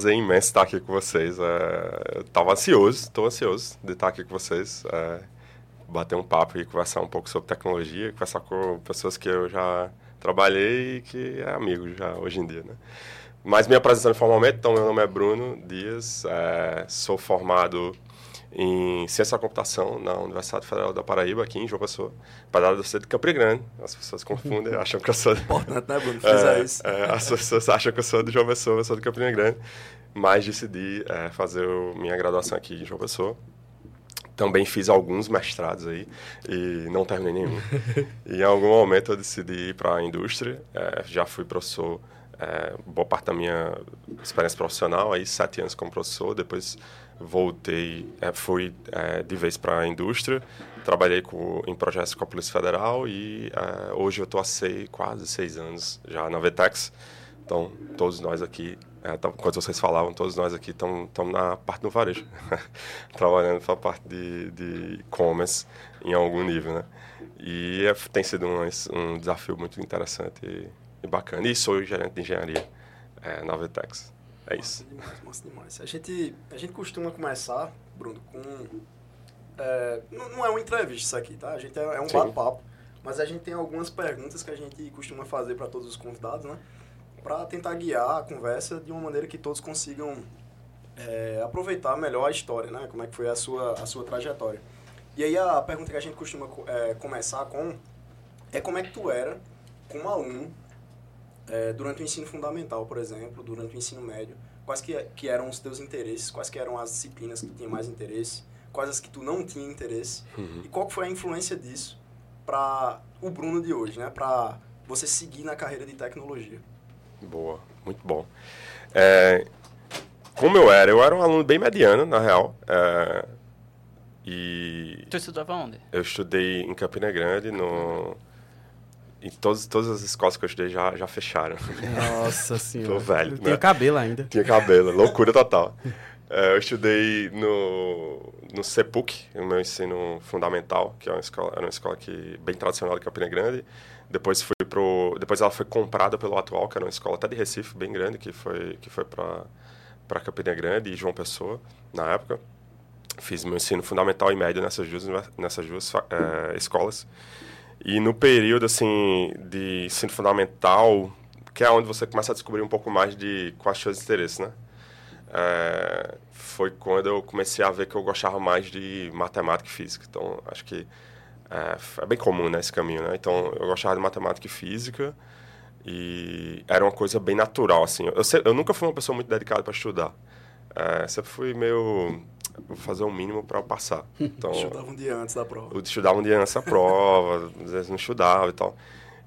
prazer imenso estar aqui com vocês. É, eu estava ansioso, estou ansioso de estar aqui com vocês. É, bater um papo e conversar um pouco sobre tecnologia, conversar com pessoas que eu já trabalhei e que é amigo já hoje em dia, né? Mas me apresentando formalmente, então meu nome é Bruno Dias, é, sou formado em Ciência da Computação na Universidade Federal da Paraíba, aqui em João Pessoa. Apesar de eu ser de Campina Grande, as pessoas confundem, acham que eu sou... Importante, né, Bruno? Isso. É, as pessoas acham que eu sou de João Pessoa, eu sou de Campina Grande. Mas decidi é, fazer minha graduação aqui em João Pessoa. Também fiz alguns mestrados aí e não terminei nenhum. e em algum momento eu decidi ir para a indústria. É, já fui professor é, boa parte da minha experiência profissional, aí sete anos como professor, depois voltei, é, fui é, de vez para a indústria, trabalhei com, em projetos com a Polícia Federal e é, hoje eu estou há seis, quase seis anos já na Vetex. Então, todos nós aqui, é, tam, enquanto vocês falavam, todos nós aqui estamos na parte do varejo, trabalhando para a parte de e-commerce em algum nível, né? E é, tem sido um, um desafio muito interessante e, e, bacana. E sou gerente de engenharia é, na Vetex. É isso. Massa demais, massa demais. A gente, a gente costuma começar, Bruno, com. É, não, não, é uma entrevista isso aqui, tá? A gente é, é um bate-papo. Mas a gente tem algumas perguntas que a gente costuma fazer para todos os convidados, né? Para tentar guiar a conversa de uma maneira que todos consigam é, aproveitar melhor a história, né? Como é que foi a sua, a sua trajetória. E aí a pergunta que a gente costuma é, começar com é como é que tu era como aluno é, durante o ensino fundamental, por exemplo, durante o ensino médio, quais que, que eram os teus interesses, quais que eram as disciplinas que tu tinha mais interesse, quais as que tu não tinha interesse, uhum. e qual foi a influência disso para o Bruno de hoje, né? Para você seguir na carreira de tecnologia. Boa, muito bom. É, como eu era, eu era um aluno bem mediano, na real. É, e... Tu estudava onde? Eu estudei em Campina Grande, no e todas, todas as escolas que eu estudei já, já fecharam. Nossa senhora. Tô velho. Tinha né? cabelo ainda. Tinha cabelo, loucura total. É, eu estudei no, no CEPUC, o meu ensino fundamental, que é uma escola, era uma escola que, bem tradicional de Campina Grande. Depois fui pro, depois ela foi comprada pelo atual, que era uma escola até de Recife, bem grande, que foi, que foi para para Campina Grande e João Pessoa, na época. Fiz meu ensino fundamental e médio nessas duas, nessas duas é, escolas. E no período, assim, de ensino fundamental, que é onde você começa a descobrir um pouco mais de quais os interesses, né? É, foi quando eu comecei a ver que eu gostava mais de matemática e física. Então, acho que é, é bem comum, né, esse caminho, né? Então, eu gostava de matemática e física e era uma coisa bem natural, assim. Eu, eu nunca fui uma pessoa muito dedicada para estudar. É, sempre fui meio fazer o mínimo para passar. Então, estudava um dia antes da prova. Eu estudava um dia antes da prova, às vezes não estudava e tal.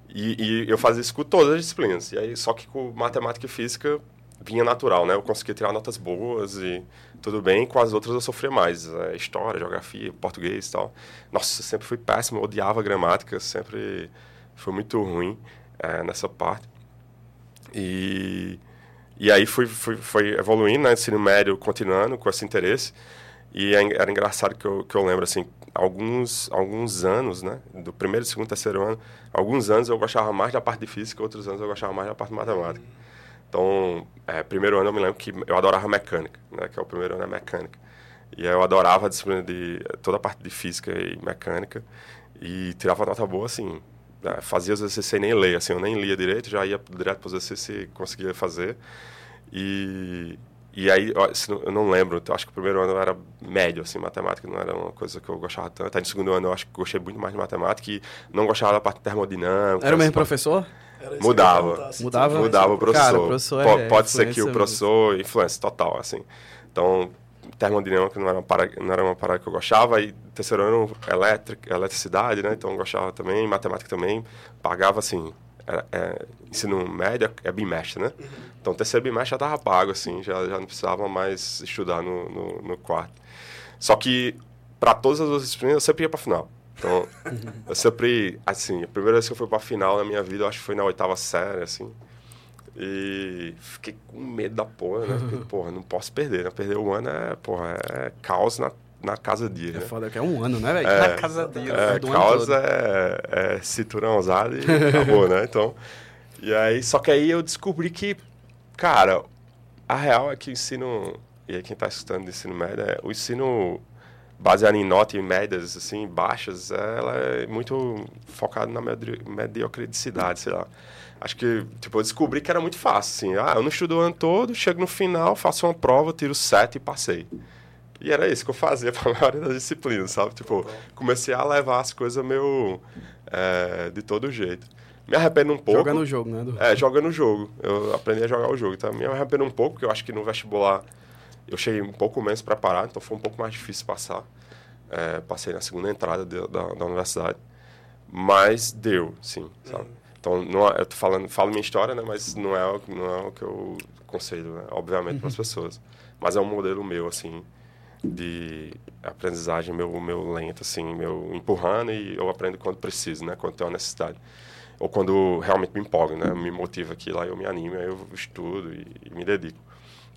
E, e, eu fazia isso com todas as disciplinas. E aí, só que com matemática e física vinha natural, né? Eu conseguia tirar notas boas e tudo bem. Com as outras eu sofria mais. É, história, geografia, português e tal. Nossa, eu sempre fui péssimo, eu odiava gramática, sempre foi muito ruim é, nessa parte. E, e aí fui, fui, evoluindo, né? Ensino médio continuando com esse interesse. E é era engraçado que eu, que eu lembro, assim, alguns, alguns anos, né? Do primeiro, segundo, terceiro ano, alguns anos eu gostava mais da parte de física, outros anos eu gostava mais da parte de matemática. Então, é, primeiro ano eu me lembro que eu adorava mecânica, né? Que é o primeiro ano é mecânica. E eu adorava a disciplina de toda a parte de física e mecânica. E tirava nota boa, assim, né, fazia os exercícios sem nem ler, assim, eu nem lia direito, já ia direto para os exercícios e conseguia fazer. E, e aí, eu não lembro, acho que o primeiro ano era médio, assim, matemática não era uma coisa que eu gostava tanto. Aí no segundo ano eu acho que gostei muito mais de matemática e não gostava da parte termodinâmica. Era o mesmo professor? Mudava. Mudava? Mudava o professor. Cara, o professor é Pode ser que o professor, influência total, assim. Então, termodinâmica não era uma parada, não era uma parada que eu gostava. Aí, terceiro ano, elétrica, eletricidade, né? Então, eu gostava também, matemática também. Pagava, assim, é, é, ensino médio é bimestre, né? Uhum. Então, terceiro bimestre já estava pago, assim, já, já não precisava mais estudar no, no, no quarto. Só que, para todas as outras disciplinas, eu sempre ia para final. Então, eu sempre, assim, a primeira vez que eu fui para final na minha vida, eu acho que foi na oitava série, assim. E fiquei com medo da porra, né? Porque, porra, não posso perder, né? Perder o ano é, porra, é caos na na casa dia. É né? foda que é um ano, né, velho? É, na casa dia. É, causa é, é cinturão usado e acabou, né? Então, e aí, só que aí eu descobri que, cara, a real é que o ensino, e aí quem está estudando de ensino médio, é, o ensino baseado em nota e médias, assim, baixas, ela é muito focada na mediocridade, sei lá. Acho que, tipo, eu descobri que era muito fácil, assim. Ah, eu não estudo o ano todo, chego no final, faço uma prova, tiro sete e passei. E era isso que eu fazia para a maioria das disciplinas, sabe? Tipo, comecei a levar as coisas meio é, de todo jeito. Me arrependo um pouco. Joga no jogo, né? Du? É, jogando o jogo. Eu aprendi a jogar o jogo. Então, me arrependo um pouco, porque eu acho que no vestibular eu cheguei um pouco menos preparado, então foi um pouco mais difícil passar. É, passei na segunda entrada de- da, da universidade. Mas deu, sim, sabe? Então, não, é- eu tô falando, falo minha história, né? Mas não é, não é o que eu aconselho, né? Obviamente, para as pessoas. Mas é um modelo meu, assim, de aprendizagem, meu, meu lento, assim, meu empurrando e eu aprendo quando preciso, né? Quando tem uma necessidade. Ou quando realmente me empolga, né? Me motiva aquilo, aí eu me animo, aí eu estudo e, e me dedico.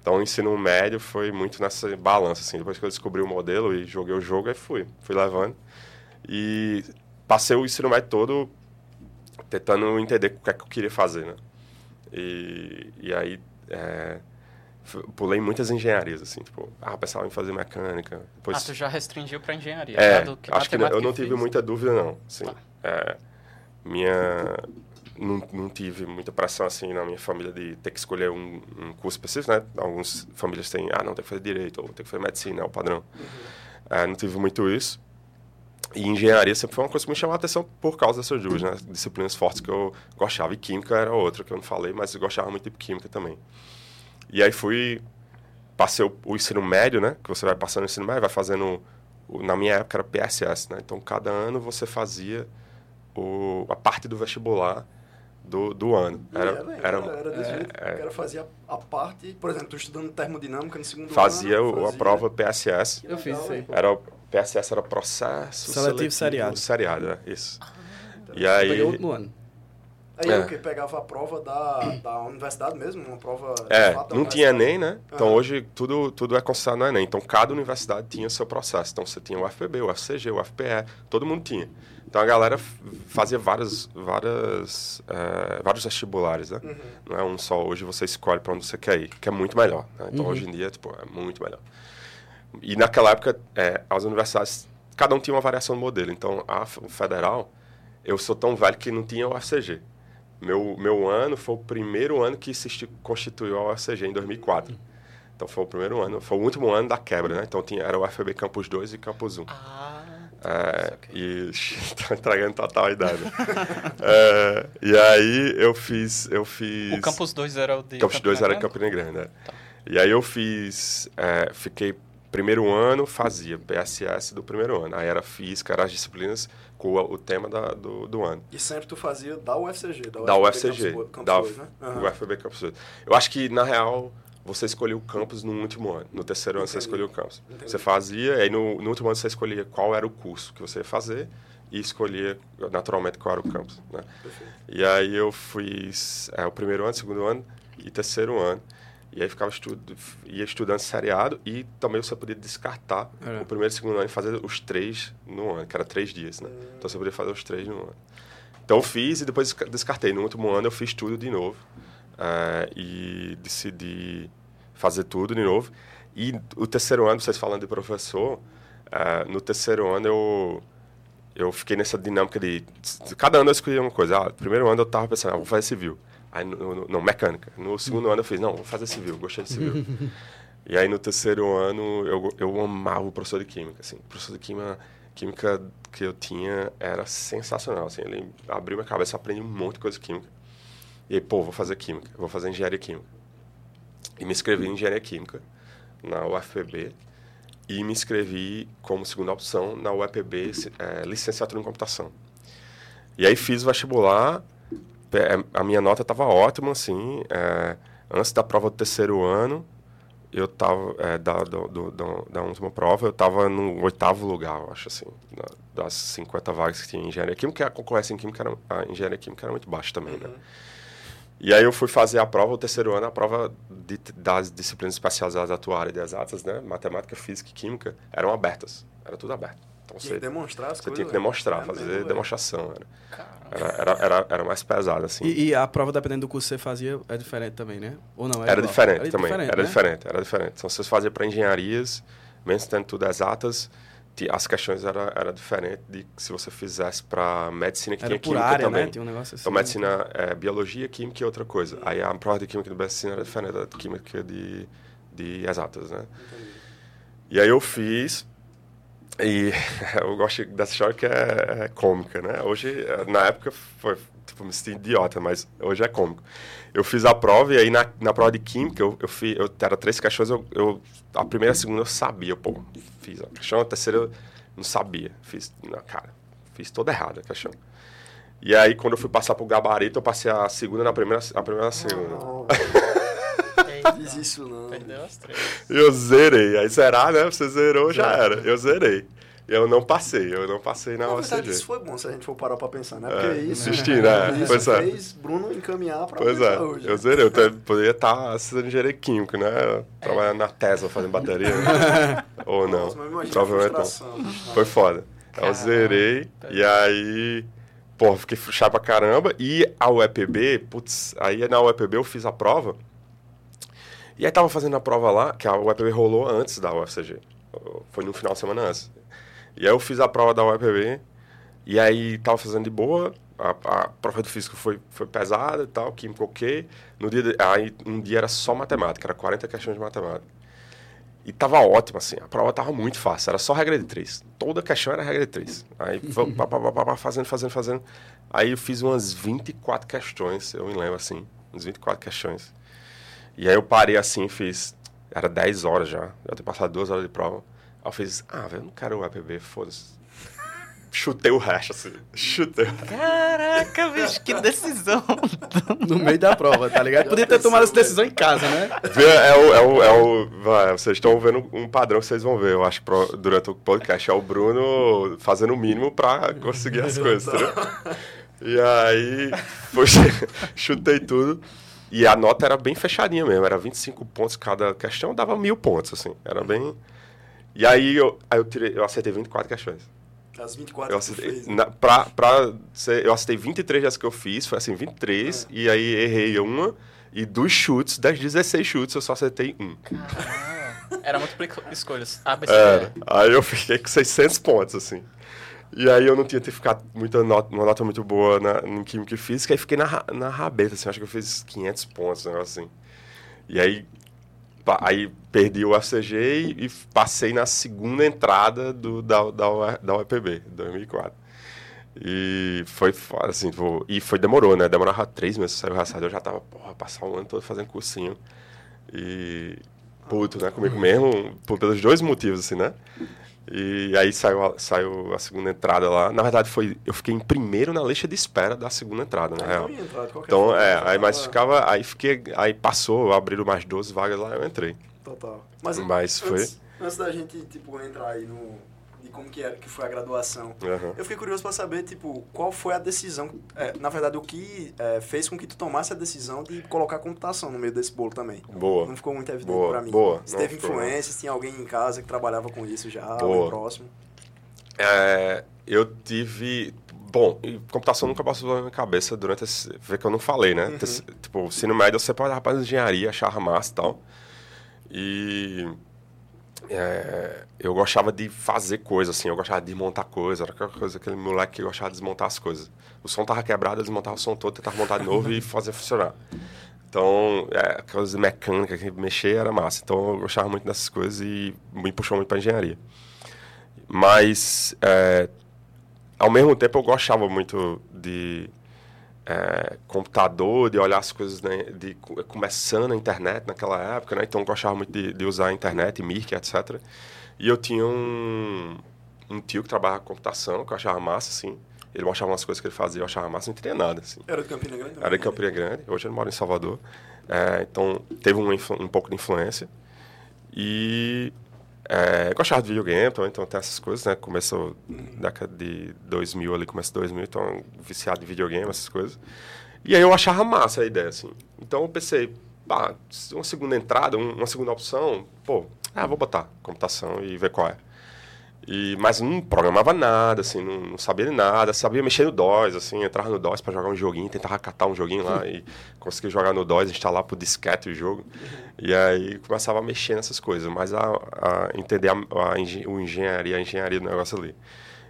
Então, o ensino médio foi muito nessa balança, assim. Depois que eu descobri o modelo e joguei o jogo, aí fui. Fui levando. E passei o ensino médio todo tentando entender o que é que eu queria fazer, né? E, e aí, é, pulei muitas engenharias, assim. Tipo, ah, pensava em fazer mecânica. Depois, Ah, tu já restringiu pra engenharia. é, que acho que eu não tive física- muita dúvida, não. Assim, Tá. É, minha... Não, não tive muita pressão, assim, na minha família de ter que escolher um, um curso específico, né? Algumas famílias têm, ah, não, tem que fazer direito, ou tem que fazer medicina, é o padrão. É, não tive muito isso. E engenharia sempre foi uma coisa que me chamou a atenção por causa dessas duas, né? Disciplinas fortes que eu gostava. E química era outra que eu não falei, mas eu gostava muito de química também. E aí fui... Passei o, o ensino médio, né? Que você vai passando o ensino médio, vai fazendo... na minha época era PSS, né? Então, cada ano você fazia o, a parte do vestibular do, do ano. Era, Era, era, era, era desse é, jeito. é, O cara fazia a parte, por exemplo, tu estudando termodinâmica no segundo fazia ano. o- a fazia- prova PSS. Eu fiz isso aí. hein? Era, o PSS era processo Seletivo seriado. seriado, é, isso. E Eu aí... peguei outro no ano. Aí É. eu que pegava a prova da, da universidade mesmo, uma prova É, não tinha. Enem, né? Então Aham. hoje tudo, tudo é considerado no Enem. Então cada universidade tinha seu processo. Então você tinha o UFPB, o UFCG, o UFPE, todo mundo tinha. Então a galera fazia várias, várias, eh, vários vestibulares, né? Uhum. Não é um só. Hoje você escolhe para onde você quer ir, que é muito melhor. né? Então Uhum. hoje em dia, tipo, é muito melhor. E naquela época, eh, as universidades, cada um tinha uma variação do modelo. Então a federal, eu sou tão velho que não tinha o UFCG. Meu, meu ano foi o primeiro ano que se constituiu a UFCG, em 2004. Então foi o primeiro ano, foi o último ano da quebra, né? Então tinha, era o UFB Campus 2 e Campus 1. Ah, É, saquei. e tá entregando total a idade. É, e aí eu fiz, eu fiz... o Campus 2 era o de Campus 2 era Campina Campina Grande, né? Tá. E aí eu fiz, é, fiquei primeiro ano, fazia PSS do primeiro ano. Aí era física, eram as disciplinas com o, tema da, do, do ano. E sempre tu fazia da UFCG, da, Da UFCG, UFCG, Campus, Campus da dois, né? O UFB Campus 2. Eu acho que, na real, você escolhia o campus no último ano. No terceiro ano você Entendi. escolhia o campus. Entendi. Você fazia, aí no, no último ano você escolhia qual era o curso que você ia fazer e escolhia, naturalmente, qual era o campus. Né? Perfeito. E aí eu fiz é, o primeiro ano, segundo ano e terceiro ano. E aí ficava estu ia estudando seriado e também você podia descartar É. o primeiro e segundo ano e fazer os três no ano, que era três dias, né? Então você podia fazer os três no ano. Então eu fiz e depois desca- descartei. No último ano eu fiz tudo de novo eh, e decidi fazer tudo de novo. E o terceiro ano, vocês falando de professor, eh, no terceiro ano eu eu fiquei nessa dinâmica de cada ano eu escolhia uma coisa. Ah, primeiro ano eu tava pensando, ah, vou fazer civil. Aí no, no- não, mecânica. No segundo ano eu fiz, não, vou fazer civil, gostei de civil. e aí no terceiro ano eu, eu amava o professor de química, assim. O professor de química, química que eu tinha era sensacional, assim. Ele abriu minha cabeça, aprendi um monte de coisa de química. E aí, pô, vou fazer química, vou fazer engenharia química. E me inscrevi em engenharia química na UFPB e me inscrevi como segunda opção na UEPB, eh, licenciatura em computação. E aí fiz o vestibular, a minha nota estava ótima, assim, eh, antes da prova do terceiro ano, eu estava, da, do, do- do- da última prova, eu estava no oitavo lugar, eu acho, assim, na- das 50 vagas que tinha em engenharia química, a concorrência em química era, a engenharia química era muito baixa também, né? E aí eu fui fazer a prova, o terceiro ano, a prova de- das disciplinas especializadas da tua área de exatas, né? Matemática, física e química, eram abertas. Era tudo aberto. Então Tinha que você, demonstrar as você coisas. tinha que velho. demonstrar, É fazer mesmo, velho. demonstração. Era. Era, era, era, era mais pesado, assim. E, e a prova, dependendo do curso que você fazia, é diferente também, né? Ou não? Era igual? diferente também. era né? diferente, era diferente. Então, se você fazia para engenharias, mesmo tendo tudo exatas, as questões eram era diferente de se você fizesse para medicina, que Era tinha por química área, também. né? Tinha um negócio assim. Então, medicina é biologia, química e outra coisa. Aí a prova de química de medicina era diferente da química de, de exatas, né? Entendi. E aí eu fiz, e eu gosto dessa história que é, é cômica, né? Hoje, eh, na época, foi, tipo, me senti idiota, mas hoje é cômico. Eu fiz a prova e aí na, na prova de química, eu, eu fiz, eu, era três questões, eu, eu, a primeira e a segunda eu sabia, pô, fiz a questão, a terceira eu não sabia, fiz, não, cara, fiz toda errada a questão. E aí, quando eu fui passar pro gabarito, eu passei a segunda na primeira, a primeira na segunda. Não, Fiz isso não. Perdeu as três. Eu zerei. Aí zerar, né? Você zerou, já era. Eu zerei. Eu não passei, eu não passei na Na verdade, OCG. isso foi bom se a gente for parar pra pensar, né? É, Porque isso, insistir, né? isso Pois é. fez Bruno encaminhar pra Pois é, hoje. eu zerei. Eu te- poderia estar estudando engenharia química, né? Trabalhando na Tesla, fazendo bateria. né? Ou não. Nossa, Provavelmente não. bicho. Foi foda. Eu Caramba. zerei e aí, pô, fiquei chato pra caramba. E a UEPB, putz, aí na UEPB eu fiz a prova. E aí tava fazendo a prova lá, que a UEPB rolou antes da UFCG. Foi no final de semana antes. E aí eu fiz a prova da UEPB, e aí tava fazendo de boa. A, a prova do físico foi, foi pesada e tal, química ok. No dia de- aí um dia era só matemática, era 40 questões de matemática. E tava ótimo, assim. A prova tava muito fácil. Era só regra de três. Toda questão era regra de três. Aí, pá, pá, pá, pá, fazendo, fazendo, fazendo. Aí eu fiz umas 24 questões, eu me lembro, assim. Umas 24 questões. E aí eu parei assim e fiz... Era 10 horas já. Já tinha passado duas horas de prova. Aí eu fiz... Ah, velho, eu não quero o APB, foda-se. Chutei o resto, assim. Chutei. Caraca, bicho, que decisão. No meio da prova, tá ligado? Podia ter tomado essa decisão em casa, né? É o, é o, é o, vai, vocês estão vendo um padrão que vocês vão ver, eu acho, pro- durante o podcast. É o Bruno fazendo o mínimo pra conseguir as coisas, entendeu? E aí, foi, chutei tudo. E a nota era bem fechadinha mesmo, era 25 pontos cada questão, dava mil pontos, assim. Era bem. E aí eu, aí eu, tirei, eu acertei 24 questões. As 24 Eu que acertei, fez. né? na, pra, pra ser, eu acertei 23 das que eu fiz, foi assim, 23, e aí errei uma, e dos chutes, das 16 chutes, eu só acertei um. Caramba. Era múltiplas escolhas. A, B, C, Era. D. Aí eu fiquei com 600 pontos, assim. E aí eu não tinha ter ficado muita nota, uma nota muito boa na, em Química e Física, aí fiquei na, na rabeta, assim, acho que eu fiz 500 pontos, um negócio assim. E aí, aí perdi o UFCG e, e passei na segunda entrada do, da, da, da UEPB, 2004. E foi assim, tipo, e foi, demorou, né? Demorava três meses, saiu o resultado, eu já tava, porra, passar um ano todo fazendo cursinho. E puto, né, comigo mesmo, por, pelos dois motivos, assim, né? E aí saiu a, saiu a segunda entrada lá. Na verdade, foi eu fiquei em primeiro na lista de espera da segunda entrada, na Ah, real. então ia entrar Então, forma, é, já aí mas ficava, aí fiquei, aí passou, abriram mais 12 vagas lá, eu entrei. Total. Mas, Mas foi- antes, antes da gente, tipo, entrar aí no... Como que, era, que foi a graduação. Aham. Eu fiquei curioso pra saber, tipo, qual foi a decisão... é, na verdade, o que é, fez com que tu tomasse a decisão de colocar computação no meio desse bolo também. Boa. Não ficou muito evidente Boa, pra mim. boa. Se teve influência, se tinha alguém em casa que trabalhava com isso já, Boa. próximo. É, eu tive. Bom, computação nunca passou na minha cabeça durante esse. Vê que eu não falei, né? Uhum. Tipo, ensino médio eu sempre olhava para engenharia, achava massa e tal. E. é, eu gostava de fazer coisas, assim, eu gostava de montar coisas, era aquela coisa, aquele moleque que gostava de desmontar as coisas. O som tava quebrado, eu desmontava o som todo, tentava montar de novo e fazer funcionar. Então, é, aquelas mecânicas que mexer era massa. Então, eu gostava muito dessas coisas e me puxou muito para engenharia. Mas, é, ao mesmo tempo, eu gostava muito de é, computador, de olhar as coisas, né, de co- começando a internet naquela época, né? Então, eu gostava muito de, de usar a internet, Mirk, etc. E eu tinha um, um tio que trabalhava com computação, que eu achava massa, assim. Ele mostrava umas coisas que ele fazia, eu achava massa, não entendia nada, assim. Era de Campina Grande? Era em Campina Grande, hoje ele mora em Salvador. É, então, teve um, um pouco de influência. E é, gostava de videogame também, então tem essas coisas, né? Começou década de 2000 ali, começo de 2000, então viciado em videogame, essas coisas. E aí eu achava massa a ideia, assim. Então eu pensei, uma segunda entrada, um- uma segunda opção, pô, ah, vou botar computação e ver qual é. E, mas não programava nada, assim, não, não sabia nada, sabia mexer no DOS, assim, entrava no DOS para jogar um joguinho, tentava catar um joguinho lá e conseguia jogar no DOS, instalar por disquete o jogo. E aí começava a mexer nessas coisas, mas a, a entender a, a, o engenharia, a engenharia do negócio ali.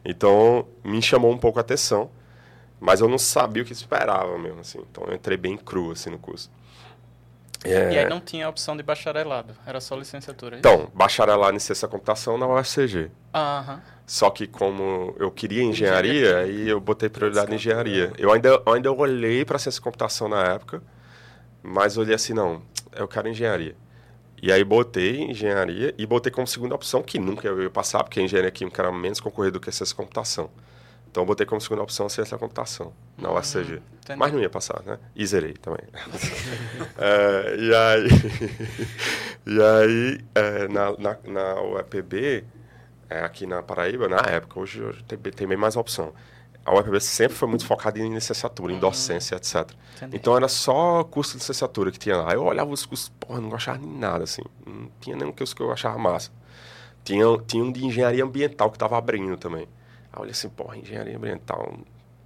Então, me chamou um pouco a atenção, mas eu não sabia o que esperava mesmo, assim. Então, eu entrei bem cru, assim, no curso. É... E aí não tinha a opção de bacharelado, era só licenciatura. É então, bacharelado em ciência da computação na UFCG. Aham. Só que como eu queria engenharia, aí eu botei prioridade em engenharia. Eu ainda, eu ainda olhei para ciência da computação na época, mas olhei assim, não, eu quero engenharia. E aí botei engenharia e botei como segunda opção, que nunca eu ia passar, porque engenharia química era menos concorrida do que a ciência da computação. Então eu botei como segunda opção ciência da computação, na UFCG. Hum, Mas não ia passar, né? E zerei também. é, e aí, e aí é, na, na, na UEPB, é, aqui na Paraíba, na época, hoje, hoje tem, tem bem mais opção. A UEPB sempre foi muito focada em licenciatura, em hum. docência, etc. Entendi. Então era só curso de licenciatura que tinha lá. Eu olhava os cursos, porra, não gostava de nada, assim. Não tinha nenhum curso que eu achava massa. Tinha, tinha um de engenharia ambiental que estava abrindo também. Aí eu olhei assim, porra, engenharia ambiental.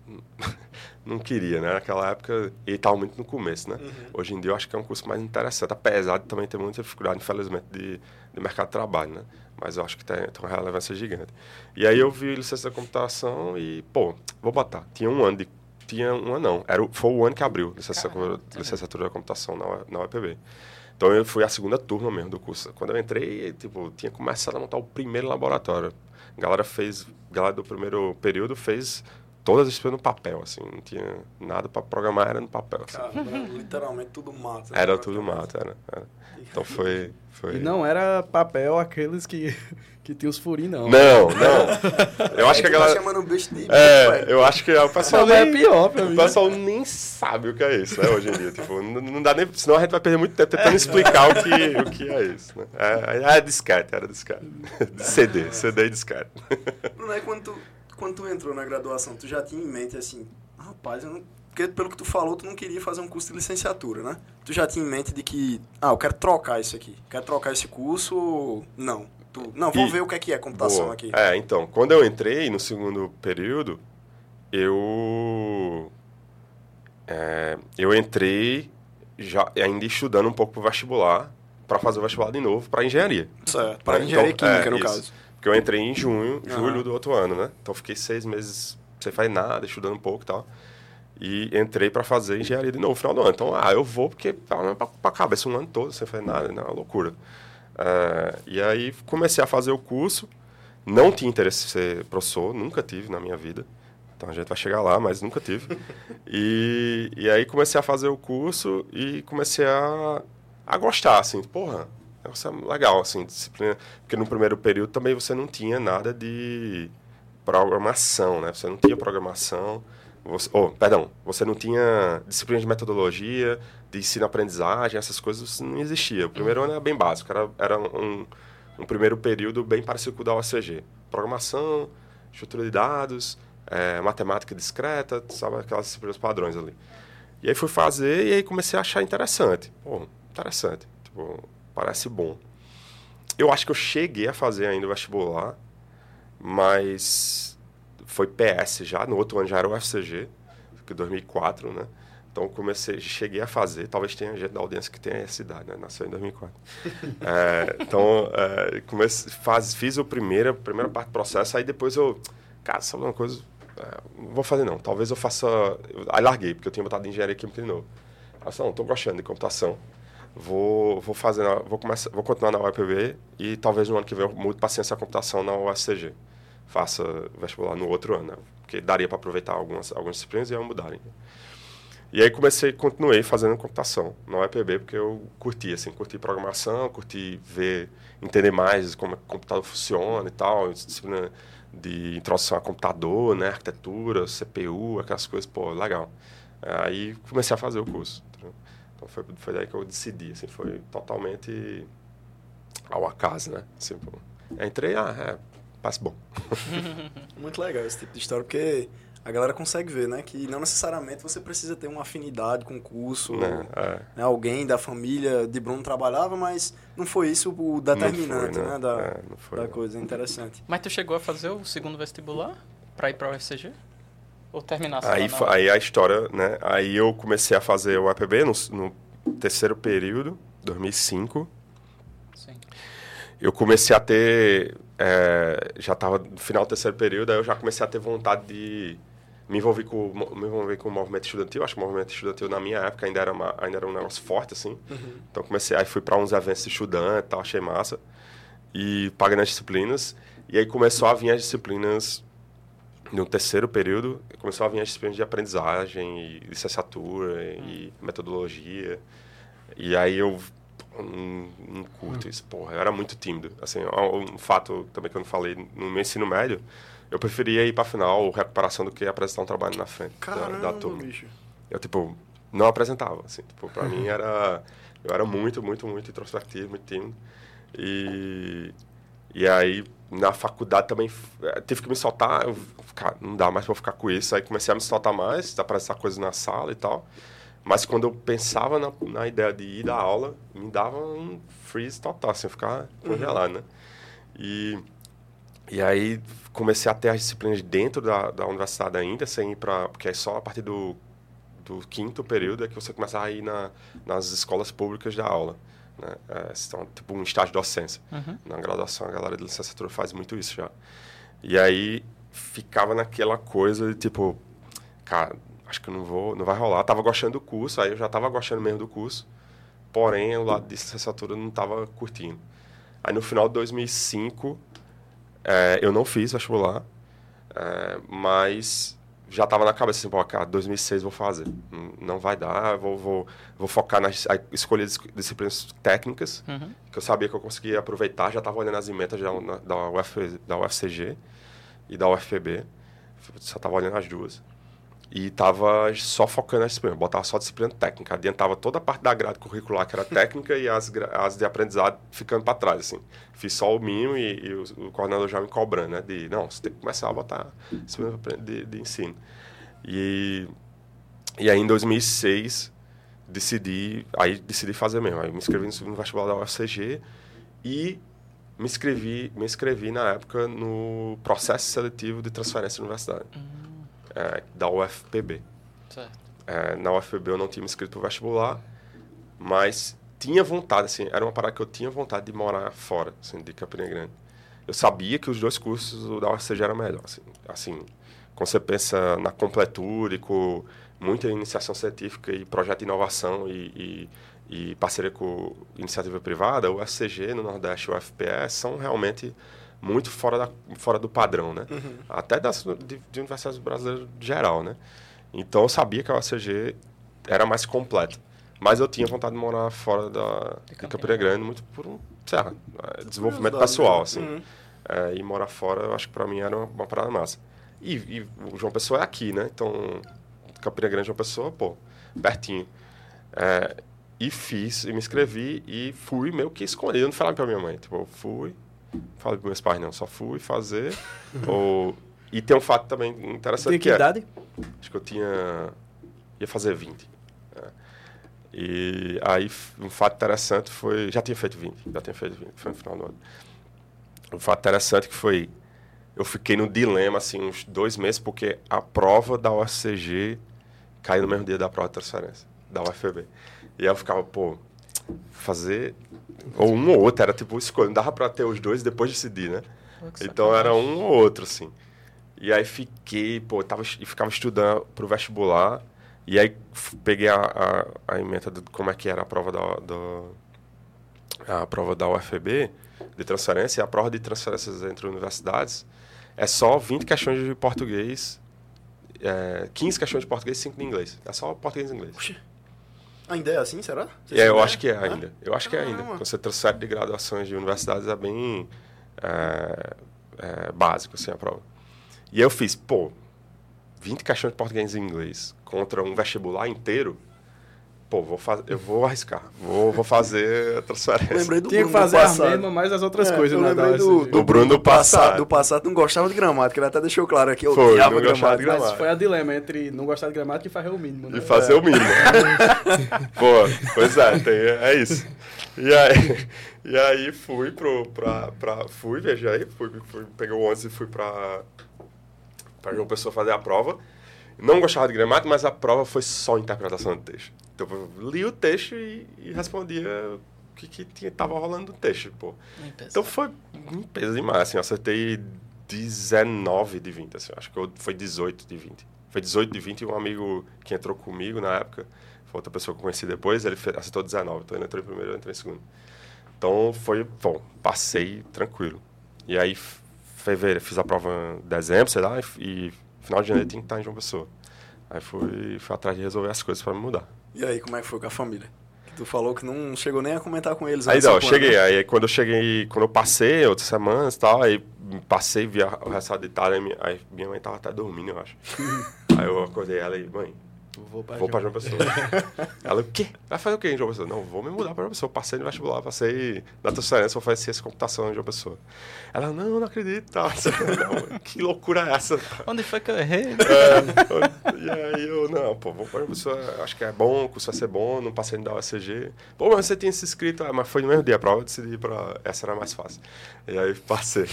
Não queria, né? Naquela época, ele estava muito no começo, né? Uhum. Hoje em dia eu acho que é um curso mais interessante, apesar de também ter muita dificuldade, infelizmente, de, de mercado de trabalho, né? Mas eu acho que tem, tem uma relevância gigante. E aí eu vi licença da computação e, pô, vou botar. Tinha um ano de. Tinha um ano, não. Era, foi o ano que abriu licença, Caramba, licenciatura da computação na, na UEPB. Então eu fui a segunda turma mesmo do curso. Quando eu entrei, tipo, tinha começado a montar o primeiro laboratório. A galera fez, galera do primeiro período fez todas as disciplinas no papel, assim, não tinha nada para programar, era no papel. Assim. Cara, literalmente tudo mato. Era tudo mato, era, era. Então foi, foi... E não era papel aqueles que, que tinha os furinhos, não. Não, não. Eu acho que a galera... Tá chamando besta de É, eu acho que o pessoal nem... é pior pra mim. O pessoal nem sabe o que é isso, né, hoje em dia. Tipo, não, não dá nem... Senão a gente vai perder muito tempo tentando explicar o que, o que é isso, né? É, é disquete, era disquete. CD, CD e disquete. Não é quando tu, quando tu entrou na graduação, tu já tinha em mente, assim, rapaz, eu não porque pelo que tu falou, tu não queria fazer um curso de licenciatura, né? Tu já tinha em mente de que, ah, eu quero trocar isso aqui. Quero trocar esse curso ou não? Tu, não, vamos ver o que é que é computação Boa. aqui. É, então, quando eu entrei no segundo período, eu é, eu entrei já ainda estudando um pouco pro vestibular para fazer o vestibular de novo para engenharia. Certo, para engenharia então, química, é, no isso. caso. Porque eu entrei em junho, julho uhum. do outro ano, né? Então fiquei seis meses sem fazer nada, estudando um pouco e tal. E entrei para fazer engenharia de novo no final do ano. Então, ah, eu vou porque para a cabeça um ano todo sem fazer nada, né? Uma loucura. É, e aí comecei a fazer o curso. Não tinha interesse em ser professor, nunca tive na minha vida. Então a gente vai chegar lá, mas nunca tive. E, e aí comecei a fazer o curso e comecei a, a gostar, assim, porra, isso é legal, assim, disciplina. Porque no primeiro período também você não tinha nada de programação, né? Você não tinha programação. Você, oh, perdão, você não tinha disciplina de metodologia, de ensino-aprendizagem, essas coisas não existia. O primeiro ano era bem básico, era, era um, um primeiro período bem parecido com o da OCG. Programação, estrutura de dados, é, matemática discreta, sabe, aquelas disciplinas padrões ali. E aí fui fazer e aí comecei a achar interessante. Pô, interessante, tipo, parece bom. Eu acho que eu cheguei a fazer ainda o vestibular, mas foi PS já, no outro ano já era o UFCG, que 2004, né? Então comecei, cheguei a fazer, talvez tenha gente da audiência que tenha essa idade, né? Nasceu em 2004. é, então, é, comecei, faz, fiz a primeira, primeira parte do processo, aí depois eu, cara, sabe uma coisa? É, não vou fazer não, talvez eu faça... Eu, aí larguei, porque eu tinha botado engenharia química de novo. Eu não, estou gostando de computação, vou, vou fazer, vou, começar, vou continuar na UEPB e talvez no ano que vem eu mude para ciência da computação na UFCG faça vestibular no outro ano, né? porque daria para aproveitar algumas, algumas disciplinas e iam mudarem. E aí comecei, continuei fazendo computação na UEPB, porque eu curti, assim, curti programação, curti ver, entender mais como é o computador funciona e tal, disciplina de introdução a computador, né, arquitetura, CPU, aquelas coisas, pô, legal. Aí comecei a fazer o curso. Entendeu? Então foi, foi daí que eu decidi, assim, foi totalmente ao acaso, né? Assim, entrei, ah, é, passe bom. Muito legal esse tipo de história, porque a galera consegue ver, né? Que não necessariamente você precisa ter uma afinidade com o curso. Né, é. né? Alguém da família de Bruno trabalhava, mas não foi isso o determinante, foi, né? Da, é, foi, da coisa. Interessante. Mas tu chegou a fazer o segundo vestibular para ir para o UFCG? Ou terminar? Aí, aí a história, né? Aí eu comecei a fazer o APB no, no terceiro período, 2005. Sim. Eu comecei a ter... É, já estava no final do terceiro período, aí eu já comecei a ter vontade de me envolvi com me envolvi com o movimento estudantil acho que o movimento estudantil na minha época ainda era uma, ainda era um negócio forte assim uhum. então comecei aí fui para uns eventos estudante tal achei massa e paguei nas disciplinas e aí começou a vir as disciplinas no terceiro período começou a vir as disciplinas de aprendizagem e licenciatura uhum. e metodologia e aí eu não, não curto uhum. isso porra eu era muito tímido assim um, um fato também que eu não falei no meu ensino médio eu preferia ir pra final, recuperação, do que apresentar um trabalho na frente Caramba, da, da turma. Bicho. Eu, tipo, não apresentava, assim. Tipo, pra mim era... Eu era muito, muito, muito introspectivo, muito tímido. E... E aí, na faculdade também, eh, tive que me soltar. Eu, cara, não dá mais pra ficar com isso. Aí comecei a me soltar mais, apresentar coisas na sala e tal. Mas quando eu pensava na, na ideia de ir da aula, me dava um freeze total, assim, ficar congelado, uhum. né? E... E aí comecei a ter as disciplinas dentro da, da universidade ainda, sem ir para... Porque é só a partir do, do quinto período é que você começa a ir na, nas escolas públicas da aula. Né? É, então, tipo um estágio de docência. Uhum. Na graduação, a galera de licenciatura faz muito isso já. E aí ficava naquela coisa de tipo, cara, acho que não vou, não vai rolar. Tava gostando do curso, aí eu já tava gostando mesmo do curso. Porém, o lado de licenciatura não tava curtindo. Aí no final de 2005 é, eu não fiz vestibular, é, mas já estava na cabeça assim, pô, cara, 2006 vou fazer. Não vai dar, vou, vou, vou focar nas escolher disciplinas técnicas, uhum. que eu sabia que eu conseguia aproveitar, já estava olhando as emendas da, da, Uf, da UFCG e da UFPB, só estava olhando as duas. E tava só focando na disciplina, botava só disciplina técnica, adiantava toda a parte da grade curricular que era técnica e as, as de aprendizado ficando para trás, assim. Fiz só o mínimo e, e o, o, coordenador já me cobrando, né? De, não, você tem que começar a botar disciplina de, de ensino. E, e aí, em 2006, decidi, aí decidi fazer mesmo. Aí me inscrevi no vestibular da UFCG e me inscrevi, me inscrevi na época no processo seletivo de transferência da universidade. Uhum é, da UFPB. É, na UFPB eu não tinha me inscrito para o vestibular, mas tinha vontade, assim, era uma parada que eu tinha vontade de morar fora, assim, de Campina Grande. Eu sabia que os dois cursos da UFCG eram melhor, assim, assim, quando você pensa na completude, com muita iniciação científica e projeto de inovação e, e, e parceria com iniciativa privada, o UFCG no Nordeste e o UFPE são realmente muito fora, da, fora do padrão, né? Uhum. Até das, de, de universidades brasileiras geral, né? Então eu sabia que a UCG era mais completa. Mas eu tinha vontade de morar fora da, de Campina Grande, muito por um, sei lá, é, desenvolvimento pessoal, né? assim. Uhum. É, e morar fora, eu acho que para mim era uma, uma parada massa. E, e, o João Pessoa é aqui, né? Então, Campina Grande, João Pessoa, pô, pertinho. É, e fiz, e me inscrevi e fui meio que escondido. Eu não falava pra minha mãe. Tipo, eu fui, falei para meus pais, não, só fui fazer. ou... E tem um fato também interessante. Que, que é, idade? Acho que eu tinha. ia fazer 20. É. E aí, um fato interessante foi. Já tinha feito 20, já tinha feito 20, foi no final do ano. Um fato interessante que foi. Eu fiquei no dilema, assim, uns dois meses, porque a prova da UFCG caiu no mesmo dia da prova de transferência, da UFB. E eu ficava, pô, fazer ou um ou outro, era tipo escolha. Não dava pra ter os dois depois decidir, né? então era um ou outro, assim. E aí fiquei, pô, tava, ficava estudando pro vestibular. E aí peguei a, a, a emenda de como é que era a prova da, da, a prova da UFB de transferência. E a prova de transferências entre universidades é só 20 questões de português, é, 15 questões de português e 5 de inglês. É só português e inglês. Oxi. Ainda é assim, será? é, eu acho que é ainda. Eu acho que é ainda. Quando você transfere de graduações de universidades é bem é, é, básico, assim, a prova. E eu fiz, pô, 20 questões de português e inglês contra um vestibular inteiro, pô, vou faz... eu vou arriscar, vou, vou fazer a transferência. Lembrei do Tinha que Bruno fazer do a passado. mesma, mas as outras É, coisas, eu né? lembrei do, UFG. do, Bruno do passado. Do passado não gostava de gramática, ele até deixou claro aqui. Eu Foi, odiava não gostava de gramática. Mas foi a dilema entre não gostar de gramática e fazer o mínimo, né? E fazer o mínimo. Pô, pois é, tem, é isso. E aí, e aí fui pro, pra, pra, fui, viajei, fui, fui, peguei o ônibus e fui pra, pra João Pessoa fazer a prova. Não gostava de gramática, mas a prova foi só interpretação do texto. Então eu li o texto e, e respondia o que, que tinha, tava rolando no texto, pô. Então foi peso demais, assim, eu acertei 19 de 20, assim, acho que eu- foi 18 de 20. Foi 18 de 20 e um amigo que entrou comigo na época, foi outra pessoa que eu conheci depois, ele acertou 19, então ele entrou em primeiro, eu entrei em segundo. Então foi, bom, passei tranquilo. E aí, fevereiro, fiz a prova em dezembro, sei lá, e, e final de janeiro tinha que estar em João Pessoa. Aí fui, fui atrás de resolver as coisas para me mudar. E aí, como é que foi com a família? Que tu falou que não chegou nem a comentar com eles. Aí antes não, do eu cheguei, né? aí quando eu cheguei, quando eu passei, outras semanas e tal, aí passei, vi o resultado de Itália, aí minha, aí minha mãe tava até dormindo, eu acho. aí eu acordei ela e, mãe, Vou pra vou pra João. João Pessoa. ela, o quê? Vai fazer o quê em João Pessoa? Não, vou me mudar pra João Pessoa. Passei no vestibular, passei na transferência, vou fazer ciência e computação em João Pessoa. Ela, não, não acredito, tá? Não, que loucura é essa? Onde foi que eu errei? É, e aí eu, não, pô, vou para pessoa, acho que é bom, o curso vai ser bom, não passei no da USG. Pô, mas você tinha se inscrito, ah, mas foi no mesmo dia a prova, eu decidi para essa era mais fácil. E aí passei.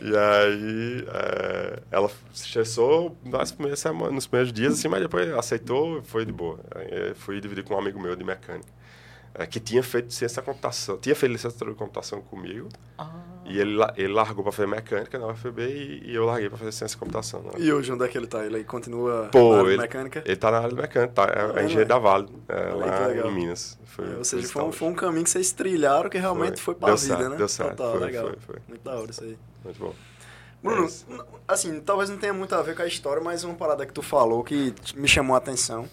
E aí é, ela se estressou nas primeiras semanas, nos primeiros dias, assim, mas depois aceitou foi de boa. Aí eu fui dividir com um amigo meu de mecânica, é, que tinha feito ciência da computação, tinha feito licenciatura de computação comigo, Ah, e ele, ele largou para fazer mecânica na UFB e, e eu larguei para fazer ciência da computação. né? E hoje, onde é que ele tá? Ele aí continua Pô, na área de ele- mecânica? Ele tá na área de mecânica, tá? É, Ah, é engenheiro né? da Vale, é, lá legal. em Minas. Foi, É, ou seja, foi foi um, foi um caminho que vocês trilharam que realmente foi, Foi. pra Deu vida, certo, né? deu certo. Total, Foi, legal. foi, foi. Muito da hora isso aí. Muito bom. Bruno, É assim, talvez não tenha muito a ver com a história, mas uma parada que tu falou que me chamou a atenção.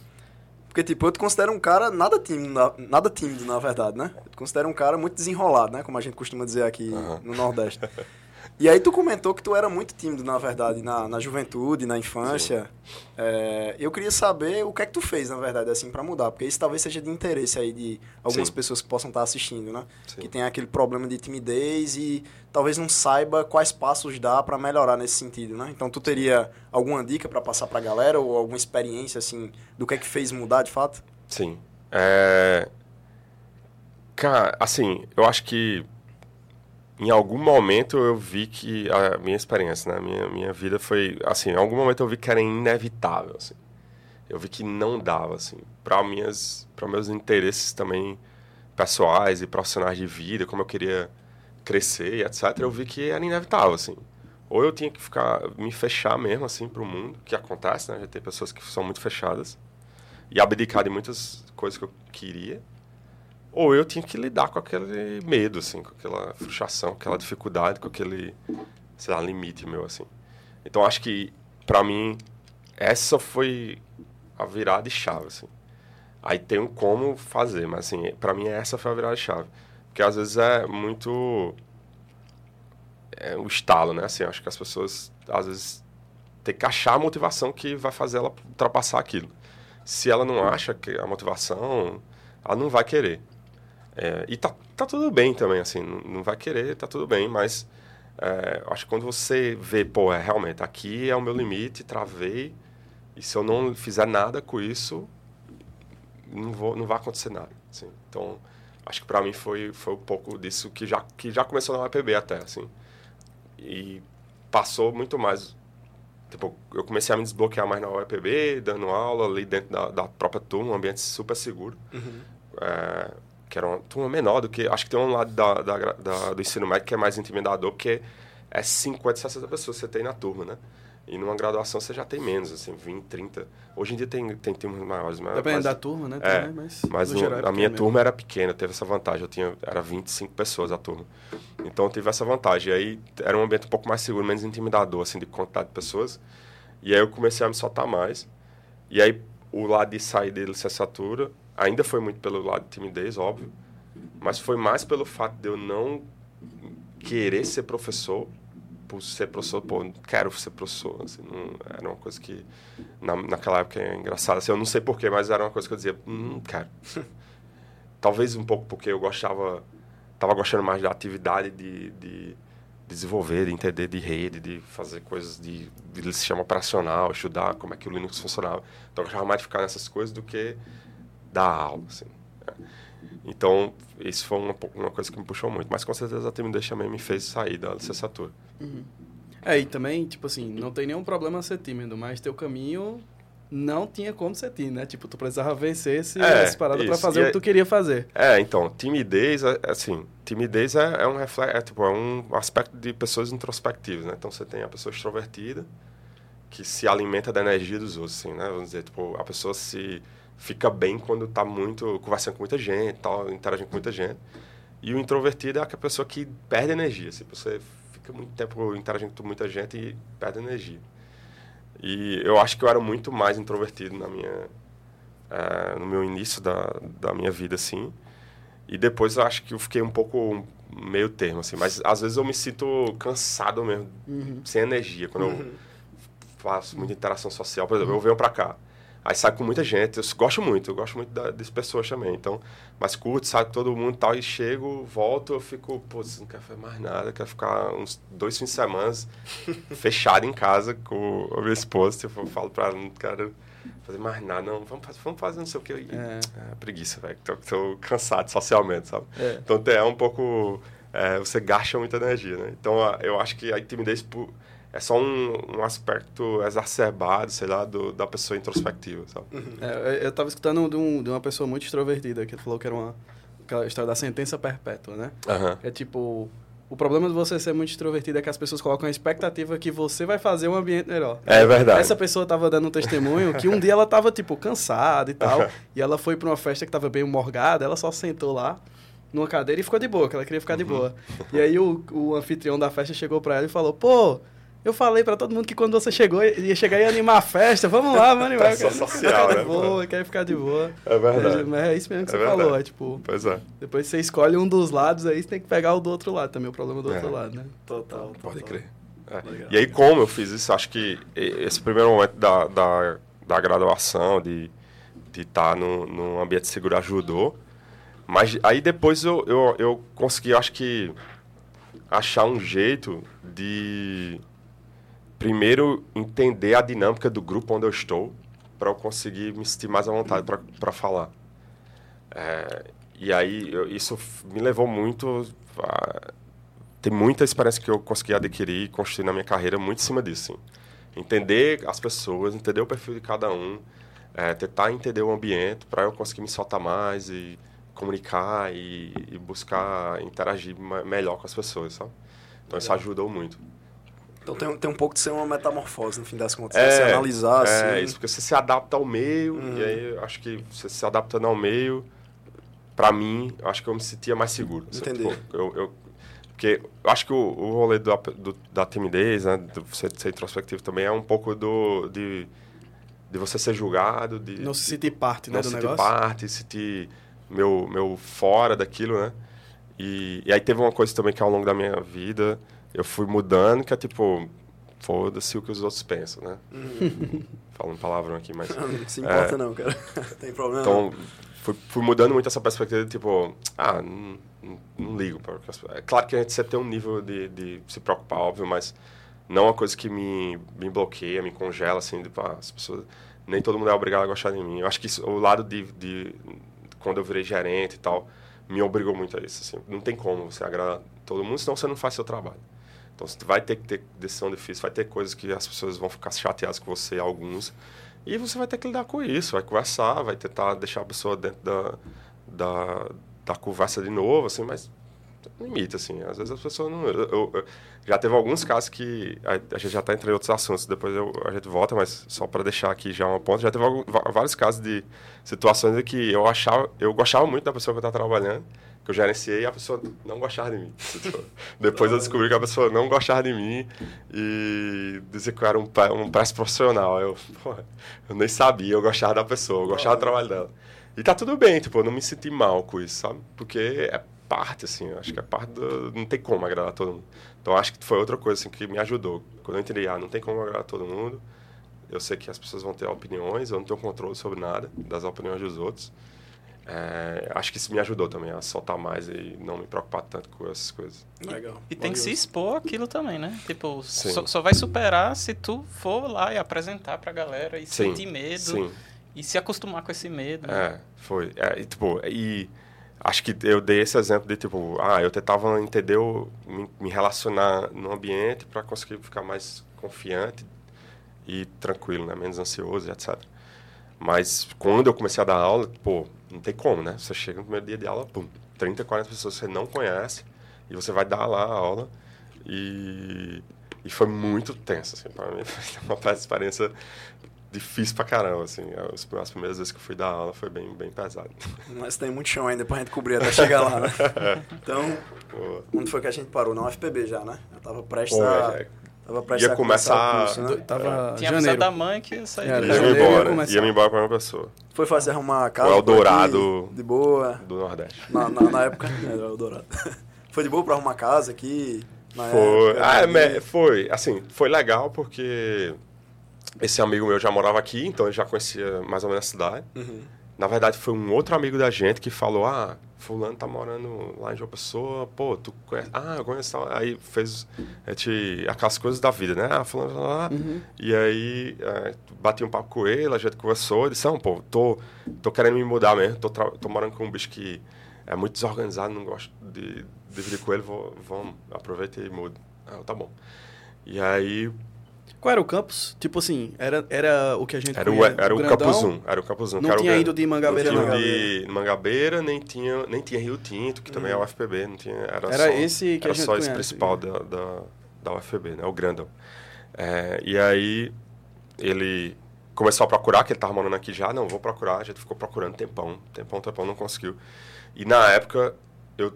Porque, tipo, eu te considero um cara nada tímido, na- nada tímido, na verdade, né? Eu te considero um cara muito desenrolado, né? Como a gente costuma dizer aqui Aham. no Nordeste. E aí tu comentou que tu era muito tímido, na verdade, na, na juventude, na infância. É, eu queria saber o que é que tu fez, na verdade, assim, pra mudar. Porque isso talvez seja de interesse aí de algumas Sim. pessoas que possam estar assistindo, né? Sim. Que tem aquele problema de timidez e talvez não saiba quais passos dá pra melhorar nesse sentido, né? Então tu teria alguma dica pra passar pra galera ou alguma experiência, assim, do que é que fez mudar de fato? Sim. É... Cara, assim, eu acho que em algum momento eu vi que a minha experiência, né? Minha, minha vida foi, assim, em algum momento eu vi que era inevitável, assim. Eu vi que não dava, assim, para minhas, para meus interesses também pessoais e profissionais de vida, como eu queria crescer e etc. Eu vi que era inevitável, assim. Ou eu tinha que ficar, me fechar mesmo, assim, para o mundo, que acontece, né? Já tem pessoas que são muito fechadas e abdicar de muitas coisas que eu queria, ou eu tinha que lidar com aquele medo, assim, com aquela frustração, com aquela dificuldade, com aquele, sei lá, limite meu, assim. Então, acho que, para mim, essa foi a virada de chave, assim. Aí tem um como fazer, mas, assim, para mim, essa foi a virada de chave. Porque, às vezes, é muito... É o estalo, né? Assim, acho que as pessoas, às vezes, tem que achar a motivação que vai fazer ela ultrapassar aquilo se ela não acha que a motivação, ela não vai querer. É, e tá, tá tudo bem também, assim, não, vai querer, tá tudo bem, mas é, acho que quando você vê, pô, é, realmente, aqui é o meu limite, travei, e se eu não fizer nada com isso, não, vou, não vai acontecer nada. Assim. Então, acho que para mim foi, foi um pouco disso que já, que já começou na UEPB até, assim. E passou muito mais Tipo, eu comecei a me desbloquear mais na UEPB, dando aula ali dentro da, da própria turma, um ambiente super seguro. É, que era uma turma menor do que... Acho que tem um lado da, da, da- do ensino médio que é mais intimidador, porque é 50, 60 pessoas que você tem na turma, né? E numa graduação você já tem menos, assim, 20, 30. Hoje em dia tem, tem turmas maiores, mas... Dependendo mas- da turma, né? é, mas mas no é a minha pequeno turma era pequena, teve essa vantagem. Eu tinha, era 25 pessoas a turma. Então eu tive essa vantagem. E aí era um ambiente um pouco mais seguro, menos intimidador, assim, de quantidade de pessoas. E aí eu comecei a me soltar mais. E aí o lado de sair de licenciatura ainda foi muito pelo lado de timidez, óbvio. Mas foi mais pelo fato de eu não querer ser professor por ser professor, pô, quero ser professor. Assim, não, era uma coisa que, na, naquela época, é engraçada. Assim, eu não sei porquê, mas era uma coisa que eu dizia, hum, quero. Talvez um pouco porque eu gostava, estava gostando mais da atividade de, de desenvolver, de entender de rede, de fazer coisas de, de sistema operacional, estudar como é que o Linux funcionava. Então, eu gostava mais de ficar nessas coisas do que dar aula, assim. Né? Então, isso foi uma, uma coisa que me puxou muito. Mas, com certeza, a timidez também me fez sair da licenciatura. Uhum. É, e também, tipo assim, não tem nenhum problema ser tímido, mas teu caminho não tinha como ser tímido, né? Tipo, tu precisava vencer esse, é, essa parada para fazer e o que tu queria fazer. É, então, timidez, é, assim, timidez é, é um reflexo, é, tipo, é um aspecto de pessoas introspectivas, né? Então, você tem a pessoa extrovertida, que se alimenta da energia dos outros, assim, né? Vamos dizer, tipo, a pessoa se fica bem quando está muito, conversando com muita gente, tal, interagindo com muita gente. E o introvertido é aquela pessoa que perde energia, assim, você fica muito tempo interagindo com muita gente e perde energia. E eu acho que eu era muito mais introvertido na minha, uh, no meu início da, da minha vida, assim. E depois eu acho que eu fiquei um pouco meio termo, assim. Mas às vezes eu me sinto cansado mesmo, uhum. sem energia. Quando uhum. eu faço muita interação social, por exemplo, uhum. eu venho para cá. Aí sai com muita gente. Eu gosto muito, eu gosto muito da, das pessoas também. Então, mas curto, sai com todo mundo e tal. E chego, volto, eu fico, pô, não quero fazer mais nada. Quero ficar uns dois fins de semana fechado em casa com a minha esposa. Tipo, eu falo pra ela, não quero fazer mais nada. Não, vamos, vamos fazer não sei o que. É. é preguiça, velho. Tô, tô, cansado socialmente, sabe? É. Então, é um pouco... É, você gasta muita energia, né? Então, eu acho que a timidez... Por, é só um, um aspecto exacerbado, sei lá, do, da pessoa introspectiva, sabe? Uhum. É, eu estava escutando de, um, de, uma pessoa muito extrovertida, que falou que era uma aquela história da sentença perpétua, né? Uhum. É tipo, o problema de você ser muito extrovertido é que as pessoas colocam a expectativa que você vai fazer um ambiente melhor. É verdade. Essa pessoa estava dando um testemunho que um dia ela estava, tipo, cansada e tal, e ela foi para uma festa que estava bem morgada, ela só sentou lá numa cadeira e ficou de boa, que ela queria ficar de uhum. boa. E aí o, o anfitrião da festa chegou para ela e falou, pô... Eu falei pra todo mundo que quando você chegou, ia chegar e animar a festa. Vamos lá, vamos animar. Quer social, ficar né? de boa, quer ficar de boa. É verdade. Mas é isso mesmo que é você verdade. falou. É tipo. Pois é. Depois você escolhe um dos lados, aí você tem que pegar o do outro lado também, o problema do é. outro lado, né? Total. total. Pode crer. É. E aí, como eu fiz isso, acho que esse primeiro momento da, da, da graduação, de estar de tá no, num ambiente seguro, ajudou. Mas aí depois eu, eu, eu consegui, acho que, achar um jeito de primeiro entender a dinâmica do grupo onde eu estou para eu conseguir me sentir mais à vontade para falar. É, e aí eu, isso me levou muito a, tem muita experiência que eu consegui adquirir e construir na minha carreira muito em cima disso. Assim. Entender as pessoas, entender o perfil de cada um, é, tentar entender o ambiente para eu conseguir me soltar mais e comunicar e, e buscar interagir melhor com as pessoas, sabe? Então isso ajudou muito. Então tem, tem um pouco de ser uma metamorfose, no fim das contas. É, você analisar, é, assim... isso, porque você se adapta ao meio, uhum. e aí acho que você se adaptando ao meio, para mim, acho que eu me sentia mais seguro. Assim, Entendi. eu, eu, porque eu acho que o, o rolê do, do, da timidez, né, de você ser introspectivo também, é um pouco do, de, de você ser julgado, de... Não se sentir parte, né, do se sentir parte, se sentir meu, meu fora daquilo, né? E, e aí teve uma coisa também que ao longo da minha vida eu fui mudando, que é tipo, foda-se o que os outros pensam, né? Hum. Falando palavrão aqui, mas... Não se importa é, não, cara. Tem problema Então, fui, fui, mudando muito essa perspectiva de tipo, ah, não, não, não ligo. Pra, é claro que a gente sempre tem um nível de, de se preocupar, óbvio, mas não é uma coisa que me, me bloqueia, me congela, assim, tipo, ah, as pessoas... Nem todo mundo é obrigado a gostar de mim. Eu acho que isso, o lado de, de... Quando eu virei gerente e tal, me obrigou muito a isso, assim. Não tem como você agradar todo mundo, senão você não faz seu trabalho. Então, você vai ter que ter decisão difícil, vai ter coisas que as pessoas vão ficar chateadas com você, alguns. E você vai ter que lidar com isso, vai conversar, vai tentar deixar a pessoa dentro da, da, da conversa de novo, assim, mas limite, assim. Às vezes as pessoas não... Eu, eu, eu, já teve alguns casos que... A, a gente já está entre outros assuntos, depois a gente volta, mas só para deixar aqui já uma ponta, já teve vários casos de situações em que eu achava... Eu gostava muito da pessoa que eu estava trabalhando, que eu gerenciei a pessoa não gostava de mim. Depois eu descobri que a pessoa não gostava de mim e dizia que eu era um, um preço profissional. Eu, eu nem sabia, eu gostava da pessoa, eu gostava do trabalho dela. E tá tudo bem, tipo, eu não me senti mal com isso, sabe? Porque é, parte, assim, acho que é parte do... Não tem como agradar todo mundo. Então, acho que foi outra coisa, assim, que me ajudou. Quando eu entendi, ah, não tem como agradar todo mundo, eu sei que as pessoas vão ter opiniões, eu não tenho controle sobre nada das opiniões dos outros. É, acho que isso me ajudou também a soltar mais e não me preocupar tanto com essas coisas. Legal. E, e tem que se expor aquilo também, né? Tipo, só, só, vai superar se tu for lá e apresentar pra galera e sim, sentir medo sim. e se acostumar com esse medo. Né? É, foi. É, e, tipo, e acho que eu dei esse exemplo de, tipo, ah, eu tentava entender, me, me relacionar no ambiente para conseguir ficar mais confiante e tranquilo, né? Menos ansioso, etc. Mas quando eu comecei a dar aula, pô, não tem como, né? Você chega no primeiro dia de aula, pum, 30, 40 pessoas que você não conhece e você vai dar lá a aula e, e foi muito tenso, assim, para mim foi uma experiência difícil pra caramba, assim, as, as primeiras vezes que eu fui dar aula foi bem, bem pesado. Mas tem muito chão ainda pra gente cobrir até chegar lá, né? Então, onde foi que a gente parou? Na UFPB já, né? Eu tava prestes Pô, a... É, Tava ia começar. Curso, né? Tava Tinha janeiro. da mãe que ia sair. Ia me embora. Ia me embora pra uma pessoa. Foi fácil arrumar a casa? O Eldorado. De boa. Do Nordeste. Na, na, na época era o Eldorado. foi de boa pra arrumar casa aqui? foi. Época, ah, é, foi. Assim, foi legal porque esse amigo meu já morava aqui, então ele já conhecia mais ou menos a cidade. Uhum. Na verdade, foi um outro amigo da gente que falou: Ah, fulano tá morando lá em João Pessoa, pô, tu conhece? Ah, eu conheço. Aí fez a gente, aquelas coisas da vida, né? Ah, fulano tá lá. Uhum. E aí é, bati um papo com ele, a gente conversou, ele disse, não, pô, tô, tô querendo me mudar mesmo, tô, tô morando com um bicho que é muito desorganizado, não gosto de dividir com ele, vou, vamos, aproveita e muda. Ah, tá bom. E aí qual era o campus? Tipo assim, era, era o que a gente Era o, era o, campus 1. Era o campus 1. Não tinha ido de Mangabeira, não. Tinha de Mangabeira, nem tinha, nem tinha Rio Tinto, que também é o UFPB. Não tinha, era, era só, esse que era a gente só conhece, esse principal da, da, da UFPB, né? O grandão. É, e aí, ele começou a procurar, que ele estava morando aqui já. Não, vou procurar. A gente ficou procurando tempão. Tempão, tempão, não conseguiu. E na época, eu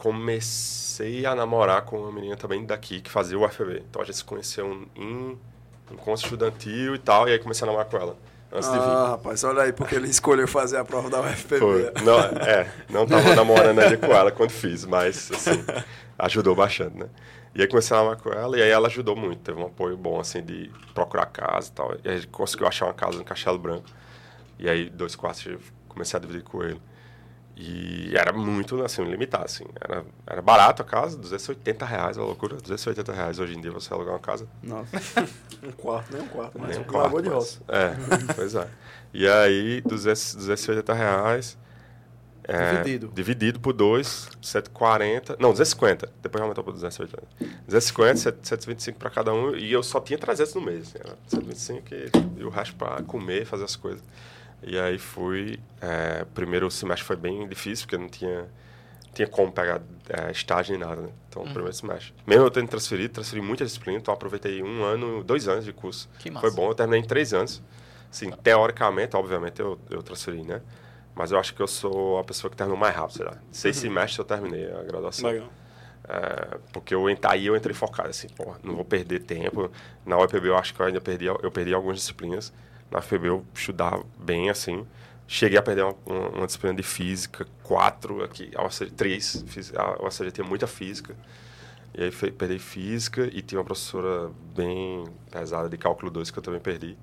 comecei a namorar com uma menina também daqui, que fazia o UFB. Então a gente se conheceu em encontro estudantil e tal, e aí comecei a namorar com ela. Antes ah, de vir. rapaz, olha aí, porque ele escolheu fazer a prova da UFPB. Foi. Não, é, não tava namorando ali com ela quando fiz, mas, assim, ajudou bastante, né? E aí comecei a namorar com ela, e aí ela ajudou muito, teve um apoio bom, assim, de procurar casa e tal. E aí conseguiu achar uma casa no Castelo Branco. E aí, dois quartos, comecei a dividir com ele. E era muito, assim, limitado, assim. Era, era barato a casa, 280 reais, uma loucura. 280 reais hoje em dia você alugar uma casa. Nossa. um quarto, nem um quarto, mas nem um quarto. de roça. É, pois é. E aí, 200, 280 reais... É, dividido. Dividido por 2, 140... Não, 250. Depois aumentou para 280. 250, 725 para cada um. E eu só tinha 300 no mês. Assim, era 125 e, e o resto para comer, fazer as coisas. E aí fui. É, primeiro semestre foi bem difícil, porque não tinha, tinha como pegar é, estágio nem nada, né? Então, uhum. primeiro semestre. Mesmo eu tendo transferido, transferi muita disciplina, então aproveitei um ano, dois anos de curso. Que massa. Foi bom, eu terminei em três anos. Assim, teoricamente, obviamente, eu, eu transferi, né? Mas eu acho que eu sou a pessoa que terminou mais rápido, sei lá. Seis uhum. semestres eu terminei a graduação. Legal. É, porque eu, aí eu entrei focado, assim, pô, não vou perder tempo. Na UEPB eu acho que eu ainda perdi, eu perdi algumas disciplinas na FEB eu estudava bem, assim. Cheguei a perder uma, uma, disciplina de física, quatro aqui, três, ou seja, tinha muita física. E aí perdi física e tinha uma professora bem pesada de cálculo 2 que eu também perdi.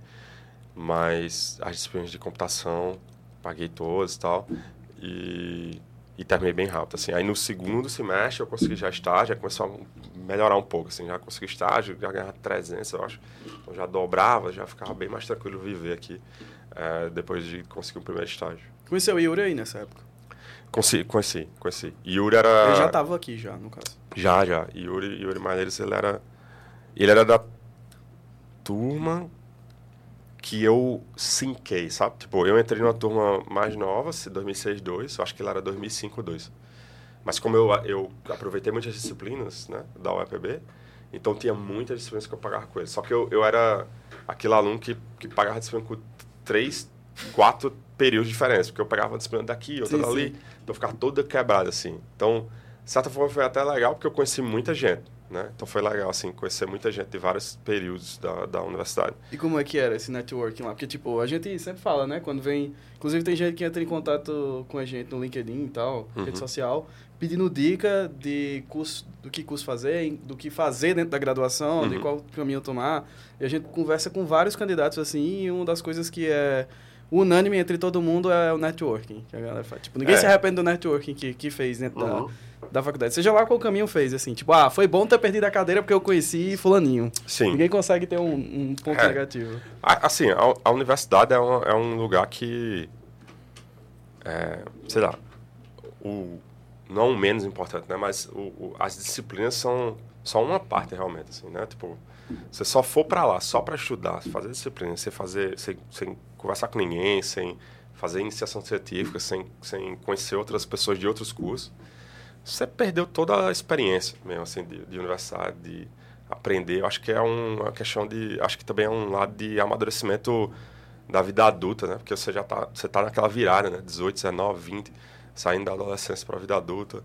Mas as disciplinas de computação, paguei todas e tal. E, e terminei bem rápido, assim. Aí no segundo semestre eu consegui já estágio, já começou a melhorar um pouco, assim. Já consegui estágio, já ganhava 300, eu acho. Então já dobrava, já ficava bem mais tranquilo viver aqui, é, depois de conseguir o primeiro estágio. Conheceu o Yuri aí nessa época? Conheci, conheci, conheci. Yuri era... Ele já estava aqui, já, no caso. Já, já. Yuri, Yuri Maneiros, ele era... Ele era da turma que eu sinquei, sabe? Tipo, eu entrei numa turma mais nova, 2006-2, acho que ele era 2005-2. Mas como eu, eu aproveitei muitas disciplinas, né, da UEPB, então tinha muitas disciplinas que eu pagava com ele. Só que eu, eu era aquele aluno que, que pagava disciplina com três, quatro períodos diferentes. Porque eu pegava uma disciplina daqui, outra sim, dali. Sim. Então eu ficava toda quebrada, assim. Então, de certa forma, foi até legal porque eu conheci muita gente. Né? Então foi legal, assim, conhecer muita gente de vários períodos da, da universidade. E como é que era esse networking lá? Porque, tipo, a gente sempre fala, né? Quando vem... Inclusive, tem gente que entra em contato com a gente no LinkedIn e tal, uhum. rede social, pedindo dica de curso, do que curso fazer, do que fazer dentro da graduação, uhum. de qual caminho tomar. E a gente conversa com vários candidatos assim, e uma das coisas que é unânime entre todo mundo é o networking, que a galera faz. Tipo, ninguém é. se arrepende do networking que, que fez dentro uhum. da, da faculdade. Seja lá qual caminho fez, assim. Tipo, ah, foi bom ter perdido a cadeira porque eu conheci fulaninho. Sim. Ninguém consegue ter um, um ponto é. negativo. Assim, a, a universidade é um, é um lugar que... É, sei lá, o, não menos importante, né? Mas o, o, as disciplinas são só uma parte realmente, assim, né? Tipo, você só for para lá só para estudar, fazer disciplina, sem fazer, sem, sem conversar com ninguém, sem fazer iniciação científica, sem, sem conhecer outras pessoas de outros cursos, você perdeu toda a experiência mesmo, assim, de, de universidade, de aprender. Eu acho que é uma questão de, acho que também é um lado de amadurecimento da vida adulta, né? Porque você já tá, você tá naquela virada, né? 18, 19, 20, saindo da adolescência para a vida adulta.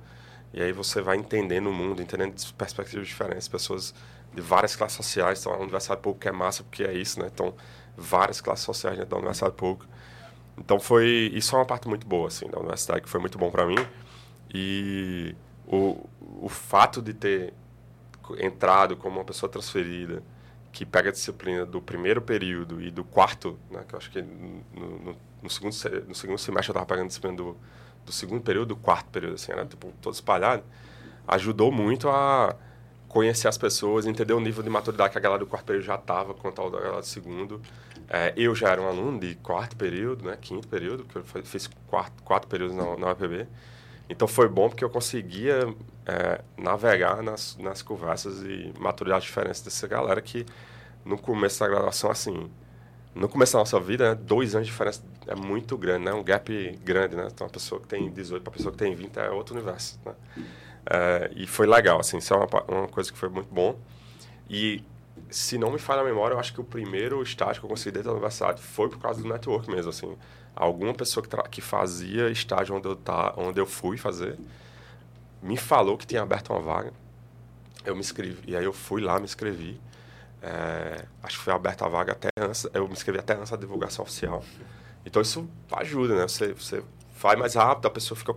E aí você vai entendendo o mundo, entendendo perspectivas diferentes, pessoas de várias classes sociais. Então, a Universidade Pública é massa porque é isso, né? Então, várias classes sociais dentro da Universidade Pública. Então, foi... Isso é uma parte muito boa, assim, da universidade, que foi muito bom para mim. E o, o fato de ter entrado como uma pessoa transferida, que pega a disciplina do primeiro período e do quarto, né? Que eu acho que no, no, no segundo, no segundo semestre eu estava pegando a disciplina do, do segundo período, do quarto período, assim, era tipo, todo espalhado. Ajudou muito a conhecer as pessoas, entender o nível de maturidade que a galera do quarto período já estava quanto ao da galera do segundo. É, eu já era um aluno de quarto período, né, quinto período, porque eu fiz quatro, quatro períodos na, na UFPB. Então foi bom porque eu conseguia é, navegar nas, nas conversas e maturidade diferentes dessa galera que no começo da graduação, assim, no começo da nossa vida, né, dois anos de diferença é muito grande, né? Um gap grande, né? Então, uma pessoa que tem 18 para pessoa que tem 20 é outro universo, né? É, e foi legal, assim, isso é uma, uma coisa que foi muito bom. E, se não me falha a memória, eu acho que o primeiro estágio que eu consegui dentro da universidade foi por causa do network mesmo, assim. Alguma pessoa que, que fazia estágio onde eu, tá, onde eu fui fazer me falou que tinha aberto uma vaga. Eu me inscrevi, e aí eu fui lá, me inscrevi. É, acho que foi aberta a vaga até antes, eu me inscrevi até antes da divulgação oficial. Então isso ajuda, né? Você, você faz mais rápido, a pessoa fica.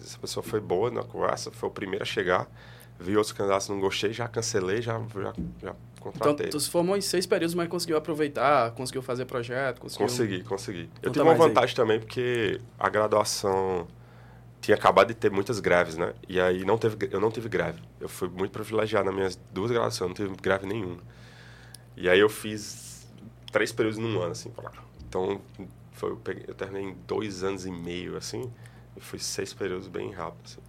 Essa pessoa foi boa na conversa, foi o primeiro a chegar. Vi outros candidatos, não gostei, já cancelei, já, já, já contratei. Então, tu se formou em seis períodos, mas conseguiu aproveitar, conseguiu fazer projeto? Conseguiu... Consegui, consegui. Eu tive uma vantagem aí. também, porque a graduação tinha acabado de ter muitas greves, né? E aí não teve, eu não tive greve. Eu fui muito privilegiado nas minhas duas graduações, não tive greve nenhuma. E aí eu fiz três períodos num ano, assim, Então, foi, eu, peguei, eu terminei em dois anos e meio, assim, e fui seis períodos bem rápido, assim.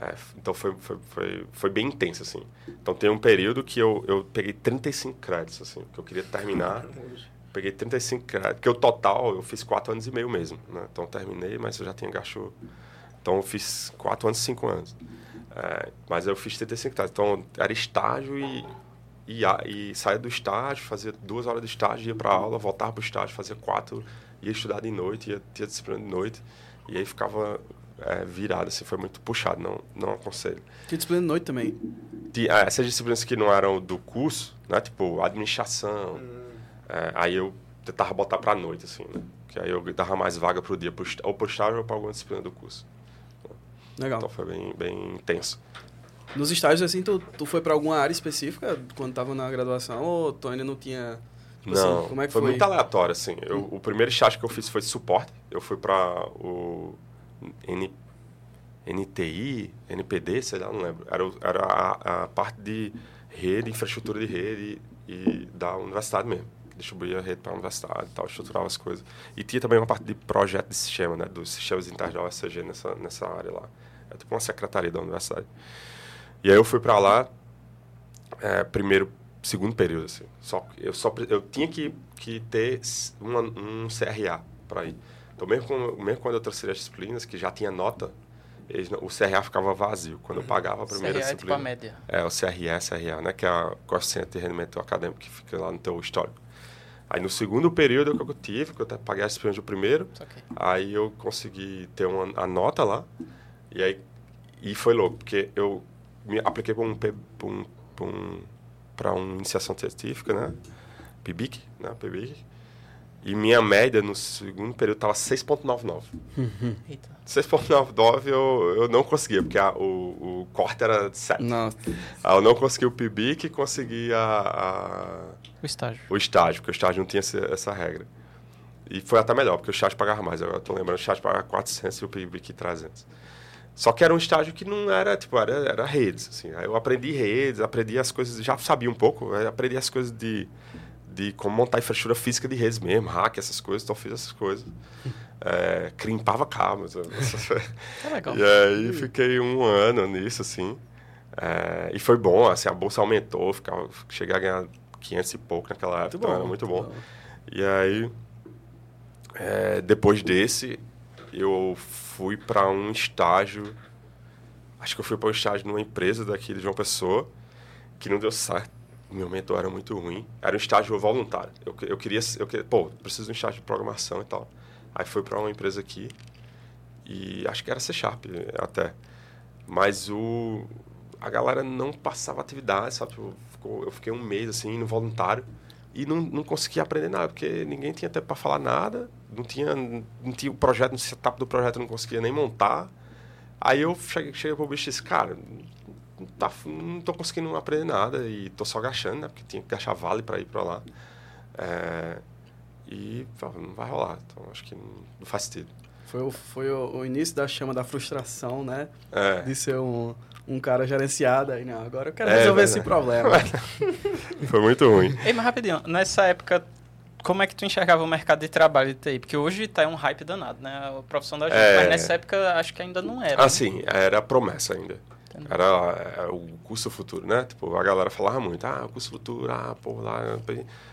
É, então foi, foi, foi, foi, bem intenso, assim. Então tem um período que eu, eu peguei 35 créditos, assim, que eu queria terminar. peguei 35 créditos, porque o total eu fiz quatro anos e meio mesmo, né? Então terminei, mas eu já tinha gasto... Então eu fiz quatro anos cinco anos. É, mas eu fiz 35 créditos. Então era estágio e e, e saía do estágio, fazia duas horas de estágio, ia para aula, voltava para o estágio, fazia quatro, ia estudar de noite, ia ter disciplina de noite, e aí ficava é, virado, assim, foi muito puxado, não, não aconselho. Tinha disciplina de noite também? De, é, essas disciplinas que não eram do curso, né, tipo administração, hum. é, aí eu tentava botar para noite, assim, né, que aí eu dava mais vaga para o dia, pro, ou para o estágio ou para alguma disciplina do curso. Legal. Então foi bem, bem intenso. Nos estágios, assim, tu, tu foi para alguma área específica quando tava na graduação ou tu ainda não tinha... Tipo assim, não, assim, como é que foi, foi muito aleatório, assim. Eu, hum. O primeiro estágio que eu fiz foi de suporte. Eu fui para o N, NTI, NPD, sei lá, não lembro. Era, era a, a, parte de rede, infraestrutura de rede e da universidade mesmo. Distribuía a rede para a universidade e tal, estruturava as coisas. E tinha também uma parte de projeto de sistema, né? Dos sistemas internos da UFCG nessa, nessa área lá. É tipo uma secretaria da universidade. E aí eu fui para lá, é, primeiro, segundo período, assim. Só, eu, só, eu tinha que, que ter uma, um CRA para ir. Então, mesmo, com, mesmo quando eu transferi as disciplinas, que já tinha nota, eles, o CRA ficava vazio. Quando eu pagava a primeira CRA disciplina. É, tipo a média. é, o CRE, CRA, né? Que é a coeficiente de rendimento acadêmico que fica lá no teu histórico. Aí no segundo período que eu tive, que eu paguei as disciplinas do primeiro, okay. aí eu consegui ter uma, a nota lá. E aí e foi louco, porque eu me apliquei para um, um, um, uma iniciação científica, né? PIBIC, né? PIBIC. E minha média no segundo período estava 6,99. 6,99 eu, eu não conseguia, porque a, o, o corte era de 7. Nossa. Eu não consegui o PIBIC e consegui a, a, o estágio. O estágio, porque o estágio não tinha essa, essa regra. E foi até melhor, porque o estágio pagava mais. Eu tô lembrando, o estágio pagava 400 e o PIBIC 300. Só que era um estágio que não era, tipo, era, era redes, assim. Aí eu aprendi redes, aprendi as coisas, já sabia um pouco, aprendi as coisas de de como montar infraestrutura física de redes mesmo, hack, essas coisas, então fiz essas coisas. É, crimpava cabos. é. E aí fiquei um ano nisso, assim. É, e foi bom, assim, a bolsa aumentou, ficava, cheguei a ganhar 500 e pouco naquela época, muito então bom, era muito bom. bom. E aí, é, depois desse, eu fui para um estágio, acho que eu fui para um estágio numa empresa daqui de João Pessoa, que não deu certo meu mentor era muito ruim. Era um estágio voluntário. Eu, eu queria, eu queria, pô, preciso de um estágio de programação e tal. Aí fui para uma empresa aqui e acho que era C Sharp até. Mas o a galera não passava atividade, sabe? Eu, eu fiquei um mês assim no voluntário e não, não conseguia aprender nada, porque ninguém tinha tempo para falar nada, não tinha, não tinha o projeto, no setup do projeto não conseguia nem montar. Aí eu cheguei, cheguei pro bicho e disse, cara, tá, não tô conseguindo aprender nada e tô só gastando, né? Porque tinha que gastar vale para ir para lá. É, e não vai rolar. Então acho que não, não faz sentido. Foi, o, foi o, o, início da chama da frustração, né? É. De ser um, um cara gerenciado aí, não. Agora eu quero é, resolver esse problema. foi muito ruim. Ei, mas rapidinho, nessa época como é que tu enxergava o mercado de trabalho de TI? Porque hoje tá um hype danado, né? A profissão da gente. É... Mas nessa época acho que ainda não era. Ah, né? sim, era promessa ainda. Era, era, é, o curso futuro, né? Tipo, a galera falava muito, ah, curso futuro, ah, por lá.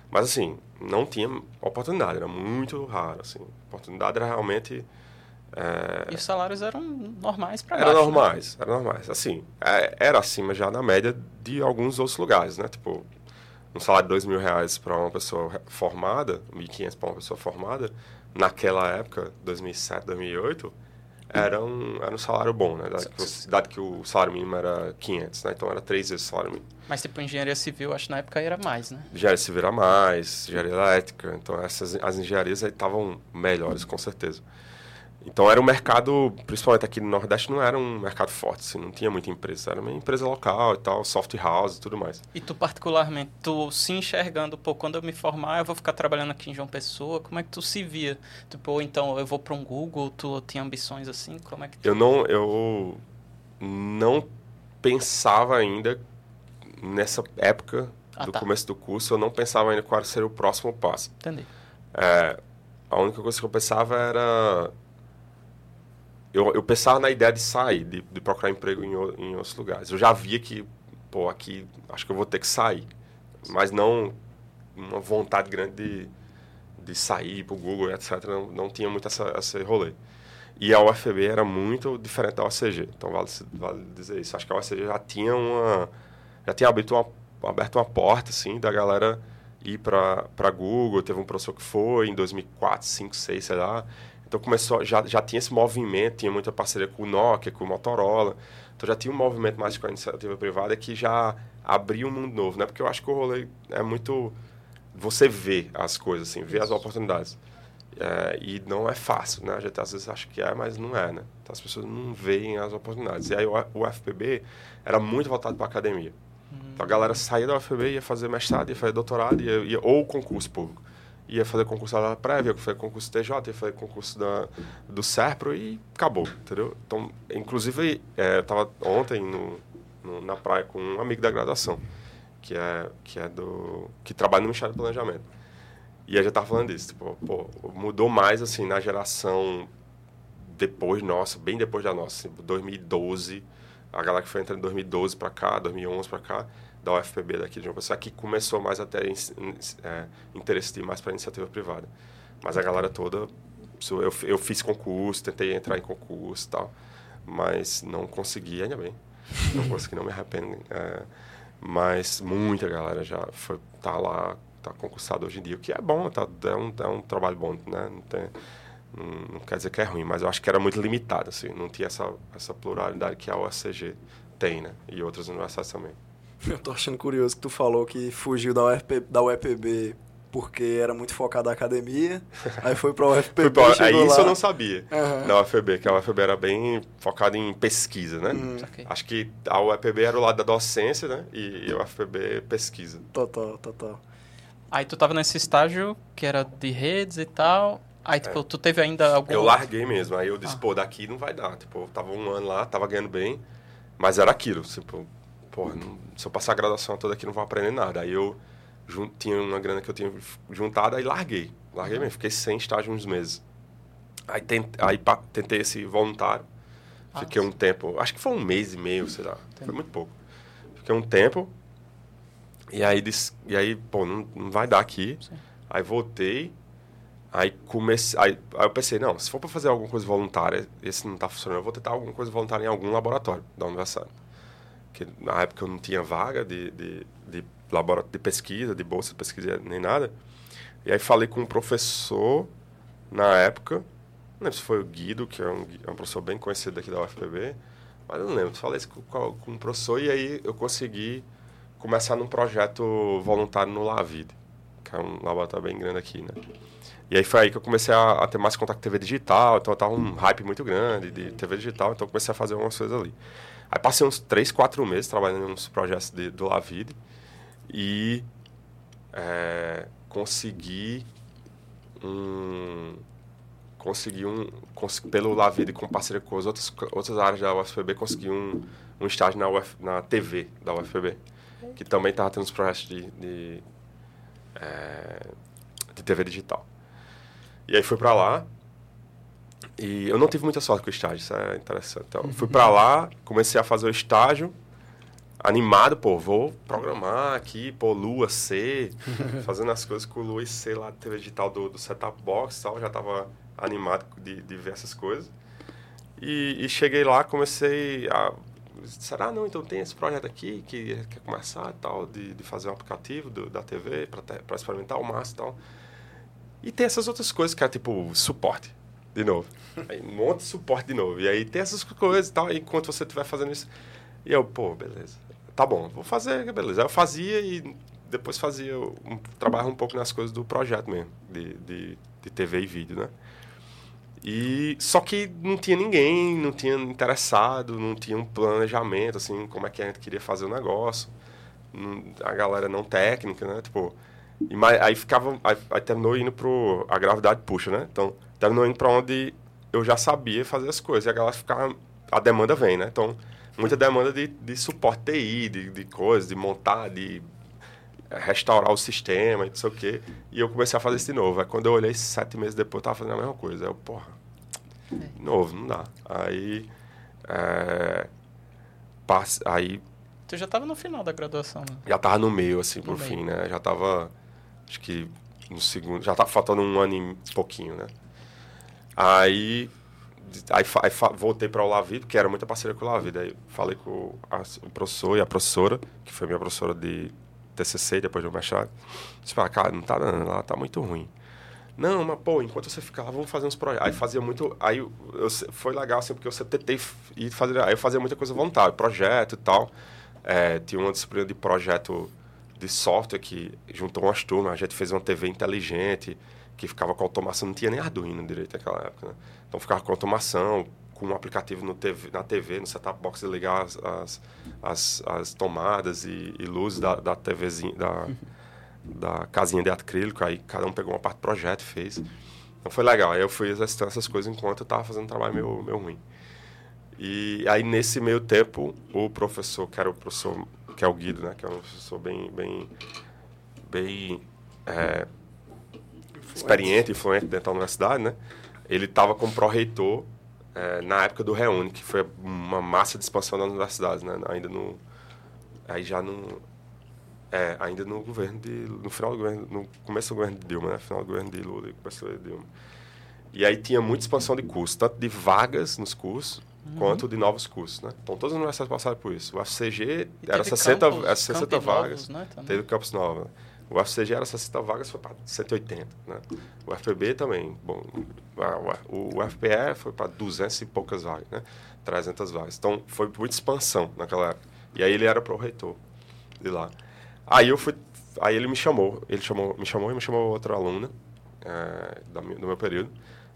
Mas assim, não tinha oportunidade, era muito raro, assim. Oportunidade era realmente. É... E os salários eram normais para Eram né? normais, né? eram normais. Assim, é, era acima já da média de alguns outros lugares, né? Tipo, um salário de dois mil reais para uma pessoa formada, 1.500 para uma pessoa formada, naquela época, 2007, 2008 era um, era um salário bom, né? Dado que, dado que o salário mínimo era 500, né? Então era três vezes o salário mínimo. Mas tipo, engenharia civil, acho que na época era mais, né? Engenharia civil era mais, engenharia elétrica. Então essas, as engenharias estavam melhores, com certeza. Então era um mercado, principalmente aqui no Nordeste, não era um mercado forte, assim, não tinha muita empresa. Era uma empresa local e tal, soft house e tudo mais. E tu particularmente, tu se enxergando, pô, quando eu me formar eu vou ficar trabalhando aqui em João Pessoa, como é que tu se via? Tipo, ou então eu vou para um Google, tu tinha ambições assim, como é que tu... Eu não, eu não pensava ainda nessa época ah, do tá. começo do curso, eu não pensava ainda qual seria o próximo passo. Entendi. É, a única coisa que eu pensava era eu, eu pensava na ideia de sair, de, de procurar emprego em, em outros lugares. Eu já via que, pô, aqui acho que eu vou ter que sair. Mas não uma vontade grande de, de sair para o Google, etc. Não, não tinha muito essa, esse rolê. E a UFB era muito diferente da UCG. Então, vale, vale dizer isso. Acho que a UCG já tinha uma... Já tinha aberto uma, aberto uma porta, assim, da galera ir para Google. Teve um professor que foi em 2004, 2005, 2006, sei lá. Então começou, já, já tinha esse movimento, tinha muita parceria com o Nokia, com o Motorola. Então já tinha um movimento mais com a iniciativa privada que já abriu um mundo novo, né? Porque eu acho que o rolê é muito você vê as coisas assim, vê as oportunidades. É, e não é fácil, né? A gente às vezes acha que é, mas não é, né? Então as pessoas não veem as oportunidades. E aí o, FPB era muito voltado para academia. Então a galera saía da UFPB, ia fazer mestrado, ia fazer doutorado, ia, ia, ou concurso público ia fazer concurso da prévia, ia fazer concurso TJ, ia fazer concurso da, do SERPRO e acabou, entendeu? Então, inclusive, é, eu estava ontem no, no, na praia com um amigo da graduação, que é, que é do... que trabalha no Ministério do Planejamento. E a gente estava falando disso, tipo, pô, mudou mais, assim, na geração depois nossa, bem depois da nossa, assim, 2012, a galera que foi entrando em 2012 para cá, 2011 para cá, da UFPB daqui de João Pessoa, que começou mais a ter é, interesse mais para iniciativa privada. Mas a galera toda, eu, eu fiz concurso, tentei entrar em concurso e tal, mas não consegui, ainda bem, não consegui, não me arrependo. É, mas muita galera já foi, tá lá, tá concursado hoje em dia, o que é bom, tá, é, um, é um trabalho bom, né? Não, tem, não, quer dizer que é ruim, mas eu acho que era muito limitado, assim, não tinha essa, essa pluralidade que a UFCG tem, né? E outras universidades também. Eu tô achando curioso que tu falou que fugiu da, UFP, da UEPB porque era muito focado na academia. Aí foi para o UFPB. Pra, aí lá. isso eu não sabia. Uhum. Na UFPB, que a UFPB era bem focada em pesquisa, né? Uhum. Acho que a UFPB era o lado da docência, né? E, a UFPB pesquisa. Total, total. Aí tu tava nesse estágio que era de redes e tal. Aí, tipo, é. tu teve ainda algum... Eu larguei mesmo. Aí eu disse, ah. pô, daqui não vai dar. Tipo, eu tava um ano lá, tava ganhando bem. Mas era aquilo, tipo, pô, se eu passar a graduação toda aqui não vou aprender nada. Aí eu tinha uma grana que eu tinha juntado, aí larguei. Larguei mesmo, fiquei sem estágio uns meses. Aí, aí pa, tentei esse voluntário. Ah, fiquei um tempo, acho que foi um mês e meio, sei lá. Entendi. Foi muito pouco. Fiquei um tempo. E aí, e aí pô, não, não vai dar aqui. Sim. Aí voltei. Aí comecei. Aí, aí, eu pensei, não, se for para fazer alguma coisa voluntária, esse não tá funcionando, eu vou tentar alguma coisa voluntária em algum laboratório da universidade. Que na época eu não tinha vaga de, de, de laboratório de pesquisa, de bolsa de pesquisa, nem nada. E aí falei com um professor na época, não lembro se foi o Guido, que é um, é um professor bem conhecido aqui da UFPB, mas eu não lembro. Falei isso com, com um professor e aí eu consegui começar num projeto voluntário no Lavide, que é um laboratório bem grande aqui, né? E aí foi aí que eu comecei a, a ter mais contato com TV digital, então eu tava um hype muito grande de TV digital, então comecei a fazer algumas coisas ali. Aí passei uns 3, 4 meses trabalhando nos projetos de, do Lavide e é, consegui um consegui um cons, pelo Lavide com parceria com as outras outras áreas da UFPB consegui um, um estágio na UF, na TV da UFPB que também estava tendo os projetos de, de, é, de TV digital. E aí fui para lá e eu não tive muita sorte com o estágio isso é interessante então fui para lá comecei a fazer o estágio animado, pô, vou programar aqui, pô, Lua C, fazendo as coisas com o Lua e C lá, TV digital do, do setup box e tal, já tava animado de, de ver essas coisas. E, e cheguei lá, comecei a será não, então tem esse projeto aqui que quer começar tal, de, de fazer um aplicativo do, da TV para experimentar o máximo e tal. E tem essas outras coisas que é tipo suporte, de novo. Aí de suporte de novo. E aí tem essas coisas e tal, enquanto você estiver fazendo isso. E eu, pô, beleza tá bom, vou fazer, beleza. Aí eu fazia e depois fazia, um, trabalhava um pouco nas coisas do projeto mesmo, de, de, de TV e vídeo, né? E só que não tinha ninguém, não tinha interessado, não tinha um planejamento, assim, como é que a gente queria fazer o negócio. Não, a galera não técnica, né? Tipo, e, aí ficava, aí, aí, terminou indo pro, a gravidade puxa, né? Então, terminou indo para onde eu já sabia fazer as coisas. E a galera ficava, a demanda vem, né? Então, muita demanda de, de suporte TI, de, de coisas, de montar, de restaurar o sistema e não sei o quê. E eu comecei a fazer isso de novo. Aí quando eu olhei sete meses depois, eu tava fazendo a mesma coisa. Aí eu, porra, de novo, não dá. Aí. É, passe, aí. Tu já tava no final da graduação, né? Já tava no meio, assim, no por meio. fim, né? Já tava. Acho que no segundo. Já tava faltando um ano e pouquinho, né? Aí Aí, aí voltei para o Lavido, que era muita parceria com o Lavido. Aí falei com a, o professor e a professora, que foi minha professora de TCC, depois do mestrado. Disse, ah, cara, não tá dando, lá tá muito ruim. Não, mas, pô, enquanto você ficar lá, vamos fazer uns projetos. Aí fazia muito... Aí eu, foi legal, assim, porque eu sempre tentei ir fazer... Aí eu fazia muita coisa voluntária, projeto e tal. É, tinha uma disciplina de projeto de software que juntou umas turmas. A gente fez uma TV inteligente, que ficava com automação. Não tinha nem Arduino direito naquela época, né? Então ficava com automação, com um aplicativo no TV, na TV, no setup box, ligar as, as, as, as tomadas e, e luzes da, da TVzinha, da, da casinha de acrílico. Aí cada um pegou uma parte do projeto e fez. Então foi legal. Aí eu fui exercitando essas coisas enquanto eu estava fazendo um trabalho meio, meio ruim. E aí nesse meio tempo, o professor, que era o professor, que é o Guido, né? Que é um professor bem, bem, bem é, experiente, influente dentro da universidade, né? ele estava como pró-reitor é, na época do Reúne, que foi uma massa de expansão das universidades, né? Ainda no... Aí já no... É, ainda no governo de... No final do governo... No começo do governo de Dilma, né? Final do governo de Lula e começo do Dilma. E aí tinha muita expansão de cursos, tanto de vagas nos cursos, uhum. quanto de novos cursos, né? Então, todas as universidades passaram por isso. O FCG era 60, campus, era 60 vagas. Novos, né, teve campus novo, né? O UFCG era 60 vagas, foi para 180. Né? O FPB também. Bom, o UFPE foi para 200 e poucas vagas, né? 300 vagas. Então, foi muita expansão naquela época. E aí ele era pro reitor de lá. Aí eu fui, aí ele me chamou, ele chamou, me chamou e me chamou outra aluna é, do meu período,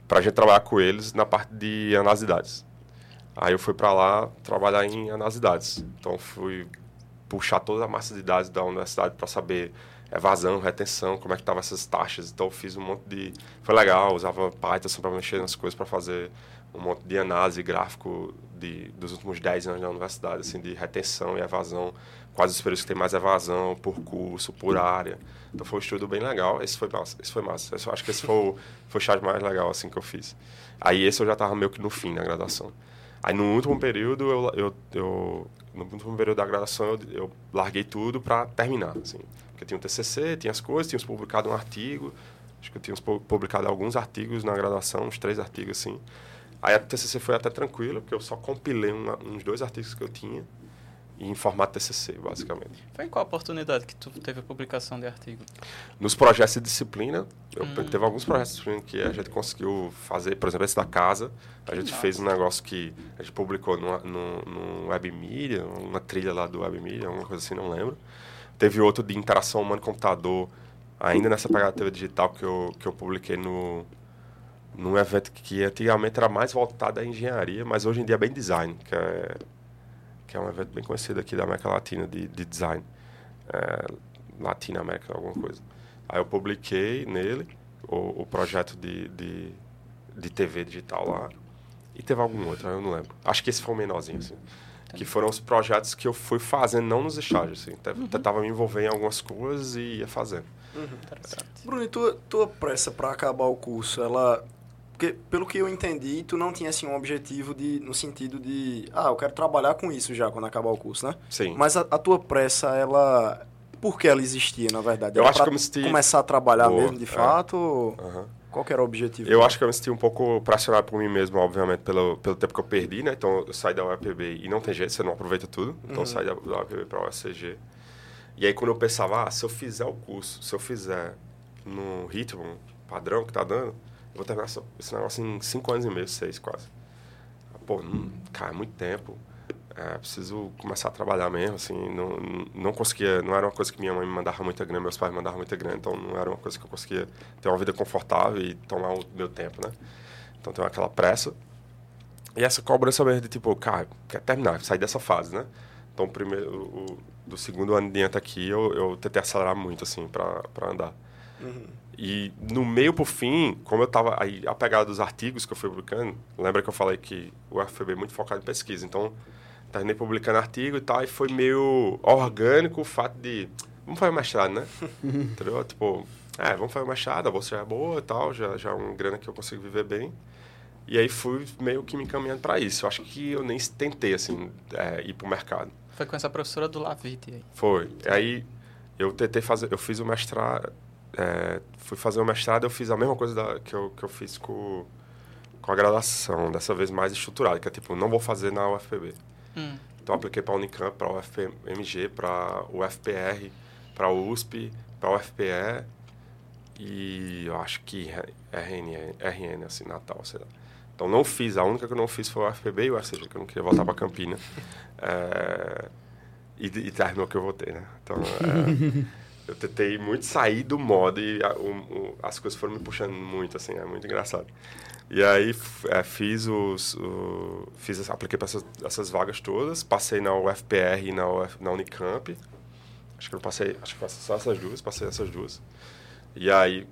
para a gente trabalhar com eles na parte de análise. Aí eu fui para lá trabalhar em análise. Então fui puxar toda a massa de dados da universidade para saber evasão, retenção, como é que estavam essas taxas. Então fiz um monte de... Foi legal, usava Python para mexer nas coisas, para fazer um monte de análise gráfico de, dos últimos 10 anos da universidade, assim, de retenção e evasão, quais os períodos que tem mais evasão, por curso, por área. Então foi um estudo bem legal, esse foi massa, esse foi massa. Eu acho que esse foi o, foi o charge mais legal, assim, que eu fiz. Aí esse eu já estava meio que no fim da graduação. Aí no último período, eu, eu, eu no último período da graduação, eu, eu larguei tudo para terminar, assim. Porque tinha um TCC, tinha as coisas, tínhamos publicado um artigo, acho que tínhamos publicado alguns artigos na graduação, uns três artigos, assim. Aí a TCC foi até tranquila, porque eu só compilei uma, uns dois artigos que eu tinha em formato TCC, basicamente. Foi em qual oportunidade que tu teve a publicação de artigo? Nos projetos de disciplina, eu hum. teve alguns projetos de disciplina que a gente conseguiu fazer, por exemplo, esse da casa, a gente Nossa. fez um negócio que a gente publicou no, no, no Web Media, uma trilha lá do Web Media, alguma coisa assim, não lembro. Teve outro de interação humano-computador, ainda nessa pegada digital que eu, que eu publiquei no, num evento que antigamente era mais voltado à engenharia, mas hoje em dia é bem design, que é que é um evento bem conhecido aqui da América Latina de, de design. É, Latina América, alguma coisa. Aí eu publiquei nele o, o projeto de, de, de, TV digital lá. E teve algum outro, eu não lembro. Acho que esse foi o menorzinho, assim. Que foram os projetos que eu fui fazendo, não nos estágios, assim. Uhum. Tentava me envolver em algumas coisas e ia fazendo. Uhum. Bruno, e tua, tua pressa para acabar o curso, ela porque, pelo que eu entendi, tu não tinha, assim, um objetivo de, no sentido de... Ah, eu quero trabalhar com isso já, quando acabar o curso, né? Sim. Mas a, a tua pressa, ela... Por que ela existia, na verdade? Eu Era acho que eu me senti... começar a trabalhar Boa, mesmo, de é. fato? Uhum. Qual era o objetivo? Eu acho que eu me senti um pouco pressionado por mim mesmo, obviamente, pelo, pelo tempo que eu perdi, né? Então, eu saí da UFPB e não tem jeito, você não aproveita tudo. Então, uhum. eu saí da, da UFPB para a UFCG. E aí, quando eu pensava, ah, se eu fizer o curso, se eu fizer no ritmo padrão que tá dando vou terminar esse negócio em cinco anos e meio, seis quase. Pô, não, cara, é muito tempo. É, preciso começar a trabalhar mesmo, assim, não, não conseguia, não era uma coisa que minha mãe me mandava muita grana, meus pais me mandavam muita grana, então não era uma coisa que eu conseguia ter uma vida confortável e tomar o meu tempo, né? Então tem aquela pressa. E essa cobrança mesmo de tipo, cara, quer terminar, sair dessa fase, né? Então, primeiro, o, do segundo ano diante aqui, eu, eu tentei acelerar muito, assim, para andar. Uhum. E no meio pro fim, como eu estava aí a pegada dos artigos que eu fui publicando, lembra que eu falei que o UFPB é muito focado em pesquisa, então terminei publicando artigo e tal, e foi meio orgânico o fato de vamos fazer mestrado, né? Entendeu? Tipo, é, vamos fazer mestrado, a bolsa já é boa e tal, já já é uma grana que eu consigo viver bem. E aí fui meio que me encaminhando para isso. Eu acho que eu nem tentei assim é, ir pro mercado. Foi com essa professora do Lavite aí. Foi. Aí eu tentei fazer, eu fiz o mestrado é, fui fazer o mestrado, eu fiz a mesma coisa da, que, eu, que eu fiz com, com a graduação, dessa vez mais estruturada, que é tipo, não vou fazer na UFPB. Hum. Então, apliquei para a Unicamp, para a UFMG, para o UFPR, para o USP, para o UFPE e eu acho que RN, RN, assim, Natal, sei lá. Então, não fiz. A única que eu não fiz foi o UFPB e o UFCG, que eu não queria voltar para Campina. É, e, e terminou que eu voltei, né? Então, é, eu tentei muito sair do modo e a, o, o, as coisas foram me puxando muito, assim, é muito engraçado. E aí é, fiz os, o, fiz, apliquei para essas, essas, vagas todas, passei na UFPR e na, Uf, na Unicamp. Acho que eu passei, acho que passei só essas duas, passei essas duas. E aí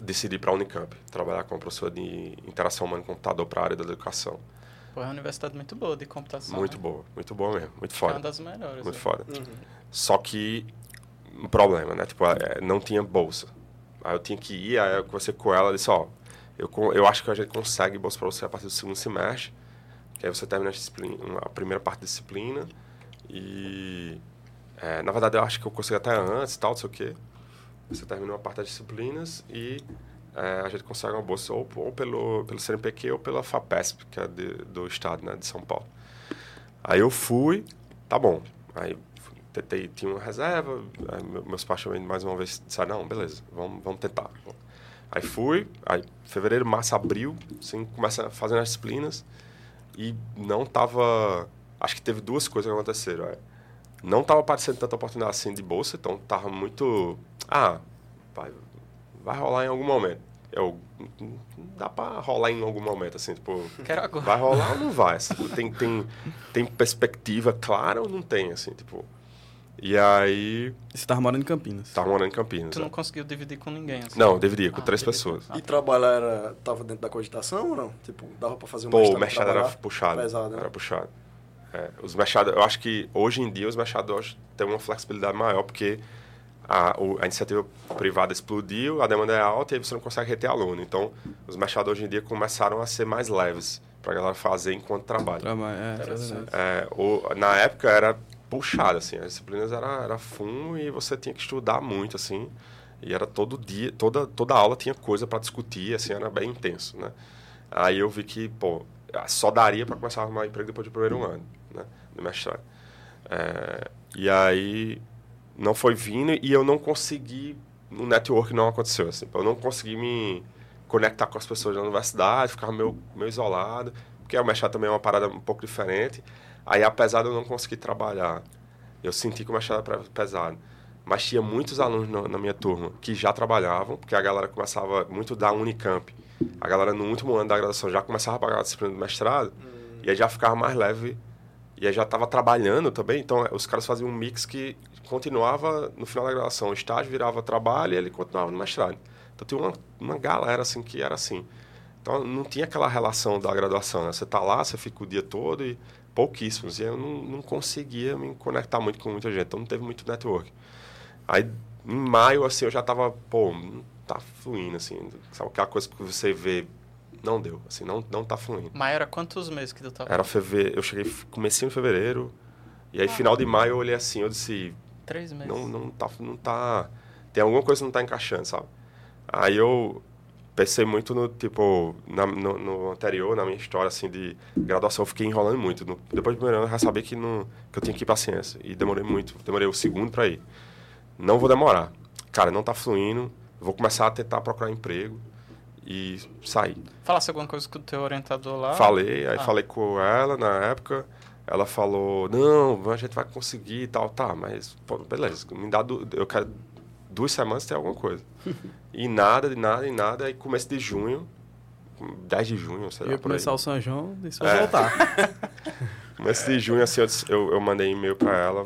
decidi para a Unicamp, trabalhar como professor de interação humano-computador para a área da educação. Pô, é uma universidade muito boa de computação. Muito né? boa, muito boa mesmo, muito foda. É uma das melhores. Muito é. foda. Uhum. Só que um problema, né? Tipo, é, não tinha bolsa. Aí eu tinha que ir, aí eu conversei com ela, disse, ó, eu, eu acho que a gente consegue bolsa para você a partir do segundo semestre, que aí você termina a, a primeira parte da disciplina, e, é, na verdade, eu acho que eu consegui até antes, tal, não sei o quê. Você termina uma parte das disciplinas e é, a gente consegue uma bolsa ou, ou, pelo, pelo CNPq ou pela FAPESP, que é de, do estado, né, de São Paulo. Aí eu fui, tá bom. Aí tentei, tinha uma reserva, meus pais também mais uma vez disseram, não, beleza, vamos, vamos tentar. Aí fui, aí fevereiro, março, abril, assim, começa fazendo as disciplinas e não tava... Acho que teve duas coisas que aconteceram. É. não estava aparecendo tanta oportunidade assim de bolsa, então tava muito. Ah, vai, vai rolar em algum momento. Eu, dá para rolar em algum momento, assim, tipo. Quero agora. Vai rolar ou não vai? Assim, tem, tem, tem perspectiva clara ou não tem, assim, tipo. E aí. Você tava morando em Campinas? Tava morando em Campinas. Tu não é. conseguiu dividir com ninguém? Assim. Não, dividia com ah, três pessoas. E trabalhar era. tava dentro da cogitação ou não? Tipo, dava pra fazer um Pô, o mexado era puxado. Pesado, né? Era puxado. É, os mechados, eu acho que hoje em dia os mechados têm uma flexibilidade maior, porque a, o, a iniciativa privada explodiu, a demanda é alta e aí você não consegue reter aluno. Então, os mechados hoje em dia começaram a ser mais leves para a galera fazer enquanto trabalha. Trabalho, é, é, o, na época era puxado, assim, as disciplinas era, era fumo e você tinha que estudar muito, assim, e era todo dia, toda, toda aula tinha coisa para discutir, assim, era bem intenso, né? Aí eu vi que, pô, só daria para começar a arrumar emprego depois do primeiro ano, né, do mestrado. É, e aí não foi vindo e eu não consegui, no network não aconteceu, assim, eu não consegui me conectar com as pessoas da universidade, ficava meio, meio isolado, porque o mestrado também é uma parada um pouco diferente, Aí, apesar de eu não conseguir trabalhar, eu senti que o mestrado era pesado. Mas tinha muitos alunos na, na, minha turma que já trabalhavam, porque a galera começava muito da Unicamp. A galera no último ano da graduação já começava a pagar a disciplina do mestrado, hum. e aí já ficava mais leve, e aí já estava trabalhando também. Então, os caras faziam um mix que continuava no final da graduação. O estágio virava trabalho e ele continuava no mestrado. Então, tinha uma, uma galera assim que era assim. Então, não tinha aquela relação da graduação, né? Você tá lá, você fica o dia todo e pouquíssimos. E eu não, não conseguia me conectar muito com muita gente, então não teve muito network. Aí, em maio, assim, eu já tava, pô, não tá fluindo, assim. Sabe aquela coisa que você vê, não deu, assim, não, não tá fluindo. Maio era quantos meses que tu tava? Era fevereiro, eu cheguei, comecei em fevereiro, e aí, ah, final de maio, eu olhei assim, eu disse... Três meses. Não, não, tá, não tá... Tem alguma coisa que não tá encaixando, sabe? Aí eu pensei muito no, tipo, na, no, no, anterior, na minha história, assim, de graduação, eu fiquei enrolando muito. No, depois do primeiro ano, eu já sabia que, não, que eu tinha que ir pra ciência. E demorei muito, demorei o segundo para ir. Não vou demorar. Cara, não tá fluindo, vou começar a tentar procurar emprego e sair. Falasse alguma coisa com o teu orientador lá? Falei, aí ah. falei com ela na época, ela falou, não, a gente vai conseguir e tal, tá, mas, pô, beleza, me dá, do, eu quero duas semanas tem alguma coisa. e nada, de nada, e nada. Aí começo de junho, 10 de junho, sei lá. Ia começar o São João, e vai é. voltar. começo de junho, assim, eu, eu mandei e-mail pra ela,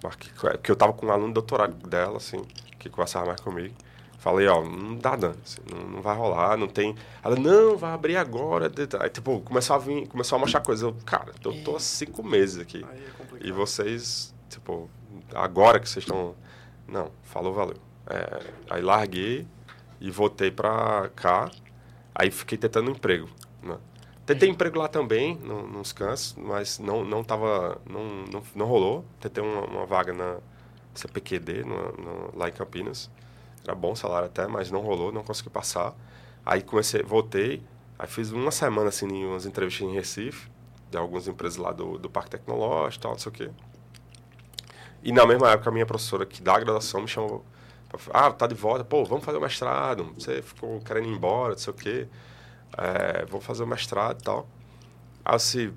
porque eu tava com um aluno de doutorado dela, assim, que conversava mais comigo. Falei, ó, não dá dano, assim, não, não, vai rolar, não tem... Ela, não, vai abrir agora. Aí, tipo, começou a vir, começou a mostrar coisas. Eu, cara, eu tô há cinco meses aqui. É e vocês, tipo, agora que vocês estão não, falou, valeu. É, aí larguei e voltei pra cá. Aí fiquei tentando emprego. Né? Tentei emprego lá também, no, nos cans, mas não, não tava. Não, não, não rolou. Tentei uma, uma vaga na CPQD, no, no, lá em Campinas. Era bom salário até, mas não rolou, não consegui passar. Aí comecei, voltei, aí fiz uma semana assim, em umas entrevistas em Recife, de algumas empresas lá do, do Parque Tecnológico e tal, não sei o quê. E na mesma época, a minha professora que dá a graduação me chamou. Ah, tá de volta. Pô, vamos fazer o mestrado. Você ficou querendo ir embora, não sei o quê. É, vou fazer o mestrado e tal. Aí assim,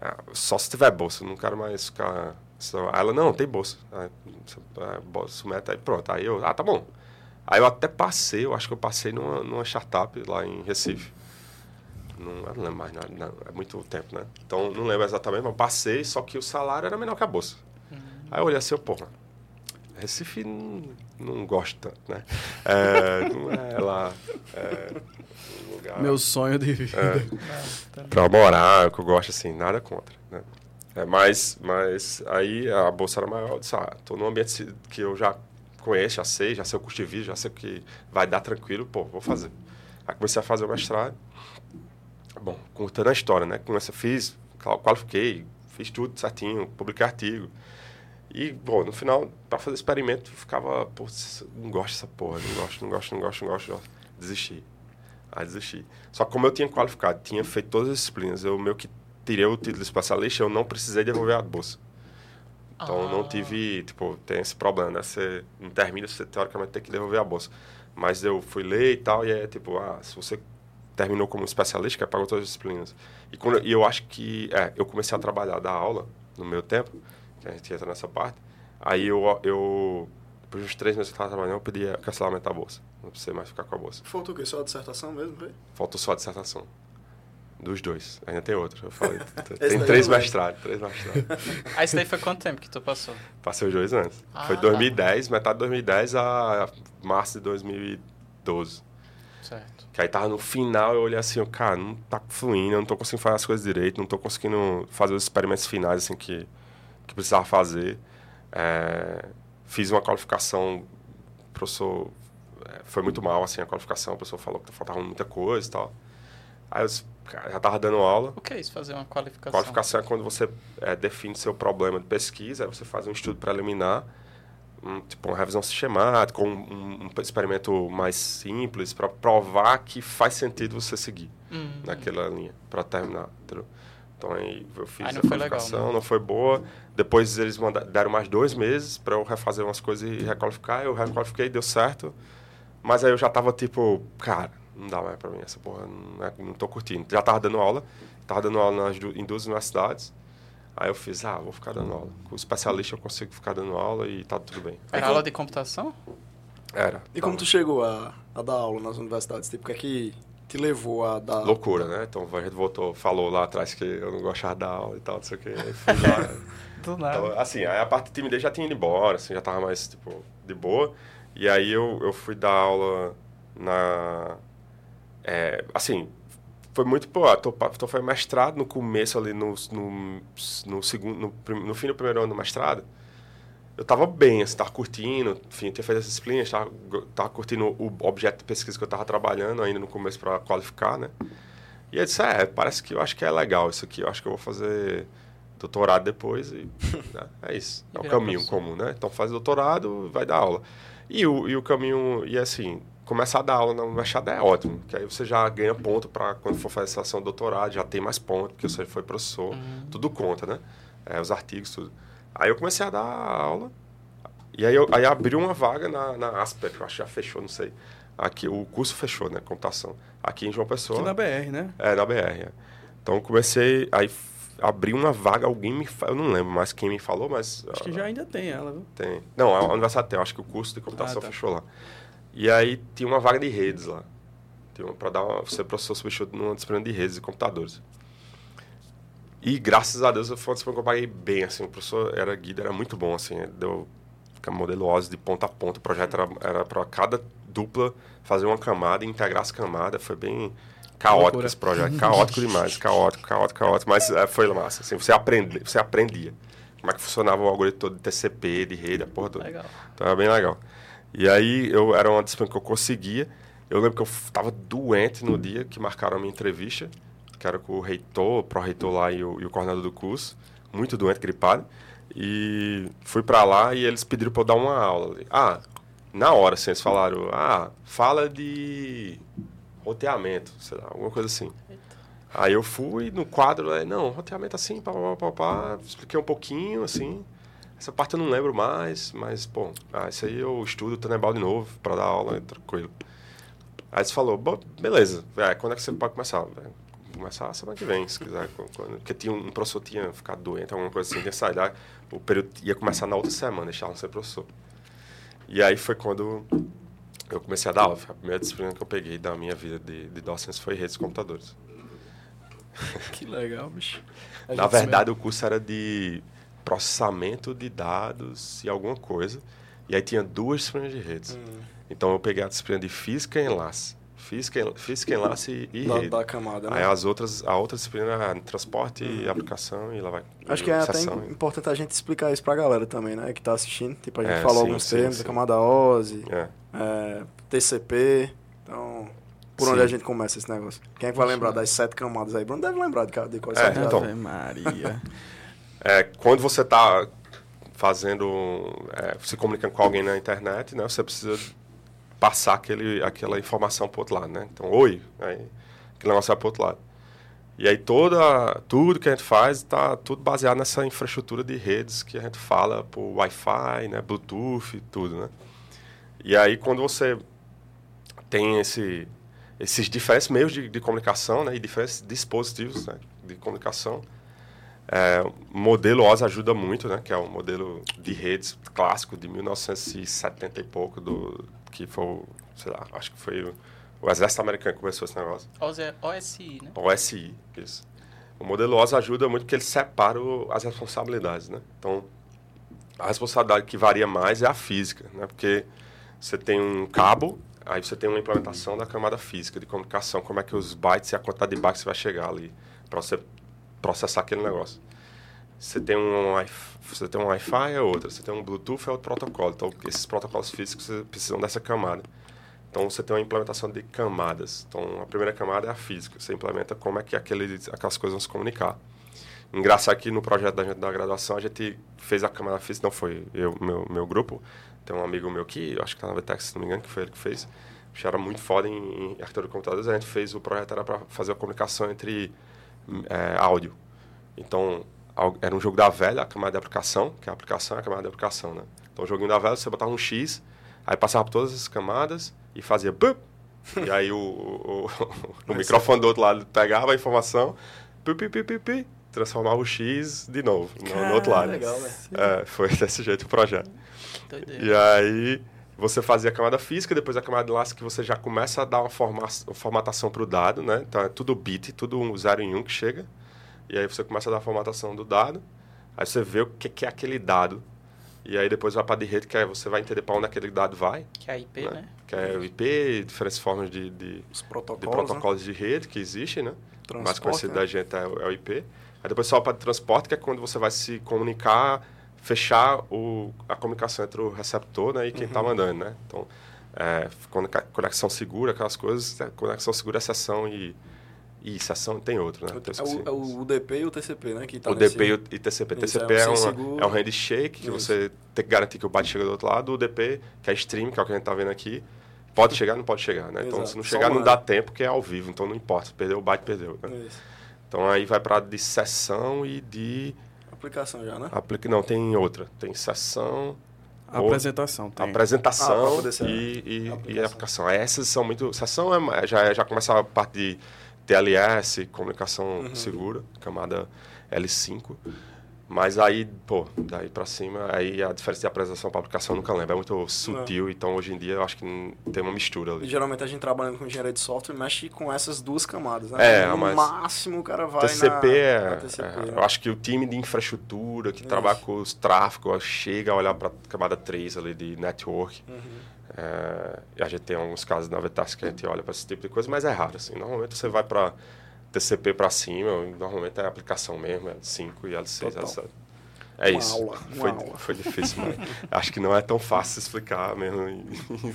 é, só se tiver bolsa, não quero mais ficar... Aí ela, não, tem bolsa. É, bolsa, meta, aí pronto. Aí eu, ah, tá bom. Aí eu até passei, eu acho que eu passei numa, numa startup lá em Recife. Não, eu não lembro mais, não, não, é muito tempo, né? Então, não lembro exatamente, mas passei, só que o salário era menor que a bolsa. Aí eu olhei assim, porra, Recife não, não gosta, né? É, não é lá é, um lugar... Meu sonho de vida. É, pra morar, que eu gosto, assim, nada contra, né? É, mas, mas aí a bolsa era maior, eu disse, ah, tô num ambiente que eu já conheço, já sei, já sei o custo de vida, já sei o que vai dar tranquilo, pô, vou fazer. Aí comecei a fazer o mestrado. Bom, contando a história, né? Comecei, fiz, qualifiquei, fiz tudo certinho, publiquei artigo. E, bom, no final, para fazer experimento, ficava, pô, não gosto dessa porra, não gosto, não gosto, não gosto, não gosto. Desisti. Aí desisti. Só que como eu tinha qualificado, tinha feito todas as disciplinas, eu meio que tirei o título de especialista, eu não precisei devolver a bolsa. Então, ah. não tive, tipo, tem esse problema, né? Você não termina, você teoricamente tem que devolver a bolsa. Mas eu fui ler e tal, e é tipo, ah, se você terminou como especialista, que pagou todas as disciplinas. E, quando, e eu acho que, é, eu comecei a trabalhar, dar aula no meu tempo, que a gente entra nessa parte. Aí eu, eu depois de uns três meses que eu estava trabalhando, eu pedi cancelamento da bolsa. Não precisei mais ficar com a bolsa. Faltou o quê? Só a dissertação mesmo, foi? Faltou só a dissertação. Dos dois. Ainda tem outro. Eu falei. tem três mestrados. Três mestrados. Aí isso daí foi quanto tempo que tu passou? Passei os dois anos. Ah, foi 2010, tá. metade de 2010 a março de 2012. Certo. Que aí tava no final, eu olhei assim, cara, não tá fluindo, eu não tô conseguindo fazer as coisas direito, não tô conseguindo fazer os experimentos finais, assim, que, que precisava fazer. É, fiz uma qualificação, o professor é, foi muito mal, assim, a qualificação, o professor falou que faltava muita coisa e tal. Aí eu já estava dando aula. O que é isso, fazer uma qualificação? Qualificação é quando você é, define seu problema de pesquisa, aí você faz um estudo preliminar, um, tipo uma revisão sistemática, um, um, um experimento mais simples, para provar que faz sentido você seguir uhum. naquela linha, para terminar, entendeu? Então aí eu fiz aí a qualificação, legal, né? não foi boa. Depois eles mandaram, deram mais dois meses para eu refazer umas coisas e requalificar. Eu requalifiquei, deu certo. Mas aí eu já tava tipo, cara, não dá mais para mim essa porra, não, é, não tô curtindo. Já tava dando aula, tava dando aula nas, em duas universidades. Aí eu fiz, ah, vou ficar dando aula. Com o especialista eu consigo ficar dando aula e tá tudo bem. Era aula de computação? Era. E como tu chegou a, a dar aula nas universidades? Tipo, o que é que te levou a dar. Loucura, né? Então a gente voltou, falou lá atrás que eu não gostava da aula e tal, não sei o que. Aí fui lá. Do nada. Então, assim, a parte de timidez já tinha ido embora, assim, já tava mais, tipo, de boa. E aí eu, eu fui dar aula na. É, assim, foi muito, pô, tô, tô foi mestrado no começo ali, no, no, no segundo, no, no fim do primeiro ano do mestrado eu estava bem, assim, tava curtindo, enfim, tinha feito essa disciplina, estava tava curtindo o objeto de pesquisa que eu estava trabalhando ainda no começo para qualificar, né? E eu disse, é, parece que eu acho que é legal isso aqui, eu acho que eu vou fazer doutorado depois e né? é isso, é o caminho comum, né? Então faz doutorado, vai dar aula. E o, e o caminho, e assim, começar a dar aula na universidade é ótimo, que aí você já ganha ponto para quando for fazer a de doutorado, já tem mais ponto, porque você foi professor, uhum. tudo conta, né? É, os artigos, tudo. Aí eu comecei a dar aula. E aí, eu, aí abriu uma vaga na, na Asper, que eu acho que já fechou, não sei. Aqui, o curso fechou, né? Computação. Aqui em João Pessoa. Aqui na BR, né? É, na BR. É. Então comecei. Aí abri uma vaga, alguém me. Eu não lembro mais quem me falou, mas. Acho que já ainda tem ela, viu? Tem. Não, a universidade tem. Acho que o curso de computação ah, tá. fechou lá. E aí tinha uma vaga de redes lá. Pra dar uma, ser professor substituto numa disciplina de redes e computadores. E graças a Deus foi uma disciplina que eu paguei bem, assim, o professor era guia, era muito bom, assim, deu modelo OSI de ponta a ponta, o projeto era, para cada dupla fazer uma camada integrar as camadas, foi bem caótico esse projeto, caótico demais, caótico, caótico, caótico, mas é, foi massa, assim, você, aprende, você aprendia como é que funcionava o algoritmo todo de TCP, de rede, a porra toda. Legal. Então era bem legal. E aí eu era uma disciplina que eu conseguia, eu lembro que eu estava doente no dia que marcaram a minha entrevista, que era com o reitor, o pró-reitor lá e o, e o coordenador do curso, muito doente, gripado. E fui para lá e eles pediram para eu dar uma aula. Ah, na hora, assim, eles falaram, ah, fala de roteamento, sei lá, alguma coisa assim. Aí eu fui no quadro, é, não, roteamento assim, pá, pá, pá, pá, expliquei um pouquinho, assim. Essa parte eu não lembro mais, mas, pô, ah, isso aí eu estudo Tenebal de novo para dar aula, tranquilo. Aí eles falou, beleza, é, quando é que você pode começar? começar a semana que vem, se quiser. Quando, porque tinha um, professor tinha ficado doente, alguma coisa assim, ia sair lá, o período ia começar na outra semana, deixaram ser professor. E aí foi quando eu comecei a dar aula. A primeira disciplina que eu peguei da minha vida de, de docência foi redes de computadores. Que legal, bicho. na verdade, o curso era de processamento de dados e alguma coisa. E aí tinha duas disciplinas de redes. Hum. Então eu peguei a disciplina de física e enlace. Física, física enlace e da, rede. Da camada, né? Aí as outras, a outra disciplina é transporte e aplicação e lá vai. Acho que é até importante a gente explicar isso pra galera também, né? Que tá assistindo. Tipo, a gente é, falou sim, alguns sim, termos, sim. a camada OSI, é. É, TCP. Então, por onde a gente começa esse negócio? Quem é que vai lembrar das sete camadas aí? Bruno deve lembrar de, de quais é, então, Maria. é, quando você tá fazendo, é, se comunicando com alguém na internet, né? Você precisa passar aquele, aquela informação para o outro lado, né? Então, oi, aí aquele negócio vai para o outro lado. E aí toda, tudo que a gente faz está tudo baseado nessa infraestrutura de redes que a gente fala por Wi-Fi, né, Bluetooth, tudo, né? E aí quando você tem esse, esses diferentes meios de, de comunicação, né, e diferentes dispositivos né, de comunicação, É, o modelo OS ajuda muito, né? Que é o modelo de redes clássico de 1970 e pouco, do, que foi, sei lá, acho que foi o, o Exército Americano que começou esse negócio. OS OSI, né? OSI, isso. O modelo OS ajuda muito porque ele separa o, as responsabilidades, né? Então, a responsabilidade que varia mais é a física, né? Porque você tem um cabo, aí você tem uma implementação da camada física de comunicação, como é que os bytes e a quantidade de bytes vai chegar ali para você processar aquele negócio. Você tem um você tem um Wi-Fi é outra, você tem um Bluetooth é outro protocolo. Então esses protocolos físicos precisam dessa camada. Então você tem uma implementação de camadas. Então a primeira camada é a física. Você implementa como é que aquele, aquelas coisas vão se comunicar. Engraçado que no projeto da da graduação a gente fez a camada física, não foi eu, meu, meu grupo. Tem um amigo meu que, acho que está na VTEX, se não me engano, que foi ele que fez. Já era muito foda em, em arquitetura de computadores. A gente fez o projeto era para fazer a comunicação entre é, áudio. Então era um jogo da velha, a camada de aplicação, que é a aplicação é a camada de aplicação, né? Então o joguinho da velha você botava um X, aí passava por todas as camadas e fazia bup, e aí o, o, o, o microfone do outro lado pegava a informação, pi, pi, pi, pi, transformava o X de novo no, no outro lado. Legal, né? É, foi desse jeito o projeto. E aí você fazia a camada física, depois a camada de laço que você já começa a dar uma, forma, uma formatação para o dado, né? Então é tudo bit, tudo um zero em um que chega. E aí você começa a dar a formatação do dado, aí você vê o que, que é aquele dado. E aí depois vai para a rede, que aí você vai entender para onde aquele dado vai. Que é a IP, né? né? Que é o IP, diferentes formas de, de, Os protocolos, de, protocolos né? de rede que existem, né? Transporte, o mais conhecido né? da gente é o, é o IP. Aí depois só para transporte, que é quando você vai se comunicar, fechar o, a comunicação entre o receptor né, e quem está Uhum. mandando, né? Então, é, conexão segura, aquelas coisas, né? conexão segura é sessão e, e sessão tem outro, né? Eu É o, é o UDP e o TCP, né? Que tá O nesse- DP e o TCP. Isso, TCP é é, um sem seguro. é um handshake que Isso. você tem que garantir que o byte chega do outro lado. O DP, que é stream, que é o que a gente está vendo aqui, pode chegar, não pode chegar, né? Então, Exato. se não Só chegar, não dá tempo, porque é ao vivo. Então, não importa. Se perdeu o byte, perdeu. né? Isso. Então, aí vai para de sessão e de... Aplicação já, né? Aplica... Não, tem outra. Tem sessão, apresentação tem. Ah, apresentação ser e, e, a e aplicação. aplicação. Essas são muito... Sessão é, já, já começa a parte de TLS, comunicação Uhum. segura, camada L5. Mas aí, pô, daí pra cima, aí a diferença de apresentação para aplicação eu nunca lembro. É muito sutil, então hoje em dia eu acho que tem uma mistura E ali. geralmente a gente trabalhando com engenharia de software mexe com essas duas camadas, né? É, no mas- máximo o cara vai TCP na, é, na TCP, é, né? Eu acho que o time de infraestrutura que Isso. trabalha com os tráfegos chega a olhar para a camada 3 ali de network. Uhum. É, e a gente tem alguns casos na Vetas que a gente olha para esse tipo de coisa, mas é raro. Assim. Normalmente você vai para TCP para cima, normalmente é aplicação mesmo, L5 e L6, Total. L7. É Uma isso. aula, uma foi, aula. foi difícil, mas acho que não é tão fácil explicar mesmo em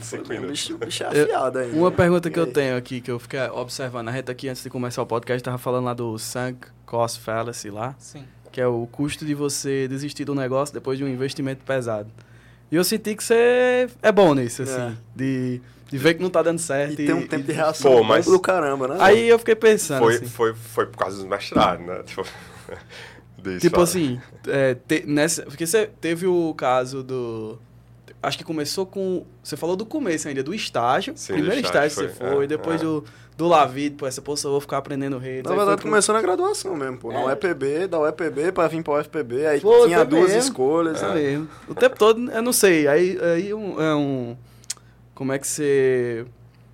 5 O minutos. bicho, bicho é afiado ainda. Uma né? pergunta que E eu aí? tenho aqui, que eu fiquei observando, a gente aqui antes de começar o podcast tava falando lá do sunk cost fallacy lá, Sim. que é o custo de você desistir do negócio depois de um investimento pesado. E eu senti que você é bom nisso, assim, É. de, de ver que não tá dando certo. E tem um tempo de reação Pô, bom mas- do caramba, né? Aí eu fiquei pensando, Foi, assim, foi, foi por causa do mestrado, né? Tipo, disso, tipo assim, é, te- nessa, porque você teve o caso do... Acho que começou com... Você falou do começo ainda, do estágio. Sim, primeiro estágio estágio, você foi, foi, é, depois é. do, do Lavid, pô, essa poxa, eu vou ficar aprendendo redes. Na verdade, pro- começou na graduação mesmo, pô. Na É. UEPB, da UEPB pra vir pra UFPB, aí Foi, tinha duas mesmo. escolhas. Isso né? mesmo. O tempo todo, eu não sei. Aí, aí um- é um. Como é que você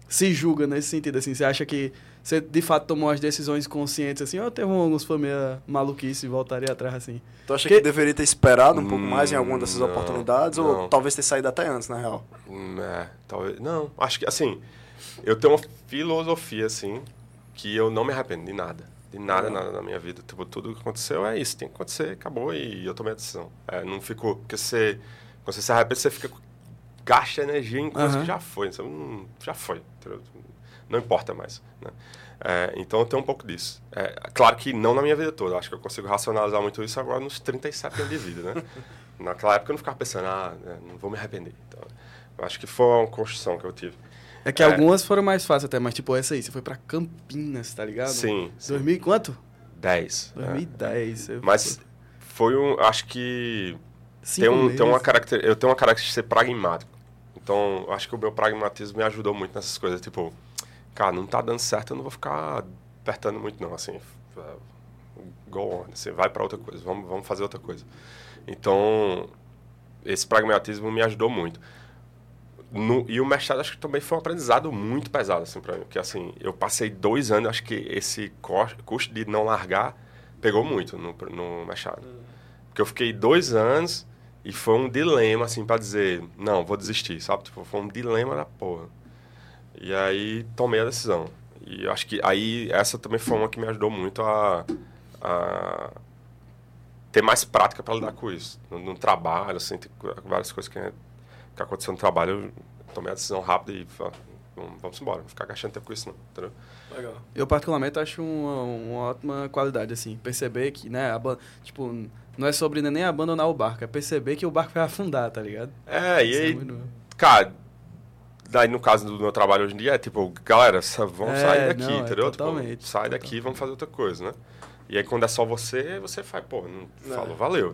se julga nesse sentido? Assim, você acha que você de fato tomou as decisões conscientes assim? Ou teve alguns família maluquice e voltaria atrás assim? Tu acha Que- que deveria ter esperado um pouco Hum, mais em alguma dessas não, oportunidades? não. Ou talvez ter saído até antes, na real? Hum, É, talvez. Não, acho que assim, eu tenho uma filosofia assim que eu não me arrependo de nada. De nada, Não. nada na minha vida. Tipo, tudo que aconteceu é isso, tem que acontecer, acabou e eu tomei a decisão. É, não ficou. Porque você. Quando você se arrepende, você fica. Gasta energia em coisa Aham. que já foi. Você não- já foi. entendeu? Não importa mais. Né? É, então eu tenho um pouco disso. É, claro que não na minha vida toda. Acho que eu consigo racionalizar muito isso agora nos 37 anos de vida, né? Naquela época eu não ficava pensando, ah, né, não vou me arrepender. Então, eu acho que foi uma construção que eu tive. É que É. algumas foram mais fáceis até, mas tipo essa aí, você foi pra Campinas, tá ligado? Sim, sim. 2000 e quanto? 10. é. 2010. você Mas foi um. Acho que Cinco tem, um, tem uma meses. caracter, eu tenho uma característica de ser pragmático. Então, acho que o meu pragmatismo me ajudou muito nessas coisas. Tipo, cara, não tá dando certo, eu não vou ficar apertando muito, não. Assim, é, go on, você vai para outra coisa, vamos, vamos fazer outra coisa. Então, esse pragmatismo me ajudou muito. No, e o mestrado acho que também foi um aprendizado muito pesado assim para mim, porque assim eu passei dois anos, acho que esse custo de não largar pegou muito no, no mestrado, porque eu fiquei dois anos e foi um dilema assim para dizer não vou desistir, sabe? Tipo, foi um dilema da porra. E aí tomei a decisão. E acho que aí essa também foi uma que me ajudou muito a, a ter mais prática para lidar com isso. No, no, trabalho, assim, várias coisas que, que aconteceu no trabalho, eu tomei a decisão rápida e falei, vamos embora, não ficar gastando tempo com isso não, entendeu? Legal. Eu particularmente acho uma, uma ótima qualidade, assim, perceber que, né, a, tipo, não é sobre nem abandonar o barco, é perceber que o barco vai afundar, tá ligado? É, e é aí, é cara, daí no caso do meu trabalho hoje em dia é tipo, galera, vamos é, sair daqui, não, é entendeu? É totalmente, tipo, sai daqui, vamos fazer outra coisa, né? E aí quando é só você, você faz, pô, não, falou, valeu.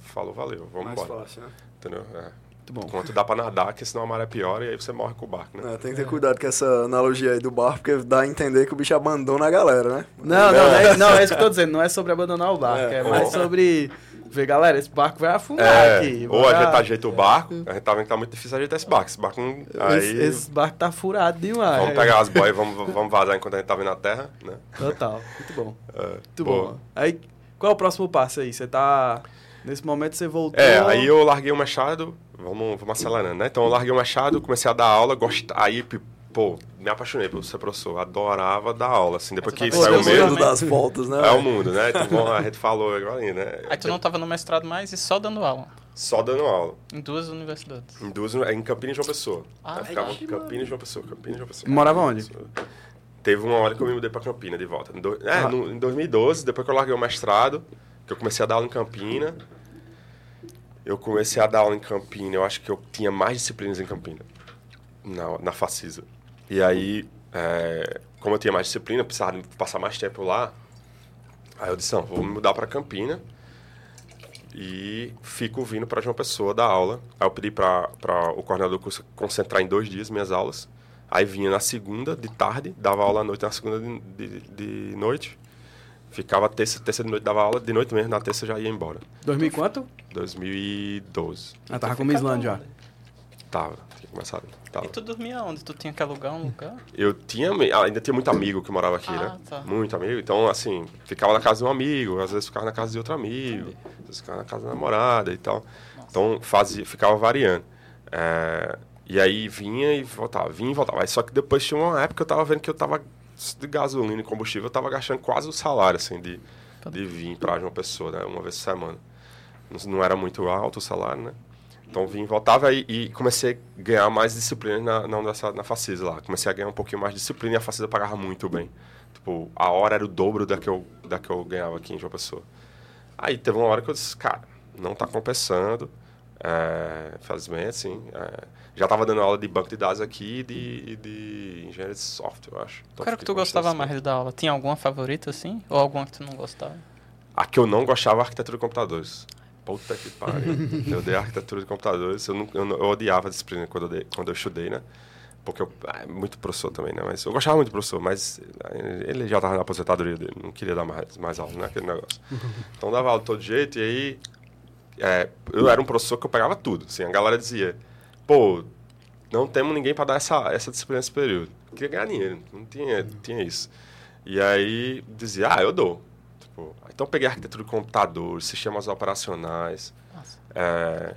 Falou, valeu, vamos Mais embora. Fácil, né? Entendeu? É. Muito bom. Enquanto dá pra nadar, que senão a maré piora e aí você morre com o barco, né? É, tem que ter cuidado com essa analogia aí do barco, porque dá a entender que o bicho abandona a galera, né? Não, não, não é, não, é isso que eu tô dizendo, não é sobre abandonar o barco, é, é mais sobre ver, galera, esse barco vai afundar é, aqui. Ou a gente ajeita o barco, a gente tá vendo que tá muito difícil ajeitar esse barco. Esse barco não, aí, esse, esse, barco tá furado demais. Vamos pegar as boias e vamos, vamos vazar enquanto a gente tá vendo a terra, né? Total, muito bom. É, muito bom. Aí, qual é o próximo passo aí? Você tá... Nesse momento você voltou... É, aí eu larguei o machado, vamos, vamos acelerando, né? Então eu larguei o machado, comecei a dar aula, gost... aí pô, me apaixonei por ser professor. Adorava dar aula, assim, depois que saiu mesmo. das voltas, né? É o mundo, né? Então, a gente falou agora, né? Aí tu não tava no mestrado mais e só dando aula? Só dando aula. Em duas universidades? Em duas, em Campinas e João Pessoa. Ah, eu ficava em Campinas e João Pessoa, Campinas e João Pessoa. Morava onde? Teve uma hora que eu me mudei pra Campinas de volta. É, ah. no, em 2012, depois que eu larguei o mestrado, que eu comecei a dar aula em Campinas, eu comecei a dar aula em Campinas, eu acho que eu tinha mais disciplinas em Campinas, na, na Facisa. E aí, é, como eu tinha mais disciplina, precisava passar mais tempo lá, aí eu disse, não, vou me mudar para Campina e fico vindo para João Pessoa dar aula. Aí eu pedi para o coordenador do curso concentrar em dois dias minhas aulas. Aí vinha na segunda de tarde, dava aula à noite na segunda de, de, de noite. Ficava terça, terça de noite, dava aula, de noite mesmo, na terça já ia embora. 2000 quanto? 2012. Ah, tava com o Islândia já. Tava, tinha começado. Tava. E tu dormia onde? Tu tinha que alugar um lugar? Eu tinha, ah, ainda tinha muito amigo que morava aqui, ah, né? Tá. Muito amigo. Então, assim, ficava na casa de um amigo, às vezes ficava na casa de outro amigo, Entendi. às vezes ficava na casa da namorada e tal. Nossa. Então, fazia, ficava variando. É, e aí vinha e voltava, vinha e voltava. Aí, só que depois tinha uma época que eu tava vendo que eu tava de gasolina e combustível, eu tava gastando quase o salário, assim, de, de vir pra uma pessoa, né? Uma vez por semana. Não, não era muito alto o salário, né? Então vim, voltava e, e comecei a ganhar mais disciplina na, na universidade, na Facisa lá. Comecei a ganhar um pouquinho mais de disciplina e a Facisa pagava muito bem. Tipo, a hora era o dobro da que eu, da que eu ganhava aqui em João Pessoa. Aí teve uma hora que eu disse, cara, não está compensando. É, infelizmente, assim. É, já estava dando aula de banco de dados aqui e de, de engenharia de software, eu acho. Então, Qual era que tu gostava assim. mais da aula? Tinha alguma favorita, assim? Ou alguma que tu não gostava? A que eu não gostava, arquitetura de computadores. Puta que pariu. eu dei arquitetura de computadores. Eu, não, eu, eu, odiava a disciplina quando eu, dei, quando eu estudei, né? Porque eu. É, muito professor também, né? Mas eu gostava muito do professor, mas ele já estava na aposentadoria dele. Não queria dar mais, mais aula, né? Aquele negócio. Então dava aula de todo jeito. E aí. É, eu era um professor que eu pegava tudo. Assim, a galera dizia: pô, não temos ninguém para dar essa, essa disciplina nesse período. Eu queria ganhar dinheiro. Não tinha, tinha isso. E aí dizia: ah, eu dou. Tipo, então peguei arquitetura de computador, sistemas operacionais, é,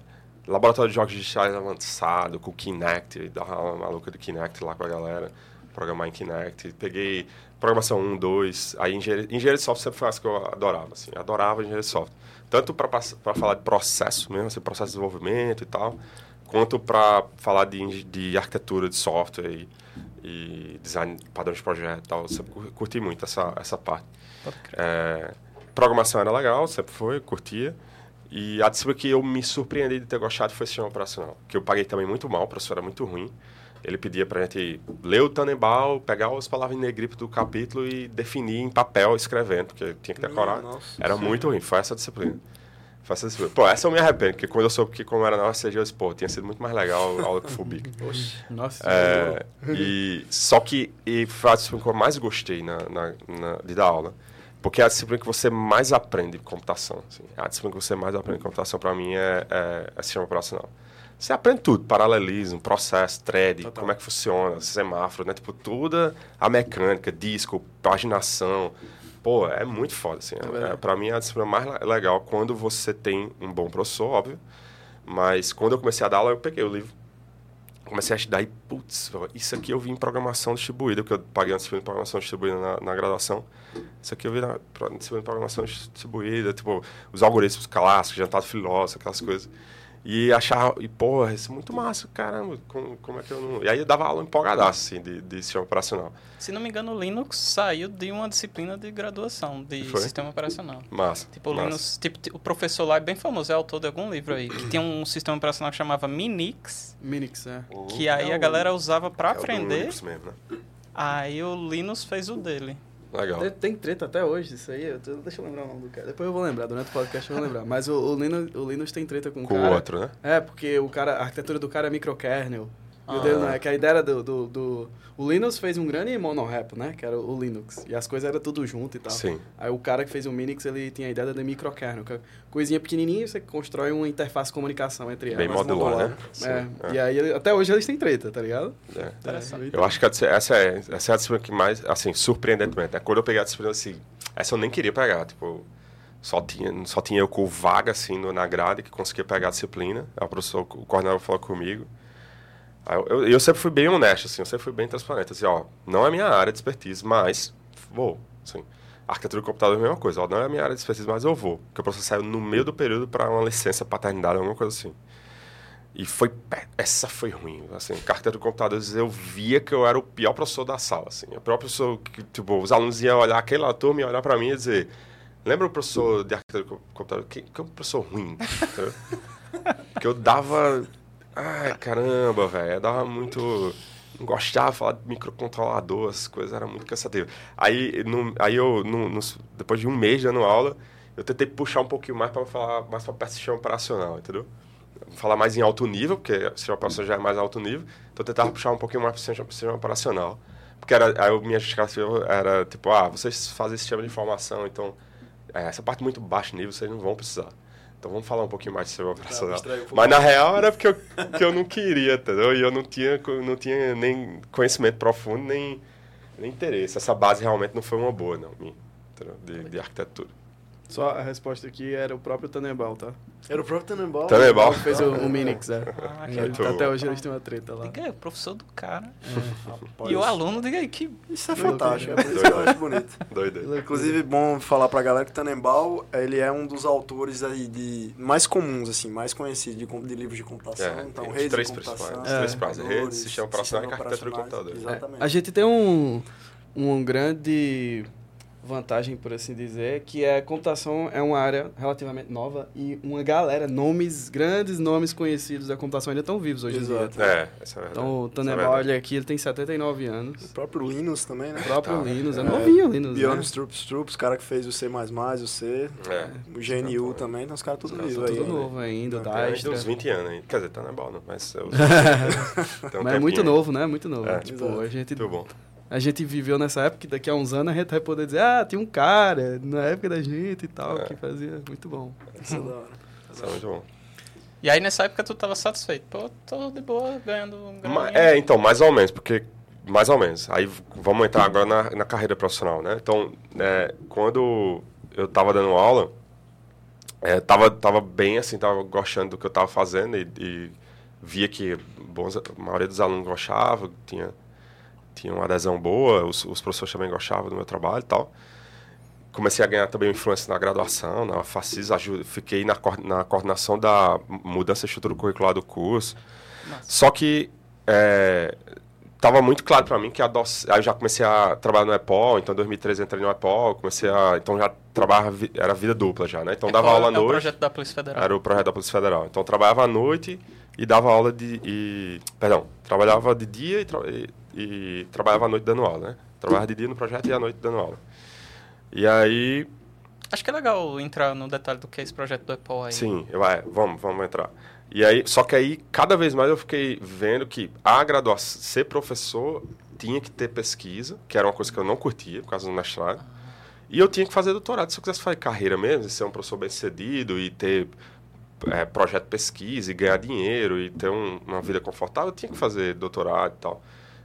laboratório de jogos digitais avançado, com Kinect, dava uma maluca do Kinect lá com a galera, programar em Kinect. Peguei programação 1, 2, aí engenharia, engenharia de software sempre foi essa que eu adorava, assim, adorava engenharia de software. Tanto para falar de processo mesmo, assim, processo de desenvolvimento e tal, quanto para falar de, de arquitetura de software e, e design padrão de projeto e tal. Eu sempre curti muito essa, essa parte. É, programação era legal, sempre foi, curtia. E a disciplina que eu me surpreendi de ter gostado foi sistema operacional, que eu paguei também muito mal, o professor era muito ruim. Ele pedia para a gente ler o Tannenbaum, pegar as palavras em negrito do capítulo e definir em papel escrevendo, porque tinha que decorar. Nossa, era sim. muito ruim, foi essa disciplina. Foi essa disciplina. Pô, essa eu me arrependo, porque quando eu soube que como era na UFCG, eu disse, pô, tinha sido muito mais legal a aula que Fubic. Nossa. É, e, só que e foi a disciplina que eu mais gostei na, na, na de dar aula Porque é a disciplina que você mais aprende computação. Assim. A disciplina que você mais aprende computação, para mim, é, é, é sistema operacional. Você aprende tudo, paralelismo, processo, thread, Total. como é que funciona, semáforo, né? Tipo, toda a mecânica, disco, paginação. Pô, é muito foda, assim. É, é, pra mim, é a disciplina mais legal quando você tem um bom professor, óbvio. Mas quando eu comecei a dar aula, eu peguei o livro. Comecei a estudar e, putz, isso aqui eu vi em programação distribuída, porque eu paguei uma disciplina de programação distribuída na, na graduação. Isso aqui eu vi na disciplina de programação distribuída, tipo, os algoritmos clássicos, jantar filósofo, aquelas coisas. E achar, e porra, isso é muito massa, caramba, como, como é que eu não. E aí eu dava aula empolgadaço, assim, de, de sistema operacional. Se não me engano, o Linux saiu de uma disciplina de graduação de sistema operacional. Massa. Tipo, o massa. Linux, tipo, o professor lá é bem famoso, é autor de algum livro aí, que tinha um sistema operacional que chamava Minix. Minix, é. Que aí é a galera usava para é aprender. Linux mesmo, né? Aí o Linux fez o dele. Legal. Tem treta até hoje isso aí. Eu, deixa eu lembrar o nome do cara. Depois eu vou lembrar, durante o podcast eu vou lembrar. Mas o, o, Linux, o Linux tem treta com o com cara. Com o outro, né? É, porque o cara, a arquitetura do cara é microkernel. E o dele não é, que a ideia do, do, do, O Linux fez um grande monorepo, né? Que era o Linux. E as coisas eram tudo junto e tal. Sim. Aí o cara que fez o Minix, ele tinha a ideia de microkernel. Que é coisinha pequenininha, você constrói uma interface de comunicação entre Bem elas. modular, né? Sim, é. é. E aí, até hoje eles têm treta, tá ligado? É. Interessante. Eu acho que essa é, essa é a disciplina que mais, assim, surpreendentemente. É quando eu peguei a disciplina, assim, essa eu nem queria pegar, tipo... Só tinha, só tinha eu com vaga, assim, na grade, que conseguia pegar a disciplina. Aí o professor, o coordenador falou comigo. Eu, eu, eu, sempre fui bem honesto, assim, eu sempre fui bem transparente. Assim, ó, não é minha área de expertise, mas vou. Assim, arquitetura de computador é a mesma coisa. Ó, não é minha área de expertise, mas eu vou. Porque o professor saiu no meio do período para uma licença paternidade, alguma coisa assim. E foi... Essa foi ruim, assim. Arquitetura de computadores, eu via que eu era o pior professor da sala, assim. O pior professor que, tipo, os alunos iam olhar aquela turma e olhar para mim e dizer... Lembra o professor de arquitetura de computador? Que, que é um professor ruim, que eu dava Ai, caramba, velho. Dava muito. Não gostava de falar de microcontrolador, as coisas eram muito cansativas. Aí, no, aí eu, no, no, depois de um mês dando aula, eu tentei puxar um pouquinho mais para falar mais para sistema operacional, entendeu? Falar mais em alto nível, porque o sistema operacional já é mais alto nível, então eu tentava puxar um pouquinho mais para sistema operacional. Porque era, aí minha justificativa era tipo, ah, vocês fazem sistema de informação, então é, essa parte muito baixo nível vocês não vão precisar. Então vamos falar um pouquinho mais de sistema operacional. Um Mas na real era porque eu, que eu não queria, entendeu? E eu não tinha, não tinha nem conhecimento profundo, nem, nem interesse. Essa base realmente não foi uma boa, não, minha, de, de arquitetura. Só a resposta aqui era o próprio Tanebal, tá? Era o próprio Tanebal? Tanebal. fez o, o Minix, é. Ah, que até hoje eles têm uma treta lá. Diga aí, o professor do cara. É. E o aluno, diga aí, que... Isso é fantástico, é por isso que eu acho bonito. Doido. Inclusive, bom falar pra galera que Tanebal, ele é um dos autores aí de... mais comuns, assim, mais conhecidos de, de livros de computação. É, então, redes três de computação. É. Três principais. Redes, sistema operacional e arquitetura de computadores. Exatamente. a gente tem um, um grande vantagem, por assim dizer, que é a computação é uma área relativamente nova e uma galera, nomes, grandes nomes conhecidos da computação ainda estão vivos hoje Exato. em dia. É, essa é Então, o Tanebal, olha aqui, ele tem 79 anos. O próprio Linus também, né? O próprio tá. Linus, é, é novinho o Linus, Beyond né? Strups Strups, cara que fez o C++, o C, é. o GNU também, então os caras tudo vivos aí. Tudo novo ainda, o Dijkstra. uns 20 anos ainda. Quer dizer, Tanebal não, mas... Eu, um mas é muito novo, né? Muito novo. É. Tipo, a gente... Muito bom a gente viveu nessa época, daqui a uns anos a gente vai poder dizer, ah, tinha um cara na época da gente e tal, é. que fazia muito bom. Isso é da hora. Isso é muito bom. E aí nessa época tu tava satisfeito? Pô, tô de boa, ganhando um É, então, mais ou menos, porque mais ou menos. Aí vamos entrar agora na, na carreira profissional, né? Então, é, quando eu tava dando aula, é, tava, tava bem assim, tava gostando do que eu tava fazendo e, e via que bons, a maioria dos alunos gostava, tinha tinha uma adesão boa, os, os professores também gostavam do meu trabalho e tal. Comecei a ganhar também influência na graduação, na FACIS, fiquei na, na coordenação da mudança de estrutura curricular do curso. Nossa. Só que estava é, muito claro para mim que a doc... aí eu já comecei a trabalhar no EPOL, então em 2013 entrei no EPOL, comecei a então já trabalhava era vida dupla já, né? Então é dava aula à é noite. o projeto da Polícia Federal. Era o projeto da Polícia Federal. Então trabalhava à noite e dava aula de e, perdão, trabalhava de dia e, tra... e e trabalhava à noite dando aula, né? Trabalhava de dia no projeto e à noite dando aula. E aí... Acho que é legal entrar no detalhe do que é esse projeto do Apple aí. Sim, vai, vamos, vamos entrar. E aí, só que aí, cada vez mais eu fiquei vendo que a graduação, ser professor tinha que ter pesquisa, que era uma coisa que eu não curtia por causa do mestrado. E eu tinha que fazer doutorado. Se eu quisesse fazer carreira mesmo, ser um professor bem-sucedido e ter é, projeto de pesquisa e ganhar dinheiro e ter um, uma vida confortável, eu tinha que fazer doutorado e tal.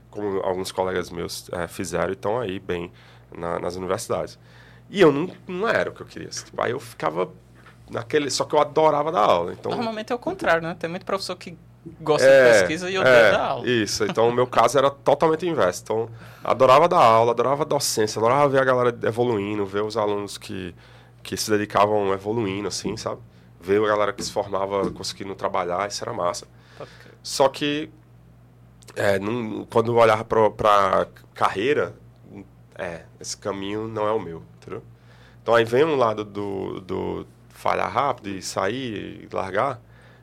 Como alguns colegas meus é, fizeram e estão aí bem na, nas universidades. E eu não, não era o que eu queria. Tipo, aí eu ficava naquele. Só que eu adorava dar aula. Então... Normalmente é o contrário, né? Tem muito professor que gosta é, de pesquisa e odeia é, dar aula. Isso, então o meu caso era totalmente inverso. Então, adorava dar aula, adorava docência, adorava ver a galera evoluindo, ver os alunos que, que se dedicavam evoluindo, assim, sabe? Ver a galera que se formava conseguindo trabalhar, isso era massa. Só que, é, não, quando eu olhava para carreira, é, esse caminho não é o meu, entendeu? Então aí vem um lado do, do falhar rápido e sair e largar,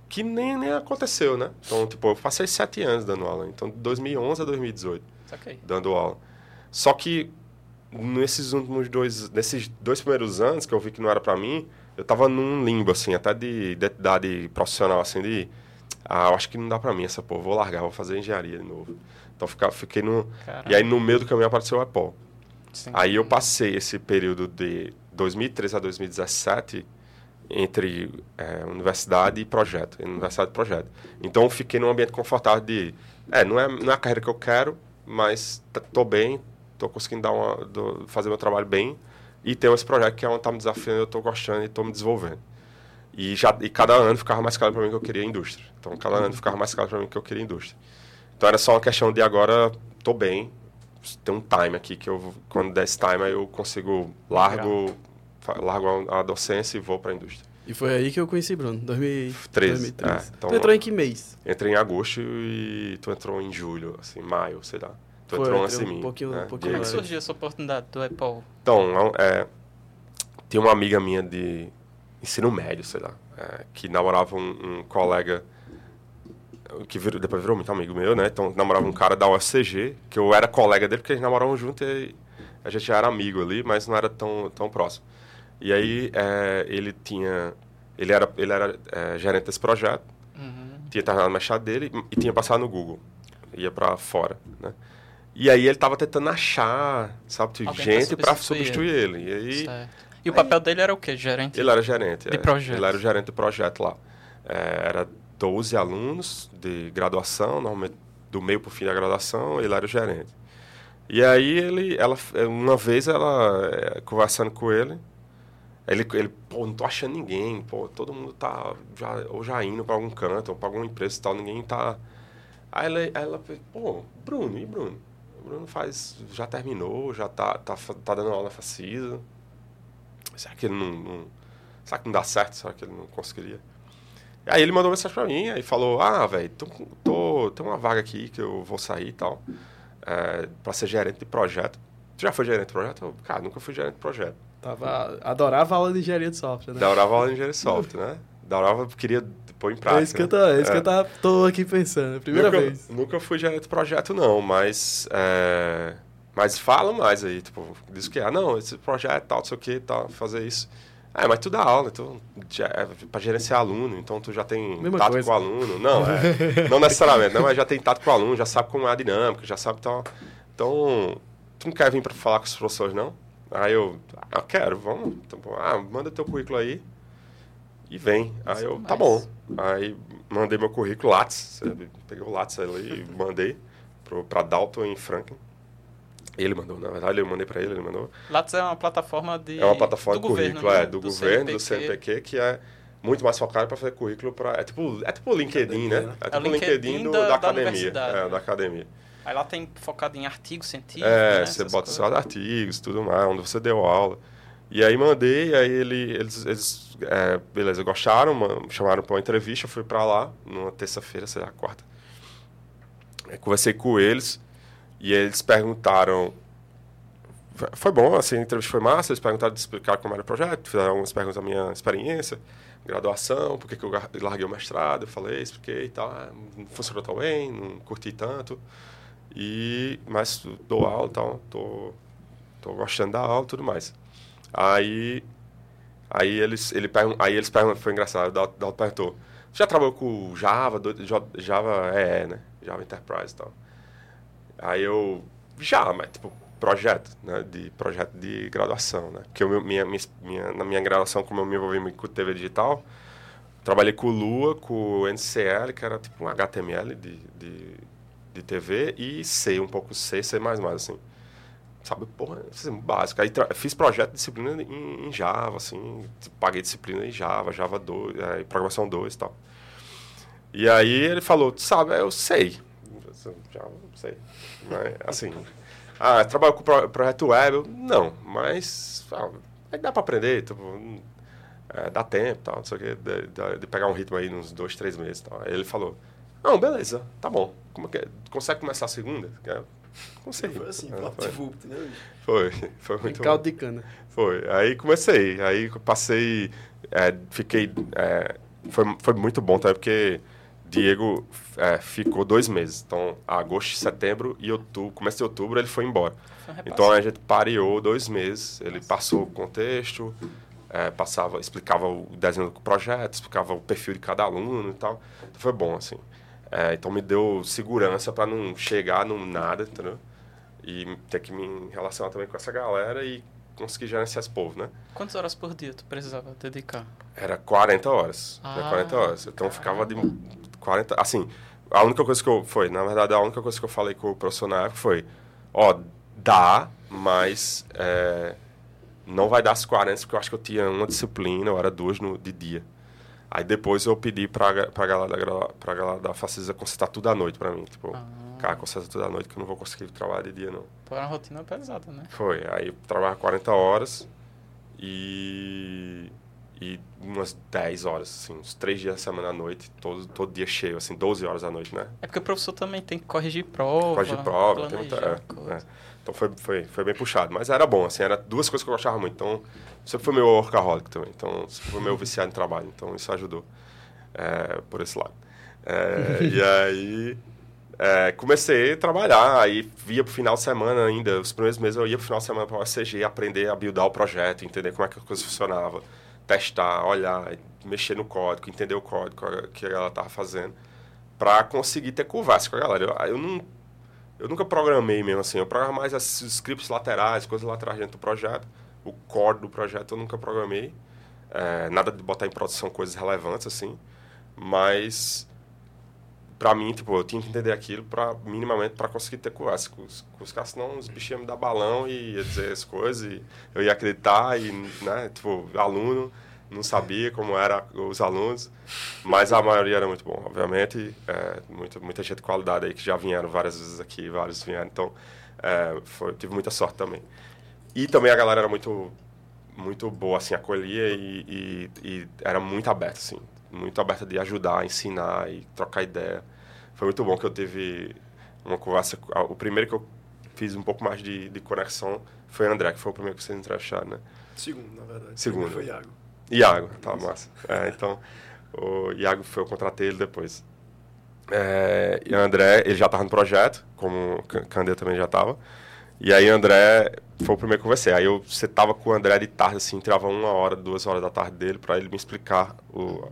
que nem, nem aconteceu, né? Então, tipo, eu passei sete anos dando aula. Então, de 2011 a 2018, okay. dando aula. Só que nesses últimos dois, nesses dois primeiros anos que eu vi que não era para mim, eu tava num limbo, assim, até de identidade profissional, assim, de... Ah, eu acho que não dá para mim essa porra, vou largar, vou fazer engenharia de novo. Então, ficar, fiquei no... Caramba. E aí, no meio do caminho, apareceu o Apple. Sim. Aí eu passei esse período de 2013 a 2017 entre é, universidade e projeto, universidade e projeto. Então, fiquei num ambiente confortável de, é, não é, não é a carreira que eu quero, mas estou bem, estou conseguindo dar uma, do, fazer meu trabalho bem e tenho esse projeto que é onde está me desafiando, eu estou gostando e estou me desenvolvendo. E, já, e cada ano ficava mais claro para mim que eu queria indústria. Então, cada ano ficava mais claro para mim que eu queria indústria. Então, era só uma questão de agora, estou bem, tem um time aqui que eu, quando der esse time, eu consigo largo... Largo a docência e vou para a indústria. E foi aí que eu conheci Bruno, 2013. 2013. É, então, tu entrou em que mês? Entrei em agosto e tu entrou em julho, assim, maio, sei lá. Tu foi, entrou antes de mim. Um pouquinho, né? um pouquinho Como é surgiu essa oportunidade do Apple? Então, é, tem uma amiga minha de ensino médio, sei lá, é, que namorava um, um, colega que virou, depois virou muito amigo meu, né? Então, namorava um cara da UFCG, que eu era colega dele, porque eles namoravam junto e a gente já era amigo ali, mas não era tão, tão próximo. E aí é, ele tinha. Ele era, ele era é, gerente desse projeto, uhum. tinha terminado o mestrado dele e tinha passado no Google. Ia para fora, né? E aí ele estava tentando achar, sabe, gente para substituir ele. E, aí, certo. E o papel dele era o quê? Gerente? Ele era gerente. De é, projeto. Ele era o gerente do projeto lá. É, era 12 alunos de graduação, normalmente do meio para o fim da graduação, ele era o gerente. E aí ele, ela, uma vez ela, é, conversando com ele, ele, ele, pô, não tô achando ninguém, pô, todo mundo tá já, ou já indo para algum canto, ou para alguma empresa e tal, ninguém tá. Aí ela, ela pô, Bruno, e Bruno? O Bruno faz, já terminou, já tá, tá, tá dando aula na Facisa. Será que ele não, não, Será que não dá certo? Será que ele não conseguiria? Aí ele mandou mensagem pra mim, aí falou, ah, velho, tô, tô, tem uma vaga aqui que eu vou sair e tal, é, pra ser gerente de projeto. Tu já foi gerente de projeto? Eu, cara, nunca fui gerente de projeto. Tava, adorava aula de engenharia de software, né? Adorava aula de engenharia de software, né? Adorava, queria pôr em prática. É isso que eu tô, é isso é. que eu tava, tô aqui pensando, primeira nunca, vez. Nunca fui gerente de projeto, não, mas... É, mas fala mais aí, tipo, diz que, ah, não, esse projeto tal, não sei o que, tal, fazer isso. É, mas tu dá aula, tu já, é pra gerenciar aluno, então tu já tem Mesma tato coisa. com o aluno. Não, é, não necessariamente, não, mas já tem tato com o aluno, já sabe como é a dinâmica, já sabe tal. Então, tu não quer vir para falar com os professores, não? Aí eu, ah, quero, vamos. Tá ah, manda teu currículo aí e vem. Aí eu, tá bom. Aí mandei meu currículo Lattes, peguei o Lattes ali e mandei para Dalton em Franklin. Ele mandou, na verdade, eu mandei para ele, ele mandou. Lattes é uma plataforma de É uma plataforma de currículo, governo, né? é, do, do governo, CNPq. do CNPq, que é muito mais focado para fazer currículo para é tipo, é tipo o LinkedIn, né? É tipo o LinkedIn, LinkedIn do, da, da, academia, da, é, da academia. Aí lá tem focado em artigos científicos. É, né, você bota só artigos, tudo mais, onde você deu aula. E aí mandei, aí ele, eles, eles é, beleza, gostaram, chamaram para uma entrevista, fui para lá, numa terça-feira, sei lá, quarta. Aí conversei com eles e eles perguntaram. Foi bom, assim, a entrevista foi massa, eles perguntaram de explicar como era o projeto, fizeram algumas perguntas da minha experiência, graduação, por que eu larguei o mestrado, eu falei, expliquei e tal, ah, não funcionou tão bem, não curti tanto. E, mas dou aula e tal, tô, tô gostando da aula e tudo mais. Aí, aí eles, ele pergun aí eles perguntam, foi engraçado, o Dalton perguntou, já trabalhou com Java, Java é, né? Java Enterprise e tal. Aí eu, já, mas tipo, projeto, né? De projeto de graduação, né? Porque eu, minha, minha, na minha graduação, como eu me envolvi muito com TV digital, trabalhei com Lua, com o NCL, que era tipo um HTML de, de, de TV, e C, um pouco C, C++, assim. Sabe, porra, básico. Aí fiz projeto de disciplina em, em, Java, assim, paguei disciplina em Java, Java 2, é, programação 2 e tal. E aí ele falou, sabe, eu sei. Já sei. Mas, assim, ah, trabalho com pro, projeto web? Não, mas ah, dá para aprender, tipo, é, dá tempo, tal, não sei o quê, de, de, de, pegar um ritmo aí uns dois, três meses. Tal. Aí ele falou, não, beleza, tá bom. Como que, é? consegue começar a segunda? Consegui. Foi assim, ah, foi. Vupt, né? Foi, foi muito Caldo de cana. Foi. Aí comecei, aí passei, é, fiquei, é, foi, foi muito bom também, porque Diego é, ficou dois meses. Então, agosto, setembro e outubro, começo de outubro, ele foi embora. Então, a gente pareou dois meses. Ele Nossa. passou o contexto, é, passava, explicava o desenho do projeto, explicava o perfil de cada aluno e tal. Então, foi bom, assim. É, então, me deu segurança para não chegar no nada, entendeu? E ter que me relacionar também com essa galera e conseguir gerenciar esse povo, né? Quantas horas por dia tu precisava dedicar? Era 40 horas. Ah, né? 40 horas. Então, ficava de 40. Assim, a única coisa que eu. Foi, na verdade, a única coisa que eu falei com o professor na época foi: ó, dá, mas é, não vai dar as 40, porque eu acho que eu tinha uma disciplina, ou era duas no, de dia. Aí depois eu pedi pra, pra galera, pra galera da Facisa consertar tudo à noite pra mim. Tipo, ah. cara, conserta tudo à noite que eu não vou conseguir trabalhar de dia, não. Foi uma rotina pesada, né? Foi. Aí eu trabalhava 40 horas e e umas 10 horas, assim, uns 3 dias da semana à noite, todo, todo dia cheio, assim, 12 horas à noite, né? É porque o professor também tem que corrigir prova. Corrigir prova, tem muita, é, é. Então foi, foi, foi bem puxado, mas era bom, assim, era duas coisas que eu gostava muito. Então, sempre foi meu workaholic também, então foi meu viciado em trabalho, então isso ajudou é, por esse lado. É, e aí é, comecei a trabalhar, aí via pro final de semana ainda, os primeiros meses eu ia pro final de semana para o OCG aprender a buildar o projeto, entender como é que a coisa funcionava testar, olhar, mexer no código, entender o código que ela estava fazendo, para conseguir ter conversa com a galera. Eu, eu, não, eu nunca programei mesmo assim, eu programo mais os scripts laterais, coisas laterais dentro do projeto. O core do projeto eu nunca programei. É, nada de botar em produção coisas relevantes assim, mas para mim, tipo, eu tinha que entender aquilo para minimamente para conseguir ter conversa com os, com os caras, senão os bichos iam me dar balão e ia dizer as coisas e eu ia acreditar e, né, tipo, aluno não sabia como eram os alunos, mas a maioria era muito bom, obviamente, é, muita gente de qualidade aí que já vieram várias vezes aqui, vários vieram, então é, foi, tive muita sorte também. E também a galera era muito muito boa, assim, acolhia e, e, e era muito aberta, assim, muito aberta de ajudar, ensinar e trocar ideia foi muito bom que eu tive uma conversa. O primeiro que eu fiz um pouco mais de, de conexão foi o André, que foi o primeiro que vocês entrevistaram, né? Segundo, na verdade. Segundo. foi Iago. Iago, tá massa. É, então, o Iago foi, eu contratei ele depois. É, e o André, ele já estava no projeto, como o Candê também já estava. E aí o André foi o primeiro que eu conversei. Aí eu tava com o André de tarde, assim, tirava uma hora, duas horas da tarde dele para ele me explicar o,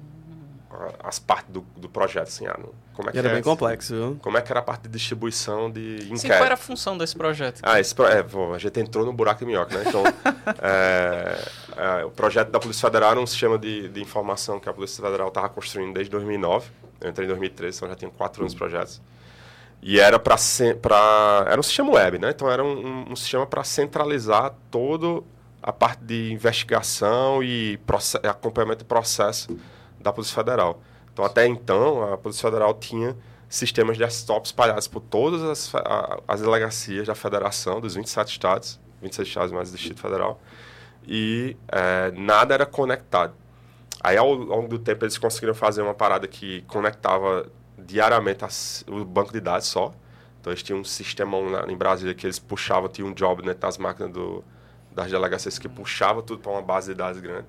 as partes do, do projeto, assim, ah, como é que era é bem complexo, viu? Como é que era a parte de distribuição de inquérito. Sim, qual era a função desse projeto? Ah, esse é, bom, a gente entrou no buraco de minhoca, né? Então, é, é, o projeto da Polícia Federal era um sistema de, de informação que a Polícia Federal estava construindo desde 2009. Eu entrei em 2013, então já tinha quatro anos de projetos. E era para era um sistema web, né? Então era um, um, um sistema para centralizar todo a parte de investigação e acompanhamento do processo da Polícia Federal. Então, até então, a Polícia Federal tinha sistemas de desktop espalhados por todas as, as delegacias da federação, dos 27 estados, 26 estados mais o Distrito Federal, e é, nada era conectado. Aí, ao longo do tempo, eles conseguiram fazer uma parada que conectava diariamente as, o banco de dados só. Então, eles tinham um sistema lá em Brasília que eles puxavam, tinha um job né, das máquinas do, das delegacias que puxava tudo para uma base de dados grande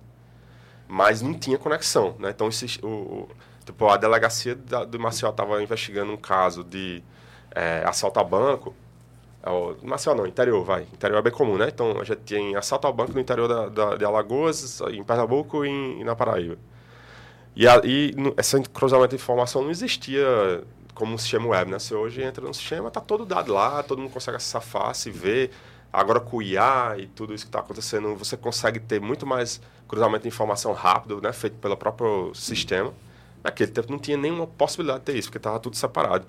mas não tinha conexão, né? Então, esse, o, o, tipo, a delegacia da, do Marcial estava investigando um caso de é, assalto a banco, é, Marcial não, interior, vai. Interior é bem comum, né? Então, a gente tem assalto ao banco no interior da, da, de Alagoas, em Pernambuco e, em, na Paraíba. E, a, e esse cruzamento de informação não existia como um sistema web, né? Você hoje entra no sistema, tá todo dado lá, todo mundo consegue acessar fácil, ver Agora com o IA e tudo isso que está acontecendo, você consegue ter muito mais cruzamento de informação rápido, né, feito pelo próprio sistema. Naquele tempo não tinha nenhuma possibilidade de ter isso, porque estava tudo separado.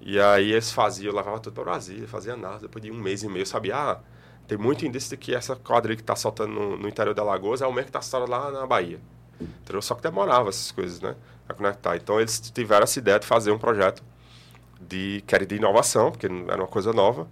E aí eles faziam, levava tudo para Brasília, fazia nada, depois de um mês e meio, sabia, ah, tem muito indício de que essa quadrilha que está soltando no, no, interior da Lagoas é o mesmo que está soltando lá na Bahia. Entendeu? Só que demorava essas coisas, né, a conectar. Então eles tiveram essa ideia de fazer um projeto de, que de inovação, porque era uma coisa nova,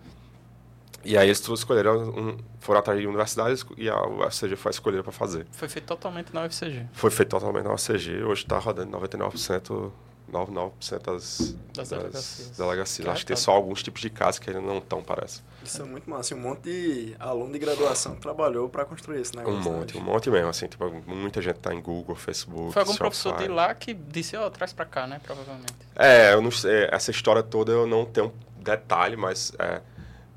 e aí eles escolheram, um, foram atrás de universidades e a UFCG foi escolhida para fazer. Foi feito totalmente na UFCG? Foi feito totalmente na UFCG. Hoje está rodando 99%, 99% das, das, das delegacias. delegacias. Acho que tem só alguns tipos de casos que ainda não estão, parece. Isso é muito massa. Um monte de aluno de graduação trabalhou para construir esse negócio. Um monte, né? um monte mesmo. Assim, tipo, muita gente está em Google, Facebook, Foi algum professor de lá que disse, ó, oh, traz para cá, né? Provavelmente. É, eu não sei, essa história toda eu não tenho detalhe, mas... É,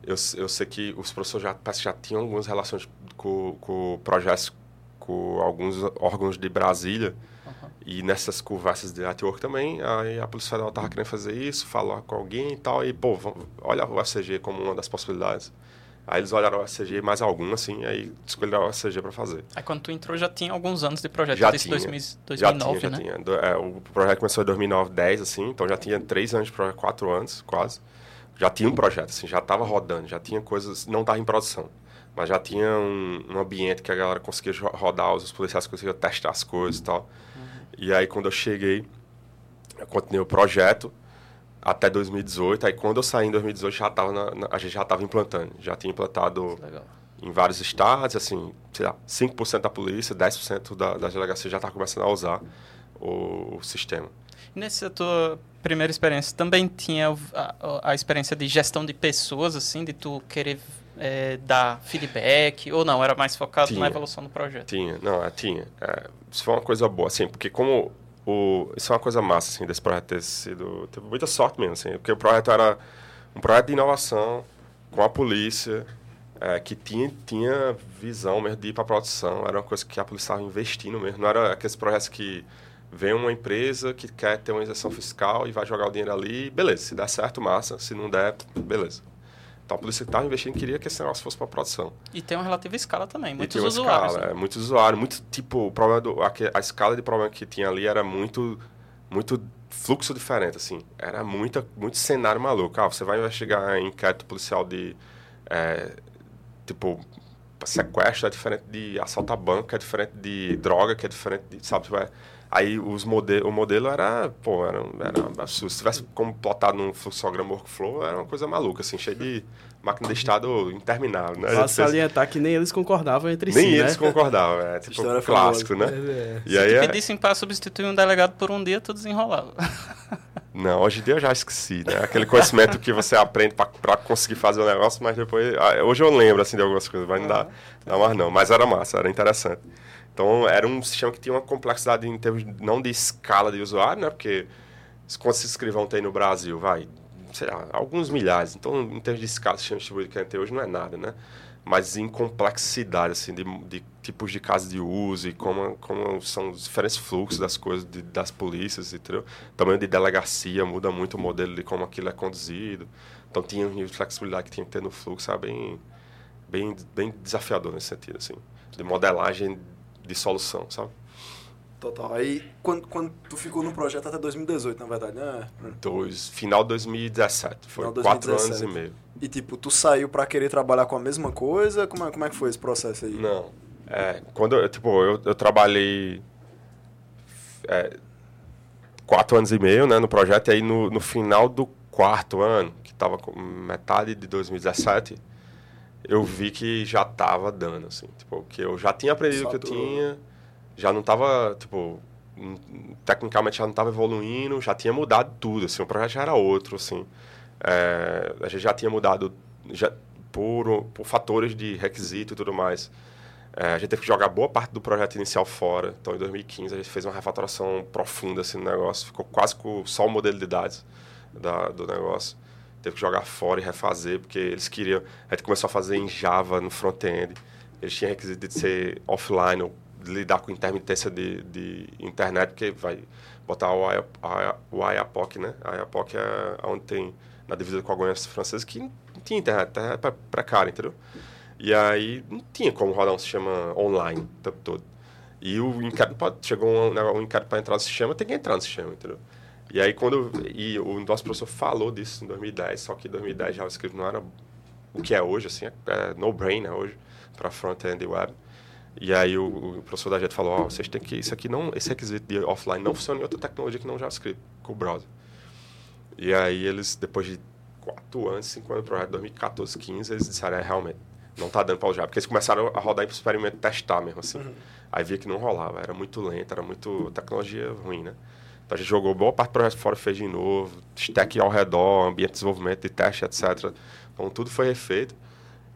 eu, eu sei que os professores já, já tinham algumas relações com, com projetos com alguns órgãos de Brasília. Uhum. E nessas conversas de network também, aí a Polícia Federal estava querendo fazer isso, falar com alguém e tal. E, pô, olha o FCG como uma das possibilidades. Aí eles olharam o FCG mais algum, assim, aí escolheram o FCG para fazer. Aí quando tu entrou já tinha alguns anos de projeto, já tinha, 2009, já tinha, já né? Tinha. É, o projeto começou em 2009, 10, assim, então já tinha três anos de projeto, quatro anos, quase já tinha um projeto, assim, já estava rodando, já tinha coisas, não estava em produção, mas já tinha um, um, ambiente que a galera conseguia rodar, os policiais conseguiam testar as coisas e tal. Uhum. E aí, quando eu cheguei, eu continuei o projeto até 2018. Aí, quando eu saí em 2018, já tava na, na, a gente já estava implantando. Já tinha implantado em vários estados, assim, sei lá, 5% da polícia, 10% da, da delegacia já estava começando a usar o, o sistema. Nessa tua primeira experiência, também tinha a, a, experiência de gestão de pessoas, assim, de tu querer é, dar feedback, ou não, era mais focado tinha, na evolução do projeto? Tinha, não, é, tinha. É, isso foi uma coisa boa, assim, porque como o, isso é uma coisa massa, assim, desse projeto ter sido, teve muita sorte mesmo, assim, porque o projeto era um projeto de inovação com a polícia, é, que tinha, tinha visão mesmo de ir para produção, era uma coisa que a polícia estava investindo mesmo, não era aqueles projetos que vem uma empresa que quer ter uma isenção fiscal e vai jogar o dinheiro ali, beleza, se der certo, massa, se não der, beleza. Então a polícia que estava investindo queria que esse negócio fosse para produção. E tem uma relativa escala também, muitos usuários. Escala, né? é, muitos usuários, muito tipo, o problema do, a, a, escala de problema que tinha ali era muito muito fluxo diferente, assim. Era muita, muito cenário maluco. Ah, você vai investigar em inquérito policial de, é, tipo, sequestro é diferente de assalto a banco, é diferente de droga, que é diferente de, sabe, vai Aí os modelo, o modelo era, pô, era, era Se tivesse como plotado num fluxograma workflow, era uma coisa maluca, assim, cheio de máquina de estado interminável, né? Só salientar que nem eles concordavam entre nem si, Nem eles né? concordavam, é tipo um clássico, né? É. E Se aí, tu é pedissem para substituir um delegado por um dia, tu desenrolava. Não, hoje em dia eu já esqueci, né? Aquele conhecimento que você aprende para conseguir fazer o negócio, mas depois... Ah, hoje eu lembro, assim, de algumas coisas, mas não dá, não dá mais não. Mas era massa, era interessante. Então, era um sistema que tinha uma complexidade em termos, não de escala de usuário, né? Porque quantos escrivão tem no Brasil? Vai, sei lá, alguns milhares. Então, em termos de escala, o sistema distribuído que a gente tem hoje não é nada, né? Mas em complexidade, assim, de, de tipos de casos de uso e como, como são os diferentes fluxos das coisas, de, das polícias, entendeu? Tamanho de delegacia muda muito o modelo de como aquilo é conduzido. Então, tinha um nível de flexibilidade que tinha que ter no fluxo, sabe? Bem, bem, bem desafiador nesse sentido, assim. De modelagem de solução, sabe? Total. Aí, quando, quando tu ficou no projeto até 2018, na verdade, né? Dois, final de 2017. Foi final quatro 2017. anos e meio. E, tipo, tu saiu para querer trabalhar com a mesma coisa? Como é, como é que foi esse processo aí? Não. É, quando eu, tipo, eu, eu trabalhei é, quatro anos e meio, né, no projeto. E aí, no, no final do quarto ano, que estava com metade de 2017 eu vi que já tava dando, assim. Tipo, que eu já tinha aprendido o que eu tinha, já não tava, tipo, tecnicamente já não tava evoluindo, já tinha mudado tudo, assim. O projeto já era outro, assim. É, a gente já tinha mudado já, por, por fatores de requisito e tudo mais. É, a gente teve que jogar boa parte do projeto inicial fora. Então, em 2015, a gente fez uma refatoração profunda assim, no negócio. Ficou quase com só o modelo de dados da, do negócio teve que jogar fora e refazer, porque eles queriam. A gente começou a fazer em Java no front-end. Eles tinham requisito de ser offline, ou lidar com intermitência de, de internet, porque vai botar o, o IAPOC, né? A IAPOC é onde tem, na divisa com a Goiânia Francesa, que não tinha internet, até precária, entendeu? E aí não tinha como rodar um sistema online o tempo todo. E o inquérito pode, chegou um, né, um inquérito para entrar no sistema, tem que entrar no sistema, entendeu? E aí quando e o nosso professor falou disso em 2010, só que em 2010 JavaScript não era o que é hoje, assim, é, é no-brainer hoje para front-end e web. E aí o, o professor da gente falou, oh, vocês têm que isso aqui não, esse requisito de offline não funciona em outra tecnologia que não JavaScript, com o browser. E aí eles depois de quatro anos, cinco anos projeto, 2014, 15, eles disseram, é, realmente, não está dando para usar. Porque eles começaram a rodar em experimento, testar mesmo, assim. Uhum. Aí via que não rolava, era muito lento, era muito tecnologia ruim, né? Então a gente jogou boa parte do projeto fora, fez de novo, stack ao redor, ambiente de desenvolvimento, de teste, etc. Então tudo foi refeito.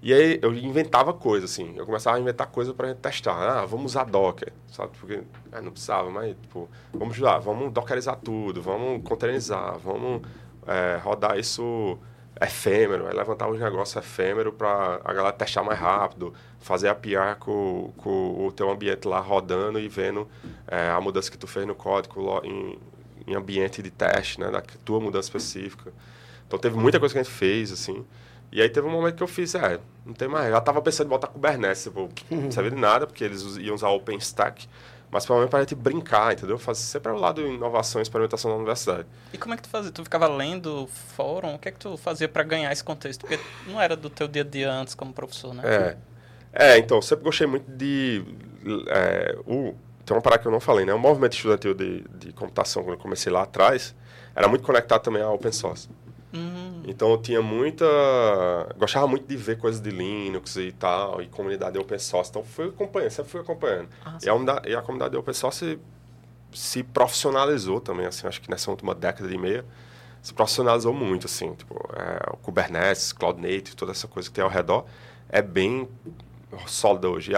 E aí eu inventava coisas, assim. Eu começava a inventar coisas para gente testar. Ah, vamos usar Docker, sabe? Porque ah, não precisava, mas, tipo, vamos ajudar, vamos dockerizar tudo, vamos containerizar, vamos é, rodar isso efêmero, aí levantar os negócios efêmero para a galera testar mais rápido, fazer a PR com, com o teu ambiente lá rodando e vendo é, a mudança que tu fez no código em, em ambiente de teste, né, da tua mudança específica. Então teve muita coisa que a gente fez, assim. E aí teve um momento que eu fiz, é, não tem mais. Eu tava pensando em botar Kubernetes, tipo, não sabia de nada, porque eles iam usar OpenStack. Mas provavelmente para a gente brincar, entendeu? Fazer sempre ao lado de inovação e experimentação na universidade. E como é que tu fazia? Tu ficava lendo fórum? O que é que tu fazia para ganhar esse contexto? Porque não era do teu dia a dia antes como professor, né? É, é então, sempre gostei muito de... É, o, tem uma parada que eu não falei, né? O movimento estudantil de, de computação, quando eu comecei lá atrás, era muito conectado também ao open source. Uhum. Então eu tinha muita. Gostava muito de ver coisas de Linux e tal, e comunidade open source. Então fui acompanhando, sempre fui acompanhando. Ah, e, a, e a comunidade open source se profissionalizou também, assim, acho que nessa última década e meia se profissionalizou muito, assim, tipo, é, o Kubernetes, Cloud Native, toda essa coisa que tem ao redor, é bem sólida hoje.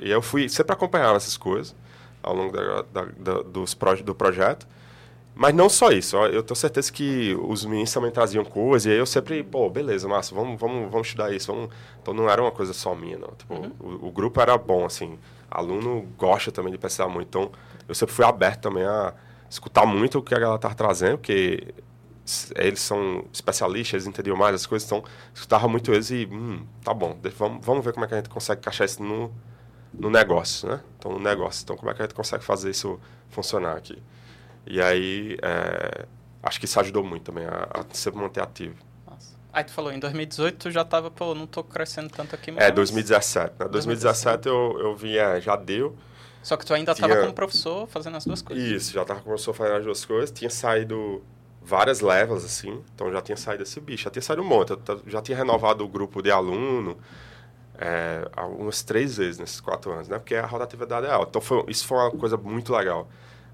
E, eu fui sempre acompanhar essas coisas ao longo da, da, da, dos proje do projeto, mas não só isso, eu tenho certeza que os meninos também traziam coisas, e aí eu sempre, pô, beleza, massa, vamos, vamos, vamos estudar isso. Vamos... Então não era uma coisa só minha, não. Tipo, uhum. o, o, grupo era bom, assim, aluno gosta também de pesquisar muito, então eu sempre fui aberto também a escutar muito o que a galera estava trazendo, porque eles são especialistas, eles entendiam mais as coisas, então escutava muito eles e, hum, tá bom, vamos, vamos ver como é que a gente consegue encaixar isso no, no negócio, né? Então, no negócio. Então, como é que a gente consegue fazer isso funcionar aqui? E aí, é, acho que isso ajudou muito também a, a sempre manter ativo. Nossa. Aí tu falou, em 2018 tu já estava, pô, não estou crescendo tanto aqui mais. É, 2017. Né? 2017 eu, eu vi, é, já deu. Só que tu ainda estava como professor fazendo as duas coisas. Isso, já estava como professor fazendo as duas coisas. Tinha saído várias levas, assim. Então já tinha saído esse bicho. Já tinha saído um monte. Eu já tinha renovado o grupo de aluno é, umas três vezes nesses quatro anos, né? Porque a rotatividade é alta. Então foi, isso foi uma coisa muito legal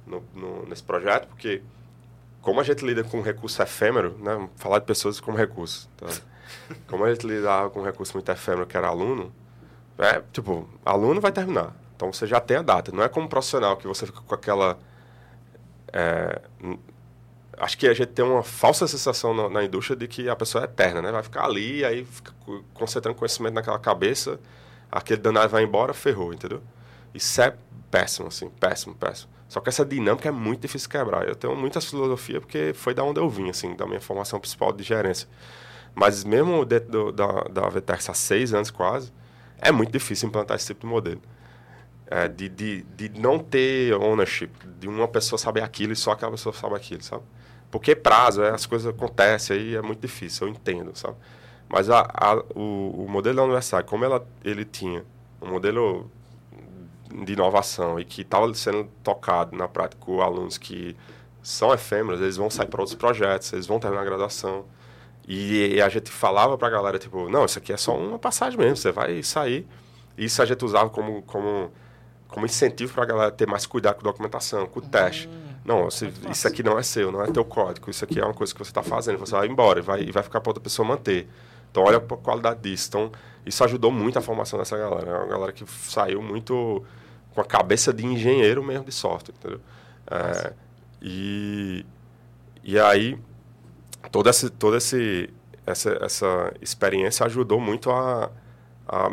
no, no, nesse projeto, porque como a gente lida com recurso efêmero, né? Falar de pessoas como recurso. Tá? Como a gente lidava com recurso muito efêmero, que era aluno, é, tipo, aluno vai terminar. Então você já tem a data. Não é como profissional que você fica com aquela. É, acho que a gente tem uma falsa sensação na, na, indústria de que a pessoa é eterna, né? Vai ficar ali, aí fica concentrando conhecimento naquela cabeça, aquele danado vai embora, ferrou, entendeu? Isso é péssimo, assim, péssimo, péssimo. Só que essa dinâmica é muito difícil quebrar. Eu tenho muita filosofia porque foi da onde eu vim, assim, da minha formação principal de gerência. Mas mesmo dentro do, da, da há seis anos quase, é muito difícil implantar esse tipo de modelo. É, de, de, de não ter ownership, de uma pessoa saber aquilo e só aquela pessoa sabe aquilo, sabe? Porque prazo, é, as coisas acontecem aí, é muito difícil, eu entendo, sabe? Mas a, a, o, o modelo da universidade, como ela, ele tinha um modelo de inovação e que estava sendo tocado na prática com alunos que são efêmeros, eles vão sair para outros projetos, eles vão terminar a graduação. E, e a gente falava para a galera, tipo, não, isso aqui é só uma passagem mesmo, você vai sair. Isso a gente usava como, como, como incentivo para a galera ter mais cuidado com a documentação, com o teste. Hum, não, você, isso aqui não é seu, não é teu código, isso aqui é uma coisa que você está fazendo, você vai embora e vai, vai ficar para outra pessoa manter. Então, olha a qualidade disso. Então, isso ajudou muito a formação dessa galera. É uma galera que saiu muito com a cabeça de engenheiro mesmo de software, entendeu? É, e, e aí, toda, essa, toda esse, essa, essa experiência ajudou muito a, a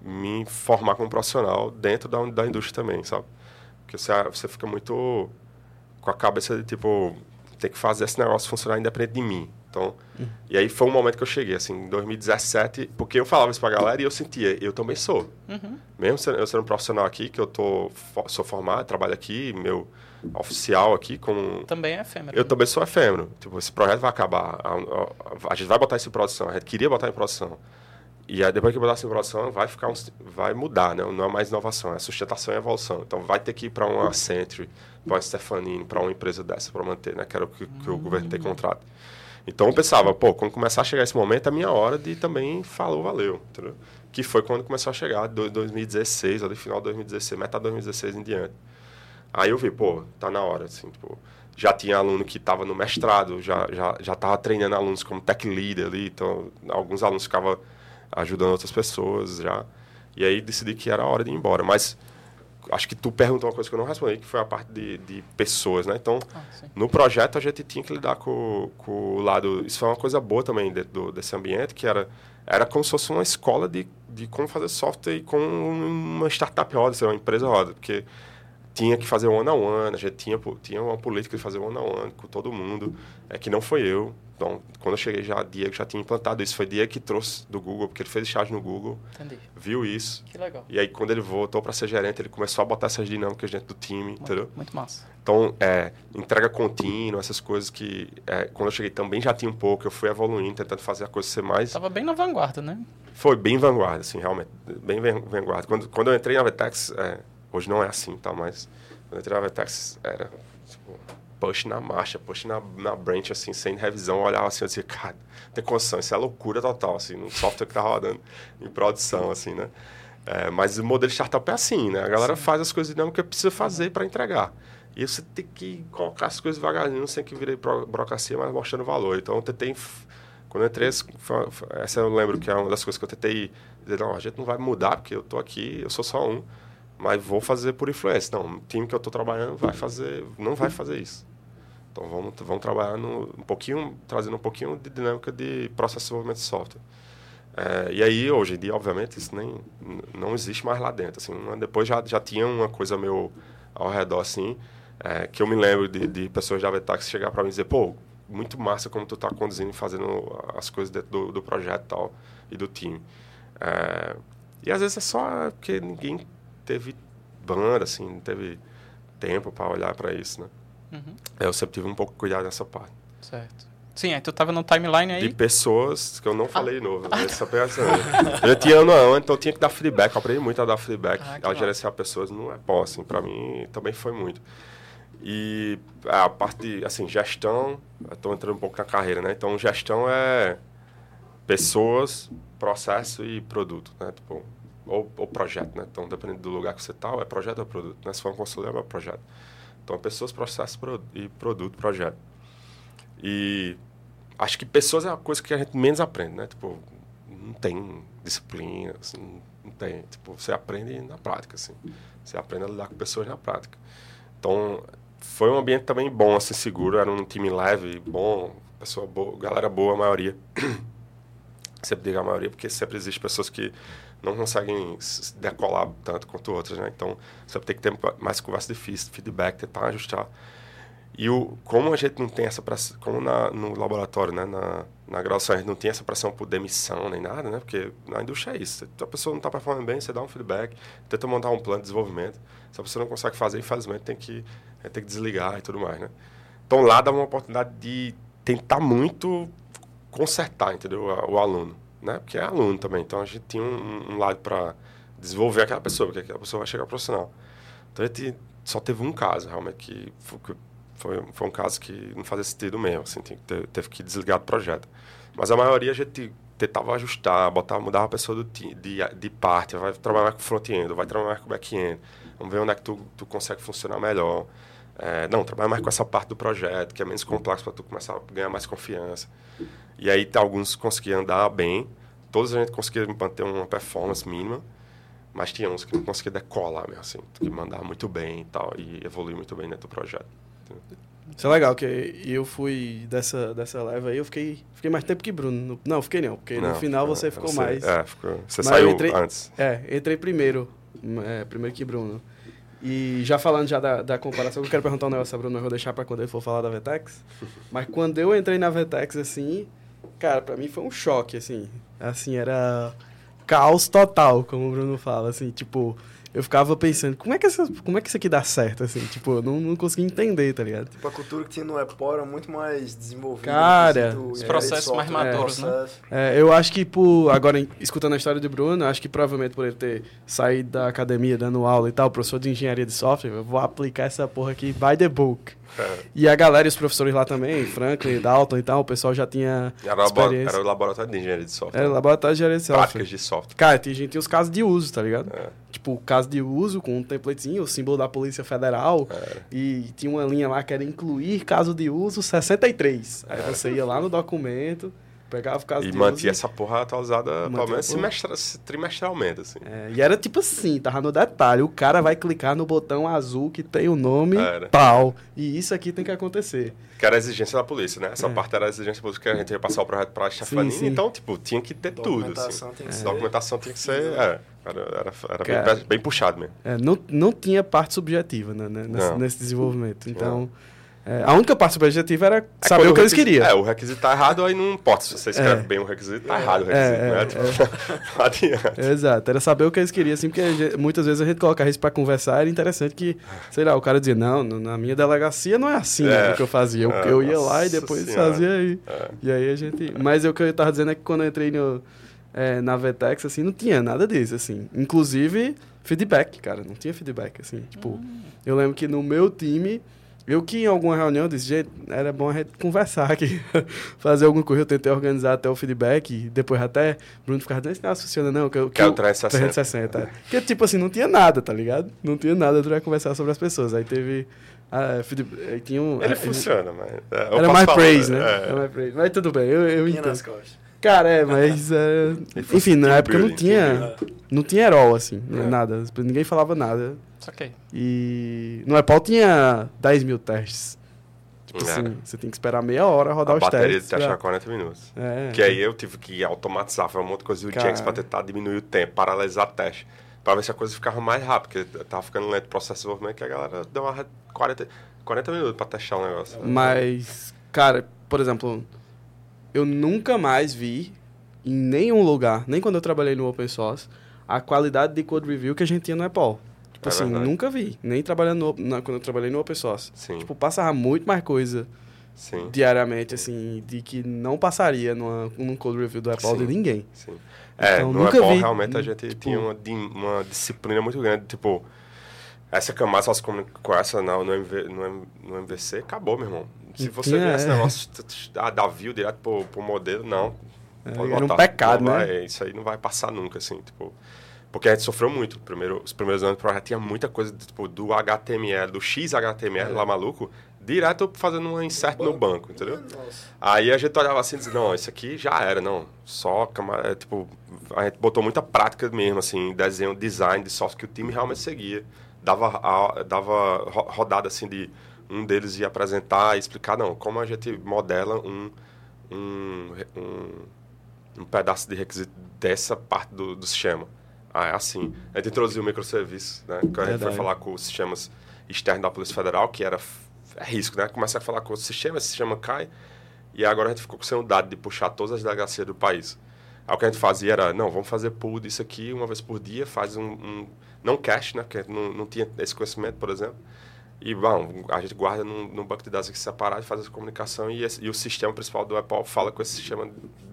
me formar como profissional dentro da, da indústria também, sabe? Porque você, você fica muito com a cabeça de, tipo, tem que fazer esse negócio funcionar independente de mim. Então, uhum. e aí foi um momento que eu cheguei, assim, em 2017, porque eu falava isso pra galera e eu sentia, eu também sou. Uhum. Mesmo sendo, eu sendo um profissional aqui, que eu tô, sou formado, trabalho aqui, meu oficial aqui como... Também é efêmero. Eu né? também sou efêmero. Tipo, esse projeto vai acabar, a, a, a, gente vai botar isso em produção, a gente queria botar em produção. E aí, depois que botar isso em produção, vai ficar um, vai mudar, né? Não é mais inovação, é sustentação e evolução. Então, vai ter que ir para uma Century, para uma Stefanini, para uma empresa dessa para manter, né? Que era o que, que o governo tem contrato. Então eu pensava, pô, quando começar a chegar esse momento, é minha hora de também falou, valeu, entendeu? Que foi quando começou a chegar, 2016, ali final de 2016, metade de 2016 em diante. Aí eu vi, pô, tá na hora, assim, tipo, já tinha aluno que estava no mestrado, já já já treinando alunos como tech leader ali, então alguns alunos ficavam ajudando outras pessoas já. E aí decidi que era a hora de ir embora, mas acho que tu perguntou uma coisa que eu não respondi, que foi a parte de, de pessoas, né? Então, ah, no projeto a gente tinha que lidar com, com o lado... Isso foi uma coisa boa também dentro do, desse ambiente, que era, era como se fosse uma escola de, de como fazer software e como uma startup roda, uma empresa roda, porque tinha que fazer one on one, a gente tinha, tinha uma política de fazer one on one com todo mundo, é que não foi eu. Então, quando eu cheguei já, Diego já tinha implantado isso. Foi Diego que trouxe do Google, porque ele fez estágio no Google. Entendi. Viu isso. Que legal. E aí, quando ele voltou para ser gerente, ele começou a botar essas dinâmicas dentro do time, muito, entendeu? Muito massa. Então, é, entrega contínua, essas coisas que, é, quando eu cheguei também já tinha um pouco. Eu fui evoluindo, tentando fazer a coisa ser mais... Tava bem na vanguarda, né? Foi bem vanguarda, assim, realmente. Bem vanguarda. Quando, quando eu entrei na Vetex, é, hoje não é assim, tá? Mas quando eu na Vetex, era... Tipo, push na marcha, push na, na branch, assim, sem revisão, eu olhava assim, eu dizia, cara, tem condição, isso é loucura total, assim, no software que tá rodando em produção, assim, né? É, mas o modelo startup é assim, né? A galera Sim. faz as coisas dinâmicas que precisa fazer para entregar. E você tem que colocar as coisas devagarinho, sem que vire burocracia, mas mostrando valor. Então, eu tentei... Quando eu entrei, essa eu lembro que é uma das coisas que eu tentei dizer, não, a gente não vai mudar, porque eu tô aqui, eu sou só um, mas vou fazer por influência. Não, o time que eu estou trabalhando vai fazer, não vai fazer isso. Então vamos, vamos trabalhar no, um pouquinho, trazendo um pouquinho de dinâmica de processo de desenvolvimento de software. É, e aí, hoje em dia, obviamente, isso nem não existe mais lá dentro. Assim, depois já, já tinha uma coisa meu ao redor, assim, é, que eu me lembro de, de pessoas da Vetax chegar para mim e dizer, pô, muito massa como tu está conduzindo e fazendo as coisas dentro do, do projeto e tal, e do time. É, e às vezes é só porque ninguém teve banda, assim, não teve tempo para olhar para isso, né? Uhum. Eu sempre tive um pouco cuidado nessa parte. Certo. Sim, aí tu tava no timeline aí. De pessoas que eu não falei ah. novo, né? Essa pegação. eu tinha ano a ano, então eu tinha que dar feedback. Eu aprendi muito a dar feedback. Ah, a gerenciar pessoas não é bom, assim. Pra mim, também foi muito. E a parte de, assim, gestão... Eu tô entrando um pouco na carreira, né? Então, gestão é pessoas, processo e produto, né? Tipo, ou, ou projeto, né? Então, dependendo do lugar que você tá, é projeto ou produto. Né? Se for um consultor, é projeto. Então, pessoas, processos e produto, projeto. E acho que pessoas é a coisa que a gente menos aprende, né? Tipo, não tem disciplina, assim, não tem. Tipo, você aprende na prática, assim. Você aprende a lidar com pessoas na prática. Então, foi um ambiente também bom, assim, seguro. Era um time leve, bom, pessoa boa, galera boa, a maioria. sempre digo a maioria, porque sempre existe pessoas que não conseguem decolar tanto quanto outras, né? Então, você tem que ter mais conversa difícil, feedback, tentar ajustar. E o, como a gente não tem essa pressão, como na, no laboratório, né, na, na graduação, a gente não tem essa pressão por demissão nem nada, né? Porque na indústria é isso. Se a pessoa não está performando bem, você dá um feedback, tenta montar um plano de desenvolvimento. Se a pessoa não consegue fazer, infelizmente, tem que, tem que desligar e tudo mais, né? Então, lá dá uma oportunidade de tentar muito consertar, entendeu? O, o aluno né? Porque é aluno também. Então a gente tinha um, um lado para desenvolver aquela pessoa, porque aquela pessoa vai chegar profissional. Então a gente só teve um caso realmente que foi, foi, um caso que não fazia sentido mesmo, assim, ter, teve que desligar do projeto. Mas a maioria a gente tentava ajustar, botar, mudar a pessoa do, de, de parte, vai trabalhar com front-end, vai trabalhar com back-end, vamos ver onde é que tu, tu consegue funcionar melhor. É, não, trabalha mais com essa parte do projeto, que é menos complexo para tu começar a ganhar mais confiança. E aí alguns conseguiam andar bem, todos a gente conseguia manter uma performance mínima, mas tinha uns que não conseguiam decolar mesmo, assim, que mandar muito bem e tal, e evoluir muito bem dentro do projeto. Isso é legal, que eu fui dessa, dessa leva aí, eu fiquei, fiquei mais tempo que Bruno. Não, fiquei não, porque não, no final você ficou você, mais. É, ficou, você saiu entrei, antes. É, entrei primeiro, é, primeiro que Bruno. E já falando já da, da comparação, eu quero perguntar um negócio a Bruno, eu vou deixar pra quando ele for falar da Vetex. Mas quando eu entrei na Vetex, assim, cara, pra mim foi um choque, assim. Assim, era caos total, como o Bruno fala, assim, tipo eu ficava pensando, como é que, essa, como é que isso aqui dá certo, assim? Tipo, eu não, não conseguia entender, tá ligado? Tipo, a cultura que tinha no Apple era muito mais desenvolvida. Cara... Os processos mais maduros, né? É, eu acho que por... Agora, escutando a história do Bruno, eu acho que provavelmente por ele ter saído da academia, dando aula e tal, professor de engenharia de software, eu vou aplicar essa porra aqui by the book. É. E a galera e os professores lá também, Franklin, Dalton e tal, o pessoal já tinha era, experiência. era o laboratório de engenharia de software. Era o laboratório de engenharia de software. Práticas de software. Cara, a gente tinha os casos de uso, tá ligado? É. Tipo, caso de uso com um templatezinho, o símbolo da Polícia Federal. É. E tinha uma linha lá que era incluir caso de uso 63. Aí você ia lá no documento... Pegava o caso E mantinha essa porra atualizada, pelo menos semestra, trimestralmente, assim. É, e era tipo assim, tava no detalhe. O cara vai clicar no botão azul que tem o nome era. tal. E isso aqui tem que acontecer. Que era a exigência da polícia, né? Essa é. parte era a exigência da polícia, que a gente ia passar o projeto pra Stefanini. Então, tipo, tinha que ter tudo, assim. Tem que ser... Documentação tinha que ser... É, era, era, era cara, bem, bem, puxado mesmo. É, não, não tinha parte subjetiva né, nesse, nesse desenvolvimento. Então... Não. É, a única parte subjetiva era é saber o que eles queriam. É, o requisito tá errado, aí não importa. Se você escreve é. bem o requisito, tá errado o é, requisito, é, né? Tipo, não adianta. Exato, era saber o que eles queriam, assim, porque gente, muitas vezes a gente coloca isso pra conversar, era interessante que, sei lá, o cara dizia, não, na minha delegacia não é assim né, que eu fazia. Eu, eu ia lá e depois senhora. fazia aí. E aí a gente... Mas o que eu tava dizendo é que quando eu entrei no, na Vetex, assim, não tinha nada disso, assim. Inclusive, feedback, cara, não tinha feedback, assim. Tipo, hum. eu lembro que no meu time eu que em alguma reunião desse jeito, era bom a gente conversar aqui, fazer alguma coisa. Eu tentei organizar até o feedback, e depois até Bruno ficava dizendo, não funciona não. Que, que, que é o 360. 360 é. Porque, tipo assim, não tinha nada, tá ligado? Não tinha nada para conversar sobre as pessoas. Aí teve... Ah, tinha um, Ele funciona, mas... É, era mais falar, praise, né? É. Era mais praise. Mas tudo bem, eu, eu entendo. nas costas. Cara, é, mas... É, enfim, na época não tinha... Não tinha herói, assim, é. nada. Ninguém falava nada. Saquei. E no Apple tinha 10 mil testes. Tipo é. assim, você tem que esperar meia hora rodar a os testes. A bateria de testar 40 minutos. É. Que aí eu tive que automatizar, foi um monte de coisa do Jenks pra tentar diminuir o tempo, paralisar o teste. Pra ver se a coisa ficava mais rápida, porque tava ficando lento o processo de desenvolvimento que a galera deu uma 40, 40 minutos pra testar o negócio. Mas, cara, por exemplo, eu nunca mais vi em nenhum lugar, nem quando eu trabalhei no open source, a qualidade de code review que a gente tinha no Apple. Tipo é assim, verdade. nunca vi. Nem trabalhando no, na, quando eu trabalhei no Open Source. Sim. Tipo, passava muito mais coisa Sim. diariamente, assim, de que não passaria numa, num code review do Apple de ninguém. Sim. É, então, no Apple vi, realmente a gente tipo, tinha uma, uma disciplina muito grande, tipo, essa camada só se comunica com essa no, no, MV, no, no MVC, acabou, meu irmão. Se você é. esse negócio ah, da view direto pro, pro modelo, não. É, era um pecado, né? Vai, isso aí não vai passar nunca, assim, tipo... Porque a gente sofreu muito. Primeiro, os primeiros anos do projeto tinha muita coisa tipo, do HTML, do XHTML é. lá maluco, direto fazendo um insert no banco, no banco entendeu? Nossa. Aí a gente olhava assim e dizia, não, isso aqui já era, não. Só, é, tipo, a gente botou muita prática mesmo, assim, desenho, design de software que o time realmente seguia. Dava, a, dava rodada, assim, de um deles ia apresentar e explicar, não, como a gente modela um, um, um, um pedaço de requisito dessa parte do, do sistema. Ah, é assim. A gente introduziu o microserviço, né? Quando a gente foi falar com os sistemas externos da Polícia Federal, que era é risco, né? Começa a falar com o sistema, esse sistema cai, e agora a gente ficou o dado de puxar todas as delegacias do país. Aí o que a gente fazia era, não, vamos fazer pool disso aqui uma vez por dia, faz um, um não cache, né? Porque não, não tinha esse conhecimento, por exemplo. E, bom, a gente guarda num, num banco de dados aqui separado, faz essa comunicação e, esse, e o sistema principal do Apple fala com esse sistema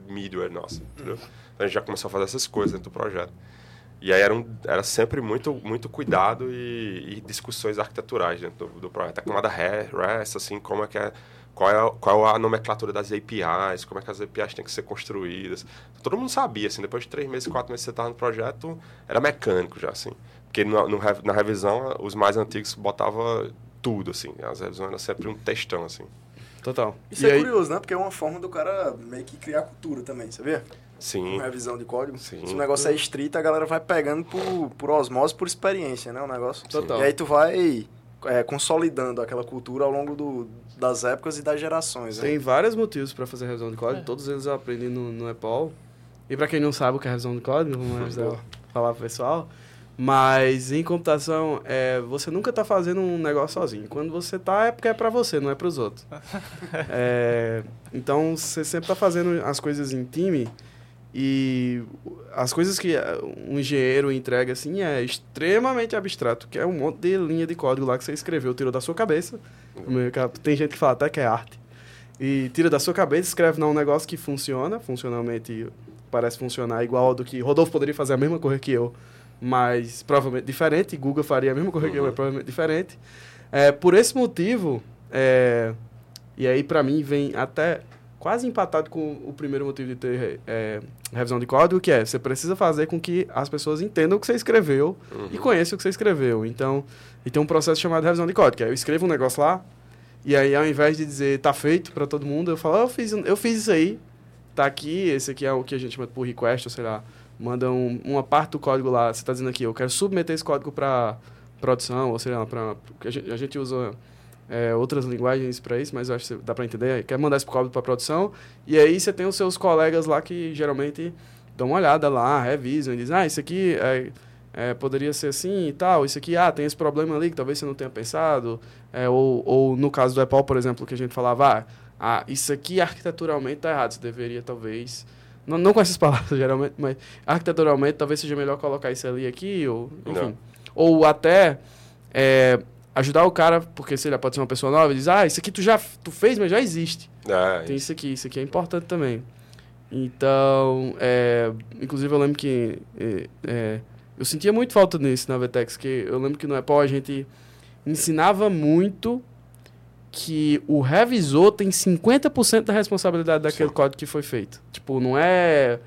middleware nosso, entendeu? Então a gente já começou a fazer essas coisas dentro do projeto. E aí era, um, era sempre muito, muito cuidado e, e discussões arquiteturais dentro do, do projeto. A camada REST, assim, como é que é, qual é, a, qual é a nomenclatura das APIs, como é que as APIs têm que ser construídas. Todo mundo sabia, assim, depois de três meses, quatro meses que você estava no projeto, era mecânico já, assim. Porque no, no, na revisão, os mais antigos botavam tudo, assim. As revisões eram sempre um textão, assim. Total. Isso e é aí... curioso, né? Porque é uma forma do cara meio que criar cultura também, sabia? Sim. Uma revisão de código. Sim. Se o negócio é estrito, a galera vai pegando por, por osmose, por experiência, né? O negócio. Total. E aí tu vai é, consolidando aquela cultura ao longo do, das épocas e das gerações. Né? Tem vários motivos para fazer revisão de código. É. Todos eles eu aprendi no, no EPOL. E para quem não sabe o que é revisão de código, vamos falar pro pessoal. Mas em computação, é, você nunca está fazendo um negócio sozinho. Quando você está, é porque é para você, não é para os outros. é, então, você sempre está fazendo as coisas em time e as coisas que um engenheiro entrega assim é extremamente abstrato, que é um monte de linha de código lá que você escreveu, tirou da sua cabeça. Tem gente que fala até que é arte. E tira da sua cabeça, escreve num negócio que funciona, funcionalmente parece funcionar igual do que Rodolfo poderia fazer a mesma coisa que eu mas provavelmente diferente. Google faria a mesma coisa uhum. que eu, mas provavelmente diferente. É, por esse motivo, é, e aí para mim vem até quase empatado com o primeiro motivo de ter é, revisão de código, que é você precisa fazer com que as pessoas entendam o que você escreveu uhum. e conheçam o que você escreveu. Então, e tem um processo chamado revisão de código, que é eu escrevo um negócio lá, e aí ao invés de dizer tá feito para todo mundo, eu falo, oh, eu, fiz, eu fiz isso aí, tá aqui, esse aqui é o que a gente chama de pull request, ou sei lá, manda um, uma parte do código lá, você está dizendo aqui, eu quero submeter esse código para produção, ou para a gente, a gente usa é, outras linguagens para isso, mas eu acho que dá para entender. Quer mandar esse código para produção e aí você tem os seus colegas lá que geralmente dão uma olhada lá, revisam e dizem, ah, isso aqui é, é, poderia ser assim e tal, isso aqui, ah, tem esse problema ali que talvez você não tenha pensado, é, ou, ou no caso do Apple, por exemplo, que a gente falava, ah, ah isso aqui arquiteturalmente está errado, você deveria talvez não, não com essas palavras, geralmente, mas arquiteturalmente talvez seja melhor colocar isso ali aqui, ou enfim. Não. Ou até é, ajudar o cara, porque se ele pode ser uma pessoa nova, diz, ah, isso aqui tu já tu fez, mas já existe. Ah, Tem isso aqui, isso aqui é importante também. Então, é, inclusive eu lembro que é, é, eu sentia muito falta nisso na Vetex, que eu lembro que no Apple a gente ensinava muito que o revisor tem 50% da responsabilidade daquele Sim. código que foi feito. Tipo, não é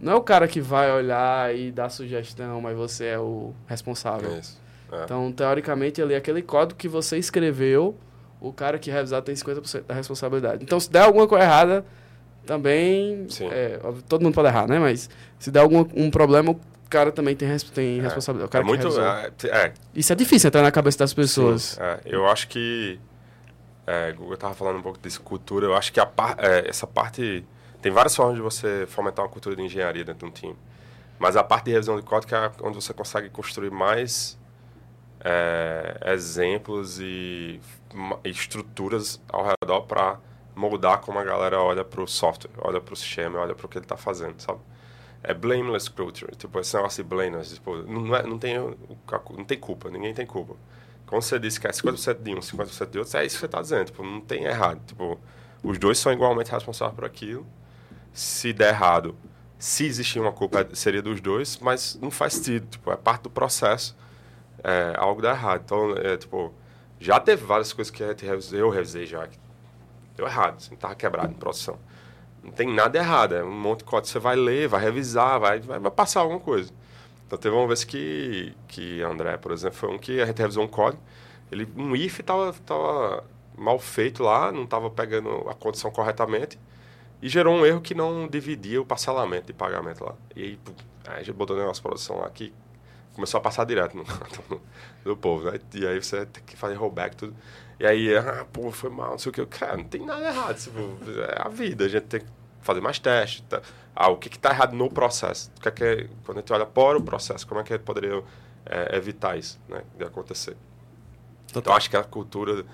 não é o cara que vai olhar e dar sugestão, mas você é o responsável. Isso. É. Então, teoricamente, ali aquele código que você escreveu, o cara que revisar tem 50% da responsabilidade. Então, se der alguma coisa errada, também é, todo mundo pode errar, né? Mas se der algum um problema, o cara também tem, tem é. responsabilidade. O cara é muito, é, é, Isso é difícil entrar na cabeça das pessoas. É. eu acho que eu estava falando um pouco de cultura. Eu acho que a par, essa parte. Tem várias formas de você fomentar uma cultura de engenharia dentro de um time. Mas a parte de revisão de código é onde você consegue construir mais é, exemplos e, estruturas ao redor para moldar como a galera olha para o software, olha para o sistema, olha para o que ele está fazendo, sabe? É blameless culture. Tipo, esse negócio de blameless. Tipo, não, é, não, tem, não tem culpa, ninguém tem culpa. Quando você disse que é 50% de um, 50% de outro, é isso que você está dizendo. Tipo, não tem errado. Tipo, os dois são igualmente responsáveis por aquilo. Se der errado, se existir uma culpa, seria dos dois, mas não faz sentido. Tipo, é parte do processo. É, algo dá errado. Então, é, tipo, já teve várias coisas que eu revisei já. Que deu errado, assim, estava quebrado em produção. Não tem nada errado. É um monte de código. Você vai ler, vai revisar, vai, vai, vai passar alguma coisa. Então teve uma vez que, que André, por exemplo, foi um que a gente revisou um código, ele, um if estava tava mal feito lá, não estava pegando a condição corretamente, e gerou um erro que não dividia o parcelamento de pagamento lá. E aí, aí a gente botou o negócio de produção lá que começou a passar direto no do povo, né? E aí você tem que fazer rollback tudo. E aí, ah, pô, foi mal, não sei o que. Cara, não tem nada errado. Tipo, é a vida, a gente tem que fazer mais testes. Tá? Ah, o que está errado no processo? O que é que, quando a gente olha para o processo, como é que poderia é, evitar isso né, de acontecer? Total. Então, acho que a cultura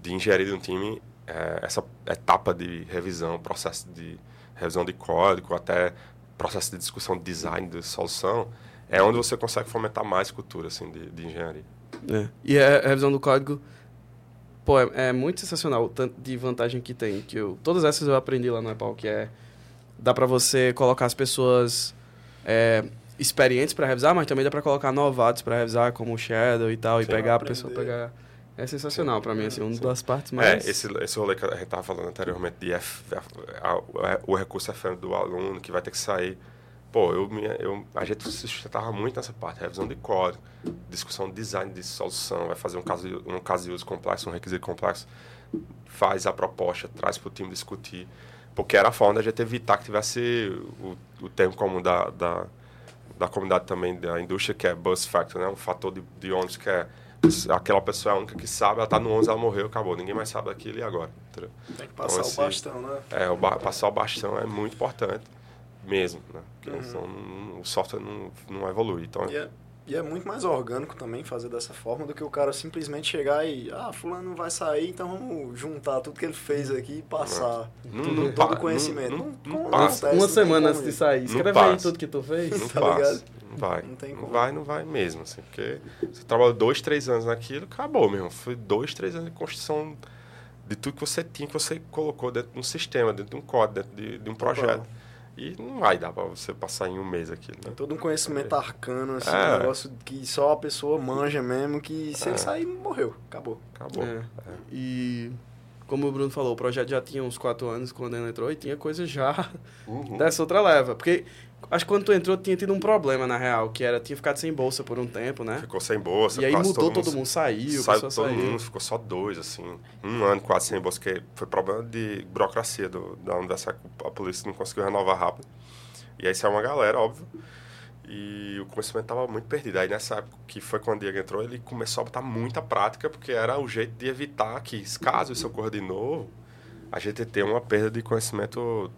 de engenharia de um time, é, essa etapa de revisão, processo de revisão de código, até processo de discussão de design, de solução, é onde você consegue fomentar mais cultura assim, de, de engenharia. É. E a revisão do código Pô, é, é, muito sensacional o tanto de vantagem que tem. Que eu, todas essas eu aprendi lá no Apple, que é... Dá para você colocar as pessoas é, experientes para revisar, mas também dá para colocar novatos para revisar, como o Shadow e tal, Sim, e pegar a pessoa, pegar... É sensacional para mim, assim, uma das partes é, mais... É, esse, esse rolê que a gente tava falando anteriormente de F, a, a, o recurso FM do aluno, que vai ter que sair pô, eu, eu, a gente se sustentava muito nessa parte, revisão de código, discussão de design de solução, vai fazer um caso, um caso de uso complexo, um requisito complexo, faz a proposta, traz para o time discutir, porque era a forma da gente evitar que tivesse o, o termo comum da, da, da comunidade também, da indústria, que é bus factor, né? um fator de, de ônibus que é aquela pessoa é a única que sabe, ela está no 11, ela morreu, acabou. Ninguém mais sabe daquilo e agora. Tem que passar então, o bastão, né? É, o ba passar o bastão é muito importante mesmo, né? Uhum. Senão, o software não, não evolui. Então, e, é, E é muito mais orgânico também fazer dessa forma do que o cara simplesmente chegar e, ah, fulano vai sair, então vamos juntar tudo que ele fez aqui e passar Não, tudo, não todo pa- o conhecimento. não- Não, não passa. acontece, Uma não semana antes de sair. Não Escreve aí tudo que tu fez. Não Tá passa. ligado? Não vai. Não tem Não como. vai, não vai mesmo, assim. Porque você trabalhou dois, três anos naquilo, acabou mesmo. Foi dois, três anos de construção de tudo que você tinha, que você colocou dentro de um sistema, dentro de um código, dentro de, de um projeto. E não vai dar pra você passar em um mês aquilo, né? Todo um conhecimento arcano, assim, É. um negócio que só a pessoa manja mesmo, que se ele sair, morreu. Acabou. Acabou. É. E como o Bruno falou, o projeto já tinha uns quatro anos quando ele entrou e tinha coisa já Uhum. dessa outra leva. Porque acho que quando tu entrou tinha tido um problema, na real, que era, tinha ficado sem bolsa por um tempo, né? Ficou sem bolsa. e aí mudou, todo mundo, saiu, o Saiu pessoal todo saiu. mundo, ficou só dois, assim. Um ano quase sem bolsa, que foi problema de burocracia do, da universidade. A polícia não conseguiu renovar rápido. E aí saiu uma galera, óbvio. E o conhecimento estava muito perdido. Aí nessa época, que foi quando o Diego entrou, ele começou a botar muita prática, porque era o jeito de evitar que, caso isso ocorra de novo, a gente tenha uma perda de conhecimento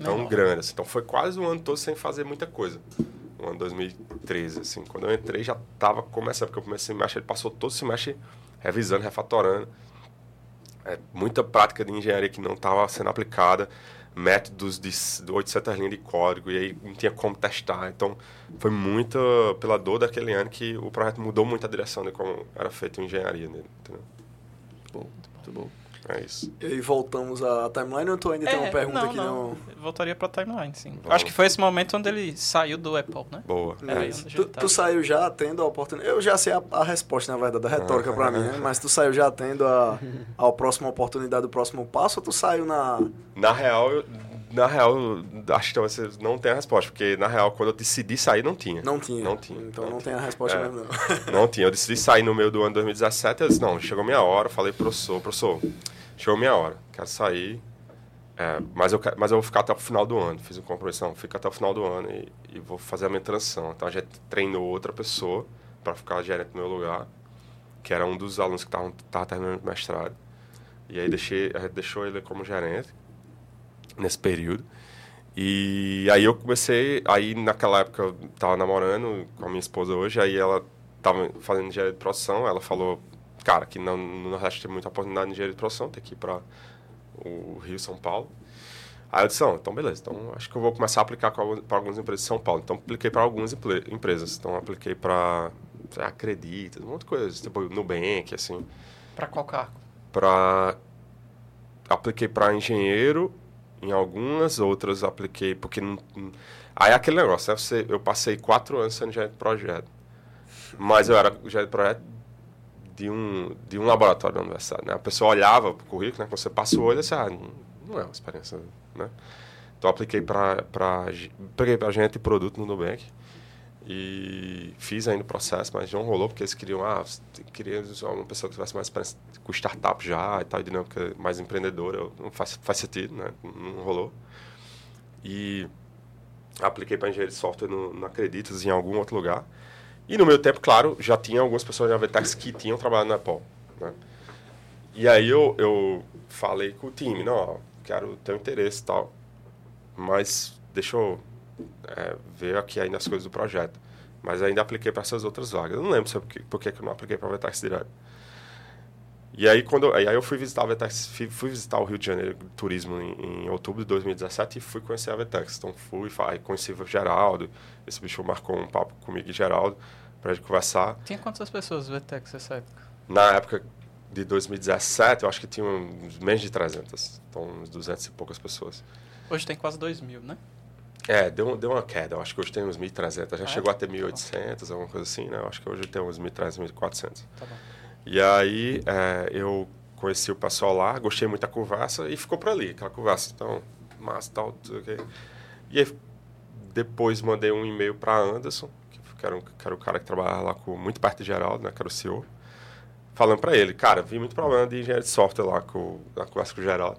tão Menor. grande. Assim. Então foi quase um ano todo sem fazer muita coisa. No ano 2013, assim. Quando eu entrei, já estava começando, porque o primeiro semestre ele passou todo o semestre revisando, refatorando. É, muita prática de engenharia que não estava sendo aplicada, métodos de de 800 linhas de código, e aí não tinha como testar. Então, foi muito pela dor daquele ano que o projeto mudou muito a direção de como era feito engenharia nele. Entendeu? Bom, muito bom. É isso. E aí voltamos à timeline ou tu ainda tem uma pergunta É, não, aqui? não. Não. Voltaria pra timeline, sim. Vamos. Acho que foi esse momento onde ele saiu do Apple, né? Boa. É isso. Tu, tu saiu já tendo a oportunidade. Eu já sei a, a resposta, na verdade, da retórica pra mim, né? Mas tu saiu já tendo a, a próxima oportunidade, o próximo passo, ou tu saiu na. Na real, eu- na real, acho que você não tem a resposta, porque na real, quando eu decidi sair, não tinha. Não tinha. Não tinha. Então Não não, tem a resposta É. mesmo, não. Não tinha. Eu decidi sair no meio do ano 2017. Eu disse, não, chegou minha hora. Eu falei pro professor, professor, chegou minha hora. Quero sair. é, mas, eu, mas eu vou ficar até o final do ano. Fiz um compromisso, não, fica até o final do ano e, e vou fazer a minha transição. Então a gente treinou outra pessoa para ficar gerente no meu lugar, que era um dos alunos que estavam tava terminando o mestrado. E aí deixei, a gente deixou ele como gerente nesse período. E aí eu comecei, aí naquela época eu tava namorando com a minha esposa hoje, aí ela tava fazendo engenharia de produção, ela falou, cara, que no, no Nordeste tem muita oportunidade de engenharia de produção, tem que ir para o Rio, São Paulo. Aí eu disse, não, então beleza, então acho que eu vou começar a aplicar para algumas empresas de São Paulo. Então apliquei para algumas empresas, então apliquei para Acredita, um monte de coisa, tipo Nubank, assim Pra qual cargo? para apliquei para engenheiro em algumas outras apliquei porque não, não- aí é aquele negócio né? Você, eu passei quatro anos sendo gerente de projeto mas eu era gerente de projeto de um de um laboratório da universidade né a pessoa olhava pro currículo né quando você passa o olho assim, ah, não, é uma experiência né então apliquei para para para gerente de produto no Nubank e fiz ainda o processo, mas não rolou porque eles queriam, ah, você queria uma pessoa que tivesse mais experiência com startup já e tal, e dinâmica mais empreendedora, não faz, faz sentido, né? Não rolou. E apliquei para engenharia de software no, no Acreditas em algum outro lugar. E no meu tempo, claro, já tinha algumas pessoas da Avetex que tinham trabalhado na Apple, né? E aí eu, eu falei com o time, não, ó, quero ter um interesse e tal, mas deixa eu é, ver aqui ainda as coisas do projeto. Mas ainda apliquei para essas outras vagas. Eu não lembro porque, por que que eu não apliquei para a Vetex direto. E aí, quando, eu- aí eu fui visitar a Vetex, fui, fui visitar o Rio de Janeiro Turismo em, em outubro de 2017 e fui conhecer a Vetex. Então fui, aí conheci o Geraldo, esse bicho marcou um papo comigo e Geraldo para gente conversar. Tinha quantas pessoas no VTEX nessa época? Na época de 2017, eu acho que tinha uns menos de 300, então uns 200 e poucas pessoas. Hoje tem quase 2 mil, né? É, deu, deu uma queda. Eu acho que hoje tem uns 1.300. Já Ah, é? chegou a ter Tá bom. 1.800, alguma coisa assim, né? Eu acho que hoje tem uns 1.300, 1.400. Tá bom. E aí é, eu conheci o pessoal lá, gostei muito da conversa e ficou por ali, aquela conversa. Então, massa tal, tudo ok. E aí, depois mandei um e-mail para Anderson, que era, um, que era o cara que trabalhava lá com, muito perto de Geraldo, né? Que era o CEO. Falando para ele, cara, vi muito problema de engenharia de software lá com, na conversa com o Geraldo.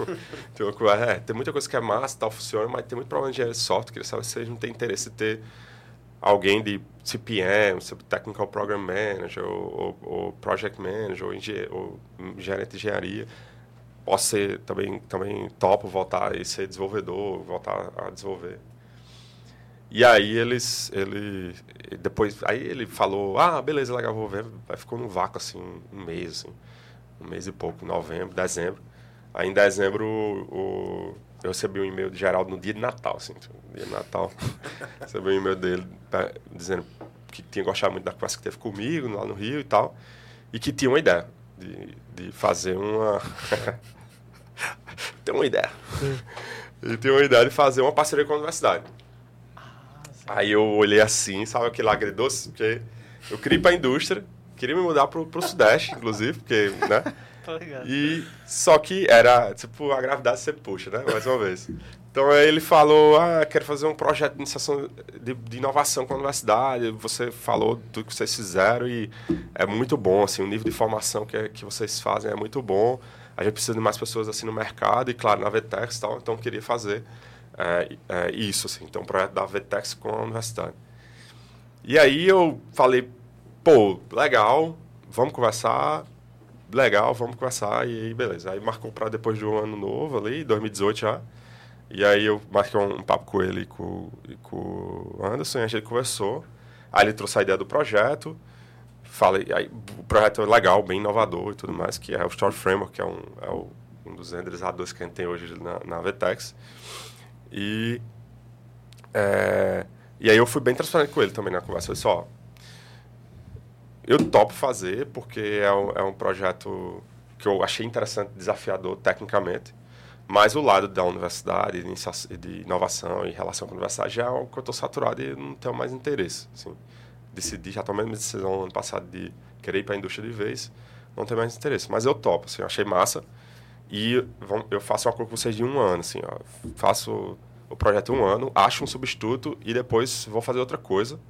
tem, conversa, é, tem muita coisa que é massa, tal, funciona, mas tem muito problema de engenharia de software. Queria saber se vocês não têm interesse em ter alguém de CPM, Technical Program Manager, ou, ou, ou Project Manager, ou, engen ou gerente de engenharia. Posso ser também, também topo voltar e ser desenvolvedor, voltar a desenvolver. E aí eles, ele, depois, aí ele falou, ah, beleza, legal, vou ver. Aí ficou no vácuo, assim, um mês, assim, um mês e pouco, novembro, dezembro. Aí em dezembro o, eu recebi um e-mail de Geraldo no dia de Natal, assim, dia de Natal. recebi um e-mail dele pra, dizendo que tinha gostado muito da conversa que teve comigo lá no Rio e tal, e que tinha uma ideia de, de fazer uma... tem uma ideia. Ele tem uma ideia de fazer uma parceria com a universidade. Aí eu olhei assim, sabe aquele agridoce? Porque eu queria ir para a indústria, queria me mudar para o Sudeste, inclusive, porque, né? E só que era, tipo, a gravidade sempre puxa, né? Mais uma vez. Então aí ele falou, ah, quero fazer um projeto de iniciação de, de, inovação com a universidade. Você falou do que vocês fizeram e é muito bom, assim, o nível de formação que, que vocês fazem é muito bom. A gente precisa de mais pessoas assim no mercado e, claro, na Vetex e tal. Então eu queria fazer é, é, isso, assim. Então um projeto da Vetex com a universidade. E aí eu falei, pô, legal, vamos conversar legal, vamos conversar. E aí, beleza. Aí marcou para depois de um ano novo ali, 2018 já. E aí eu marquei um, um papo com ele e com, com o Anderson, e a gente conversou. Aí ele trouxe a ideia do projeto. Falei, aí, o projeto é legal, bem inovador e tudo mais, que é o Story Framework, que é um, é um dos renderizadores que a gente tem hoje na, na Vetex. E, é, e aí eu fui bem transparente com ele também na conversa. Eu disse, ó, eu topo fazer, porque é um, é um projeto que eu achei interessante, desafiador tecnicamente. Mas o lado da universidade, de inovação e relação com a universidade, já é algo que eu estou saturado e não tenho mais interesse. Assim. Decidi, já tomei minha decisão ano passado de querer ir para a indústria de vez, não tenho mais interesse. Mas eu topo, assim, eu achei massa. E eu faço um acordo com vocês de um ano, assim, ó. Faço o projeto um ano, acho um substituto e depois vou fazer outra coisa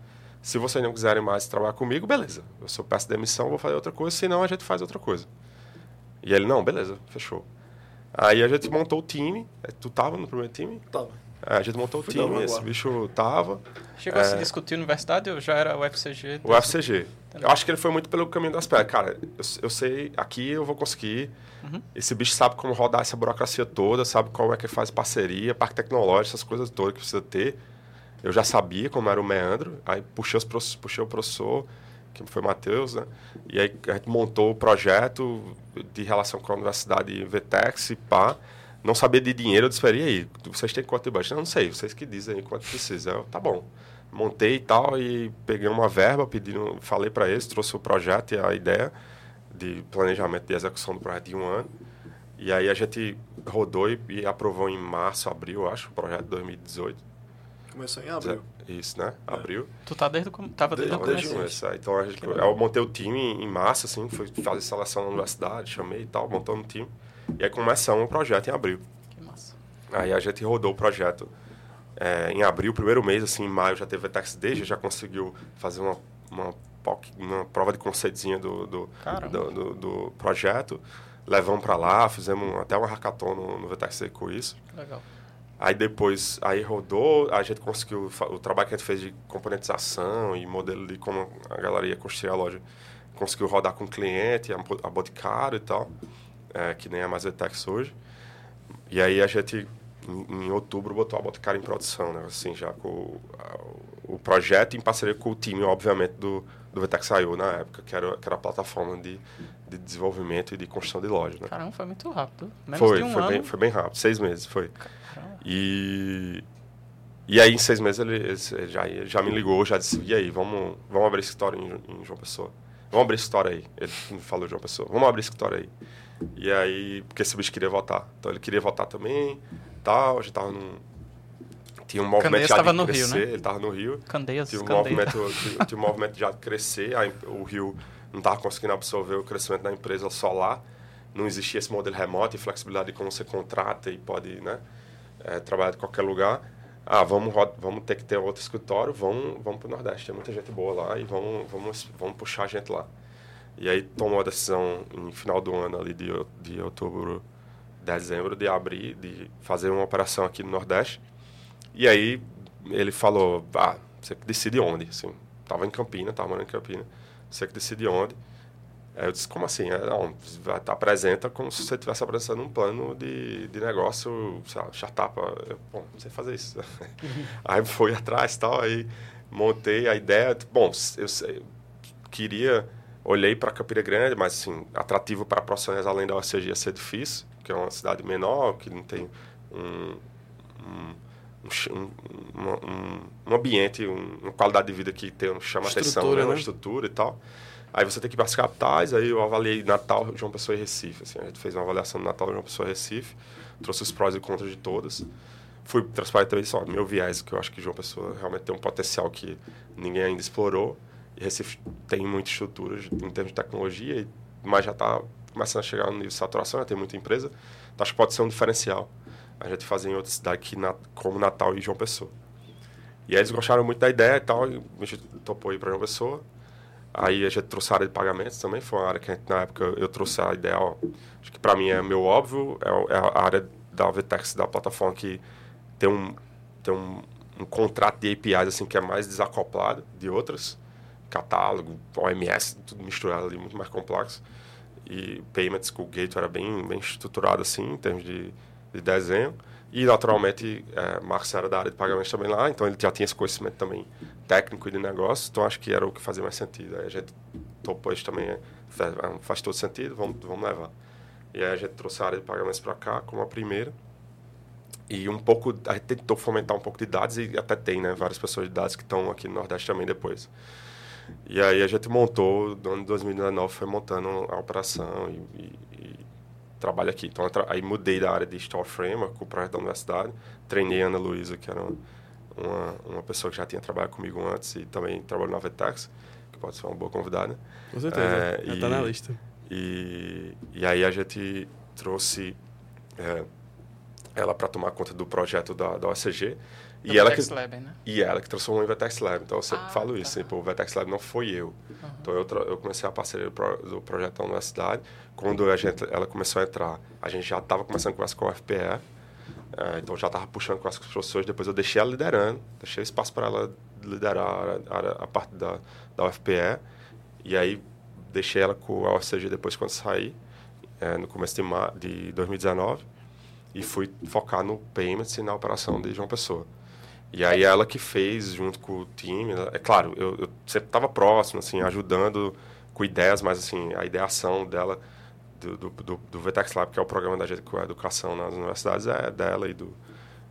se vocês não quiserem mais trabalhar comigo, beleza. Eu sou peço demissão, vou fazer outra coisa, senão a gente faz outra coisa. E ele, não, beleza, fechou. Aí a gente montou o time. É, tu tava no primeiro time? Tava. É, a gente montou o time, esse bicho tava. Chegou é, a se discutir universidade ou já era o FCG? O FCG. Eu acho que ele foi muito pelo caminho das pedras. Cara, eu, eu sei, aqui eu vou conseguir. Uhum. Esse bicho sabe como rodar essa burocracia toda, sabe como é que faz parceria, parque tecnológico, essas coisas todas que precisa ter. Eu já sabia como era o meandro, aí puxei, os, puxei o professor, que foi Matheus, né? E aí a gente montou o projeto de relação com a Universidade Vetex e pá. Não sabia de dinheiro, eu disse, aí, vocês têm quanto de budget? Não, não sei, vocês que dizem aí quanto precisa. Eu, tá bom. Montei e tal, e peguei uma verba, pedindo, falei para eles, trouxe o projeto e a ideia de planejamento de execução do projeto de um ano. E aí a gente rodou e, e aprovou em março, abril, acho, o projeto de 2018. Começou em abril. Isso, né? É. Abril. Tu tá desde o, tava desde, desde o começo. começo. É. Então, a gente, eu montei o time em massa, assim, fui fazer seleção na universidade, chamei e tal, montando o time. E aí começamos o projeto em abril. Que massa. Aí a gente rodou o projeto é, em abril, primeiro mês, assim, em maio já teve a Tax Day, já conseguiu fazer uma, uma, uma prova de conceitozinha do, do, do, do, do projeto. Levamos para lá, fizemos até uma hackathon no, no com isso. Legal. Aí depois, aí rodou, a gente conseguiu, o trabalho que a gente fez de componentização e modelo de como a galera ia construir a loja, conseguiu rodar com o cliente, a, a Boticário e tal, é, que nem a Mazetex hoje. E aí a gente, em, em, outubro, botou a Boticário em produção, né? Assim, já com o, o projeto em parceria com o time, obviamente, do, do VTEX.io na época, que era, que era a plataforma de, de desenvolvimento e de construção de loja, né? Caramba, foi muito rápido. Menos foi, um foi, ano. Bem, foi bem rápido, seis meses, foi. E, e aí, em seis meses, ele, ele já, já me ligou, já disse, e aí, vamos, vamos abrir escritório em, em João Pessoa. Vamos abrir escritório aí. Ele falou João Pessoa, vamos abrir escritório aí. E aí, porque esse bicho queria votar. Então, ele queria votar também, tal, a gente tava num... Tinha um movimento Candeias já de no crescer, Rio, né? ele estava no Rio. Candeias, tinha um Candeias. movimento tinha, um movimento já de crescer, aí o Rio não estava conseguindo absorver o crescimento da empresa só lá. Não existia esse modelo remoto e flexibilidade de como você contrata e pode, né? é, trabalhar de qualquer lugar. Ah, vamos, vamos ter que ter outro escritório, vamos, vamos para o Nordeste. Tem muita gente boa lá e vamos, vamos, vamos puxar a gente lá. E aí tomou a decisão em final do ano, ali de, de outubro, dezembro, de abrir, de fazer uma operação aqui no Nordeste. E aí ele falou, ah, você que decide onde, assim. Tava em Campina, tava morando em Campina. Você que decide onde. Aí eu disse, como assim? É, não, apresenta como se você estivesse apresentando um plano de, de negócio, sei lá, startup. Eu, bom, não sei fazer isso. Aí fui atrás e tal, aí montei a ideia. Bom, eu, eu queria, olhei para Campina Grande, mas assim, atrativo para profissionais além da OCG ia ser difícil, que é uma cidade menor, que não tem um, um um, um, um, ambiente, uma qualidade de vida que tem, chama atenção, né? né? uma estrutura e tal. Aí você tem que ir para as capitais, aí eu avaliei Natal, João Pessoa e Recife. Assim, a gente fez uma avaliação de Natal, João Pessoa e Recife, trouxe os prós e contras de todas. Fui transparente também só meu viés, que eu acho que João Pessoa realmente tem um potencial que ninguém ainda explorou. Recife tem muita estrutura em termos de tecnologia, mas já está começando a chegar no nível de saturação, já tem muita empresa. Então acho que pode ser um diferencial a gente fazer em outras cidades como Natal e João Pessoa. E aí eles gostaram muito da ideia e tal, e a gente topou ir para João Pessoa. Aí a gente trouxe a área de pagamentos também, foi uma área que gente, na época eu trouxe a ideia, ó, acho que para mim é meu óbvio, é, é, a área da Vtex, da plataforma que tem um, tem um, um contrato de APIs assim, que é mais desacoplado de outras, catálogo, OMS, tudo misturado ali, muito mais complexo. E payments com o Gateway era bem, bem estruturado assim, em termos de, de desenho. E, naturalmente, é, Marcos era da área de pagamentos também lá, então ele já tinha esse conhecimento também técnico e de negócio, então acho que era o que fazia mais sentido. Aí a gente topou isso também, é, faz, é, faz todo sentido, vamos, vamos levar. E aí a gente trouxe a área de pagamentos para cá como a primeira. E um pouco, a gente tentou fomentar um pouco de dados e até tem, né, várias pessoas de dados que estão aqui no Nordeste também depois. E aí a gente montou, no ano de 2019 foi montando a operação e, e, e trabalho aqui. Então aí mudei da área de Store Framework, o projeto da universidade, treinei a Ana Luísa, que era uma, uma, pessoa que já tinha trabalhado comigo antes e também trabalhou na Vetex, que pode ser uma boa convidada. Com certeza, é, já está na lista. E, e aí a gente trouxe é, ela para tomar conta do projeto da, da OCG. E ela, que, Lab, né? e ela que transformou em Vetex Lab. Então eu sempre ah, falo tá. isso, tipo, o Vetex Lab não foi eu. Uhum. Então eu, eu comecei a parceria do, do projeto da universidade. Quando a gente, ela começou a entrar, a gente já estava começando a conversa com o FPE. É, então já estava puxando com as professores, depois eu deixei ela liderando, deixei espaço para ela liderar a, a, a, parte da, da UFPE, e aí deixei ela com a OCG depois quando saí, é, no começo de, de 2019, e fui focar no payments e na operação de João Pessoa. E aí ela que fez, junto com o time, né? é claro, eu, eu sempre estava próximo, assim, ajudando com ideias, mas assim, a ideação dela do, do, do, do VTEX Lab, que é o programa da gente com a educação nas universidades, é dela e do,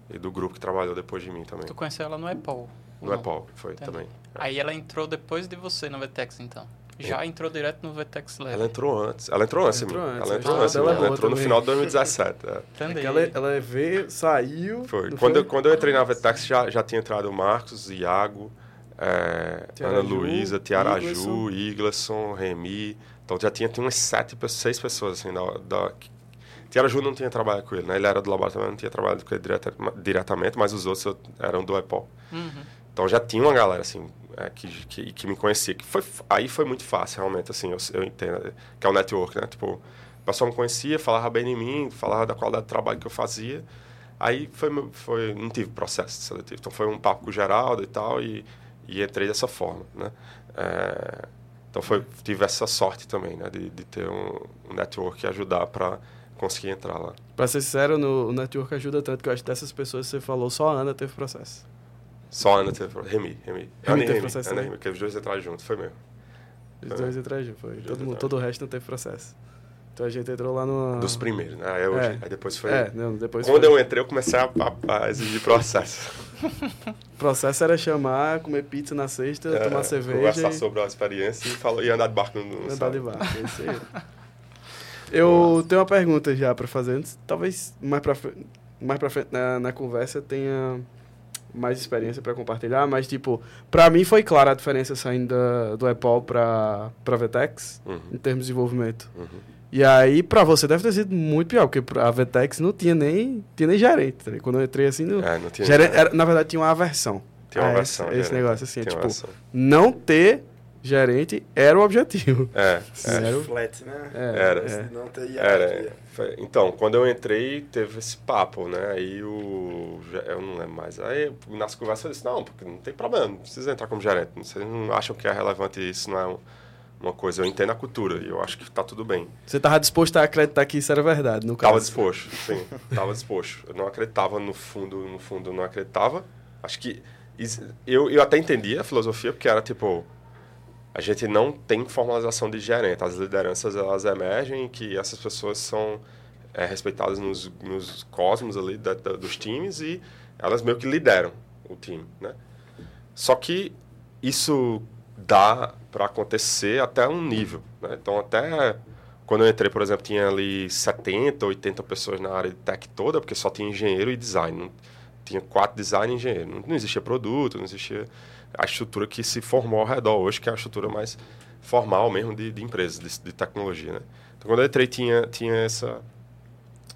e do grupo que trabalhou depois de mim também. Tu conheceu ela no EPOL? No EPOL, foi Entendi. também. É. Aí ela entrou depois de você no VTEX, então? Já entrou direto no VTEX Lab? Ela entrou antes. Ela entrou antes. Ela entrou, antes, ela entrou, antes, ela, ela entrou no final de 2017. É. É ela, ela veio, saiu... Foi. Quando, eu, quando eu entrei na VTEX, já, já tinha entrado o Marcos, Iago, é, Ana Luísa, Tiaraju, Igleson, Remy... Então já tinha, tinha umas sete, seis pessoas assim da, da Tiara Ju não tinha trabalhado com ele, né? Ele era do laboratório, não tinha trabalhado com ele direta, diretamente, mas os outros eram do EPOL. Uhum. Então já tinha uma galera assim é, que, que, que, me conhecia, que foi aí foi muito fácil realmente assim, eu, eu entendo que é o network, né? Tipo, o pessoal me conhecia, falava bem de mim, falava da qualidade do trabalho que eu fazia. Aí foi, foi não tive processo seletivo, então foi um papo com o Geraldo e tal e, e entrei dessa forma, né? É, então foi, tive essa sorte também, né, de, de ter um, um network que ajudar para conseguir entrar lá. Para ser sincero, no, o network ajuda tanto que eu acho que dessas pessoas que você falou, só a Ana teve processo. Só a Ana teve processo. Remy, Remy. Remy teve processo Ana Remy, porque os dois entraram juntos, foi mesmo. Os dois entraram juntos, foi. Todo, mundo, todo o resto não teve processo. Então a gente entrou lá no. Dos primeiros, né? Aí, hoje, é. aí depois foi. É, não, depois Quando foi... eu entrei, eu comecei a, a, a exigir processo. o processo era chamar, comer pizza na sexta, é, tomar cerveja. Conversar e... sobre a experiência e, falar, e andar de barco no. Andar de barco, é isso aí. eu tenho uma pergunta já para fazer antes. Talvez mais para mais pra frente na, na conversa tenha mais experiência para compartilhar, mas tipo, para mim foi clara a diferença saindo da, do Apple para para Vetex uhum. em termos de desenvolvimento. Uhum. E aí, pra você deve ter sido muito pior, porque a Vetex não tinha nem, tinha nem gerente. Tá Quando eu entrei assim, no, é, não tinha gerente, era, na verdade tinha uma aversão. Tinha uma aversão. Esse, esse negócio assim, tipo, não ter gerente era o objetivo. É. é. Era o... Flat, né? É, era. É. Não ter era. Então, quando eu entrei, teve esse papo, né? Aí o. Eu não lembro mais. Aí nas conversas eu disse: não, porque não tem problema, não precisa entrar como gerente. Vocês não acham que é relevante isso, não é um uma coisa, eu entendo a cultura e eu acho que está tudo bem. Você estava disposto a acreditar que isso era verdade, no caso? Estava disposto, sim, estava disposto. Eu não acreditava no fundo, no fundo não acreditava. Acho que eu, eu até entendia a filosofia porque era tipo a gente não tem formalização de gerente. As lideranças elas emergem que essas pessoas são é, respeitadas nos, nos cosmos ali da, da, dos times e elas meio que lideram o time, né? Só que isso dá para acontecer até um nível, né? Então até quando eu entrei, por exemplo, tinha ali 70, 80 pessoas na área de tech toda, porque só tinha engenheiro e design. Não, tinha quatro design e engenheiro. Não, não existia produto, não existia a estrutura que se formou ao redor hoje, que é a estrutura mais formal mesmo de, de empresas, de, de, tecnologia, né? Então, quando eu entrei, tinha, tinha essa,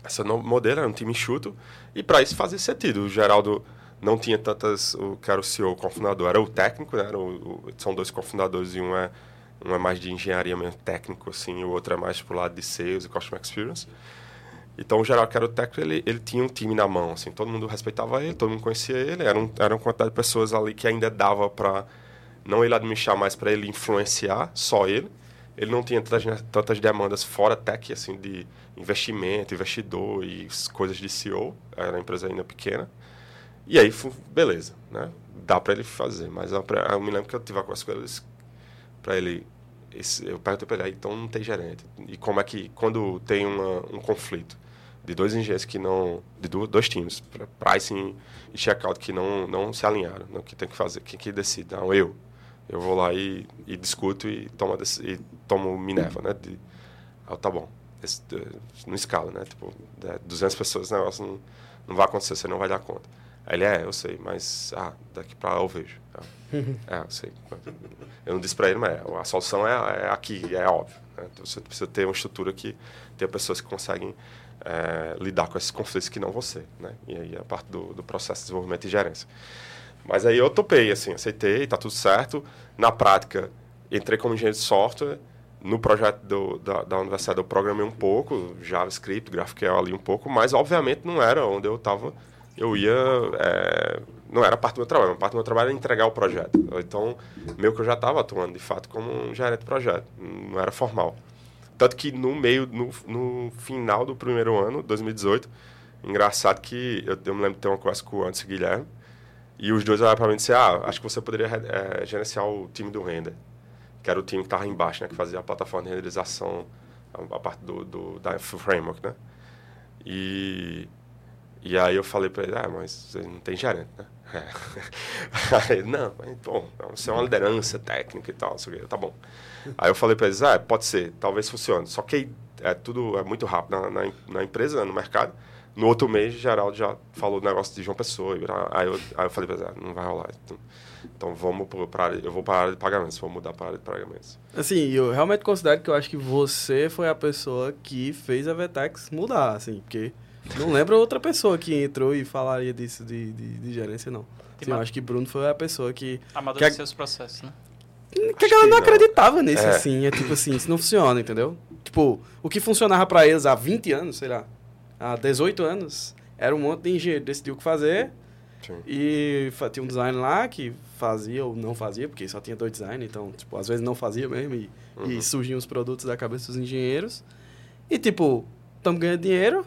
essa modelo, era um time enxuto, e para isso fazia sentido. O Geraldo não tinha tantas, o que era o CEO, o cofundador, era o técnico, né? Era o, o, são dois cofundadores e um é, um é mais de engenharia mesmo, técnico, assim, e o outro é mais pro lado de sales e customer experience. Então, o Geraldo, que era o técnico, ele, ele tinha um time na mão, assim, todo mundo respeitava ele, todo mundo conhecia ele, era, um, era uma quantidade de pessoas ali que ainda dava para, não ele administrar, mas para ele influenciar, só ele. Ele não tinha tantas, tantas demandas fora tech, assim, de investimento, investidor e coisas de CEO, era uma empresa ainda pequena. E aí, beleza, né? Dá para ele fazer, mas eu, eu, me lembro que eu tive a conversa com eles para ele eu perguntei para ele, então não tem gerente. E como é que, quando tem uma, um conflito, de dois engenheiros que não de dois times pricing e checkout que não não se alinharam no que tem que fazer quem que decide? Não eu. Eu vou lá e, e discuto e tomo e tomo Minerva né? De ah, tá bom. Esse, não escala né? Tipo 200 pessoas negócio não, não vai acontecer você não vai dar conta. Aí ele é eu sei mas ah daqui para lá eu vejo. É, eu sei. Eu não disse para ele mas a solução é, é aqui é óbvio né? Então, você precisa ter uma estrutura que tenha pessoas que conseguem é, lidar com esses conflitos que não você, né? E aí é a parte do, do processo de desenvolvimento e gerência. Mas aí eu topei, assim, aceitei, tá tudo certo. Na prática, entrei como engenheiro de software. No projeto do, da, da universidade eu programei um pouco, JavaScript, GraphQL ali um pouco, mas obviamente não era onde eu estava. Eu ia... É, não era parte do meu trabalho, parte do meu trabalho era entregar o projeto. Então, meio que eu já estava atuando, de fato, como um gerente de projeto. Não era formal. Tanto que no meio, no, no final do primeiro ano, 2018, engraçado que eu, eu me lembro de ter uma conversa com o Anderson Guilherme, e os dois olharam para mim e disseram, ah, acho que você poderia é, gerenciar o time do render, que era o time que estava embaixo, né, que fazia a plataforma de renderização, a, a parte do, do, da framework, né? E, e aí eu falei para ele, ah, mas não tem gerente, né? É. Aí, não, mas, bom, você é uma liderança técnica e tal, tá bom. Aí eu falei para eles, ah, pode ser, talvez funcione. Só que é tudo é muito rápido na, na, na empresa, no mercado. No outro mês, Geraldo já falou do negócio de João Pessoa. Aí eu, aí eu falei para eles, ah, não vai rolar. Então, então vamos para eu vou para a área de pagamentos, vou mudar para a área de pagamentos. Assim, eu realmente considero que eu acho que você foi a pessoa que fez a Vetex mudar, assim, porque não lembro outra pessoa que entrou e falaria disso de, de, de gerência, não. Assim, eu acho que Bruno foi a pessoa que... Amadureceu que os processos, né? Que a galera não acreditava nisso, é. assim. É tipo assim, isso não funciona, entendeu? Tipo, o que funcionava para eles há 20 anos, sei lá, há 18 anos, era um monte de engenheiro decidiu o que fazer. Sim. E tinha um design lá que fazia ou não fazia, porque só tinha dois designers, então, tipo, às vezes não fazia mesmo e, uhum. e surgiam os produtos da cabeça dos engenheiros. E, tipo, estamos ganhando dinheiro,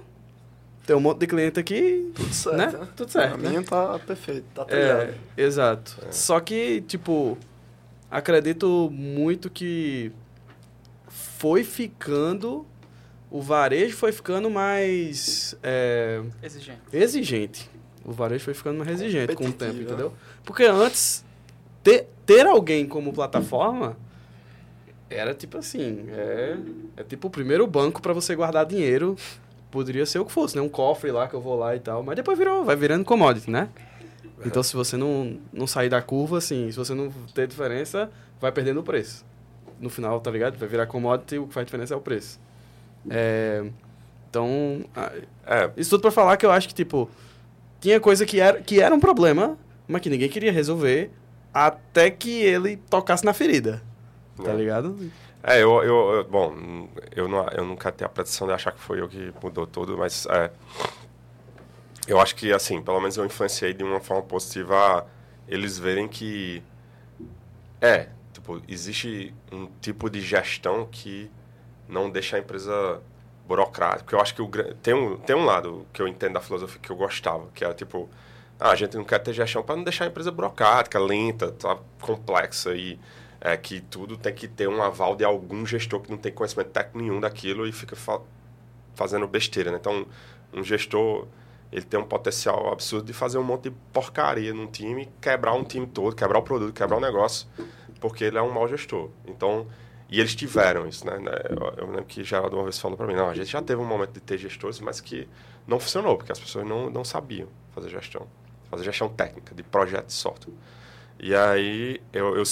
tem um monte de cliente aqui. Tudo certo. Né? né? Tudo certo. Pra né? mim tá perfeito, tá É, exato. É. Só que, tipo, acredito muito que foi ficando. O varejo foi ficando mais. É, exigente. Exigente. O varejo foi ficando mais exigente com o tempo, entendeu? Porque antes, ter, ter alguém como plataforma era tipo assim: é, é tipo o primeiro banco para você guardar dinheiro. Poderia ser o que fosse, né? Um cofre lá que eu vou lá e tal. Mas depois virou, vai virando commodity, né? Então, se você não, não sair da curva, assim, se você não ter diferença, vai perdendo o preço. No final, tá ligado? Vai virar commodity, o que faz diferença é o preço. É, então, é. isso tudo pra falar que eu acho que, tipo, tinha coisa que era, que era um problema, mas que ninguém queria resolver até que ele tocasse na ferida. Tá é. ligado? É, eu, eu, eu, bom, eu, não, eu nunca tenho a pretensão de achar que foi eu que mudou tudo, mas é, eu acho que, assim, pelo menos eu influenciei de uma forma positiva eles verem que. É, tipo, existe um tipo de gestão que não deixa a empresa burocrática. Porque eu acho que o, tem, um, tem um lado que eu entendo da filosofia que eu gostava, que é tipo, ah, a gente não quer ter gestão para não deixar a empresa burocrática, lenta, tá, complexa e é, que tudo tem que ter um aval de algum gestor que não tem conhecimento técnico nenhum daquilo e fica fa fazendo besteira. Né? Então, um gestor ele tem um potencial absurdo de fazer um monte de porcaria num time, quebrar um time todo, quebrar o produto, quebrar o negócio, porque ele é um mau gestor. Então, e eles tiveram isso, né? Eu, lembro que Geraldo uma vez falou para mim, não, a gente já teve um momento de ter gestores, mas que não funcionou, porque as pessoas não, não sabiam fazer gestão, fazer gestão técnica de projeto de software. E aí eu, eu,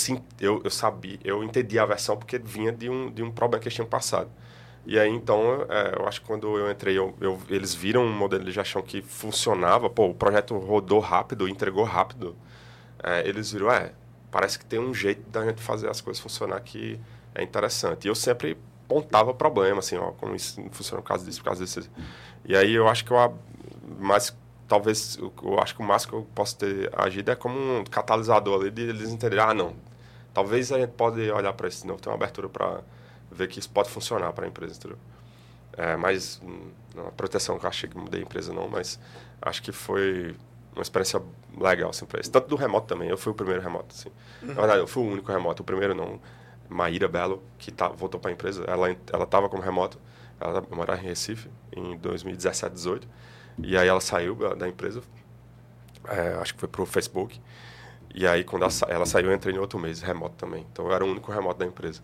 eu, eu sabia, eu entendi a versão porque vinha de um, de um problema que eles tinham passado. E aí, então, é, eu acho que quando eu entrei, eu, eu, eles viram um modelo de gestão que funcionava, pô, o projeto rodou rápido, entregou rápido. É, eles viram, é, parece que tem um jeito da gente fazer as coisas funcionar que é interessante. E eu sempre pontava problema, assim, ó, como isso não funciona por causa disso, por causa disso. E aí eu acho que eu, mais, talvez, eu acho que o máximo que eu posso ter agido é como um catalisador ali, de eles entenderem, ah, não, talvez a gente pode olhar para isso de novo, ter uma abertura para ver que isso pode funcionar para a empresa, entendeu? É, mas, hum, não, a proteção que eu achei que mudei a empresa não, mas acho que foi uma experiência legal, assim, para isso. Tanto do remoto também, eu fui o primeiro remoto, assim. Uhum. Na verdade, eu fui o único remoto, o primeiro não. Maíra Belo, que tá, voltou para a empresa, ela ela estava como remoto, ela morava em Recife em 2017, 18, e aí ela saiu da empresa, é, acho que foi para o Facebook, e aí quando ela, ela, saiu eu entrei em outro mês, remoto também, então eu era o único remoto da empresa.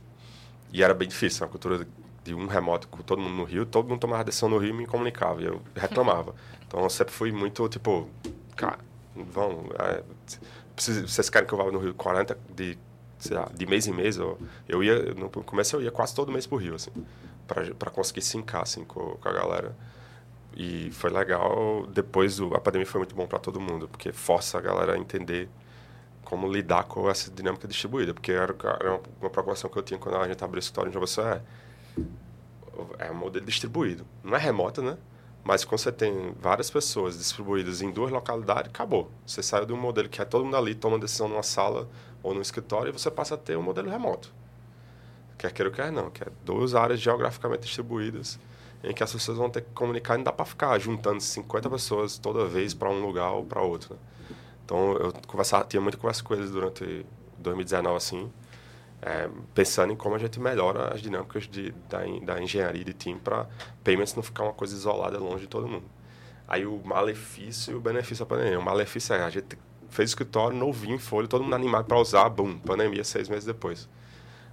E era bem difícil, a cultura de um remoto com todo mundo no Rio, todo mundo tomava decisão no Rio e me comunicava, e eu reclamava. Então eu sempre fui muito, tipo, cara, vão, é, vocês querem que eu vá no Rio 40 de lá, de mês em mês, eu, eu ia, no começo eu ia quase todo mês pro Rio, assim, para conseguir sincar, assim, com, com a galera. E foi legal. Depois, o, a pandemia foi muito bom para todo mundo, porque força a galera a entender como lidar com essa dinâmica distribuída, porque era, era uma, preocupação que eu tinha quando a gente abriu o escritório onde você é. É um modelo distribuído. Não é remoto, né? Mas quando você tem várias pessoas distribuídas em duas localidades, acabou. Você saiu de um modelo que é todo mundo ali, toma decisão numa sala ou no escritório, e você passa a ter um modelo remoto. Quer queira ou quer não, que é duas áreas geograficamente distribuídas, em que as pessoas vão ter que comunicar e não dá para ficar juntando 50 pessoas toda vez para um lugar ou para outro. Né? Então, eu conversava, tinha muita conversa com eles durante 2019, assim, é, pensando em como a gente melhora as dinâmicas de, da, da engenharia de time para payments não ficar uma coisa isolada longe de todo mundo. Aí o malefício e o benefício da pandemia. O malefício é a gente fez escritório novinho, folha, todo mundo animado para usar, bum, pandemia seis meses depois.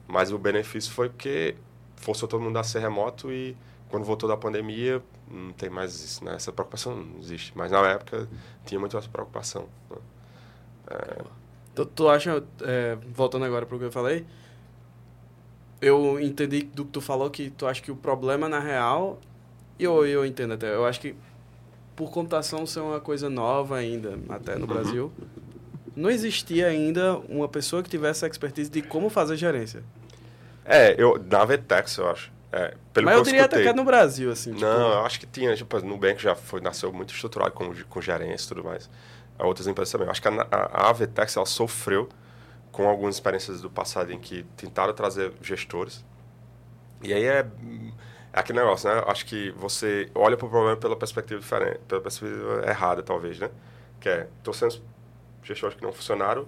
Mas o benefício foi porque forçou todo mundo a ser remoto e quando voltou da pandemia, não tem mais isso, né? Essa preocupação não existe. Mas na época tinha muito essa preocupação. Né? É... Tu, tu acha, é, voltando agora para o que eu falei, eu entendi do que tu falou que tu acha que o problema na real, e eu, eu entendo até, eu acho que por computação ser uma coisa nova ainda, até no uhum. Brasil, não existia ainda uma pessoa que tivesse a expertise de como fazer gerência. É, eu, na Vetex, eu acho. É, Mas eu, que é no Brasil, assim. Tipo... Não, eu acho que tinha. Tipo, no Nubank já foi, nasceu muito estruturado com, com gerência e tudo mais. A outras empresas também. Eu acho que a, a, a Vetex, ela sofreu com algumas experiências do passado em que tentaram trazer gestores. E aí é é aquele negócio, né? Acho que você olha para o problema pela perspectiva diferente, pela perspectiva errada, talvez, né? Que é, estou sendo gestores que não funcionaram.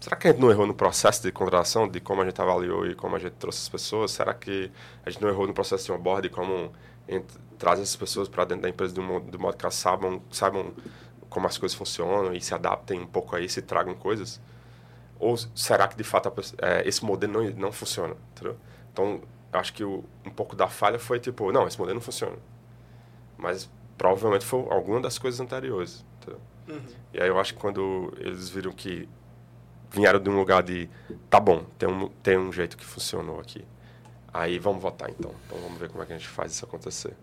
Será que a gente não errou no processo de contratação, de como a gente avaliou e como a gente trouxe as pessoas? Será que a gente não errou no processo de onboard, como trazer essas pessoas para dentro da empresa de um modo, de modo que elas saibam, saibam como as coisas funcionam e se adaptem um pouco a isso e tragam coisas? Ou será que, de fato, é, esse modelo não, não funciona? Entendeu? Então, acho que o, um pouco da falha foi tipo, não, esse modelo não funciona. Mas provavelmente foi alguma das coisas anteriores. Uhum. E aí eu acho que quando eles viram que vieram de um lugar de, tá bom, tem um, tem um jeito que funcionou aqui. Aí vamos votar então. Então vamos ver como é que a gente faz isso acontecer.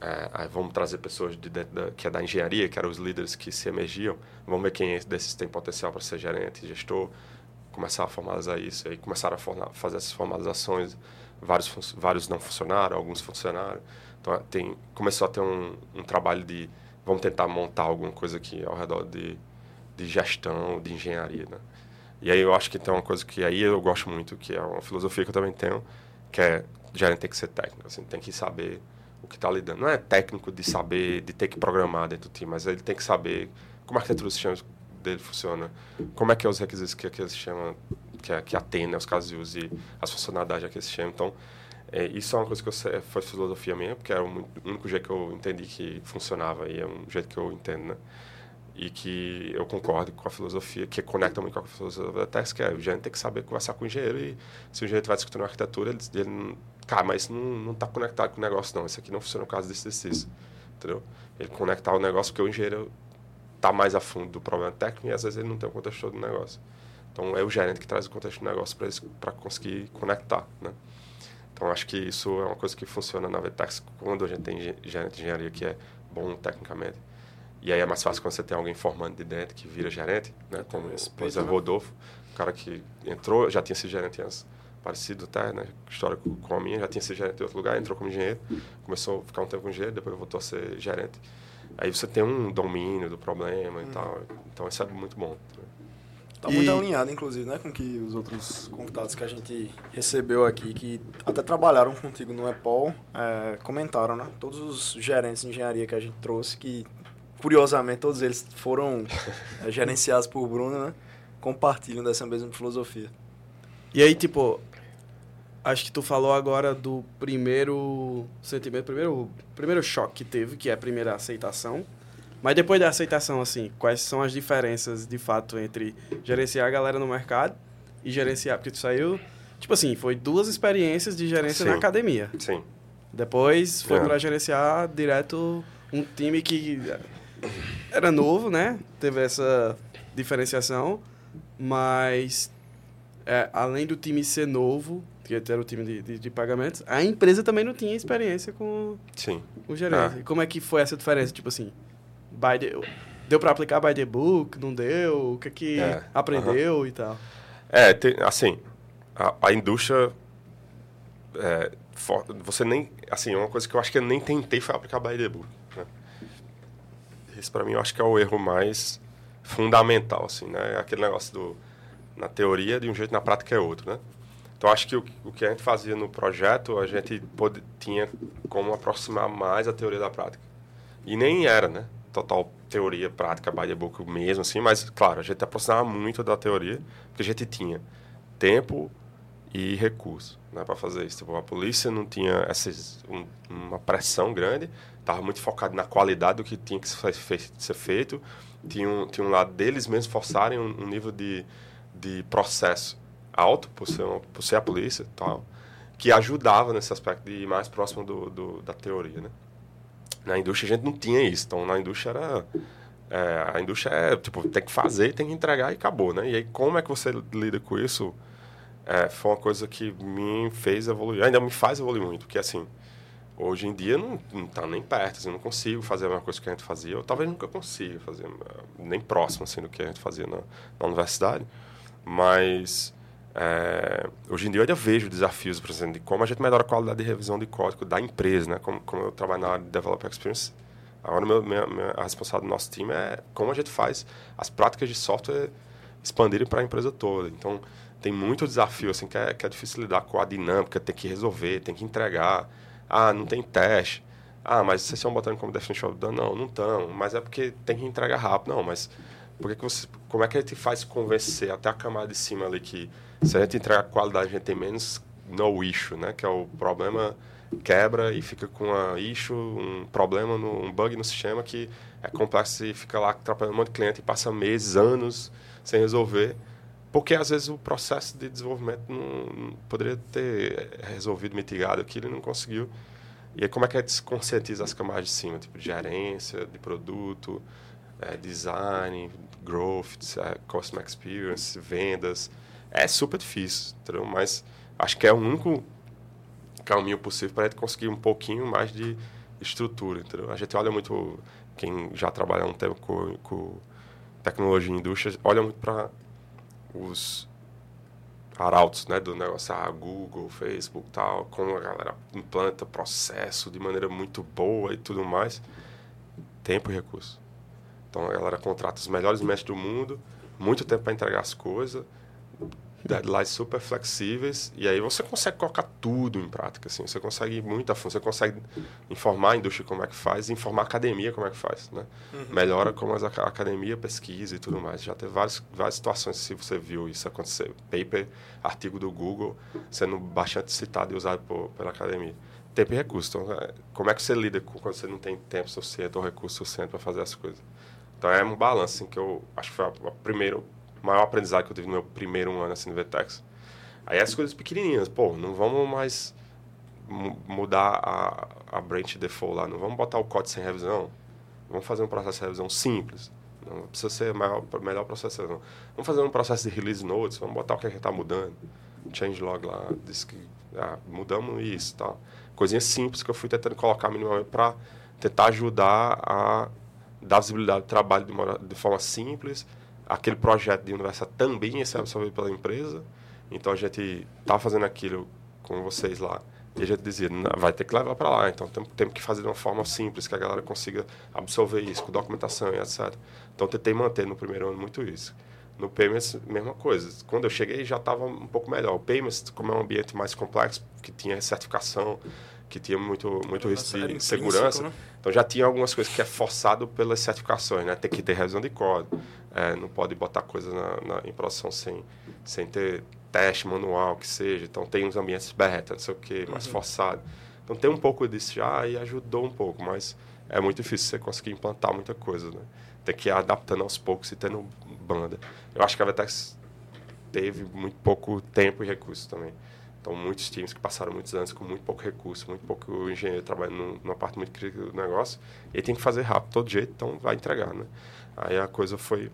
É, aí vamos trazer pessoas de dentro da, que é da engenharia, que eram os líderes que se emergiam. Vamos ver quem desses tem potencial para ser gerente, gestor. Começar a formalizar isso. Aí começaram a fazer essas formalizações vários, vários não funcionaram, alguns funcionaram. Então, tem, começou a ter um, um trabalho de vamos tentar montar alguma coisa aqui ao redor de, de gestão, de engenharia, né? E aí eu acho que tem uma coisa que aí eu gosto muito, que é uma filosofia que eu também tenho, que é gerente tem que ser técnico, assim, tem que saber o que está lidando. Não é técnico de saber, de ter que programar dentro do time, mas ele tem que saber como a arquitetura dos sistemas dele funciona, como é que é os requisitos que aquele sistema, que, que atende os casos de uso e as funcionalidades daquele sistema. Então, é, isso é uma coisa que eu, foi filosofia minha, porque era o único jeito que eu entendi que funcionava e é um jeito que eu entendo, né? E que eu concordo com a filosofia, que conecta muito com a filosofia da Tex, que é o gerente tem que saber conversar com o engenheiro e se o engenheiro vai discutindo arquitetura, ele, ele cara, mas não, não está conectado com o negócio não, isso aqui não funciona no caso desse, desse entendeu? Ele conectar o negócio porque o engenheiro está mais a fundo do problema técnico e às vezes ele não tem o contexto do negócio. Então é o gerente que traz o contexto do negócio para conseguir conectar, né? Então, acho que isso é uma coisa que funciona na Vetex quando a gente tem gerente de engenharia que é bom tecnicamente. E aí é mais fácil quando você tem alguém formando de dentro que vira gerente, né? Como, por exemplo, Rodolfo, o cara que entrou, já tinha sido gerente antes, parecido até, né? História com a minha, já tinha sido gerente em outro lugar, entrou como engenheiro, começou a ficar um tempo como engenheiro, depois voltou a ser gerente. Aí você tem um domínio do problema hum. e tal. Então, isso é muito bom. Né? Tá muito alinhado, inclusive, né, com que os outros convidados que a gente recebeu aqui, que até trabalharam contigo no EPOL, é, comentaram, né? Todos os gerentes de engenharia que a gente trouxe, que curiosamente todos eles foram é, gerenciados por Bruno, né? Compartilham dessa mesma filosofia. E aí, tipo, acho que tu falou agora do primeiro sentimento, primeiro, primeiro choque que teve, que é a primeira aceitação. Mas depois da aceitação, assim, quais são as diferenças de fato entre gerenciar a galera no mercado e gerenciar? Porque tu saiu, tipo assim, foi duas experiências de gerência Sim. na academia. Sim. Depois foi é. para gerenciar direto um time que era novo, né? Teve essa diferenciação, mas é, além do time ser novo, que era o time de, de, de, pagamentos, a empresa também não tinha experiência com Sim. o gerente. Ah. Como é que foi essa diferença? Tipo assim, by the, deu para aplicar by the book, não deu? O que que é, aprendeu uh -huh. e tal? É, tem, assim, a, a indústria é, for, você nem, assim, uma coisa que eu acho que eu nem tentei foi aplicar by the book, Isso para mim eu acho que é o erro mais fundamental, assim, né? Aquele negócio do na teoria de um jeito, na prática é outro, né? Então acho que o, o que a gente fazia no projeto, a gente pode, tinha como aproximar mais a teoria da prática. E nem era, né? total teoria prática by the book mesmo, assim, mas, claro, a gente aproximava muito da teoria, porque a gente tinha tempo e recurso né, para fazer isso. Tipo, a polícia não tinha essas, um, uma pressão grande, estava muito focado na qualidade do que tinha que ser feito, tinha um, tinha um lado deles mesmos forçarem um, um nível de, de processo alto, por ser, uma, por ser a polícia tal, que ajudava nesse aspecto de ir mais próximo do, do da teoria, né? Na indústria a gente não tinha isso. Então, na indústria era... É, a indústria é, tipo, tem que fazer, tem que entregar e acabou, né? E aí, como é que você lida com isso? É, foi uma coisa que me fez evoluir, ainda me faz evoluir muito, porque, assim, hoje em dia não, não tá nem perto, assim, não consigo fazer a mesma coisa que a gente fazia, ou talvez nunca consiga fazer, nem próximo, assim, do que a gente fazia na, na universidade, mas é, hoje em dia eu ainda vejo desafios, por exemplo, de como a gente melhora a qualidade de revisão de código da empresa, né? Como, como eu trabalho na área de Developer Experience, agora meu, minha, minha, a responsabilidade do nosso time é como a gente faz as práticas de software expandirem para a empresa toda. Então, tem muito desafio, assim, que é, que é difícil lidar com a dinâmica, tem que resolver, tem que entregar. Ah, não tem teste. Ah, mas vocês estão botando como definition of done? Não, não estão. Mas é porque tem que entregar rápido. Não, mas por que você, como é que a gente faz convencer até a camada de cima ali que se a gente entregar qualidade, a gente tem menos no issue, né? Que é o problema quebra e fica com a issue, um problema, no, um bug no sistema que é complexo e fica lá atrapalhando um monte de cliente e passa meses, anos sem resolver. Porque às vezes o processo de desenvolvimento não, não poderia ter resolvido, mitigado aquilo e não conseguiu. E aí como é que a gente conscientiza as camadas de cima, tipo de gerência, de produto, é, design, growth, é, customer experience, vendas, é super difícil, entendeu? Mas acho que é o único caminho possível para a gente conseguir um pouquinho mais de estrutura, entendeu? A gente olha muito, quem já trabalha um tempo com, com tecnologia e indústria, olha muito para os arautos, né, do negócio, ah, Google, Facebook, tal, como a galera implanta processo de maneira muito boa e tudo mais, tempo e recurso. Então a galera contrata os melhores mestres do mundo, muito tempo para entregar as coisas, deadlines super flexíveis e aí você consegue colocar tudo em prática assim. Você consegue muita você consegue informar a indústria como é que faz informar a academia como é que faz né? Uhum. melhora como a academia pesquisa e tudo mais. Já teve várias várias situações se você viu isso acontecer. Paper artigo do Google sendo bastante citado e usado por, pela academia. Tempo e recurso então é, como é que você lida com quando você não tem tempo suficiente ou recurso suficiente para fazer as coisas? Então é um balanço assim, que eu acho que foi o primeiro maior aprendizado que eu tive no meu primeiro ano assim no Vetex. Aí as coisas pequenininhas, pô, não vamos mais mudar a, a branch default lá, não vamos botar o código sem revisão, vamos fazer um processo de revisão simples, não precisa ser maior, melhor processo não. Vamos fazer um processo de release notes, vamos botar o que a gente está mudando, changelog lá, diz que ah, mudamos isso tal. Coisinhas simples que eu fui tentando colocar minimamente para tentar ajudar a dar visibilidade do trabalho de, uma, de forma simples, aquele projeto de universidade também ser absorvido pela empresa. Então a gente estava fazendo aquilo com vocês lá. E a gente dizia, vai ter que levar para lá. Então temos tem que fazer de uma forma simples, que a galera consiga absorver isso, com documentação e etc. Então tentei manter no primeiro ano muito isso. No Payments, mesma coisa. Quando eu cheguei já estava um pouco melhor. O Payments, como é um ambiente mais complexo, que tinha certificação, que tinha muito, muito risco de segurança. Né? Então já tinha algumas coisas que é forçado pelas certificações, né? Tem que ter revisão de código, é, não pode botar coisas na, na, em produção sem, sem ter teste manual, que seja. Então tem uns ambientes beta, não sei o que, mais uhum. forçado. Então tem um pouco disso já e ajudou um pouco, mas é muito difícil você conseguir implantar muita coisa, né? Tem que ir adaptando aos poucos e tendo banda. Eu acho que a Vetex teve muito pouco tempo e recursos também. Então, muitos times que passaram muitos anos com muito pouco recurso, muito pouco engenheiro trabalhando numa parte muito crítica do negócio, e tem que fazer rápido todo jeito, então vai entregar, né? Aí a coisa foi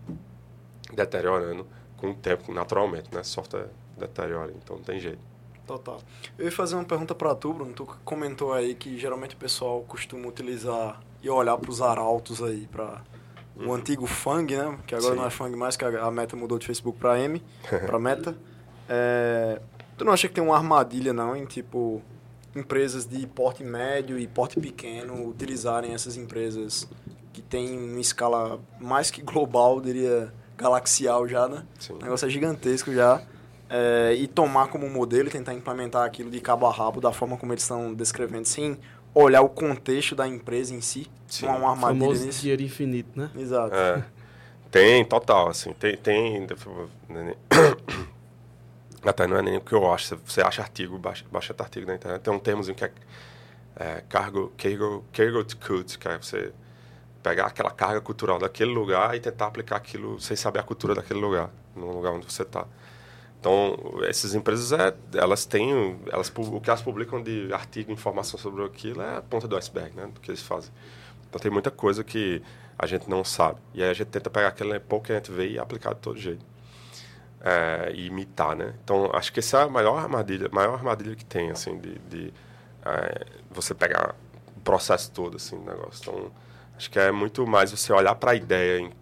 deteriorando com o tempo, naturalmente, né? Software deteriora, então não tem jeito. Total. Eu ia fazer uma pergunta para tu, Bruno. Tu comentou aí que geralmente o pessoal costuma utilizar e olhar para os arautos aí, para o uhum. antigo Fang, né? Que agora Sim. não é Fang mais, que a meta mudou de Facebook para M, para Meta. É, Tu não acha que tem uma armadilha, não, em tipo empresas de porte médio e porte pequeno utilizarem essas empresas que têm uma escala mais que global, diria galaxial já, né? Sim. O negócio é gigantesco já. É, e tomar como modelo e tentar implementar aquilo de cabo a rabo da forma como eles estão descrevendo, sem olhar o contexto da empresa em si. Sim. Uma, uma armadilha famoso nisso. dinheiro infinito, né? Exato. É, tem, total, assim, tem... tem Até não é nem o que eu acho. Você acha artigo, baixa, baixa artigo na internet. Tem um termozinho que é, é cargo, cargo, cargo to cult, que é você pegar aquela carga cultural daquele lugar e tentar aplicar aquilo sem saber a cultura daquele lugar, no lugar onde você está. Então, essas empresas, é, elas têm, elas, o que elas publicam de artigo, informação sobre aquilo é a ponta do iceberg, né, do que eles fazem. Então, tem muita coisa que a gente não sabe. E aí a gente tenta pegar aquele pouco que a gente vê e aplicar de todo jeito é, e imitar, né? Então, acho que essa é a maior armadilha, maior armadilha que tem, assim, de, de é, você pegar o processo todo, assim, do negócio. Então, acho que é muito mais você olhar para a ideia, em,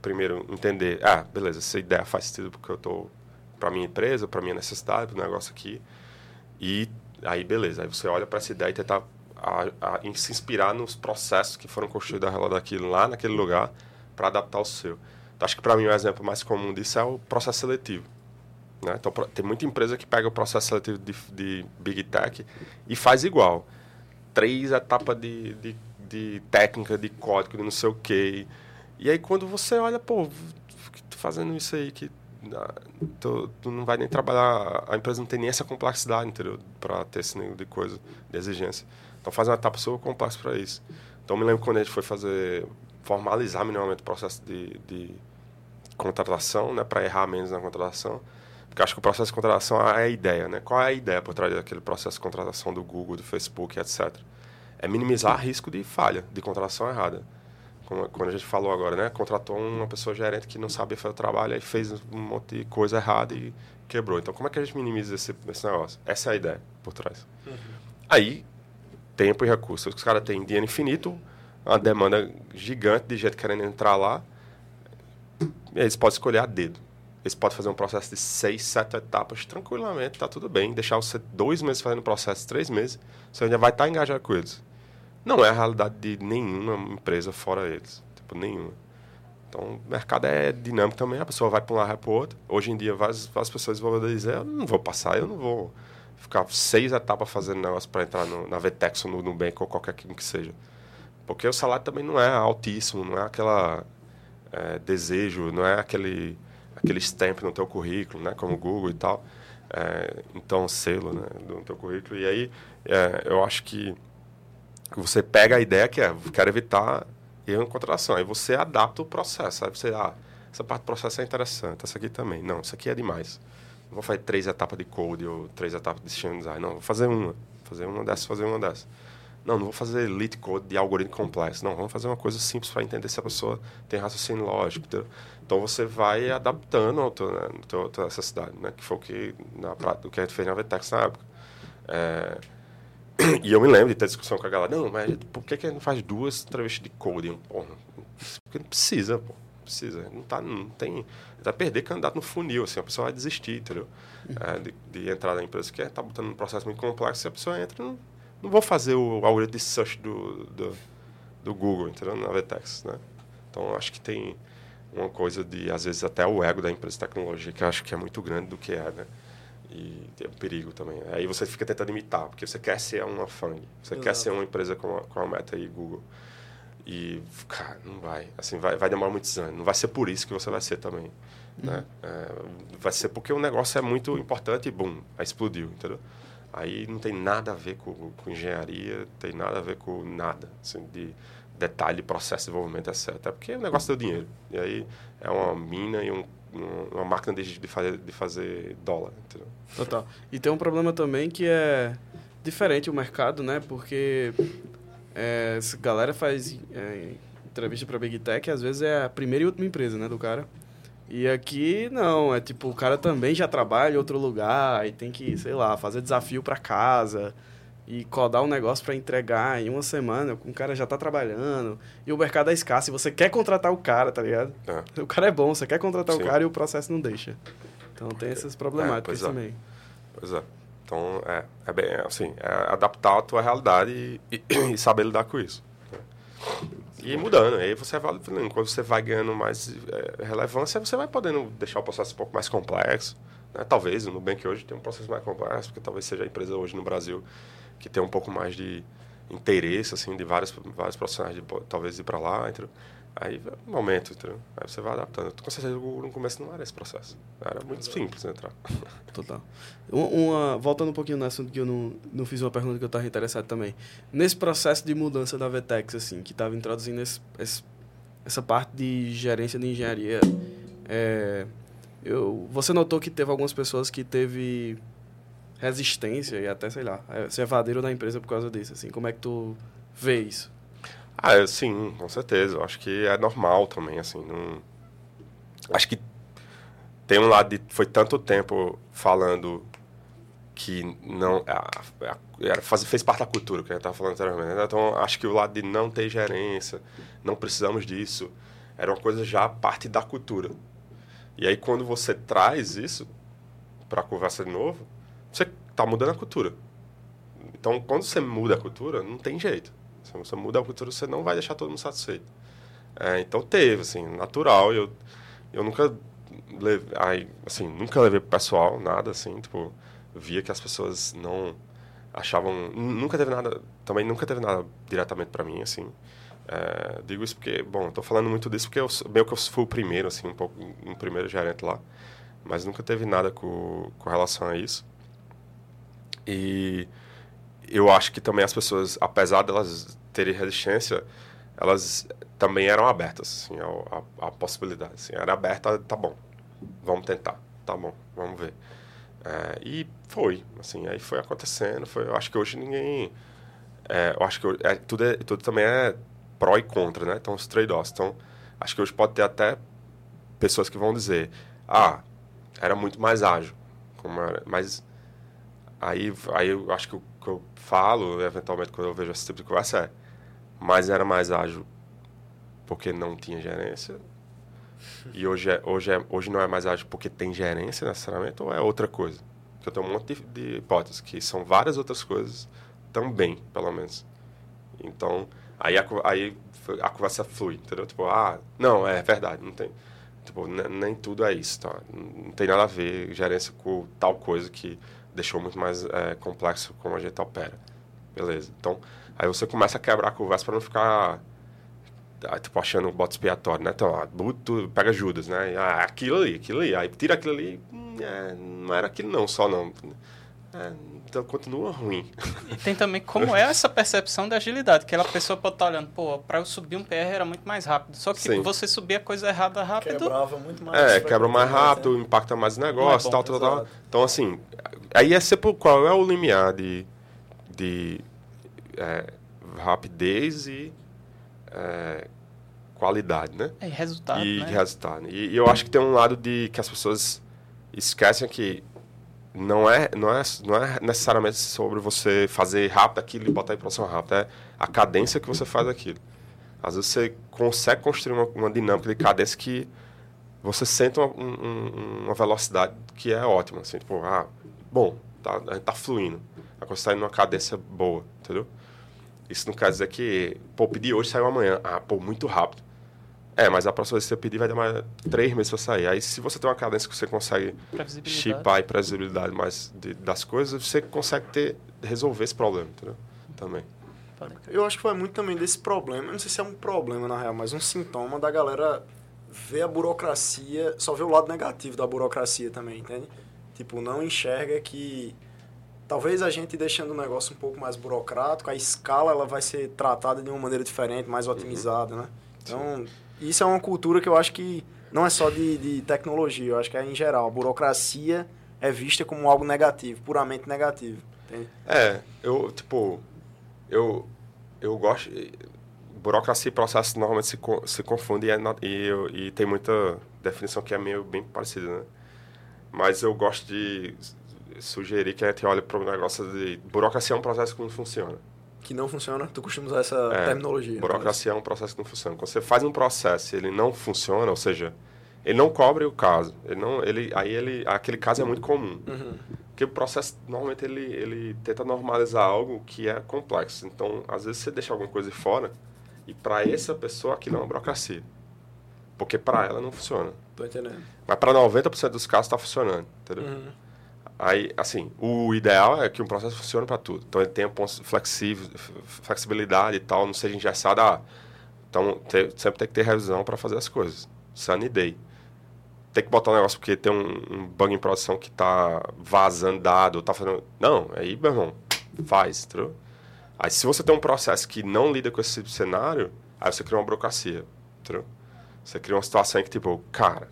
primeiro entender, ah, beleza, essa ideia faz sentido porque eu estou para minha empresa, para minha necessidade, para o negócio aqui, e aí beleza, aí você olha para essa ideia e tentar a, a, se inspirar nos processos que foram construídos ao redor daquilo lá naquele lugar para adaptar o seu. Acho que para mim o exemplo mais comum disso é o processo seletivo. Né? Então, tem muita empresa que pega o processo seletivo de, de Big Tech e faz igual. Três etapas de, de, de, técnica, de código, de não sei o quê. E aí, quando você olha, pô, tô fazendo isso aí que ah, tu, tu, não vai nem trabalhar, a empresa não tem nem essa complexidade? Para ter esse nível de coisa, de exigência. Então, faz uma etapa super complexa para isso. Então, me lembro quando a gente foi fazer, formalizar minimamente o processo de, de contratação, né, para errar menos na contratação. Porque acho que o processo de contratação é a ideia, né? Qual é a ideia por trás daquele processo de contratação do Google, do Facebook, etc. É minimizar risco de falha, de contratação errada. Como, quando a gente falou agora, né? Contratou uma pessoa gerente que não sabia fazer o trabalho e fez um monte de coisa errada e quebrou. Então, como é que a gente minimiza esse, esse negócio? Essa é a ideia por trás. Uhum. Aí, tempo e recursos. Os caras têm dinheiro infinito, uma demanda gigante de gente querendo entrar lá eles podem escolher a dedo. Eles podem fazer um processo de seis, sete etapas tranquilamente, tá tudo bem. Deixar você dois meses fazendo o processo, três meses, você ainda vai estar tá engajado com eles. Não é a realidade de nenhuma empresa fora eles. Tipo, nenhuma. Então, o mercado é dinâmico também, a pessoa vai para um lado, vai para o outro. Hoje em dia, várias, várias pessoas vão dizer, eu não vou passar, eu não vou ficar seis etapas fazendo negócio para entrar no, na Vetex ou no Nubank ou qualquer que seja. Porque o salário também não é altíssimo, não é aquela é, desejo, não é aquele, aquele stamp no teu currículo, né? Como Google e tal. É, então, selo né, do teu currículo. E aí, é, eu acho que você pega a ideia que é, quero evitar erro em contratação. Aí você adapta o processo. Aí você, ah, essa parte do processo é interessante, essa aqui também. Não, isso aqui é demais. Não vou fazer três etapas de code ou três etapas de design. Não, vou fazer uma. Fazer uma dessas, fazer uma dessas. Não, não vou fazer lead code de algoritmo complexo. Não, vamos fazer uma coisa simples para entender se a pessoa tem raciocínio lógico. Entendeu? Então você vai adaptando a tua, né, tua, tua necessidade, né? Que foi o que, na, o que a gente fez na Vetex na época. É, e eu me lembro de ter discussão com a galera. Não, mas por que, que a gente não faz duas entrevistas de coding? Porra, porque não precisa, pô. Precisa. Não, tá, não tem. Vai perder candidato no funil, assim, a pessoa vai desistir, entendeu? É, de, de, entrar na empresa que está botando um processo muito complexo, se a pessoa entra, não, não vou fazer o algoritmo de search do, do, do Google, entendeu? Na Vetex, né? Então, acho que tem uma coisa de, às vezes, até o ego da empresa de tecnologia, que eu acho que é muito grande do que é, né? E é um perigo também. Aí você fica tentando imitar, porque você quer ser uma FANG, você Exato. quer ser uma empresa com a, com a Meta e Google. E, cara, não vai. Assim, vai, vai demorar muitos anos. Não vai ser por isso que você vai ser também. Né? Uhum. É, vai ser porque o negócio é muito importante e, bum, aí explodiu, entendeu? Aí não tem nada a ver com, com engenharia, tem nada a ver com nada, assim, de detalhe, processo de desenvolvimento, etc. É porque o negócio deu dinheiro. E aí é uma mina e um, uma máquina de, de, fazer, de fazer dólar, entendeu? Total. E tem um problema também que é diferente o mercado, né? Porque é, galera faz é, entrevista para Big Tech, às vezes é a primeira e última empresa, né, do cara. E aqui não, é tipo, o cara também já trabalha em outro lugar e tem que, sei lá, fazer desafio para casa e codar um negócio para entregar em uma semana, o cara já tá trabalhando, e o mercado é escasso, e você quer contratar o cara, tá ligado? É. O cara é bom, você quer contratar Sim. o cara e o processo não deixa. Então tem essas problemáticas é, pois também. É. Pois é. Então, é, é bem, assim, é adaptar a tua realidade e, e, e saber lidar com isso. E mudando, aí você vai, quando você vai ganhando mais é, relevância, você vai podendo deixar o processo um pouco mais complexo. Né? Talvez o Nubank hoje tem um processo mais complexo, porque talvez seja a empresa hoje no Brasil que tem um pouco mais de interesse, assim, de vários, vários profissionais de talvez ir para lá, entendeu? Aí, um momento, entendeu? Aí você vai adaptando. Com certeza, no começo não era esse processo. Era muito simples entrar. Total. Uma, voltando um pouquinho no assunto que eu não, não fiz uma pergunta que eu estava interessado também. Nesse processo de mudança da Vetex, assim, que estava introduzindo esse, esse, essa parte de gerência de engenharia, é, eu, você notou que teve algumas pessoas que teve resistência e até, sei lá, se evaderam da empresa por causa disso, assim. Como é que tu vê isso? Ah, sim, com certeza. Eu acho que é normal também, assim. Não... Acho que tem um lado de... Foi tanto tempo falando que não... Era, faz, fez parte da cultura, que gente estava falando anteriormente. Né? Então, acho que o lado de não ter gerência, não precisamos disso, era uma coisa já parte da cultura. E aí, quando você traz isso para a conversa de novo, você está mudando a cultura. Então, quando você muda a cultura, não tem jeito. Se você muda a cultura, você não vai deixar todo mundo satisfeito. É, então teve, assim, natural. Eu, eu nunca levei, ai, assim, nunca levei pro pessoal nada, assim, tipo, via que as pessoas não achavam, nunca teve nada, também nunca teve nada diretamente para mim, assim. É, digo isso porque, bom, estou falando muito disso porque eu, meio que eu fui o primeiro, assim, um pouco, um primeiro gerente lá, mas nunca teve nada com, com relação a isso. E eu acho que também as pessoas, apesar delas terem resistência, elas também eram abertas assim, a, a, a possibilidade. Assim, era aberta, tá bom, vamos tentar, tá bom, vamos ver. É, e foi, assim, aí foi acontecendo. Foi, eu acho que hoje ninguém. É, eu acho que é, tudo, é, tudo também é pró e contra, né? Então, os trade-offs. Então, acho que hoje pode ter até pessoas que vão dizer: ah, era muito mais ágil. Como era, mas aí, aí eu acho que o que eu falo, eventualmente, quando eu vejo esse tipo de conversa é mas era mais ágil porque não tinha gerência. E hoje, é, hoje, é, hoje não é mais ágil porque tem gerência necessariamente, ou é outra coisa? Porque eu tenho um monte de, de hipóteses, que são várias outras coisas também, pelo menos. Então, Aí a, aí a conversa flui, entendeu? Tipo, ah, não, é verdade, não tem. Tipo, nem tudo é isso, tá? Não tem nada a ver gerência com tal coisa que deixou muito mais é, complexo como a gente opera. Beleza. Então, aí você começa a quebrar a conversa para não ficar ah, tipo, achando um bote expiatório, né? Então, ah, tu pega Judas, né? Ah, aquilo ali, aquilo ali. Aí tira aquilo ali, hum, é, não era aquilo não, só não. É, então continua ruim. E tem também como é essa percepção da agilidade, que a pessoa pode estar olhando, pô, para eu subir um PR era muito mais rápido. Só que tipo, você subir a coisa errada rápido. Quebrava muito mais. É, quebra mais rápido, né? impacta mais o negócio, é bom, tal, tal, tal. Então, assim, aí é sempre qual é o limiar de, de é, rapidez e é, qualidade, né? É, resultado, e né? resultado. E, e eu acho que tem um lado de que as pessoas esquecem que não é, não é, não é necessariamente sobre você fazer rápido aquilo e botar em produção rápida. É a cadência que você faz aquilo. Às vezes você consegue construir uma, uma dinâmica de cadência que você sente uma, um, uma velocidade que é ótima. Assim, tipo, ah, bom, tá, a gente tá fluindo. A coisa está indo numa cadência boa, entendeu? Isso não quer dizer que, pô, pedir hoje saiu amanhã. Ah, pô, muito rápido. É, mas a próxima vez que você pedir vai demorar três meses para sair. Aí, se você tem uma cadência que você consegue chipar e previsibilidade mais de, das coisas, você consegue ter, resolver esse problema, entendeu? Também. Eu acho que foi muito também desse problema. não sei se é um problema, na real, mas um sintoma da galera ver a burocracia, só ver o lado negativo da burocracia também, entende? Tipo, não enxerga que talvez a gente deixando o negócio um pouco mais burocrático, a escala ela vai ser tratada de uma maneira diferente, mais uhum. otimizada, uhum. né? Então, Sim isso é uma cultura que eu acho que não é só de, de tecnologia, eu acho que é em geral. A burocracia é vista como algo negativo, puramente negativo. Entende? É, eu, tipo, eu, eu gosto. Burocracia e processo normalmente se, se confundem e, e, e tem muita definição que é meio bem parecida, né? Mas eu gosto de sugerir que a gente olhe para o negócio de. Burocracia é um processo que não funciona que não funciona, tu costuma usar essa é, terminologia. Burocracia é um processo que não funciona. Quando você faz um processo e ele não funciona, ou seja, ele não cobre o caso. Ele não, ele, aí ele, aquele caso é muito comum. Uhum. Porque o processo, normalmente, ele, ele tenta normalizar algo que é complexo. Então, às vezes, você deixa alguma coisa de fora e para essa pessoa aquilo é uma burocracia. Porque para ela não funciona. Tô entendendo. Mas para 90% dos casos está funcionando, entendeu? Uhum. Aí, assim, o ideal é que um processo funcione para tudo. Então, ele tenha flexibilidade e tal, não seja engessado. Ah, então, te, sempre tem que ter revisão para fazer as coisas. Sunny day. Tem que botar um negócio porque tem um, um bug em produção que está vazando dado, tá fazendo... Não, aí, meu irmão, faz, entendeu? Aí, se você tem um processo que não lida com esse tipo cenário, aí você cria uma burocracia, entendeu? Você cria uma situação em que, tipo, cara,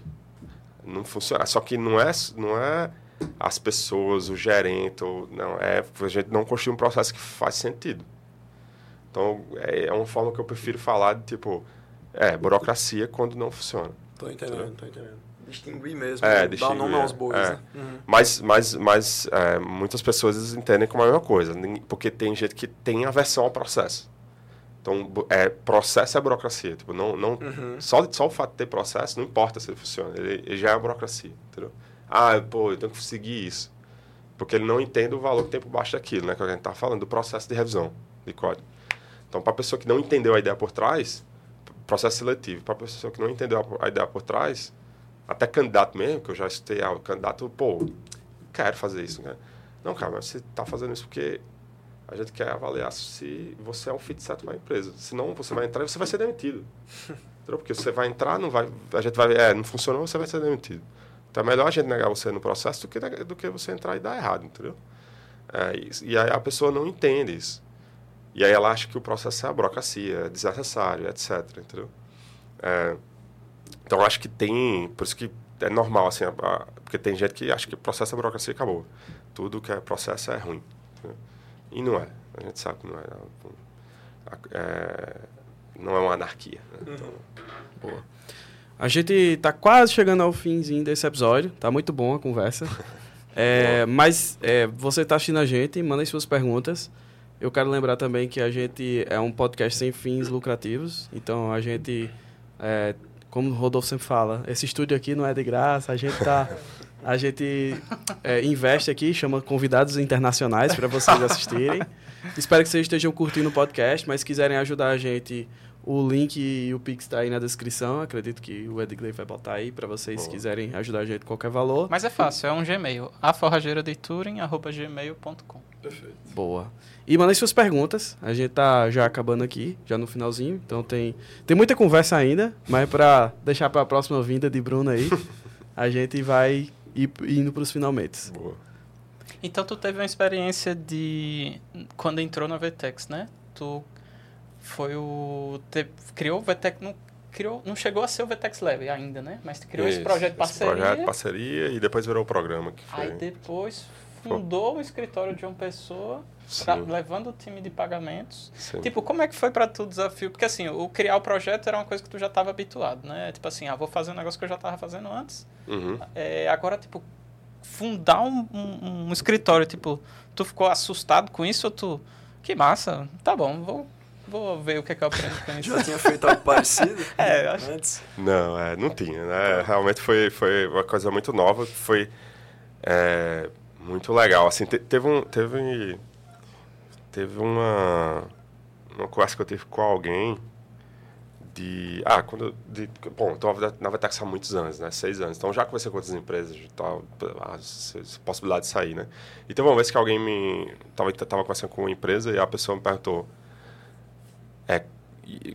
não funciona. Só que não é... Não é as pessoas, o gerente, ou, não, é, a gente não construir um processo que faz sentido. Então, é, é uma forma que eu prefiro falar de, tipo, é, burocracia quando não funciona. Tô entendendo, tô entendendo. Distinguir mesmo, é, né? dar nome aos bois, é. né? Uhum. Mas, mas, mas é, muitas pessoas entendem como a mesma coisa, porque tem gente que tem aversão ao processo. Então, é, processo é burocracia. Tipo, não, não, uhum. só, só o fato de ter processo, não importa se ele funciona, ele, ele já é burocracia, entendeu? Ah, pô, eu tenho que seguir isso. Porque ele não entende o valor que tem por baixo daquilo, né? Que a gente está falando, do processo de revisão de código. Então, para a pessoa que não entendeu a ideia por trás, processo seletivo. Para a pessoa que não entendeu a ideia por trás, até candidato mesmo, que eu já estudei, ah, candidato, pô, quero fazer isso, né? Não, cara, mas você está fazendo isso porque a gente quer avaliar se você é um fit certo para a empresa. Senão, você vai entrar e você vai ser demitido. Entendeu? Porque você vai entrar, não vai, a gente vai, é, não funcionou, você vai ser demitido. Então é melhor a gente negar você no processo do que, do que você entrar e dar errado, entendeu? É, e, e aí a pessoa não entende isso. E aí ela acha que o processo é a burocracia, é desnecessário, etc, entendeu? É, então acho que tem, por isso que é normal, assim, a, a, porque tem gente que acha que processo é burocracia e acabou. Tudo que é processo é ruim. Entendeu? E não é. A gente sabe que não é. é não é uma anarquia. Né? Então. Boa. A gente está quase chegando ao finzinho desse episódio. Tá muito bom a conversa. É, mas é, você está assistindo a gente, mandem suas perguntas. Eu quero lembrar também que a gente é um podcast sem fins lucrativos. Então a gente, é, como o Rodolfo sempre fala, esse estúdio aqui não é de graça. A gente está A gente é, investe aqui, chama convidados internacionais para vocês assistirem. Espero que vocês estejam curtindo o podcast, mas se quiserem ajudar a gente, o link e o Pix está aí na descrição. Acredito que o Edgley vai botar aí para vocês se quiserem ajudar a gente qualquer valor. Mas é fácil, é um Gmail. aforrageiradeturing.gmail.com Perfeito. Boa. E mandem suas perguntas. A gente tá já acabando aqui, já no finalzinho. Então tem, tem muita conversa ainda, mas para deixar para a próxima vinda de Bruno aí, a gente vai ir indo para os finalmente. Boa. Então tu teve uma experiência de quando entrou na Vetex, né? Tu foi o te, criou o Vetex não criou não chegou a ser o Vetex Lab ainda, né? Mas criou esse, Isso, projeto de esse parceria. projeto, parceria e depois virou o programa que foi. Aí depois fundou o escritório de uma pessoa pra- levando o time de pagamentos. Sim. Tipo, como é que foi pra tu o desafio? Porque assim, o criar o projeto era uma coisa que tu já estava habituado, né? Tipo assim, ah, vou fazer um negócio que eu já estava fazendo antes. Uhum. É, agora, tipo, fundar um, um- um escritório, tipo, tu ficou assustado com isso ou tu... Que massa, tá bom, vou, vou ver o que, é que eu aprendo com isso. Já tinha feito algo parecido É, eu acho- antes? Não, é, não tinha, né? Realmente foi, foi uma coisa muito nova, foi é, muito legal. Assim, te- teve um, teve, teve uma, uma conversa que eu tive com alguém de, ah, quando, de, bom, eu tô na Vetex há muitos anos, né? Seis anos. Então já conversei com outras empresas e tal, a possibilidade de sair, né? E teve uma vez que alguém me, tava, tava conversando com uma empresa e a pessoa me perguntou, é,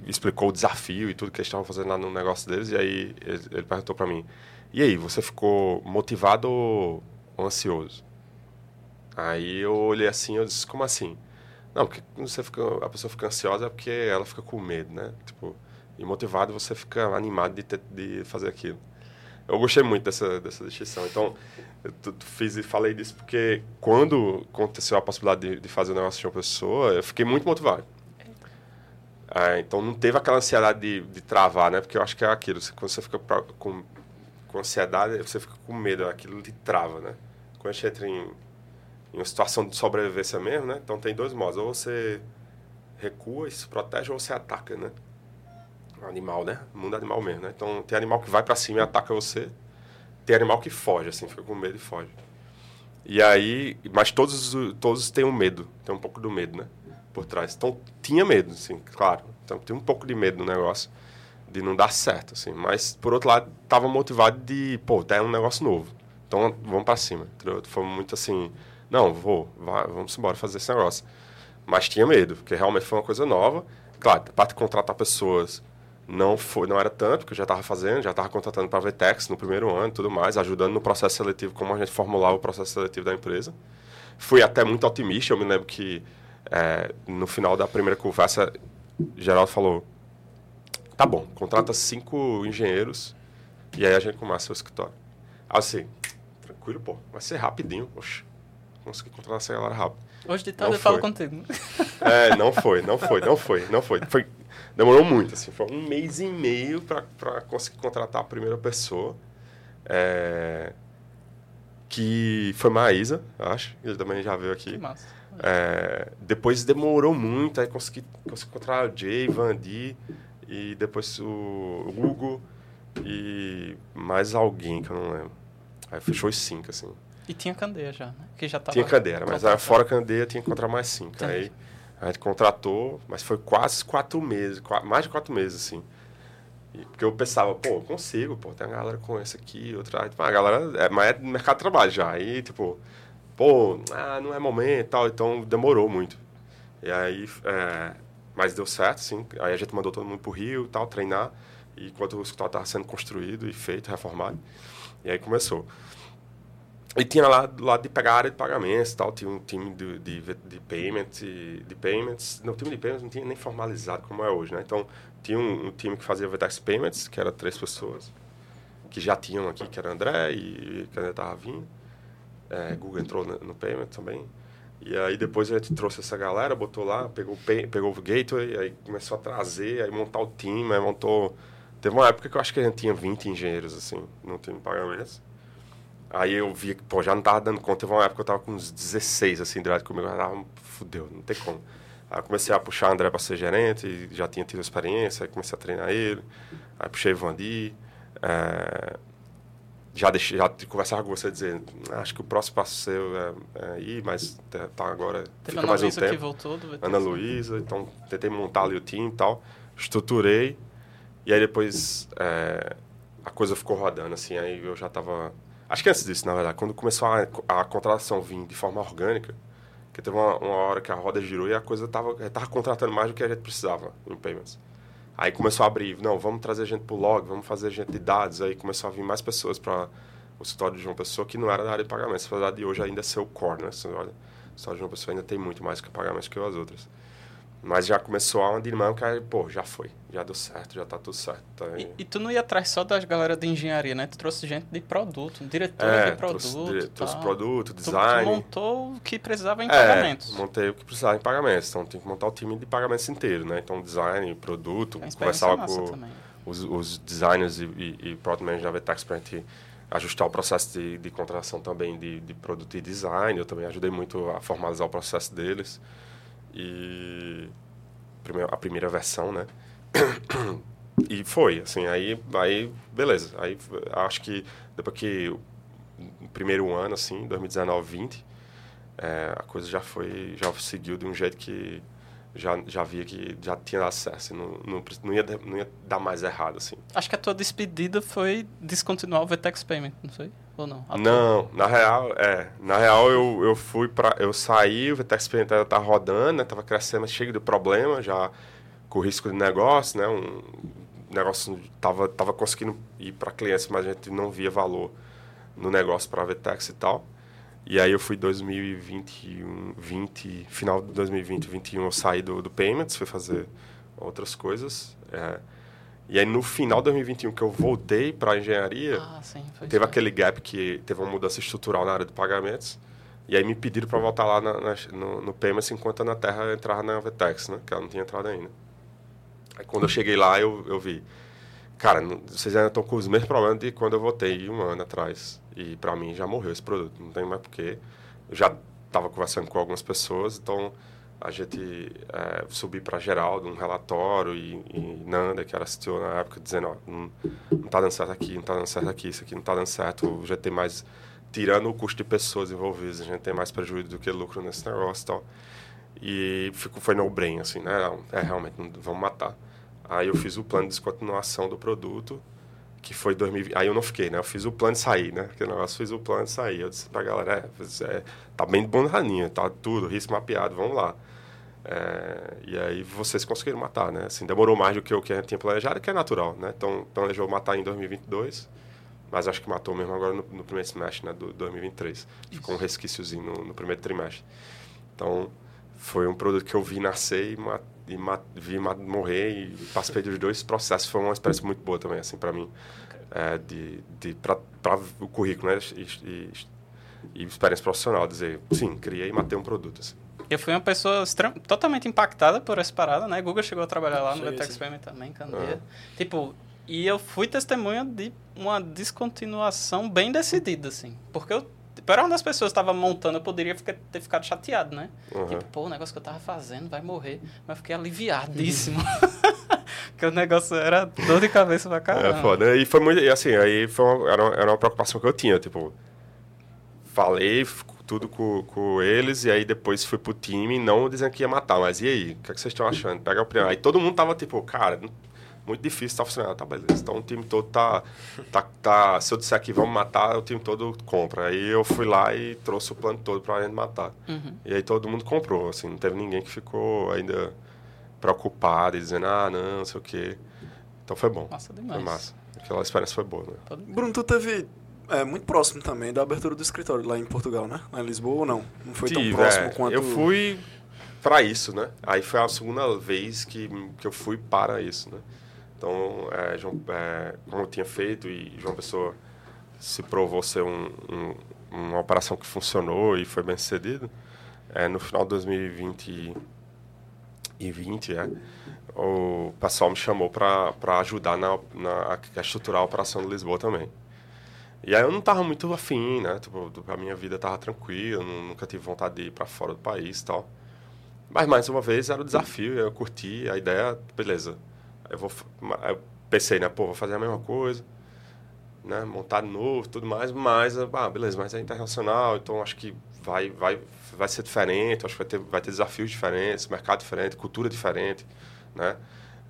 explicou o desafio e tudo que eles estavam fazendo lá no negócio deles. E aí ele, ele perguntou para mim: E aí, você ficou motivado ou, ansioso? Aí eu olhei assim, eu disse: Como assim? Não, porque quando você fica, a pessoa fica ansiosa é porque ela fica com medo, né? Tipo, e motivado você fica animado de, ter, de fazer aquilo. Eu gostei muito dessa, dessa distinção. Então, eu fiz e falei disso porque quando aconteceu a possibilidade de, de fazer o negócio de uma pessoa, eu fiquei muito motivado. Ah, então não teve aquela ansiedade de, de travar, né? Porque eu acho que é aquilo. você- Quando você fica pra- com, com ansiedade, você fica com medo, aquilo te trava, né? Quando a gente entra em, em uma situação de sobrevivência mesmo, né? Então tem dois modos. Ou você recua e se protege, ou você ataca, né? Animal, né? Mundo animal mesmo, né? Então tem animal que vai para cima e ataca você. Tem animal que foge, assim, fica com medo e foge. E aí, mas todos, os- todos têm um medo, tem um pouco do medo, né? Por trás. Então, tinha medo, assim, claro. Então, tinha um pouco de medo no negócio, de não dar certo, assim. Mas, por outro lado, tava motivado de, pô, tá um negócio novo. Então, vamos para cima? Foi muito assim, não, vou, vá, vamos embora fazer esse negócio. Mas tinha medo, porque realmente foi uma coisa nova. Claro, para contratar pessoas não foi, não era tanto, porque eu já estava fazendo, já estava contratando para a Vetex no primeiro ano e tudo mais, ajudando no processo seletivo, como a gente formulava o processo seletivo da empresa. Fui até muito otimista, eu me lembro que é, no final da primeira conversa, Geraldo falou, tá bom, contrata cinco engenheiros e aí a gente começa o escritório. Assim, tranquilo, pô, vai ser rapidinho, oxe, consegui contratar essa galera rápido. Hoje de tarde eu falo contigo. É, não foi, não foi, não foi, não foi. foi demorou muito, assim, foi um mês e meio para conseguir contratar a primeira pessoa. É, que foi Maísa, acho. Ele também já veio Que aqui. massa. É, depois demorou muito, aí consegui, consegui encontrar o Jay, Vandi, e depois o Hugo e mais alguém que eu não lembro. Aí fechou os cinco, assim. E tinha candeia já, né? Que já tava Tinha Candeia, mas aí fora Candeia tinha que encontrar mais cinco. Entendi. Aí a gente contratou, mas foi quase quatro meses, mais de quatro meses, assim. Porque eu pensava, pô, eu consigo, pô, tem uma galera com esse aqui, outra. Tipo, a galera, é, mas é do mercado de trabalho já. Aí, tipo, pô, ah, não é momento e tal, então demorou muito. E aí, é, mas deu certo, assim. Aí a gente mandou todo mundo pro Rio e tal, treinar. E enquanto o escritório estava sendo construído e feito, reformado. E aí começou. E tinha lá do lado de pegar a área de pagamentos tal, tinha um time de, de, de, payment, de payments. Não, o time de payments não tinha nem formalizado como é hoje, né? Então, tinha um, um time que fazia Vetex Payments, que era três pessoas, que já tinham aqui, que era André e que ainda estava vindo. É, Google entrou no, no Payment também. E aí depois a gente trouxe essa galera, botou lá, pegou, pegou o Gateway, aí começou a trazer, aí montar o time, aí montou... Teve uma época que eu acho que a gente tinha 20 engenheiros, assim, no time de pagamentos. Aí eu vi que, pô, já não tava dando conta. Teve uma época que eu tava com uns 16, assim, direto comigo. Eu tava, fudeu, não tem como. Aí comecei a puxar o André para ser gerente, já tinha tido experiência, aí comecei a treinar ele. Aí puxei o Vandi. é, já deixei, já conversava com você dizer, acho que o próximo passo seu é, é ir, mas tá, tá agora Teve fica Ana mais um Luísa tempo. que voltou do Ana né? Luísa, então tentei montar ali o time e tal, estruturei, e aí depois é, a coisa ficou rodando, assim, aí eu já tava... Acho que antes disso, na verdade, quando começou a, a contratação vir de forma orgânica, que teve uma, uma hora que a roda girou e a coisa tava, tava contratando mais do que a gente precisava em payments. Aí começou a abrir, não, vamos trazer gente pro log, vamos fazer gente de dados, aí começou a vir mais pessoas para o escritório de João Pessoa que não era da área de pagamentos, apesar de hoje ainda ser o core, né? O escritório de João Pessoa ainda tem muito mais que pagamentos que as outras. Mas já começou a uma dinâmica, pô, já foi, já deu certo, já tá tudo certo. Tá. E, e tu não ia atrás só das galera de engenharia, né? Tu trouxe gente de produto, diretor é, de produto. trouxe, dire- trouxe produto, Tu- design. Tu montou o que precisava em É, pagamentos. montei o que precisava em pagamentos. Então, tem que montar o time de pagamentos inteiro, né? Então, design, produto, É conversava com os, os designers e, e, e product manager da Vtex para a gente ajustar o processo de, de contratação também de, de produto e design. Eu também ajudei muito a formalizar o processo deles. E a primeira versão, né? E foi, assim, aí, aí beleza. Aí acho que depois que o primeiro ano, assim, 2019, 20, é, a coisa já foi, já seguiu de um jeito que já, já via que já tinha certo, assim, não, não, não, ia, não ia dar mais errado, assim. Acho que a tua despedida foi descontinuar o VTEX Payment, não foi? Ou não? Não, na real, é. Na real, eu, eu fui pra. Eu saí, o Payment ainda tava rodando, né? Tava crescendo, cheio de problema, já com risco de negócio, né? Um negócio tava, tava conseguindo ir para clientes, mas a gente não via valor no negócio para a Vtex e tal. E aí eu fui 2021, 20, final de 2020, 2021, eu saí do, do Payments, fui fazer outras coisas. é. E aí no final de 2021 que eu voltei para engenharia, Ah, sim. Teve aquele gap que teve uma mudança estrutural na área de pagamentos. E aí me pediram para voltar lá na, na- no, no Payments enquanto a Na Terra entrava na Vetex, né? Que ela não tinha entrado ainda. Aí quando eu cheguei lá, eu, eu vi. Cara, não- vocês ainda estão com os mesmos problemas de quando eu voltei um ano atrás. E para mim já morreu esse produto. Não tem mais porquê. Eu já estava conversando com algumas pessoas, então a gente é, subi para Geraldo um relatório e, e Nanda, que era CTO na época, dizendo, ó, não, não tá dando certo aqui, não tá dando certo aqui, isso aqui não tá dando certo, já tem mais, tirando o custo de pessoas envolvidas, a gente tem mais prejuízo do que lucro nesse negócio e tal. E ficou, foi no brain, assim, né? Não, é, realmente, não, vamos matar. Aí eu fiz o plano de descontinuação do produto, que foi 2020. Aí eu não fiquei, né? Eu fiz o plano de sair, né? Aquele negócio, fiz o plano de sair. Eu disse pra galera, é, é, tá bem de bom raninha, tá tudo, risco mapeado, vamos lá. É, e aí vocês conseguiram matar, né? Assim, demorou mais do que o que a gente tinha planejado, que é natural, né? Então, planejou matar em 2022, mas acho que matou mesmo agora no, no primeiro semestre, né? Do 2023. Ficou um resquíciozinho no, no primeiro trimestre. Então, foi um produto que eu vi nascer e, ma e ma vi morrer e participei dos dois processos. Foi uma experiência muito boa também, assim, para mim. É, de, de para o currículo, né? E, e, e experiência profissional, dizer, sim, criei e matei um produto, assim. Eu fui uma pessoa extrem- totalmente impactada por essa parada, né? Google chegou a trabalhar lá no. Payment também, Candeia. Aham. Tipo, e eu fui testemunha de uma descontinuação bem decidida, assim. Porque eu, tipo, era uma das pessoas que estava montando, eu poderia ficar- ter ficado chateado, né? Uhum. Tipo, pô, o negócio que eu tava fazendo vai morrer. Mas eu fiquei aliviadíssimo. Porque o negócio era dor de cabeça pra caramba. É foda. E foi muito. E assim, aí foi uma, era, uma, era uma preocupação que eu tinha. Tipo, falei tudo com, com eles e aí depois fui pro time, não dizendo que ia matar, mas e aí? O que, é que vocês estão achando? Pega a opinião. Aí todo mundo tava tipo, cara, muito difícil, tá funcionando. Tá, beleza. Então o time todo tá, tá, tá. Se eu disser que vamos matar, o time todo compra. Aí eu fui lá e trouxe o plano todo pra gente matar. Uhum. E aí todo mundo comprou, assim, não teve ninguém que ficou ainda preocupado e dizendo, ah, não, não sei o quê. Então foi bom. Massa Foi demais. massa. Aquela experiência foi boa, né? Bruno, tu teve é, muito próximo também da abertura do escritório lá em Portugal, né? Lá em Lisboa ou não? Não foi Tive, tão próximo é. quanto... Eu fui para isso, né? Aí foi a segunda vez que, que eu fui para isso, né? Então, é, João, é, como eu tinha feito e João Pessoa se provou ser um, um- uma operação que funcionou e foi bem sucedido, é, no final de 2020 e 20, é, o pessoal me chamou para ajudar na, na a estruturar a operação de Lisboa também. E aí eu não tava muito afim, né? Tipo, a minha vida tava tranquila, nu- nunca tive vontade de ir para fora do país e tal. Mas mais uma vez era o desafio, eu curti a ideia, beleza. Eu vou, eu pensei, né? Pô, vou fazer a mesma coisa. né, montar novo, tudo mais, mas, ah, beleza, mas é internacional, então acho que vai, vai, vai ser diferente, acho que vai ter, vai ter desafios diferentes, mercado diferente, cultura diferente, né?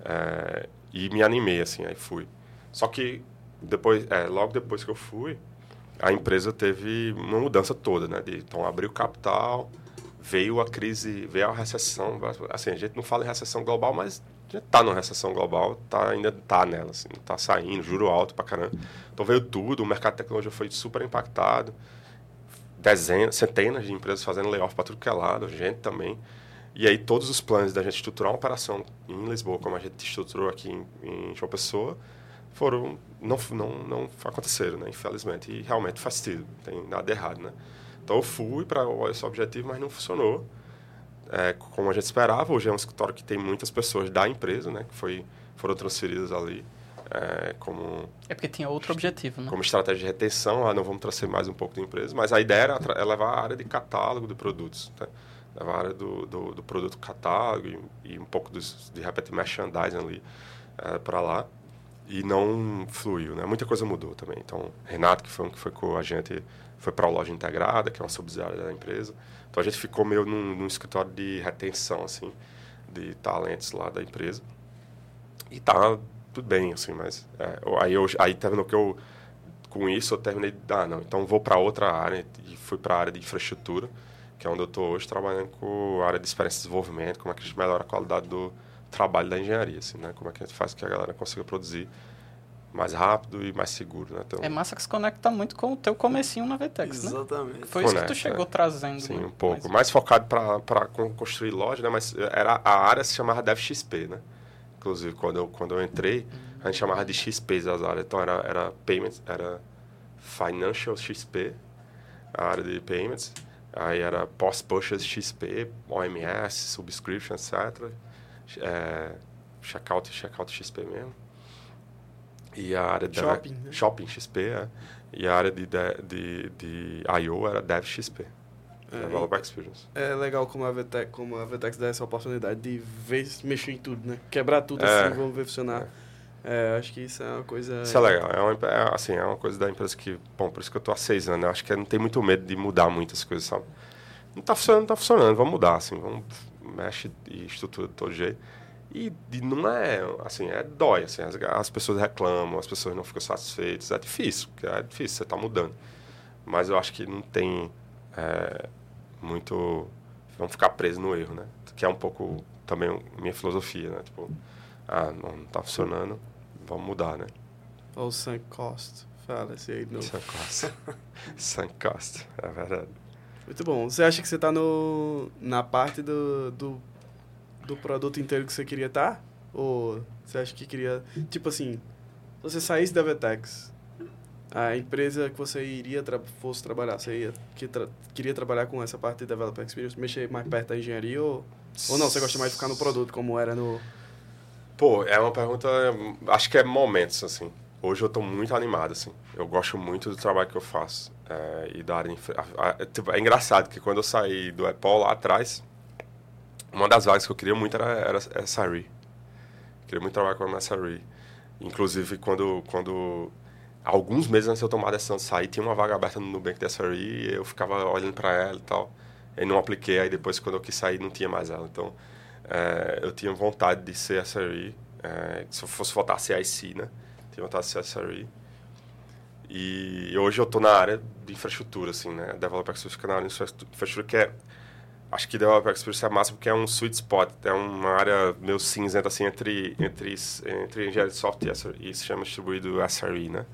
É, e me animei, assim, aí fui. Só que depois, é, logo depois que eu fui, a empresa teve uma mudança toda, né? De, então, abriu capital, veio a crise, veio a recessão. Assim, a gente não fala em recessão global, mas já está numa recessão global, tá, ainda está nela, assim, está saindo, juro alto pra caramba. Então veio tudo, o mercado de tecnologia foi super impactado, dezenas, centenas de empresas fazendo layoff para tudo que é lado, gente também. E aí todos os planos da gente estruturar uma operação em Lisboa, como a gente estruturou aqui em, em João Pessoa, foram não não não aconteceram, né? Infelizmente. E realmente faz sentido, tem nada errado, né? Então eu fui para esse objetivo, mas não funcionou é, como a gente esperava. Hoje é um escritório que tem muitas pessoas da empresa, né? Que foi, foram transferidas ali. É, como é porque tinha outro objetivo, né? Como estratégia de retenção, ah, não vamos trazer mais um pouco da empresa, mas a ideia era é levar a área de catálogo de produtos, tá? levar a área do, do, do produto catálogo e, e, um pouco dos, de repente merchandising ali é, para lá e não fluiu, né? Muita coisa mudou também. Então, Renato, que foi um que foi com a gente, foi para a loja integrada, que é uma subsidiária da empresa. Então, a gente ficou meio num, num escritório de retenção, assim, de talentos lá da empresa. E tá tudo bem, assim, mas... É, aí, eu, aí terminou que eu... Com isso, eu terminei... Ah, não, então vou para outra área e fui para a área de infraestrutura, que é onde eu estou hoje, trabalhando com a área de experiência de desenvolvimento, como é que a gente melhora a qualidade do trabalho da engenharia, assim, né? Como é que a gente faz que a galera consiga produzir mais rápido e mais seguro, né? Então, é massa que se conecta muito com o teu comecinho na VTEX, né? Exatamente. Foi isso que tu chegou é. trazendo. Sim, né? um pouco. Mais focado para construir loja, né? Mas era, a área se chamava DevXP, né? Inclusive, quando eu, quando eu entrei, a gente chamava de XP as áreas. Então, era, era Payments, era Financial XP, a área de Payments. Aí era Post-Purchase XP, OMS, Subscription, etc é, checkout e checkout XP mesmo. E a área de shopping, né? shopping XP, é. E a área de, de, de, de I.O. era Dev XP. É, Developer Experience. É legal como a VTEX, como a VTEX dá essa oportunidade de ver, mexer em tudo, né? Quebrar tudo é, assim, vamos ver funcionar. É. é. acho que isso é uma coisa... Isso é legal. É, uma, é, assim, é uma coisa da empresa que... Bom, por isso que eu estou há seis anos. Eu acho que não tem muito medo de mudar muitas coisas, sabe? Não está funcionando, não está funcionando. Vamos mudar, assim. Vamos mexe e estrutura de todo jeito. E, e não é, assim, é dói, assim, as, as, pessoas reclamam, as pessoas não ficam satisfeitas, é difícil, é difícil, você está mudando. Mas eu acho que não tem é, muito, vamos ficar presos no erro, né? Que é um pouco também minha filosofia, né? Tipo, ah, não está funcionando, vamos mudar, né? Ou sunk cost, fala-se aí de novo. Sunk cost, sunk cost, é verdade. Muito bom. Você acha que você está na parte do, do, do, produto inteiro que você queria estar? Tá? Ou você acha que queria... Tipo assim, se você saísse da Vetex, a empresa que você iria tra fosse trabalhar, você ia, que tra queria trabalhar com essa parte de Developer Experience, mexer mais perto da engenharia ou, ou não? Você gosta mais de ficar no produto, como era no... Pô, é uma pergunta... Acho que é momentos, assim. Hoje eu estou muito animado, assim. Eu gosto muito do trabalho que eu faço. É, e da área é, tipo, é engraçado que quando eu saí do Apple lá atrás, uma das vagas que eu queria muito era, era SRE. Queria muito trabalhar com a SRE. Inclusive, quando, quando alguns meses antes de eu tomar a decisão de sair, tinha uma vaga aberta no Nubank da SRE e eu ficava olhando para ela e tal. E não apliquei, aí depois, quando eu quis sair, não tinha mais ela. Então, é, eu tinha vontade de ser SRE. É, se eu fosse voltar a ser IC, né? Tinha vontade de ser SRE. E hoje eu estou na área de infraestrutura, assim, né? Developer Experience fica na área de infraestrutura, que é... Acho que Developer Experience é massa porque é um sweet spot, é uma área meio cinzenta, assim, entre, entre, entre engenharia de software e se chama distribuído SRE, né?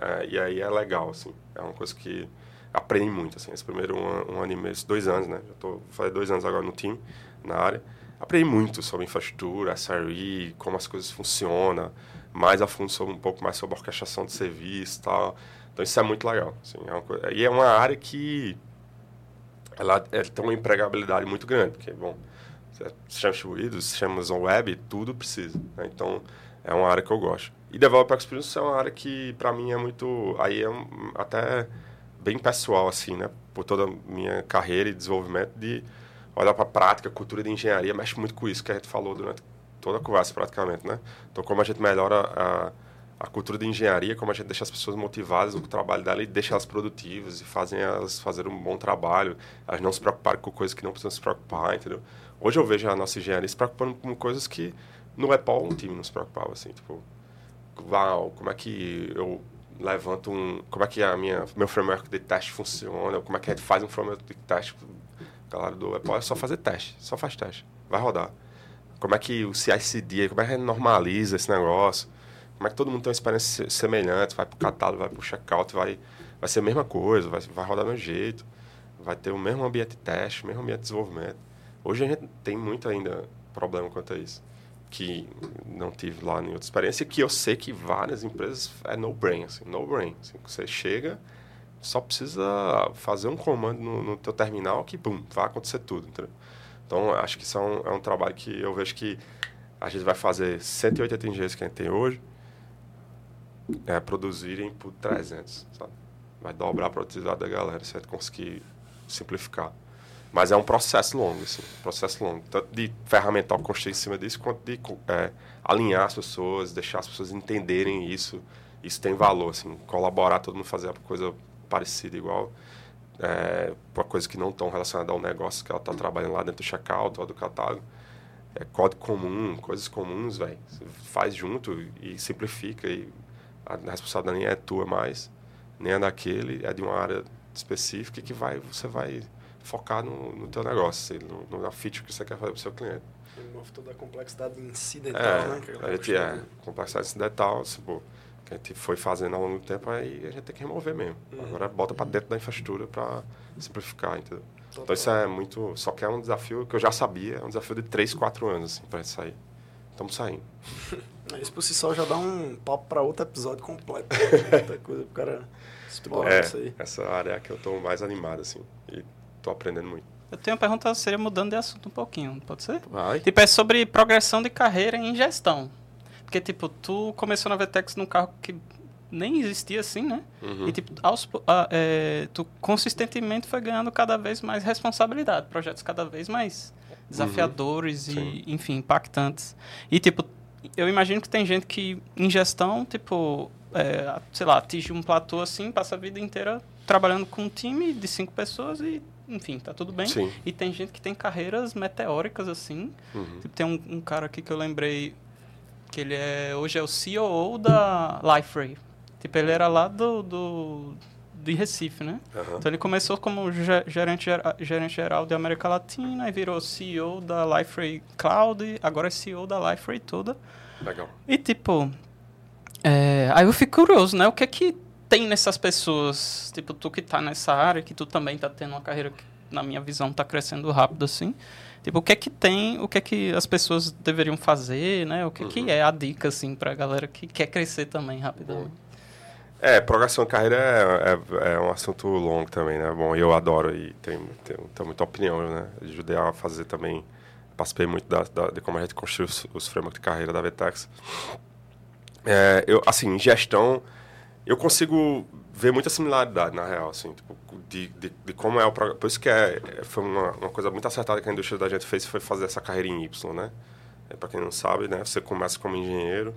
É, e aí é legal, assim, é uma coisa que aprendi muito, assim, esse primeiro um, um ano e meio, dois anos, né? Já tô, falei dois anos agora no time, na área. Aprendi muito sobre infraestrutura, SRE, como as coisas funcionam, mais a fundo sobre um pouco mais sobre orquestração de serviço e tal. Então isso é muito legal. Assim, é coisa, e é uma área que ela, ela, tem uma empregabilidade muito grande, porque, bom, sistemas distribuídos, sistemas web, tudo precisa. Né? Então é uma área que eu gosto. E Developer Experience é uma área que, para mim, é muito... Aí é um, até bem pessoal, assim, né? Por toda a minha carreira e desenvolvimento de olhar para a prática, cultura de engenharia, mexe muito com isso que a gente falou durante toda a conversa praticamente, né? Então, como a gente melhora a, a cultura de engenharia, como a gente deixa as pessoas motivadas no trabalho dela e deixa elas produtivas e fazem elas fazer um bom trabalho, elas não se preocuparem com coisas que não precisam se preocupar, entendeu? Hoje eu vejo a nossa engenharia se preocupando com coisas que no EPOL um time não se preocupava, assim, tipo, uau, como é que eu levanto um, como é que a minha, meu framework de teste funciona, como é que a gente faz um framework de teste, galera do EPOL é só fazer teste, só faz teste, vai rodar. Como é que o CI/CD, como é que normaliza esse negócio, como é que todo mundo tem uma experiência semelhante, vai para o catálogo, vai para o checkout, vai, vai ser a mesma coisa, vai, vai rodar no jeito, vai ter o mesmo ambiente de teste, o mesmo ambiente de desenvolvimento. Hoje a gente tem muito ainda problema quanto a isso, que não tive lá outra experiência, que eu sei que várias empresas é no brain, assim, no brain. Assim, você chega, só precisa fazer um comando no, no teu terminal que, bum, vai acontecer tudo, entendeu? Então, acho que isso é um, é um trabalho que eu vejo que a gente vai fazer 180 engenheiros que a gente tem hoje, é, produzirem por 300, sabe? Vai dobrar a produtividade da galera se a gente conseguir simplificar. Mas é um processo longo, assim, processo longo. Tanto de ferramental construir em cima disso, quanto de é, alinhar as pessoas, deixar as pessoas entenderem isso. Isso tem valor, assim, colaborar, todo mundo fazer a coisa parecida, igual, é, para coisas que não estão relacionadas ao negócio que ela está trabalhando lá dentro do checkout ou do catálogo. É código comum, coisas comuns, velho. Faz junto e simplifica e a responsabilidade nem é tua mais, nem é daquele, é de uma área específica que vai, você vai focar no, no teu negócio, assim, no, na feature que você quer fazer para o seu cliente. Move toda a complexidade incidental, é, né? a gente é, complexidade incidental, tipo, que a gente foi fazendo ao longo do tempo, aí a gente tem que remover mesmo. Uhum. Agora bota para dentro da infraestrutura para simplificar, entendeu? Total. Então isso é muito, só que é um desafio que eu já sabia, é um desafio de 3, 4 anos, assim, para gente sair. Estamos saindo. Isso por si só já dá um papo para outro episódio completo. Muita coisa pro cara explorar é, isso aí. Essa área é a que eu estou mais animado, assim. E estou aprendendo muito. Eu tenho uma pergunta, seria mudando de assunto um pouquinho, pode ser? Vai. Tipo, é sobre progressão de carreira em gestão. Porque, tipo, tu começou na Vetex num carro que nem existia assim, né? Uhum. E, tipo, aos, a, é, tu consistentemente foi ganhando cada vez mais responsabilidade, projetos cada vez mais desafiadores Uhum. e, enfim, impactantes. E, tipo, eu imagino que tem gente que, em gestão, tipo, é, sei lá, atinge um platô assim, passa a vida inteira trabalhando com um time de cinco pessoas e, enfim, tá tudo bem. Sim. E tem gente que tem carreiras meteóricas, assim. Uhum. Tipo, tem um, um cara aqui que eu lembrei que ele é hoje é o CEO da Liferay. Tipo, ele era lá do, do de Recife, né? Aham. Então ele começou como ge- gerente, gerente geral de América Latina e virou CEO da Liferay Cloud, agora é CEO da Liferay toda. Legal. E tipo, é, aí eu fico curioso, né? O que é que tem nessas pessoas, tipo, tu que tá nessa área, que tu também tá tendo uma carreira que, na minha visão, tá crescendo rápido assim. Tipo, o que é que tem, o que é que as pessoas deveriam fazer, né? O que, que é a dica, assim, pra galera que quer crescer também rapidamente? É, progressão de carreira é, é, é um assunto longo também, né? Bom, eu adoro e tenho, tenho, tenho muita opinião, né? Ajudei a fazer também, participei muito da, da- de como a gente construiu os, os frameworks de carreira da Vetex. É, eu, assim, em gestão, eu consigo ver muita similaridade, na real, assim, tipo, de, de, de como é o programa. Por isso que é, é- foi uma, uma coisa muito acertada que a indústria da gente fez, foi fazer essa carreira em Y, né? É, Para quem não sabe, né? Você começa como engenheiro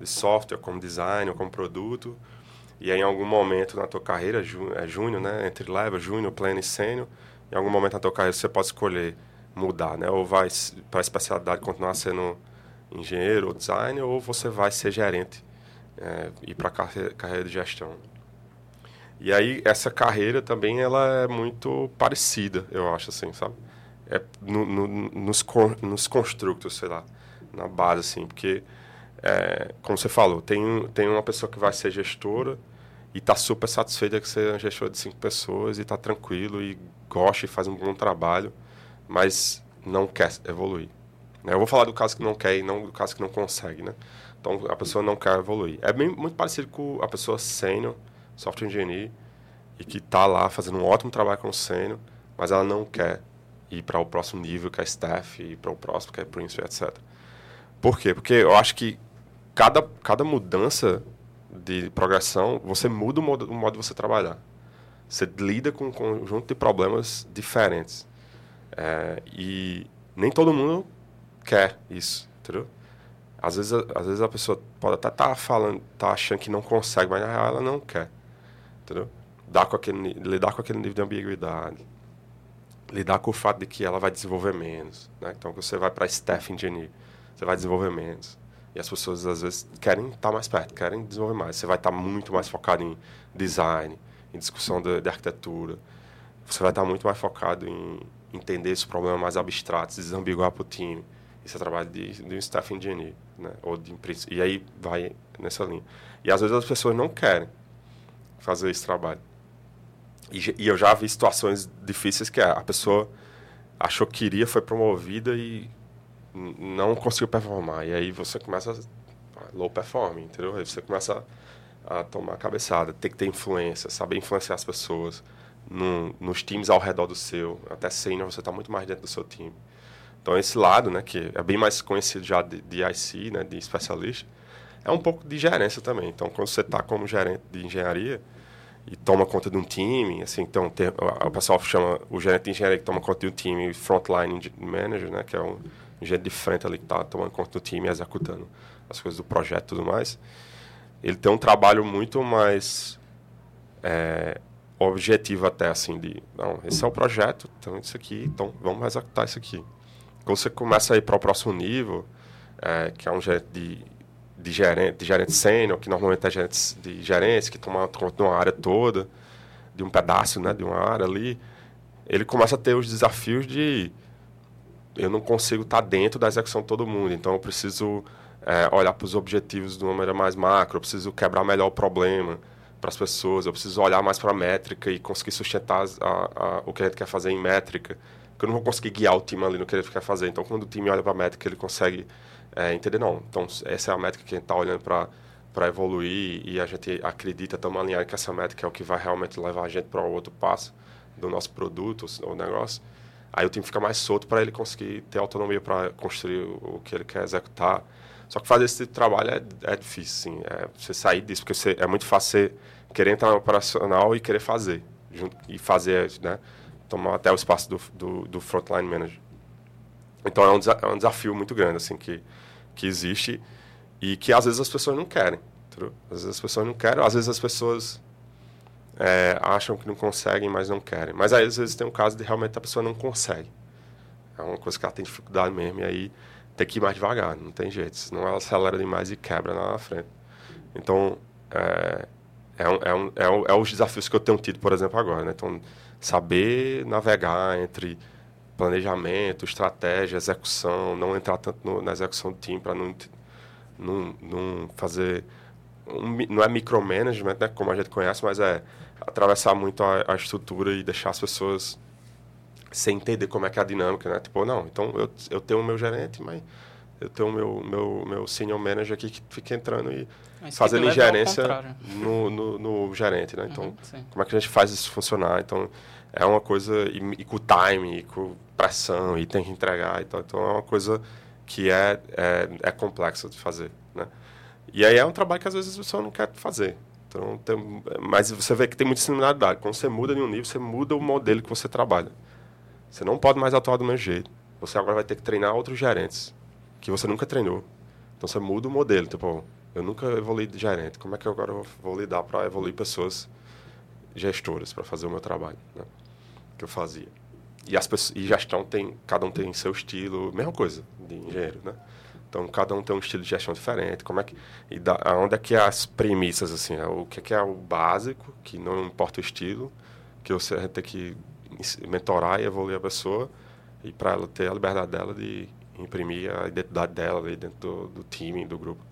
de software, como designer, como produto, e aí, em algum momento na tua carreira, é júnior, né? Entre level, júnior, pleno e sênior, em algum momento na tua carreira você pode escolher mudar, né? Ou vai para a especialidade continuar sendo engenheiro ou designer, ou você vai ser gerente, é, ir para a carreira de gestão. E aí, essa carreira também, ela é muito parecida, eu acho, assim, sabe? É no, no, nos, nos construtos, sei lá, na base, assim, porque, é, como você falou, tem, tem uma pessoa que vai ser gestora e está super satisfeita que você é um gestor de cinco pessoas e está tranquilo e gosta e faz um bom trabalho, mas não quer evoluir. né? Eu vou falar do caso que não quer e não do caso que não consegue, né? Então, a pessoa não quer evoluir. É bem, muito parecido com a pessoa sênior, software engineer, e que está lá fazendo um ótimo trabalho com o sênior, mas ela não quer ir para o próximo nível, que é staff, ir para o próximo, que é principal, etc. Por quê? Porque eu acho que cada, cada mudança de progressão, você muda o modo, o modo de você trabalhar. Você lida com um conjunto de problemas diferentes. É, e nem todo mundo quer isso, entendeu? Às vezes, às vezes a pessoa pode até estar tá falando, tá achando que não consegue, mas na real ela não quer. Entendeu? Dar com aquele, lidar com aquele nível de ambiguidade. Lidar com o fato de que ela vai desenvolver menos. Né? Então, você vai para staff engineer, você vai desenvolver menos. E as pessoas, às vezes, querem estar tá mais perto, querem desenvolver mais. Você vai estar tá muito mais focado em design, em discussão de, de arquitetura. Você vai estar tá muito mais focado em entender esses problemas mais abstratos, desambiguar para o time. Isso é trabalho de, de um staff engineer, né? Ou de, e aí vai nessa linha. E às vezes as pessoas não querem fazer esse trabalho. E, e eu já vi situações difíceis que a pessoa achou que queria, foi promovida e não conseguiu performar. E aí você começa a low performing, entendeu? Aí você começa a, a tomar cabeçada, ter que ter influência, saber influenciar as pessoas no, nos times ao redor do seu. Até senior você está muito mais dentro do seu time. Então esse lado, né, que é bem mais conhecido já de, de IC, né, de especialista, é um pouco de gerência também. Então quando você está como gerente de engenharia, e toma conta de um time, assim, então ter, o pessoal chama o gerente de engenharia que toma conta de um time, frontline manager, né, que é um gerente de frente ali que está tomando conta do time, executando as coisas do projeto e tudo mais. Ele tem um trabalho muito mais é, objetivo até, assim, de, não, esse é o projeto, então isso aqui, então vamos executar isso aqui. Quando você começa a ir para o próximo nível, é, que é um gerente de de gerente, de gerente sênior, que normalmente é gerente de gerência, que toma conta de uma área toda, de um pedaço né, de uma área ali, ele começa a ter os desafios de eu não consigo estar dentro da execução de todo mundo, então eu preciso é, olhar para os objetivos de uma maneira mais macro, eu preciso quebrar melhor o problema para as pessoas, eu preciso olhar mais para a métrica e conseguir sustentar a, a, o que a gente quer fazer em métrica, porque eu não vou conseguir guiar o time ali no que ele quer fazer. Então, quando o time olha para a métrica, ele consegue é, entender, não, então essa é a métrica que a gente está olhando para para evoluir e a gente acredita, estamos alinhados que essa métrica é o que vai realmente levar a gente para o outro passo do nosso produto ou negócio. Aí o time fica mais solto para ele conseguir ter autonomia para construir o que ele quer executar. Só que fazer esse tipo de trabalho é, é difícil, sim. É, você sair disso, porque você, é muito fácil você querer entrar no operacional e querer fazer. Junto, e fazer, né? Tomar até o espaço do, do, do frontline manager. Então é um, é um desafio muito grande, assim, que que existe e que às vezes as pessoas não querem. Entendeu? Às vezes as pessoas não querem, às vezes as pessoas é, acham que não conseguem, mas não querem. Mas aí, às vezes tem um caso de realmente a pessoa não consegue. É uma coisa que ela tem dificuldade mesmo, e aí tem que ir mais devagar, não tem jeito. Senão ela acelera demais e quebra lá na frente. Então, é, é, um, é, um, é, um, é os desafios que eu tenho tido, por exemplo, agora. Né? Então, saber navegar entre planejamento, estratégia, execução, não entrar tanto no, na execução do time para não, não, não fazer. Um, não é micromanagement, né, como a gente conhece, mas é atravessar muito a, a, estrutura e deixar as pessoas sem entender como é que é a dinâmica, né? Tipo, não, então eu, eu tenho o meu gerente, mas eu tenho o meu, meu, meu senior manager aqui que fica entrando e mas fazendo ingerência no, no, no, gerente, né? Então, uhum, como é que a gente faz isso funcionar? Então, é uma coisa... E, e com time, e com pressão e tem que entregar e tal. Então é uma coisa que é, é, é complexa de fazer, né? E aí é um trabalho que às vezes a pessoa não quer fazer. Então, tem, mas você vê que tem muita similaridade. Quando você muda de um nível, você muda o modelo que você trabalha. Você não pode mais atuar do mesmo jeito. Você agora vai ter que treinar outros gerentes que você nunca treinou. Então você muda o modelo. Tipo, eu nunca evolui de gerente. Como é que eu agora vou lidar para evoluir pessoas gestoras para fazer o meu trabalho, né? Que eu fazia. E, as pessoas, e gestão tem, cada um tem seu estilo, mesma coisa de engenheiro, né? Então, cada um tem um estilo de gestão diferente. Como é que, e da, onde é que é as premissas, assim, é o que é, que é o básico, que não importa o estilo, que você tem que mentorar e evoluir a pessoa, e para ela ter a liberdade dela de imprimir a identidade dela ali dentro do, do time, do grupo.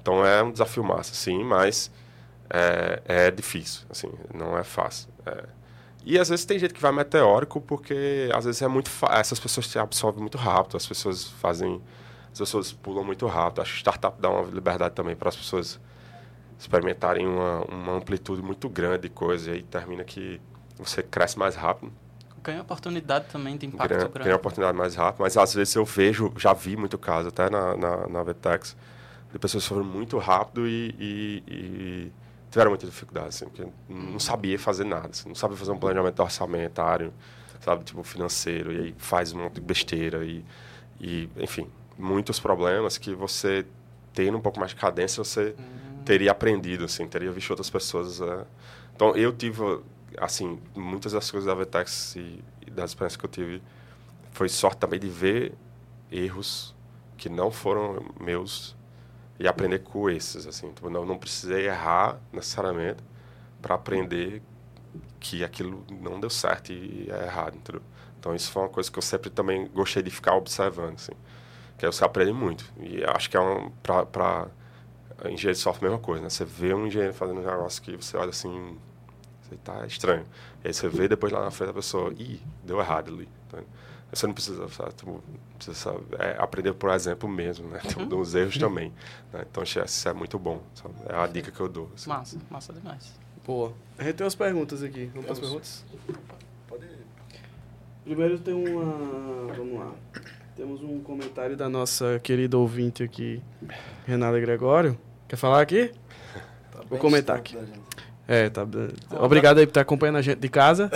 Então, é um desafio massa, sim, mas é, é difícil, assim, não é fácil. É, e às vezes tem gente que vai meteórico porque às vezes é muito essas pessoas se absorvem muito rápido, as pessoas fazem as pessoas pulam muito rápido. Acho que startup dá uma liberdade também para as pessoas experimentarem uma, uma amplitude muito grande de coisa e aí termina que você cresce mais rápido. Ganha oportunidade também de impacto ganha, grande. Ganha oportunidade mais rápido, mas às vezes eu vejo, já vi muito caso, até na, na, na Vetex, de pessoas que foram muito rápido e, e, e tiveram muita dificuldade, assim, porque não sabia fazer nada, assim, não sabia fazer um planejamento orçamentário, sabe, tipo, financeiro, e aí faz um monte de besteira, e, e enfim, muitos problemas que você tendo um pouco mais de cadência, você uhum. teria aprendido, assim, teria visto outras pessoas. É. Então, eu tive, assim, muitas das coisas da Vetex e, e das experiências que eu tive, foi sorte também de ver erros que não foram meus e aprender com esses, assim. Tipo, não, não precisei errar necessariamente para aprender que aquilo não deu certo e é errado, entendeu? Então isso foi uma coisa que eu sempre também gostei de ficar observando, assim. Que aí você aprende muito. E acho que é um para engenheiro de software a mesma coisa, né? Você vê um engenheiro fazendo um negócio que você olha assim, você tá estranho. E aí você vê depois lá na frente da pessoa, ih, deu errado ali. Então, você não precisa, sabe, precisa é, aprender por exemplo mesmo, né? Uhum. Dos erros também. Né? Então isso é muito bom. Sabe? É a dica que eu dou. Assim. Massa, massa demais. Boa. A gente tem umas perguntas aqui. Vamos para as perguntas? Pode ir. Primeiro tem uma. Vamos lá. Temos um comentário da nossa querida ouvinte aqui, Renata Gregório. Quer falar aqui? Tá Vou comentar aqui. É, tá. Obrigado aí por estar acompanhando a gente de casa.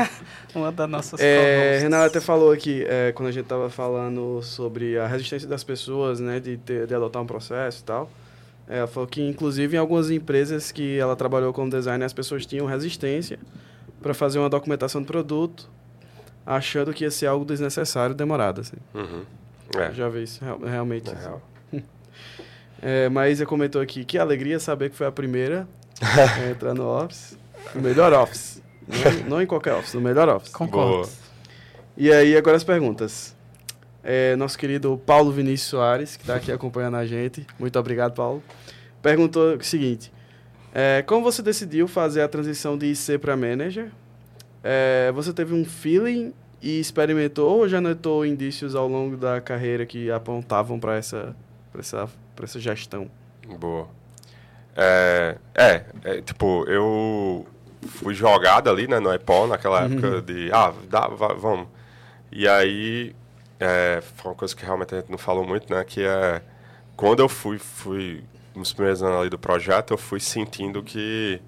Uma das nossas é, Renata até falou aqui, é, quando a gente estava falando sobre a resistência das pessoas, né, de, ter, de adotar um processo e tal. Ela falou que, inclusive, em algumas empresas que ela trabalhou como designer, as pessoas tinham resistência para fazer uma documentação do produto, achando que ia ser algo desnecessário, demorado. Assim. Uhum. É. Já vi isso, real, realmente. É, real. é, mas eu comentou aqui, que alegria saber que foi a primeira a entrar no Office. O melhor Office. Não, não, em qualquer Office, no melhor Office. Concordo. Boa. E aí, agora as perguntas. É, nosso querido Paulo Vinícius Soares, que está aqui acompanhando a gente. Muito obrigado, Paulo. Perguntou o seguinte: é, Como você decidiu fazer a transição de IC para manager? É, você teve um feeling e experimentou ou já notou indícios ao longo da carreira que apontavam para essa, essa, essa gestão? Boa. É, é, é, tipo, eu fui jogado ali, né, no EPO, naquela uhum. época de, ah, dá, vamos. E aí é, foi uma coisa que realmente a gente não falou muito, né? Que é quando eu fui, fui nos primeiros anos ali do projeto, eu fui sentindo que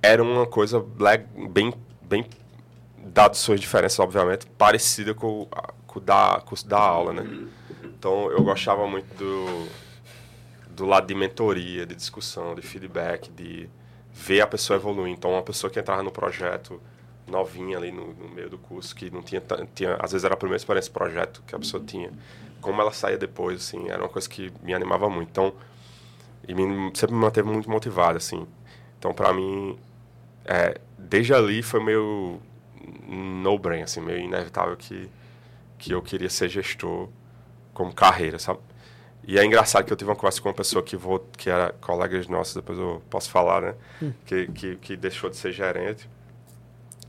era uma coisa bem, bem dadas suas diferenças, obviamente, parecida com, com, da, com da aula, né? Então, eu gostava muito do, do lado de mentoria, de discussão, de feedback, de ver a pessoa evoluir. Então, uma pessoa que entrava no projeto novinha ali no, no, meio do curso, que não tinha, tinha... Às vezes era a primeira experiência de projeto que a pessoa tinha. Como ela saía depois, assim, era uma coisa que me animava muito. Então, e me, sempre me manteve muito motivado, assim. Então, para mim, é, desde ali foi meio no-brain, assim, meio inevitável que, que eu queria ser gestor como carreira, sabe? E é engraçado que eu tive uma conversa com uma pessoa que, vou, que era colega nossa, depois eu posso falar, né? Hum. Que, que, que deixou de ser gerente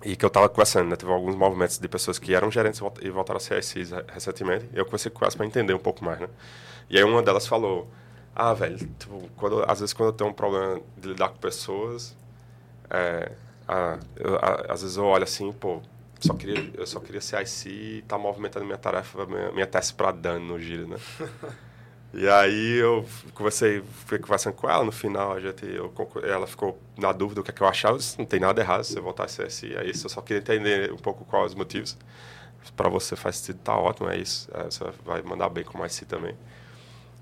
e que eu estava conversando, né? Teve alguns movimentos de pessoas que eram gerentes e voltaram a ser ICs recentemente. E eu conversei com elas para entender um pouco mais, né? E aí uma delas falou: Ah, velho, tipo, quando, às vezes quando eu tenho um problema de lidar com pessoas, é, ah, eu, a, às vezes eu olho assim, pô, só queria, eu só queria ser IC e tá movimentando minha tarefa, minha, minha teste para dano no giro, né? E aí eu conversei, fui conversando com ela no final, a gente, eu, ela ficou na dúvida do que, é que eu achava, disse, não tem nada errado se você voltar a ser assim, é isso, eu só queria entender um pouco quais os motivos. Para você faz sentido, tá ótimo, é isso, é, você vai mandar bem com mais si também.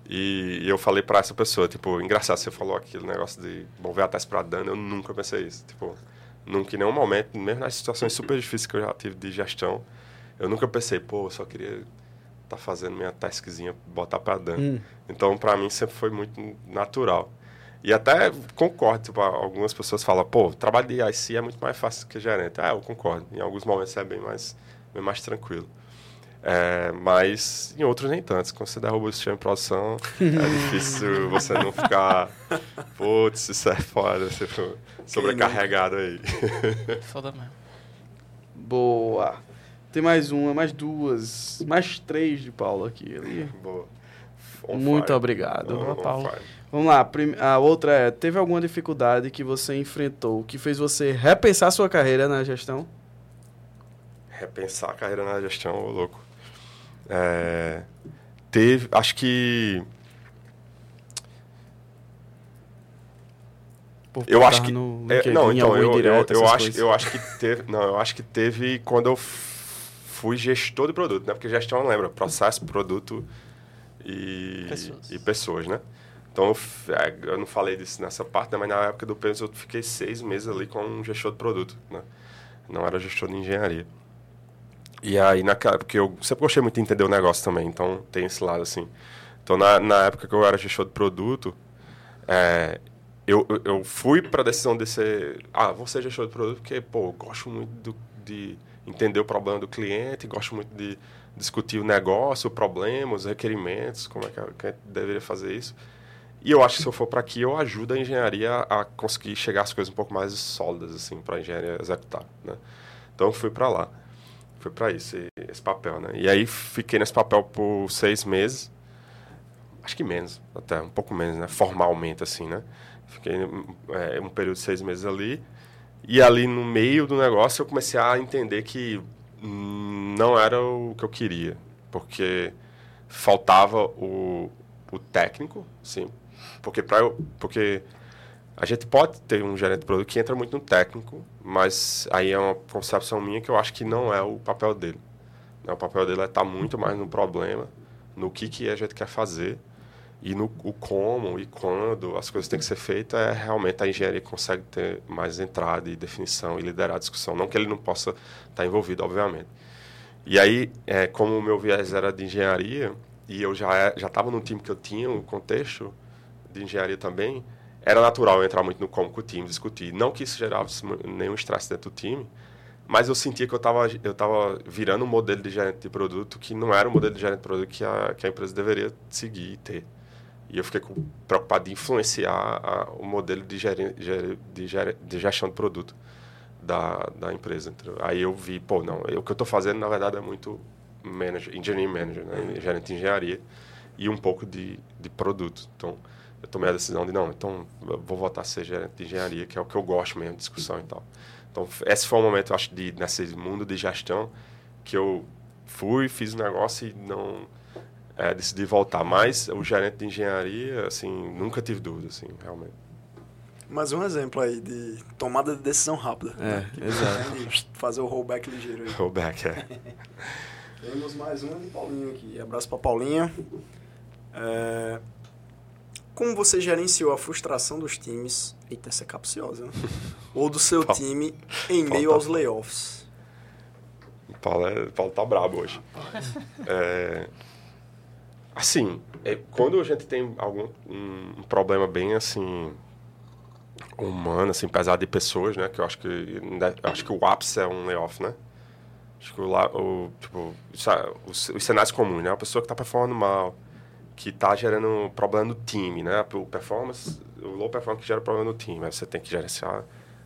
E, e, eu falei para essa pessoa, tipo, engraçado, você falou aquele negócio de mover a teste para dano, eu nunca pensei isso, tipo, nunca em nenhum momento, mesmo nas situações super difíceis que eu já tive de gestão, eu nunca pensei, pô, eu só queria tá fazendo minha taskzinha, botar para dentro. Hum. Então, para mim, sempre foi muito natural. E até concordo, tipo, algumas pessoas falam, pô, trabalho de IC é muito mais fácil que gerente. É, eu concordo. Em alguns momentos é bem mais, bem mais tranquilo. É, mas em outros nem tanto. Quando você derruba o sistema em produção, é difícil você não ficar, putz, isso é foda, você sobrecarregado aí. Foda mesmo. Boa. Tem mais uma, mais duas, mais três de Paulo aqui. Ali. Boa. On Muito fire. obrigado. Boa, Paulo. Vamos lá, a outra é, teve alguma dificuldade que você enfrentou que fez você repensar sua carreira na gestão? Repensar a carreira na gestão, ô louco. É, teve, acho que... eu acho que no, é, não então eu, eu, eu acho eu acho que teve não eu acho que teve quando eu fui gestor de produto, né? Porque gestão, lembra, processo, produto e pessoas, e pessoas né? Então, eu, é, eu, não falei disso nessa parte, né, mas na época do Peso eu fiquei seis meses ali com um gestor de produto, né? Não era gestor de engenharia. E aí, naquela época, eu sempre gostei muito de entender o negócio também, então tem esse lado, assim. Então, na, na época que eu era gestor de produto, é, eu, eu fui para a decisão de ser, ah, vou ser gestor de produto porque, pô, eu gosto muito do, de entender o problema do cliente, gosto muito de discutir o negócio, o problema, os requerimentos, como é que, que deveria fazer isso. E eu acho que se eu for para aqui, eu ajudo a engenharia a conseguir chegar às coisas um pouco mais sólidas, assim, para a engenharia executar, né? Então, eu fui para lá. Fui para isso, esse papel, né? E aí, fiquei nesse papel por seis meses. Acho que menos, até um pouco menos, né? Formalmente, assim, né? Fiquei é, um período de seis meses ali. E ali no meio do negócio eu comecei a entender que não era o que eu queria. Porque faltava o, o técnico, sim. Porque, pra eu, porque a gente pode ter um gerente de produto que entra muito no técnico, mas aí é uma concepção minha que eu acho que não é o papel dele. O papel dele é estar muito mais no problema, no que, que a gente quer fazer e no o como e quando as coisas têm que ser feitas, é realmente a engenharia consegue ter mais entrada e definição e liderar a discussão. Não que ele não possa estar envolvido, obviamente. E aí, é, como o meu viés era de engenharia, e eu já é, estava num time que eu tinha um contexto de engenharia também, era natural eu entrar muito no como com o time, discutir. Não que isso gerasse nenhum estresse dentro do time, mas eu sentia que eu estava eu tava virando um modelo de gerente de produto que não era o modelo de gerente de produto que a, que a empresa deveria seguir e ter. E eu fiquei preocupado em influenciar a, o modelo de, geri, de, de gestão de produto da, da empresa. Aí eu vi, pô, não, eu, o que eu estou fazendo, na verdade, é muito manager, engineering manager, né? gerente de engenharia e um pouco de, de produto. Então, eu tomei a decisão de, não, então, vou voltar a ser gerente de engenharia, que é o que eu gosto mesmo, discussão e tal. Então, esse foi o momento, eu acho, de, nesse mundo de gestão, que eu fui, fiz o um negócio e não é, decidi voltar. Mas o gerente de engenharia, assim, nunca tive dúvida, assim, realmente. Mais um exemplo aí de tomada de decisão rápida. É, né? exato. fazer o rollback ligeiro aí. Rollback, é. Temos mais uma de Paulinho aqui. Abraço para Paulinho. É... Como você gerenciou a frustração dos times? Eita, essa é capciosa, né? Ou do seu time em meio aos layoffs? Paulo, é, Paulo tá brabo hoje. É, Assim, é, quando a gente tem algum um, problema bem assim humano, assim, pesado de pessoas, né? Que eu acho que né, eu acho que o ápice é um layoff, né? Acho que o, o tipo os, os cenários comuns, né? A pessoa que está performando mal, que está gerando problema no time, né? O performance, o low performance que gera problema no time, aí você tem que gerenciar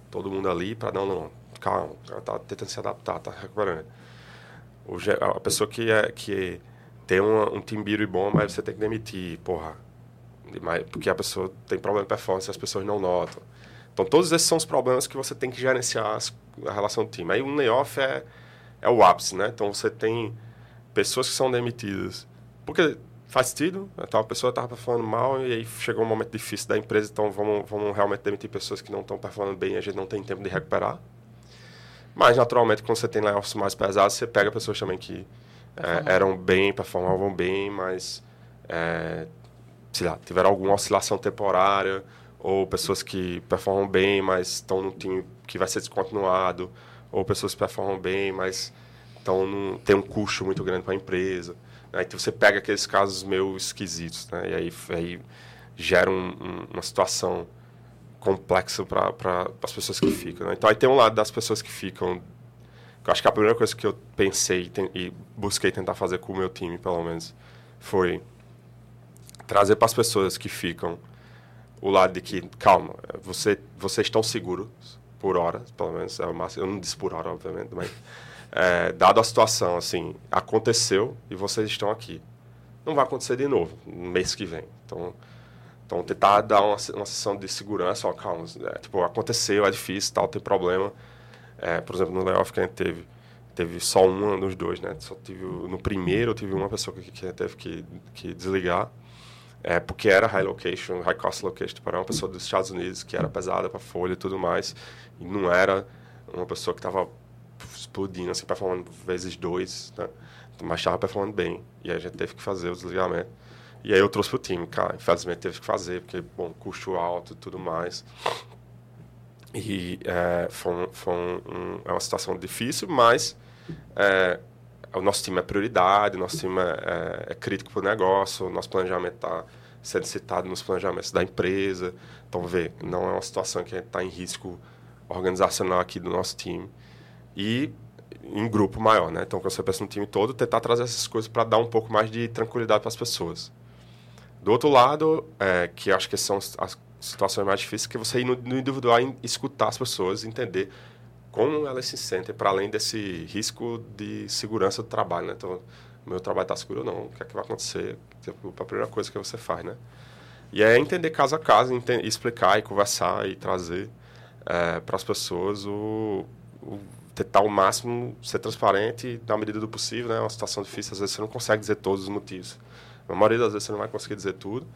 todo mundo ali para não, não, calma, tá tentando se adaptar, tá recuperando. O, a pessoa que é que tem um, um building bom, mas você tem que demitir, porra. Porque a pessoa tem problema de performance as pessoas não notam. Então, todos esses são os problemas que você tem que gerenciar a relação do time. Aí, um layoff é, é o ápice, né? Então, você tem pessoas que são demitidas. Porque faz sentido, então a pessoa estava performando mal e aí chegou um momento difícil da empresa, então vamos, vamos realmente demitir pessoas que não estão performando bem e a gente não tem tempo de recuperar. Mas, naturalmente, quando você tem layoffs mais pesados, você pega pessoas também que é, eram bem, performavam bem, mas é, sei lá, tiveram alguma oscilação temporária, ou pessoas que performam bem, mas estão num time que vai ser descontinuado, ou pessoas que performam bem, mas estão num, tem um custo muito grande para a empresa. Né? Então você pega aqueles casos meio esquisitos, né? e aí, aí gera um, um, uma situação complexa para as pessoas que ficam. Né? Então aí tem um lado das pessoas que ficam acho que a primeira coisa que eu pensei e busquei tentar fazer com o meu time, pelo menos, foi trazer para as pessoas que ficam o lado de que, calma, você, vocês estão seguros por hora, pelo menos é o máximo. Eu não disse por hora, obviamente, mas é, dado a situação, assim, aconteceu e vocês estão aqui. Não vai acontecer de novo no mês que vem. Então, então tentar dar uma, uma sessão de segurança, ó, calma, é, tipo, aconteceu, é difícil, tal, tem problema é, por exemplo, no layoff que a gente teve, teve só uma dos dois, né? Só tive, no primeiro tive uma pessoa que, que teve que, que desligar, é, porque era high location, high cost location, para uma pessoa dos Estados Unidos que era pesada para folha e tudo mais, e não era uma pessoa que estava explodindo, assim, performando vezes dois, né? Mas estava performando bem, e a gente teve que fazer o desligamento. E aí eu trouxe pro time, cara. Infelizmente teve que fazer, porque, bom, custo alto e tudo mais. E é, foi, um, foi um, é uma situação difícil, mas é, o nosso time é prioridade, nosso time é, é, é crítico para o negócio, nosso planejamento está sendo citado nos planejamentos da empresa. Então, vê, não é uma situação que está em risco organizacional aqui do nosso time. E em grupo maior, né? Então, quando você pensa no time todo, tentar trazer essas coisas para dar um pouco mais de tranquilidade para as pessoas. Do outro lado, é, que acho que são as situações mais difíceis, que é você ir no, no individual e escutar as pessoas, entender como elas se sentem para além desse risco de segurança do trabalho, né? Então, meu trabalho está seguro ou não? O que é que vai acontecer? Tipo, a primeira coisa que você faz, né? E é entender caso a caso, entender, explicar e conversar e trazer é, para as pessoas o, o tentar ao máximo ser transparente na medida do possível, né? É uma situação difícil, às vezes você não consegue dizer todos os motivos. Na maioria das vezes você não vai conseguir dizer tudo,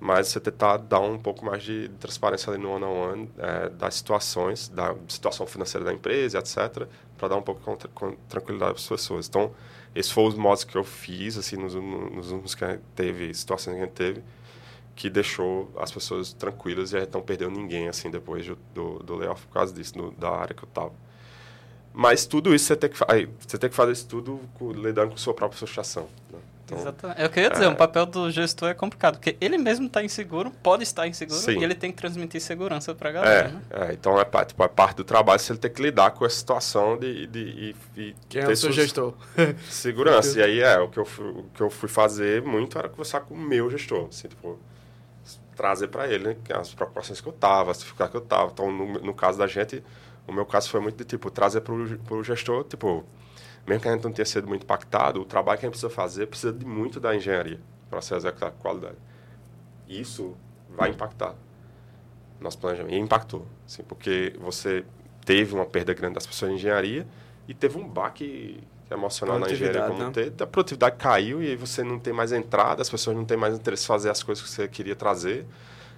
mas você tentar dar um pouco mais de transparência ali no one-on-one -on é, das situações, da situação financeira da empresa, etc., para dar um pouco de tranquilidade para as pessoas. Então, esses foram os modos que eu fiz, assim, nos, nos últimos que a gente teve, situações que a gente teve, que deixou as pessoas tranquilas e a gente não perdeu ninguém, assim, depois do, do layoff por causa disso, do, da área que eu estava. Mas tudo isso você tem que, você tem que fazer isso tudo lidando com sua própria frustração. Né? Então, Exatamente. Eu queria dizer, é... um papel do gestor é complicado, porque ele mesmo está inseguro, pode estar inseguro, Sim. e ele tem que transmitir segurança para a galera. É, né? é, então é, tipo, é parte do trabalho se ele ter que lidar com essa situação de. de, de, Quem é o seu gestor? Segurança. e aí é, o que, eu fui, o que eu fui fazer muito era conversar com o meu gestor. Assim, tipo, trazer para ele né, as preocupações que eu tava, as dificuldades que eu tava. Então, no, no caso da gente, o meu caso foi muito de tipo, trazer para o gestor, tipo mesmo que a gente não tenha sido muito impactado, o trabalho que a gente precisa fazer precisa de muito da engenharia para ser executado com qualidade. Isso vai impactar nosso planejamento. E impactou, assim, porque você teve uma perda grande das pessoas de engenharia e teve um baque emocional na engenharia como né? ter, a produtividade caiu e aí você não tem mais entrada, as pessoas não têm mais interesse em fazer as coisas que você queria trazer.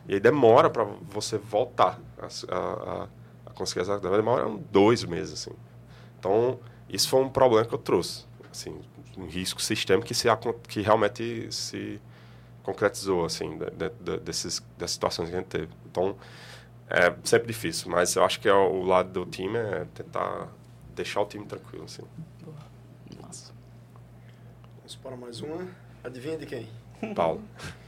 E aí demora para você voltar a, a, a conseguir executar. Demora dois meses, assim. Então, isso foi um problema que eu trouxe, assim, um risco sistêmico que, se, que realmente se concretizou, assim, de, de, desses, das situações que a gente teve. Então, é sempre difícil, mas eu acho que é o lado do time é tentar deixar o time tranquilo, assim. Nossa. Vamos para mais uma. Adivinha de quem? Paulo.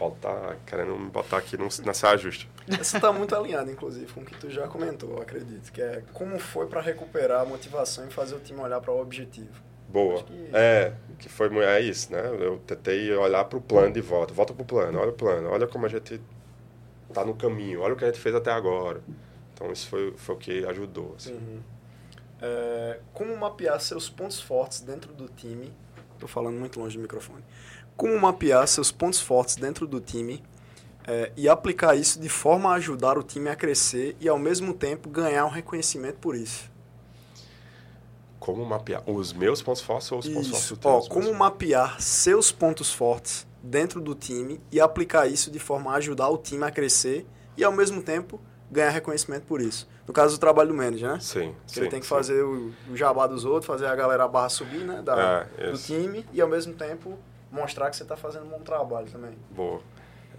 Paulo tá querendo me botar aqui num, nessa ajuste. Essa tá muito alinhada, inclusive, com o que tu já comentou, acredito. Que é como foi para recuperar a motivação e fazer o time olhar para o objetivo. Boa. Que... É, que foi é isso, né? Eu tentei olhar para o plano de volta. Volta para o plano, olha o plano. Olha como a gente tá no caminho. Olha o que a gente fez até agora. Então, isso foi, foi o que ajudou. Assim. Uhum. É, como mapear seus pontos fortes dentro do time? Estou falando muito longe do microfone como mapear seus pontos fortes dentro do time é, e aplicar isso de forma a ajudar o time a crescer e ao mesmo tempo ganhar um reconhecimento por isso. Como mapear os meus pontos fortes ou os pontos isso. fortes do time? Ó, como mapear seus pontos fortes dentro do time e aplicar isso de forma a ajudar o time a crescer e ao mesmo tempo ganhar reconhecimento por isso. No caso do trabalho do manager, né? Sim. Que sim, ele tem que sim. fazer o, o, jabá dos outros, fazer a galera a barra subir, né? Da, é, do time e ao mesmo tempo mostrar que você está fazendo um bom trabalho também. Boa.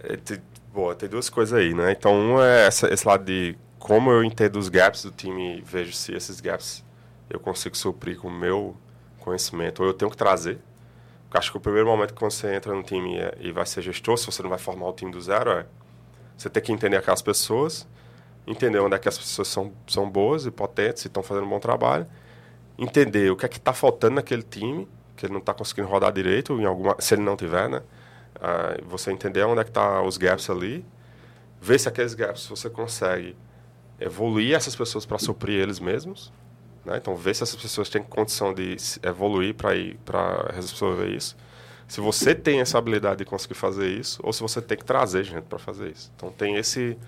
É, tem, boa, tem duas coisas aí, né? Então, um é essa, esse lado de como eu entendo os gaps do time e vejo se esses gaps eu consigo suprir com o meu conhecimento ou eu tenho que trazer. Porque acho que o primeiro momento que você entra no time é, e vai ser gestor, se você não vai formar o time do zero, é você tem que entender aquelas pessoas, entender onde é que as pessoas são, são boas e potentes e estão fazendo um bom trabalho, entender o que é que está faltando naquele time que ele não está conseguindo rodar direito, em alguma, se ele não tiver, né? Você entender onde é que tá os gaps ali, ver se aqueles gaps você consegue evoluir essas pessoas para suprir eles mesmos, né? Então, ver se essas pessoas têm condição de evoluir para ir para resolver isso. Se você tem essa habilidade de conseguir fazer isso, ou se você tem que trazer gente para fazer isso. Então, tem esse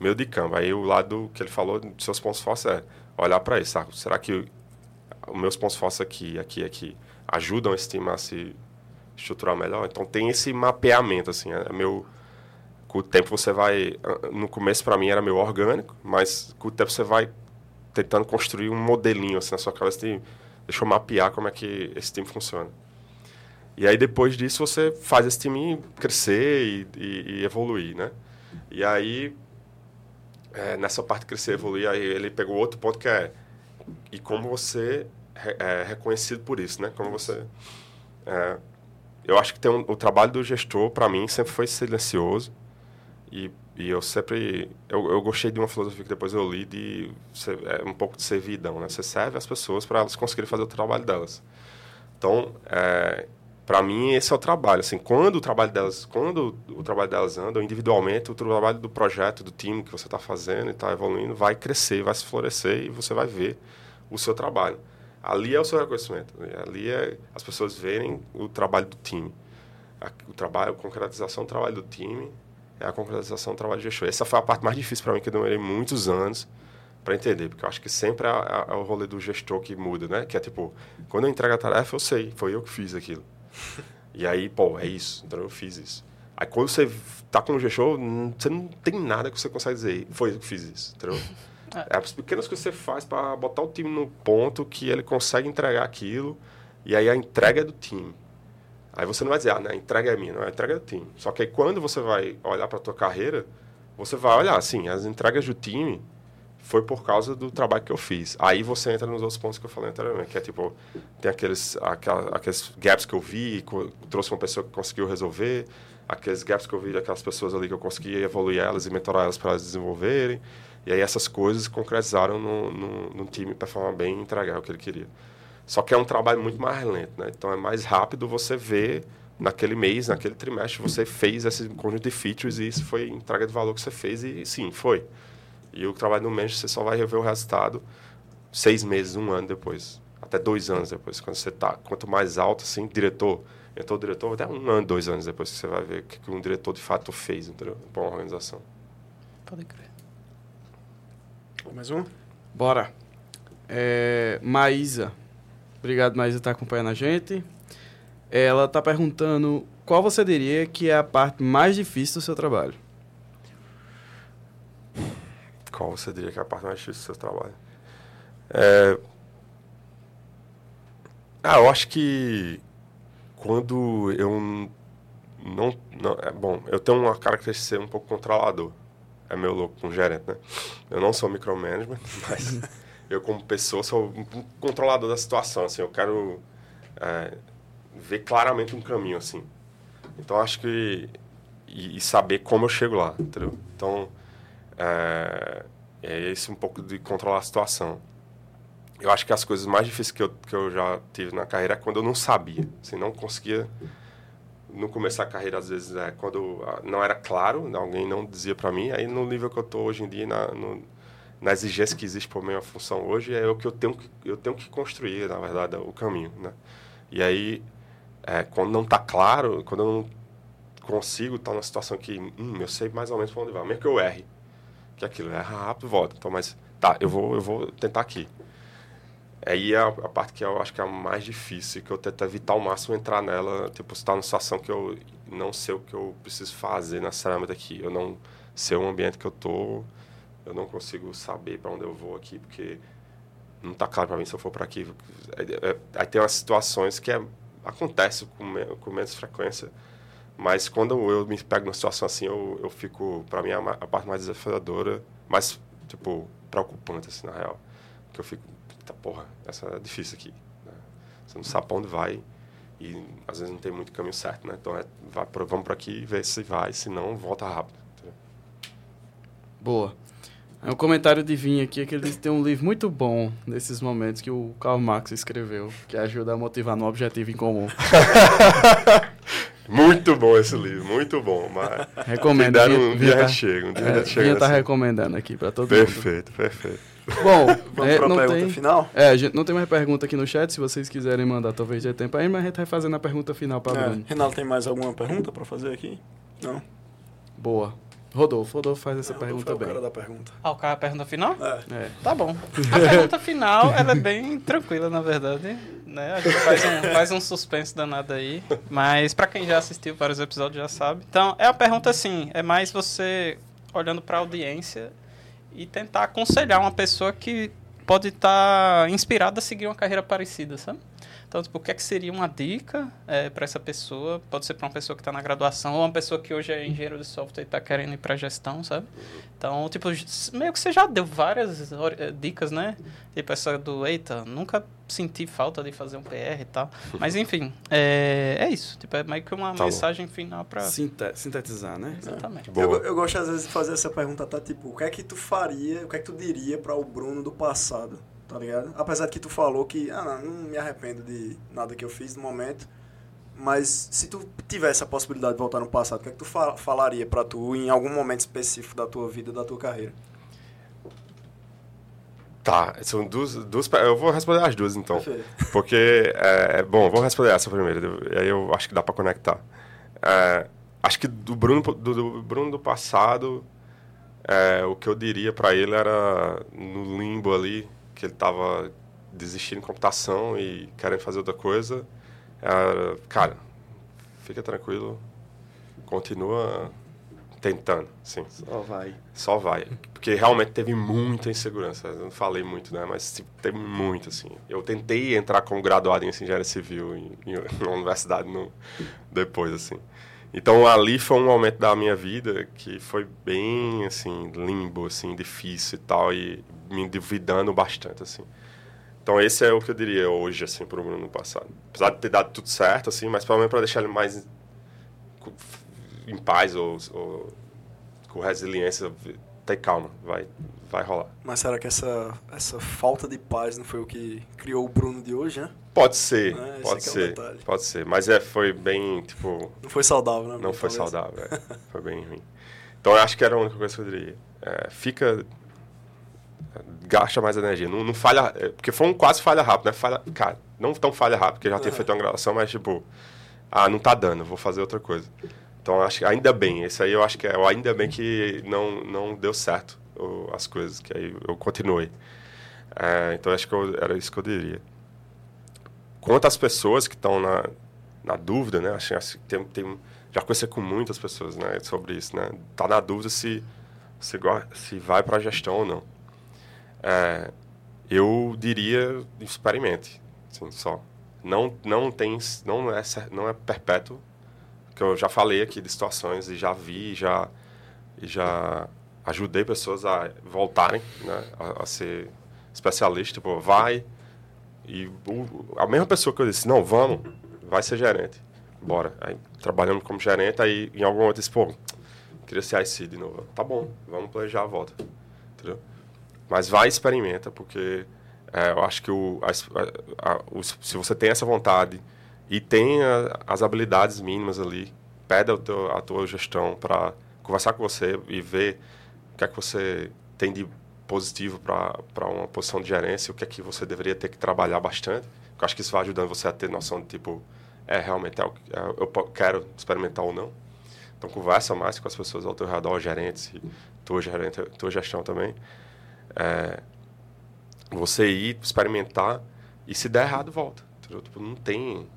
meio de campo. Aí, o lado que ele falou, dos seus pontos fortes é olhar para isso. Sabe? Será que os meus pontos fortes aqui, aqui, aqui, ajudam esse time a se estruturar melhor. Então tem esse mapeamento, assim, é meu com o tempo você vai no começo para mim era meio orgânico, mas com o tempo você vai tentando construir um modelinho assim na sua cabeça de deixa eu mapear como é que esse time funciona. E aí depois disso você faz esse time crescer e, e, e evoluir, né? E aí, é, nessa parte crescer evoluir, aí ele pegou outro ponto que é e como você é reconhecido por isso, né? Como você... É, eu acho que tem um, o trabalho do gestor, para mim, sempre foi silencioso. E, e eu sempre... Eu, eu gostei de uma filosofia que depois eu li de ser, é, um pouco de servidão, né? Você serve as pessoas para elas conseguirem fazer o trabalho delas. Então, é, para mim esse é o trabalho assim quando o trabalho delas quando o trabalho delas anda individualmente o trabalho do projeto do time que você está fazendo e está evoluindo vai crescer vai se florescer e você vai ver o seu trabalho ali é o seu reconhecimento ali é as pessoas verem o trabalho do time o trabalho a concretização do trabalho do time é a concretização do trabalho de gestor essa foi a parte mais difícil para mim que eu demorei muitos anos para entender, porque eu acho que sempre é, é, é, o rolê do gestor que muda, né? Que é tipo, quando eu entrego a tarefa, eu sei, foi eu que fiz aquilo. E aí, pô, é isso. Então eu fiz isso. Aí quando você tá com o G-Show, você não tem nada que você consegue dizer. Foi eu que fiz isso, entendeu? É. as pequenas que você faz para botar o time no ponto que ele consegue entregar aquilo. E aí a entrega é do time. Aí você não vai dizer, ah, né, a entrega é minha, não, a entrega é do time. Só que aí quando você vai olhar para tua carreira, você vai olhar, assim, as entregas do time foi por causa do trabalho que eu fiz. Aí você entra nos outros pontos que eu falei anteriormente, que é tipo, tem aqueles, aqueles gaps que eu vi, trouxe uma pessoa que conseguiu resolver, aqueles gaps que eu vi daquelas pessoas ali que eu consegui evoluir elas e mentorar elas para elas desenvolverem. E aí essas coisas concretizaram no, no, no time performar bem e entregar o que ele queria. Só que é um trabalho muito mais lento, né? Então é mais rápido você ver naquele mês, naquele trimestre, você fez esse conjunto de features e isso foi entrega de valor que você fez e sim, foi. E o trabalho no management, você só vai rever o resultado seis meses, um ano depois. Até dois anos depois. Quando você tá, quanto mais alto, assim, diretor, entrou o diretor, até um ano, dois anos depois que você vai ver o que um diretor de fato fez, entendeu? Para uma organização. Pode crer. Mais um? Bora. É, Maísa. Obrigado, Maísa, por estar acompanhando a gente. Ela está perguntando qual você diria que é a parte mais difícil do seu trabalho? Qual você diria que é a parte mais difícil do seu trabalho? É... Ah, eu acho que quando eu não, não é bom, eu tenho uma característica de ser um pouco controlador. É meu louco com um gerente, né? Eu não sou micromanagement, mas eu como pessoa sou um controlador da situação, assim, eu quero é, ver claramente um caminho, assim. Então acho que e, e saber como eu chego lá, entendeu? Então é, é esse um pouco de controlar a situação. Eu acho que as coisas mais difíceis que eu, que eu já tive na carreira é quando eu não sabia, assim, não conseguia no começo da carreira às vezes é quando ah, não era claro, alguém não dizia para mim, aí no nível que eu estou hoje em dia na no, na exigência que existe por minha função hoje é o que eu tenho que eu tenho que construir na verdade o caminho, né? E aí é, quando não está claro, quando eu não consigo estar tá numa situação que hum, eu sei mais ou menos para onde vai, mesmo que eu erre, que aquilo é rápido, volta. Então, mas tá, eu vou, eu vou tentar aqui. Aí é a, a, parte que eu acho que é a mais difícil, que eu tento evitar ao máximo entrar nela, tipo, estar numa situação que eu não sei o que eu preciso fazer necessariamente aqui. Eu não sei o ambiente que eu tô, eu não consigo saber para onde eu vou aqui, porque não está claro para mim se eu for para aqui. É, é, aí tem umas situações que é, acontece com, com menos frequência, mas quando eu me pego numa situação assim, eu, eu fico, para mim, a, a, parte mais desafiadora, mais, tipo, preocupante, assim, na real. Que eu fico, tá, porra, essa é difícil aqui. Né? Você não sabe pra onde vai e às vezes não tem muito caminho certo, né? Então, é, vai pra, vamos por aqui e ver se vai, se não, volta rápido. Entendeu? Boa. É um comentário de Vinha aqui, que ele disse que tem um livro muito bom nesses momentos que o Karl Marx escreveu, que ajuda a motivar no objetivo em comum. Muito bom esse livro, muito bom. Mas Recomendo. Vinha, um dia tá, chega, um dia é, chega. tá assim. recomendando aqui para todo perfeito, mundo. Perfeito, perfeito. Bom, vamos é, para a pergunta tem, final? É, a gente não tem mais pergunta aqui no chat, se vocês quiserem mandar, talvez dê tempo aí, mas a gente vai fazendo a pergunta final para é, Bruno. Renato, tem mais alguma pergunta para fazer aqui? Não? Boa. Rodolfo, Rodolfo faz essa é, pergunta bem. o cara da pergunta. Ah, o cara a pergunta final? É. é. Tá bom. A pergunta final, ela é bem tranquila, na verdade. Né? A gente faz um, faz um suspense danado aí. Mas para quem já assistiu vários episódios já sabe. Então, é a pergunta assim, é mais você olhando para a audiência e tentar aconselhar uma pessoa que pode estar tá inspirado a seguir uma carreira parecida, sabe? Então, tipo, o que, é que seria uma dica é, para essa pessoa? Pode ser para uma pessoa que está na graduação ou uma pessoa que hoje é engenheiro de software e está querendo ir para gestão, sabe? Então, tipo, meio que você já deu várias eh, dicas, né? Tipo, essa do, eita, nunca senti falta de fazer um PR e tal. Mas, enfim, é, é isso. Tipo, é meio que uma tá mensagem bom. final para... Sintetizar, né? Exatamente. Eu, eu, gosto, às vezes, de fazer essa pergunta, tá? Tipo, o que é que tu faria, o que é que tu diria para o Bruno do passado? Tá ligado? Apesar de que tu falou que, ah, não, não me arrependo de nada que eu fiz no momento, mas se tu tivesse a possibilidade de voltar no passado, o que é que tu fa falaria para tu em algum momento específico da tua vida, da tua carreira? Tá, são duas, duas. Eu vou responder as duas então. Perfeito. Porque, é, bom, vou responder essa primeiro, aí eu acho que dá para conectar. É, acho que do Bruno do, do Bruno do passado, é, o que eu diria para ele era no limbo ali, que ele estava desistindo em computação e querendo fazer outra coisa, era, cara, fica tranquilo, continua tentando, sim. Só vai. Só vai. Porque realmente teve muita insegurança. Eu não falei muito, né? Mas tipo, teve muito, assim. Eu tentei entrar como graduado em engenharia civil em, em, na universidade no, depois, assim. Então ali foi um momento da minha vida que foi bem assim limbo, assim difícil e tal e me duvidando bastante assim. Então esse é o que eu diria hoje assim para o Bruno no passado. Apesar de ter dado tudo certo assim, mas pelo menos para deixar ele mais em paz ou, ou com resiliência, ter calma, vai vai rolar. Mas será que essa essa falta de paz não foi o que criou o Bruno de hoje, né? Pode ser, é, pode é ser, é pode ser. Mas é, foi bem, tipo... Não foi saudável, né? Não foi saudável, é. foi bem ruim. Então, eu acho que era a única coisa que eu diria. É, fica... Gasta mais energia. Não, não falha... É, porque foi um quase falha rápido, né? Falha, cara, não tão falha rápido, porque já uhum. tinha feito uma gravação, mas, tipo... Ah, não tá dando, vou fazer outra coisa. Então, acho ainda bem. Esse aí eu acho que é... Ainda bem que não, não deu certo as coisas, que aí eu continuei. É, então, acho que eu, era isso que eu diria quanto às pessoas que estão na, na dúvida, né? Acho, acho que tem, tem, já conheci com muitas pessoas, né, sobre isso, né? Tá na dúvida se se, se vai para a gestão ou não. É, eu diria experimente, assim, só. Não não tem não é não é perpétuo, que eu já falei aqui de situações e já vi, já e já ajudei pessoas a voltarem, né, a, a ser especialista, tipo, vai e o, a mesma pessoa que eu disse, não, vamos, vai ser gerente. Bora. Aí trabalhando como gerente, aí em algum momento disse, pô, queria ser IC de novo. Tá bom, vamos planejar a volta. Entendeu? Mas vai e experimenta, porque é, eu acho que o, a, a, o, se você tem essa vontade e tem a, as habilidades mínimas ali, pede a, tua gestão para conversar com você e ver o que é que você tem de positivo para uma posição de gerência, o que é que você deveria ter que trabalhar bastante. Eu acho que isso vai ajudando você a ter noção de tipo, é realmente é, é, eu quero experimentar ou não. Então conversa mais com as pessoas ao teu redor, gerentes, tua, gerente, tua gestão também. É, você ir experimentar e se der errado, volta. Tipo, não tem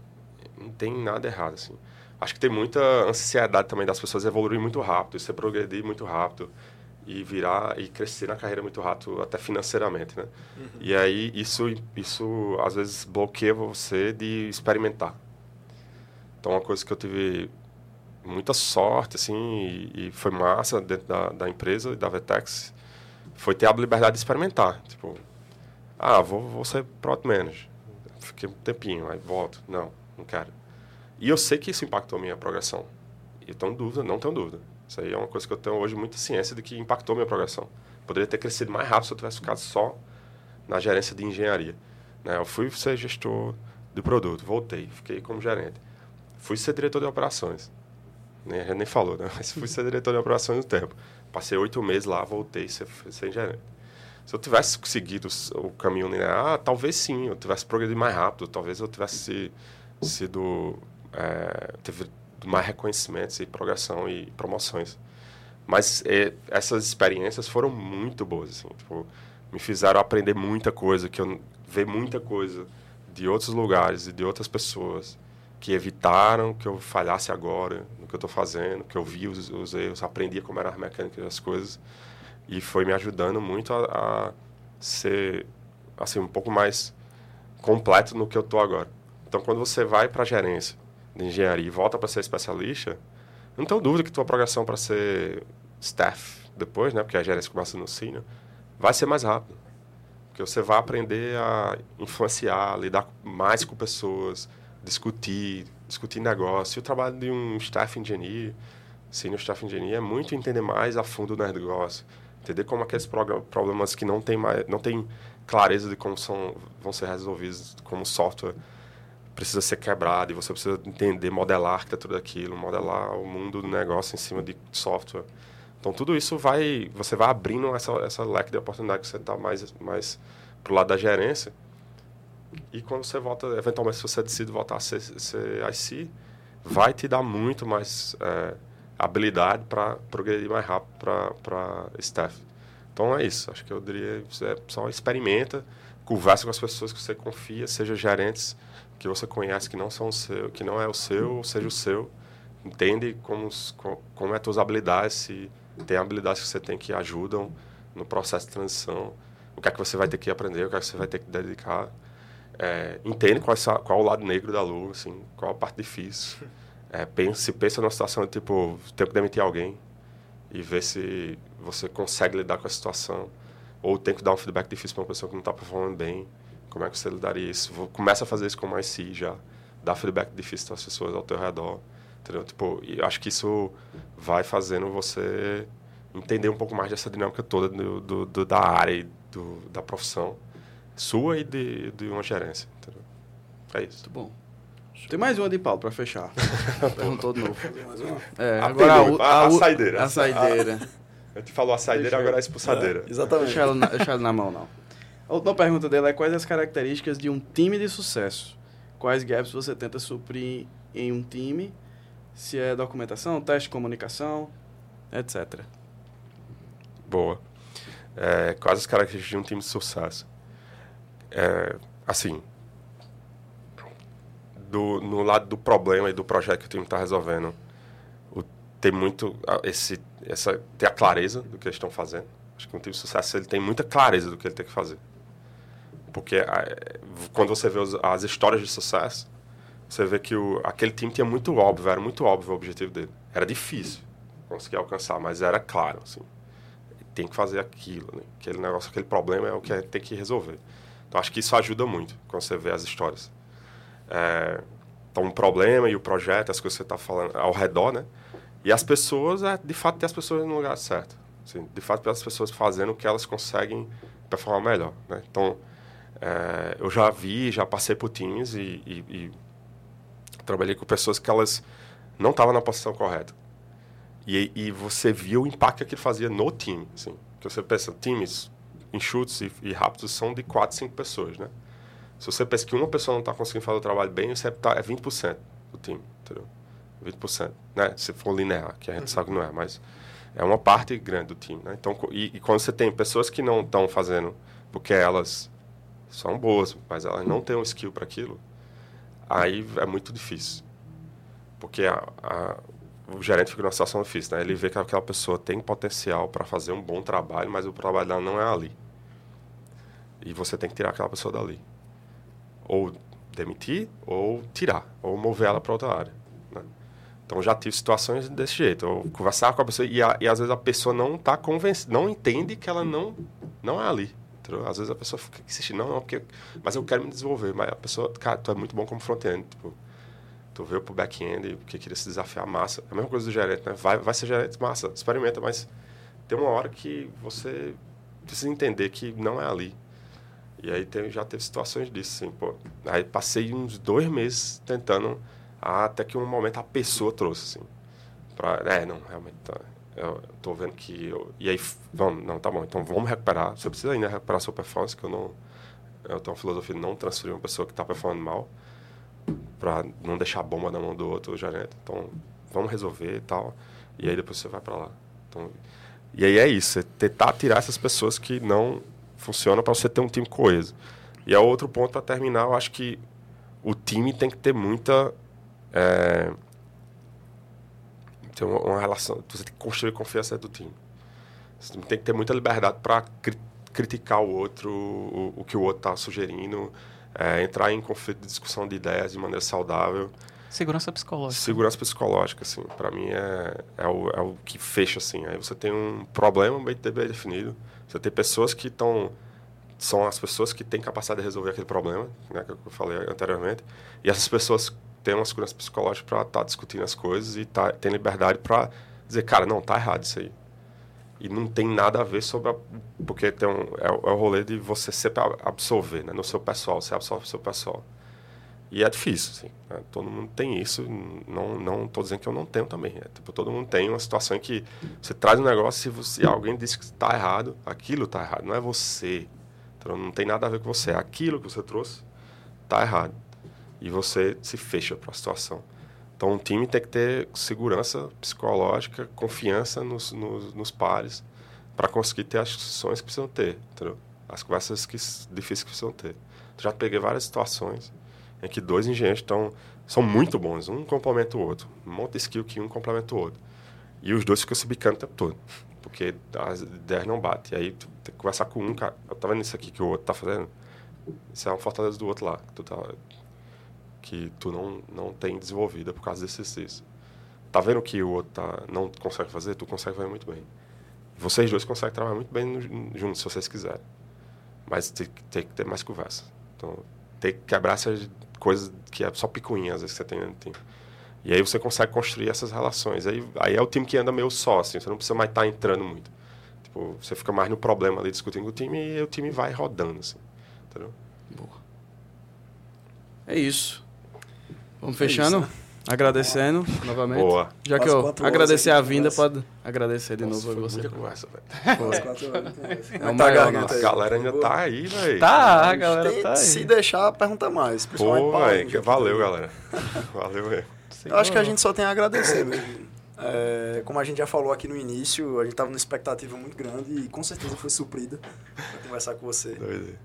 não tem nada errado assim. Acho que tem muita ansiedade também das pessoas evoluir muito rápido, você progredir muito rápido e virar e crescer na carreira muito rápido, até financeiramente, né? Uhum. E aí isso isso às vezes bloqueia você de experimentar. Então uma coisa que eu tive muita sorte assim e, e foi massa dentro da, da empresa da Vetex foi ter a liberdade de experimentar, tipo, ah, vou, vou ser product manager. Fiquei um tempinho, aí volto. Não, não quero. E eu sei que isso impactou a minha progressão. E eu tenho dúvida, não tenho dúvida. Isso aí é uma coisa que eu tenho hoje muita ciência de que impactou minha progressão. Poderia ter crescido mais rápido se eu tivesse ficado só na gerência de engenharia. Né? Eu fui ser gestor do produto, voltei, fiquei como gerente. Fui ser diretor de operações. Nem, a gente nem falou, né? Mas fui ser diretor de operações no tempo. Passei oito meses lá, voltei ser, ser gerente. Se eu tivesse conseguido o caminho linear, talvez sim, eu tivesse progredido mais rápido, talvez eu tivesse sido. É, mais reconhecimentos e progressão e promoções. Mas é, essas experiências foram muito boas, assim, tipo, me fizeram aprender muita coisa, que eu ver muita coisa de outros lugares e de outras pessoas que evitaram que eu falhasse agora no que eu estou fazendo, que eu vi os, os, erros, aprendia como eram as mecânicas das coisas e foi me ajudando muito a, a ser assim, um pouco mais completo no que eu estou agora. Então, quando você vai para a gerência de engenharia e volta para ser especialista, não tenho dúvida que tua progressão para ser staff depois, né, porque a gerência começa no senior, vai ser mais rápido. Porque você vai aprender a influenciar, lidar mais com pessoas, discutir, discutir negócio. E o trabalho de um staff engineer, senior staff engineer, é muito entender mais a fundo o negócio. Entender como aqueles problemas que não tem, mais, não tem clareza de como são, vão ser resolvidos, como software precisa ser quebrado e você precisa entender, modelar a arquitetura daquilo, modelar o mundo do negócio em cima de software. Então, tudo isso vai, você vai abrindo essa, essa leque de oportunidade que você está mais, mais pro lado da gerência. E quando você volta, eventualmente, se você decide voltar a ser, ser IC, vai te dar muito mais é, habilidade para progredir mais rápido para staff. Então, é isso. Acho que eu diria, é só experimenta, conversa com as pessoas que você confia, seja gerentes, que você conhece que não são o seu, que não é o seu, seja o seu. Entende como, como é as tuas habilidades, se tem habilidades que você tem que ajudam no processo de transição, o que é que você vai ter que aprender, o que é que você vai ter que dedicar. É, entende qual, é, qual é o lado negro da lua, assim, qual é a parte difícil. É, pensa, se pensa numa situação de, tipo, ter que demitir alguém e ver se você consegue lidar com a situação. Ou tem que dar um feedback difícil para uma pessoa que não está performando bem. Como é que você lidaria isso? Começa a fazer isso com mais si já. Dá feedback difícil para as pessoas ao teu redor. Entendeu? Tipo, e acho que isso vai fazendo você entender um pouco mais dessa dinâmica toda do, do, do da área e do, da profissão sua e de, de uma gerência. Entendeu? É isso. Muito bom. Tem mais uma de Paulo para fechar. Perguntou de novo. É, agora a, a, a, saideira. A saideira. A gente falou a saideira, agora a expulsadeira. É, exatamente. Deixa ela, na, deixa ela na mão, não. A última pergunta dele é quais as características de um time de sucesso? Quais gaps você tenta suprir em um time? Se é documentação, teste comunicação, etc. Boa. É, quais as características de um time de sucesso? É, assim, do, no lado do problema e do projeto que o time está resolvendo, o, ter muito esse, essa, ter a clareza do que eles estão fazendo. Acho que um time de sucesso ele tem muita clareza do que ele tem que fazer. Porque quando você vê as histórias de sucesso, você vê que o, aquele time tinha muito óbvio, era muito óbvio o objetivo dele. Era difícil conseguir alcançar, mas era claro, assim. Tem que fazer aquilo, né? aquele negócio, aquele problema é o que tem que resolver. Então, acho que isso ajuda muito quando você vê as histórias. É, então, o problema e o projeto, as coisas que você está falando ao redor, né? E as pessoas, é, de fato, ter as pessoas no lugar certo. Assim, de fato, ter as pessoas fazendo o que elas conseguem performar melhor, né? Então, é, eu já vi, já passei por times e, e, e trabalhei com pessoas que elas não estavam na posição correta. E, e você viu o impacto que ele fazia no time. Assim. Que você pensa, times enxutos e, e rápidos são de 4, 5 pessoas, né? Se você pensa que uma pessoa não está conseguindo fazer o trabalho bem, você tá, é 20% do time, entendeu? 20%, né? Se for linear, que a gente uhum. sabe que não é, mas é uma parte grande do time, né? Então, e, e quando você tem pessoas que não estão fazendo porque elas são boas, mas elas não têm um skill para aquilo, aí é muito difícil. Porque a, a, o gerente fica numa situação difícil, né? Ele vê que aquela pessoa tem potencial para fazer um bom trabalho, mas o trabalho dela não é ali. E você tem que tirar aquela pessoa dali. Ou demitir, ou tirar, ou mover ela para outra área. Então já tive situações desse jeito. Eu conversar com a pessoa e, a, e às vezes a pessoa não está convencida, não entende que ela não, não é ali. Às vezes a pessoa fica insistindo, não, não, porque, mas eu quero me desenvolver. Mas a pessoa, cara, tu é muito bom como front-end. Tipo, tu veio pro back-end porque queria se desafiar massa. É a mesma coisa do gerente, né? Vai, vai ser gerente massa, experimenta, mas tem uma hora que você precisa entender que não é ali. E aí tem, já teve situações disso, assim, pô. Aí passei uns dois meses tentando, até que um momento a pessoa trouxe, assim. Pra, é, não, realmente, tá, eu estou vendo que eu, e aí vamos não tá bom então vamos recuperar você precisa ainda recuperar sua performance que eu não eu tenho uma filosofia de não transferir uma pessoa que está performando mal para não deixar a bomba na mão do outro gerente então vamos resolver e tal e aí depois você vai para lá então e aí é isso é tentar tirar essas pessoas que não funcionam para você ter um time coeso e é outro ponto para terminar eu acho que o time tem que ter muita é, ter uma, uma, relação, você tem que construir confiança do time. Você tem que ter muita liberdade para cri criticar o outro, o, o que o outro está sugerindo, é, entrar em conflito de discussão de ideias de maneira saudável. Segurança psicológica. Segurança psicológica, assim, para mim é, é, o, é o que fecha, assim. Aí você tem um problema bem, bem definido, você tem pessoas que estão são as pessoas que têm capacidade de resolver aquele problema, né, que eu falei anteriormente, e essas pessoas têm uma segurança psicológica para estar tá discutindo as coisas e tá, liberdade para dizer, cara, não, tá errado isso aí. E não tem nada a ver sobre a, porque tem um, é, é o rolê de você sempre absorver, né, no seu pessoal, você absorve o seu pessoal. E é difícil, assim. Né? Todo mundo tem isso. Não, não tô dizendo que eu não tenho também. É, tipo, todo mundo tem uma situação em que você traz um negócio e você, alguém diz que está errado, aquilo está errado. Não é você. Então não tem nada a ver com você. Aquilo que você trouxe está errado. E você se fecha para a situação. Então um time tem que ter segurança psicológica, confiança nos, nos, nos pares para conseguir ter as discussões que precisam ter. Entendeu? As conversas que, difíceis que precisam ter. Já peguei várias situações em que dois engenheiros estão, são muito bons. Um complementa o outro. Um monte de skill que um complementa o outro. E os dois ficam se bicando o tempo todo porque as ideias não batem. Aí tu tem que conversar com um, cara, tá vendo isso aqui que o outro tá fazendo? Isso é uma fortaleza do outro lá, que tu, tá, que tu não, não tem desenvolvida por causa desse exercício. Tá vendo que o outro tá, não consegue fazer? Tu consegue fazer muito bem. Vocês dois conseguem trabalhar muito bem juntos, se vocês quiserem. Mas tem, tem que ter mais conversa. Então, tem que quebrar essas coisas que é só picuinha, às vezes, que você tem no tempo. E aí você consegue construir essas relações. Aí, aí é o time que anda meio só, assim, você não precisa mais estar tá entrando muito. Tipo, você fica mais no problema ali discutindo com o time e o time vai rodando, assim. Entendeu? Boa. É isso. Vamos é fechando? Isso, né? Agradecendo novamente. Boa. Já que eu agradecer a vinda, pode agradecer de Nossa, novo a você. Muita conversa, velho. É o maior, nosso. A galera ainda tá aí, velho. Tá, a galera tá aí. Se deixar, pergunta mais. Pô, velho, valeu, galera. Valeu, velho. Eu acho que a gente só tem a agradecer mesmo. É, como a gente já falou aqui no início, a gente estava numa expectativa muito grande e com certeza foi suprida para conversar com você.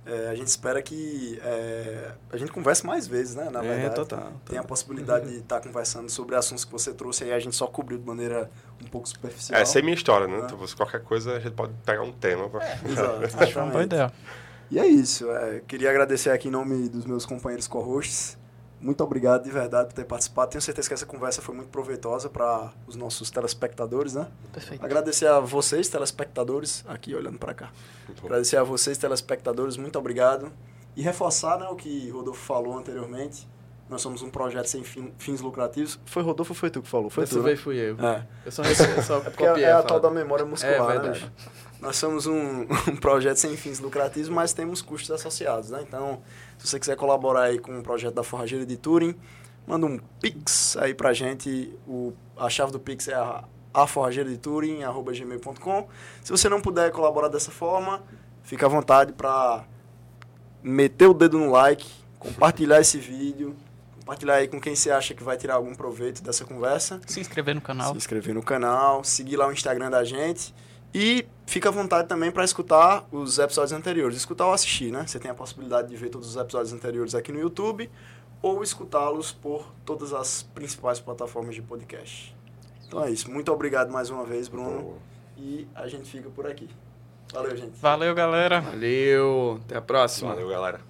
É, a gente espera que é, a gente converse mais vezes, né? Na é, verdade, total, total. tem a possibilidade de estar tá conversando sobre assuntos que você trouxe aí a gente só cobriu de maneira um pouco superficial. Essa é minha história, né? Então, qualquer coisa a gente pode pegar um tema. Pra... É, exato, acho uma boa ideia. E é isso. É, queria agradecer aqui em nome dos meus companheiros co-hosts muito obrigado de verdade por ter participado. Tenho certeza que essa conversa foi muito proveitosa para os nossos telespectadores, né? Perfeito. Agradecer a vocês, telespectadores, aqui olhando para cá. Agradecer a vocês, telespectadores, muito obrigado. E reforçar né, o que Rodolfo falou anteriormente. Nós somos um projeto sem fim, fins lucrativos. Foi Rodolfo ou foi tu que falou? Foi Dessa tu, vez né? fui eu. É. Eu só, eu só é copiei. É a, a tal da memória muscular, é, né? Nós somos um, um projeto sem fins lucrativos, mas temos custos associados, né? Então, se você quiser colaborar aí com o projeto da Forrageira de Turing, manda um Pix aí pra gente. O, a chave do Pix é a, a forrageira de Turing, arroba gmail.com. Se você não puder colaborar dessa forma, fica à vontade para meter o dedo no like, compartilhar esse vídeo, compartilhar aí com quem você acha que vai tirar algum proveito dessa conversa. Se inscrever no canal. Se inscrever no canal, seguir lá o Instagram da gente. E fica à vontade também para escutar os episódios anteriores. Escutar ou assistir, né? Você tem a possibilidade de ver todos os episódios anteriores aqui no YouTube ou escutá-los por todas as principais plataformas de podcast. Então é isso. Muito obrigado mais uma vez, Bruno. E a gente fica por aqui. Valeu, gente. Valeu, galera. Valeu. Até a próxima. Valeu, galera.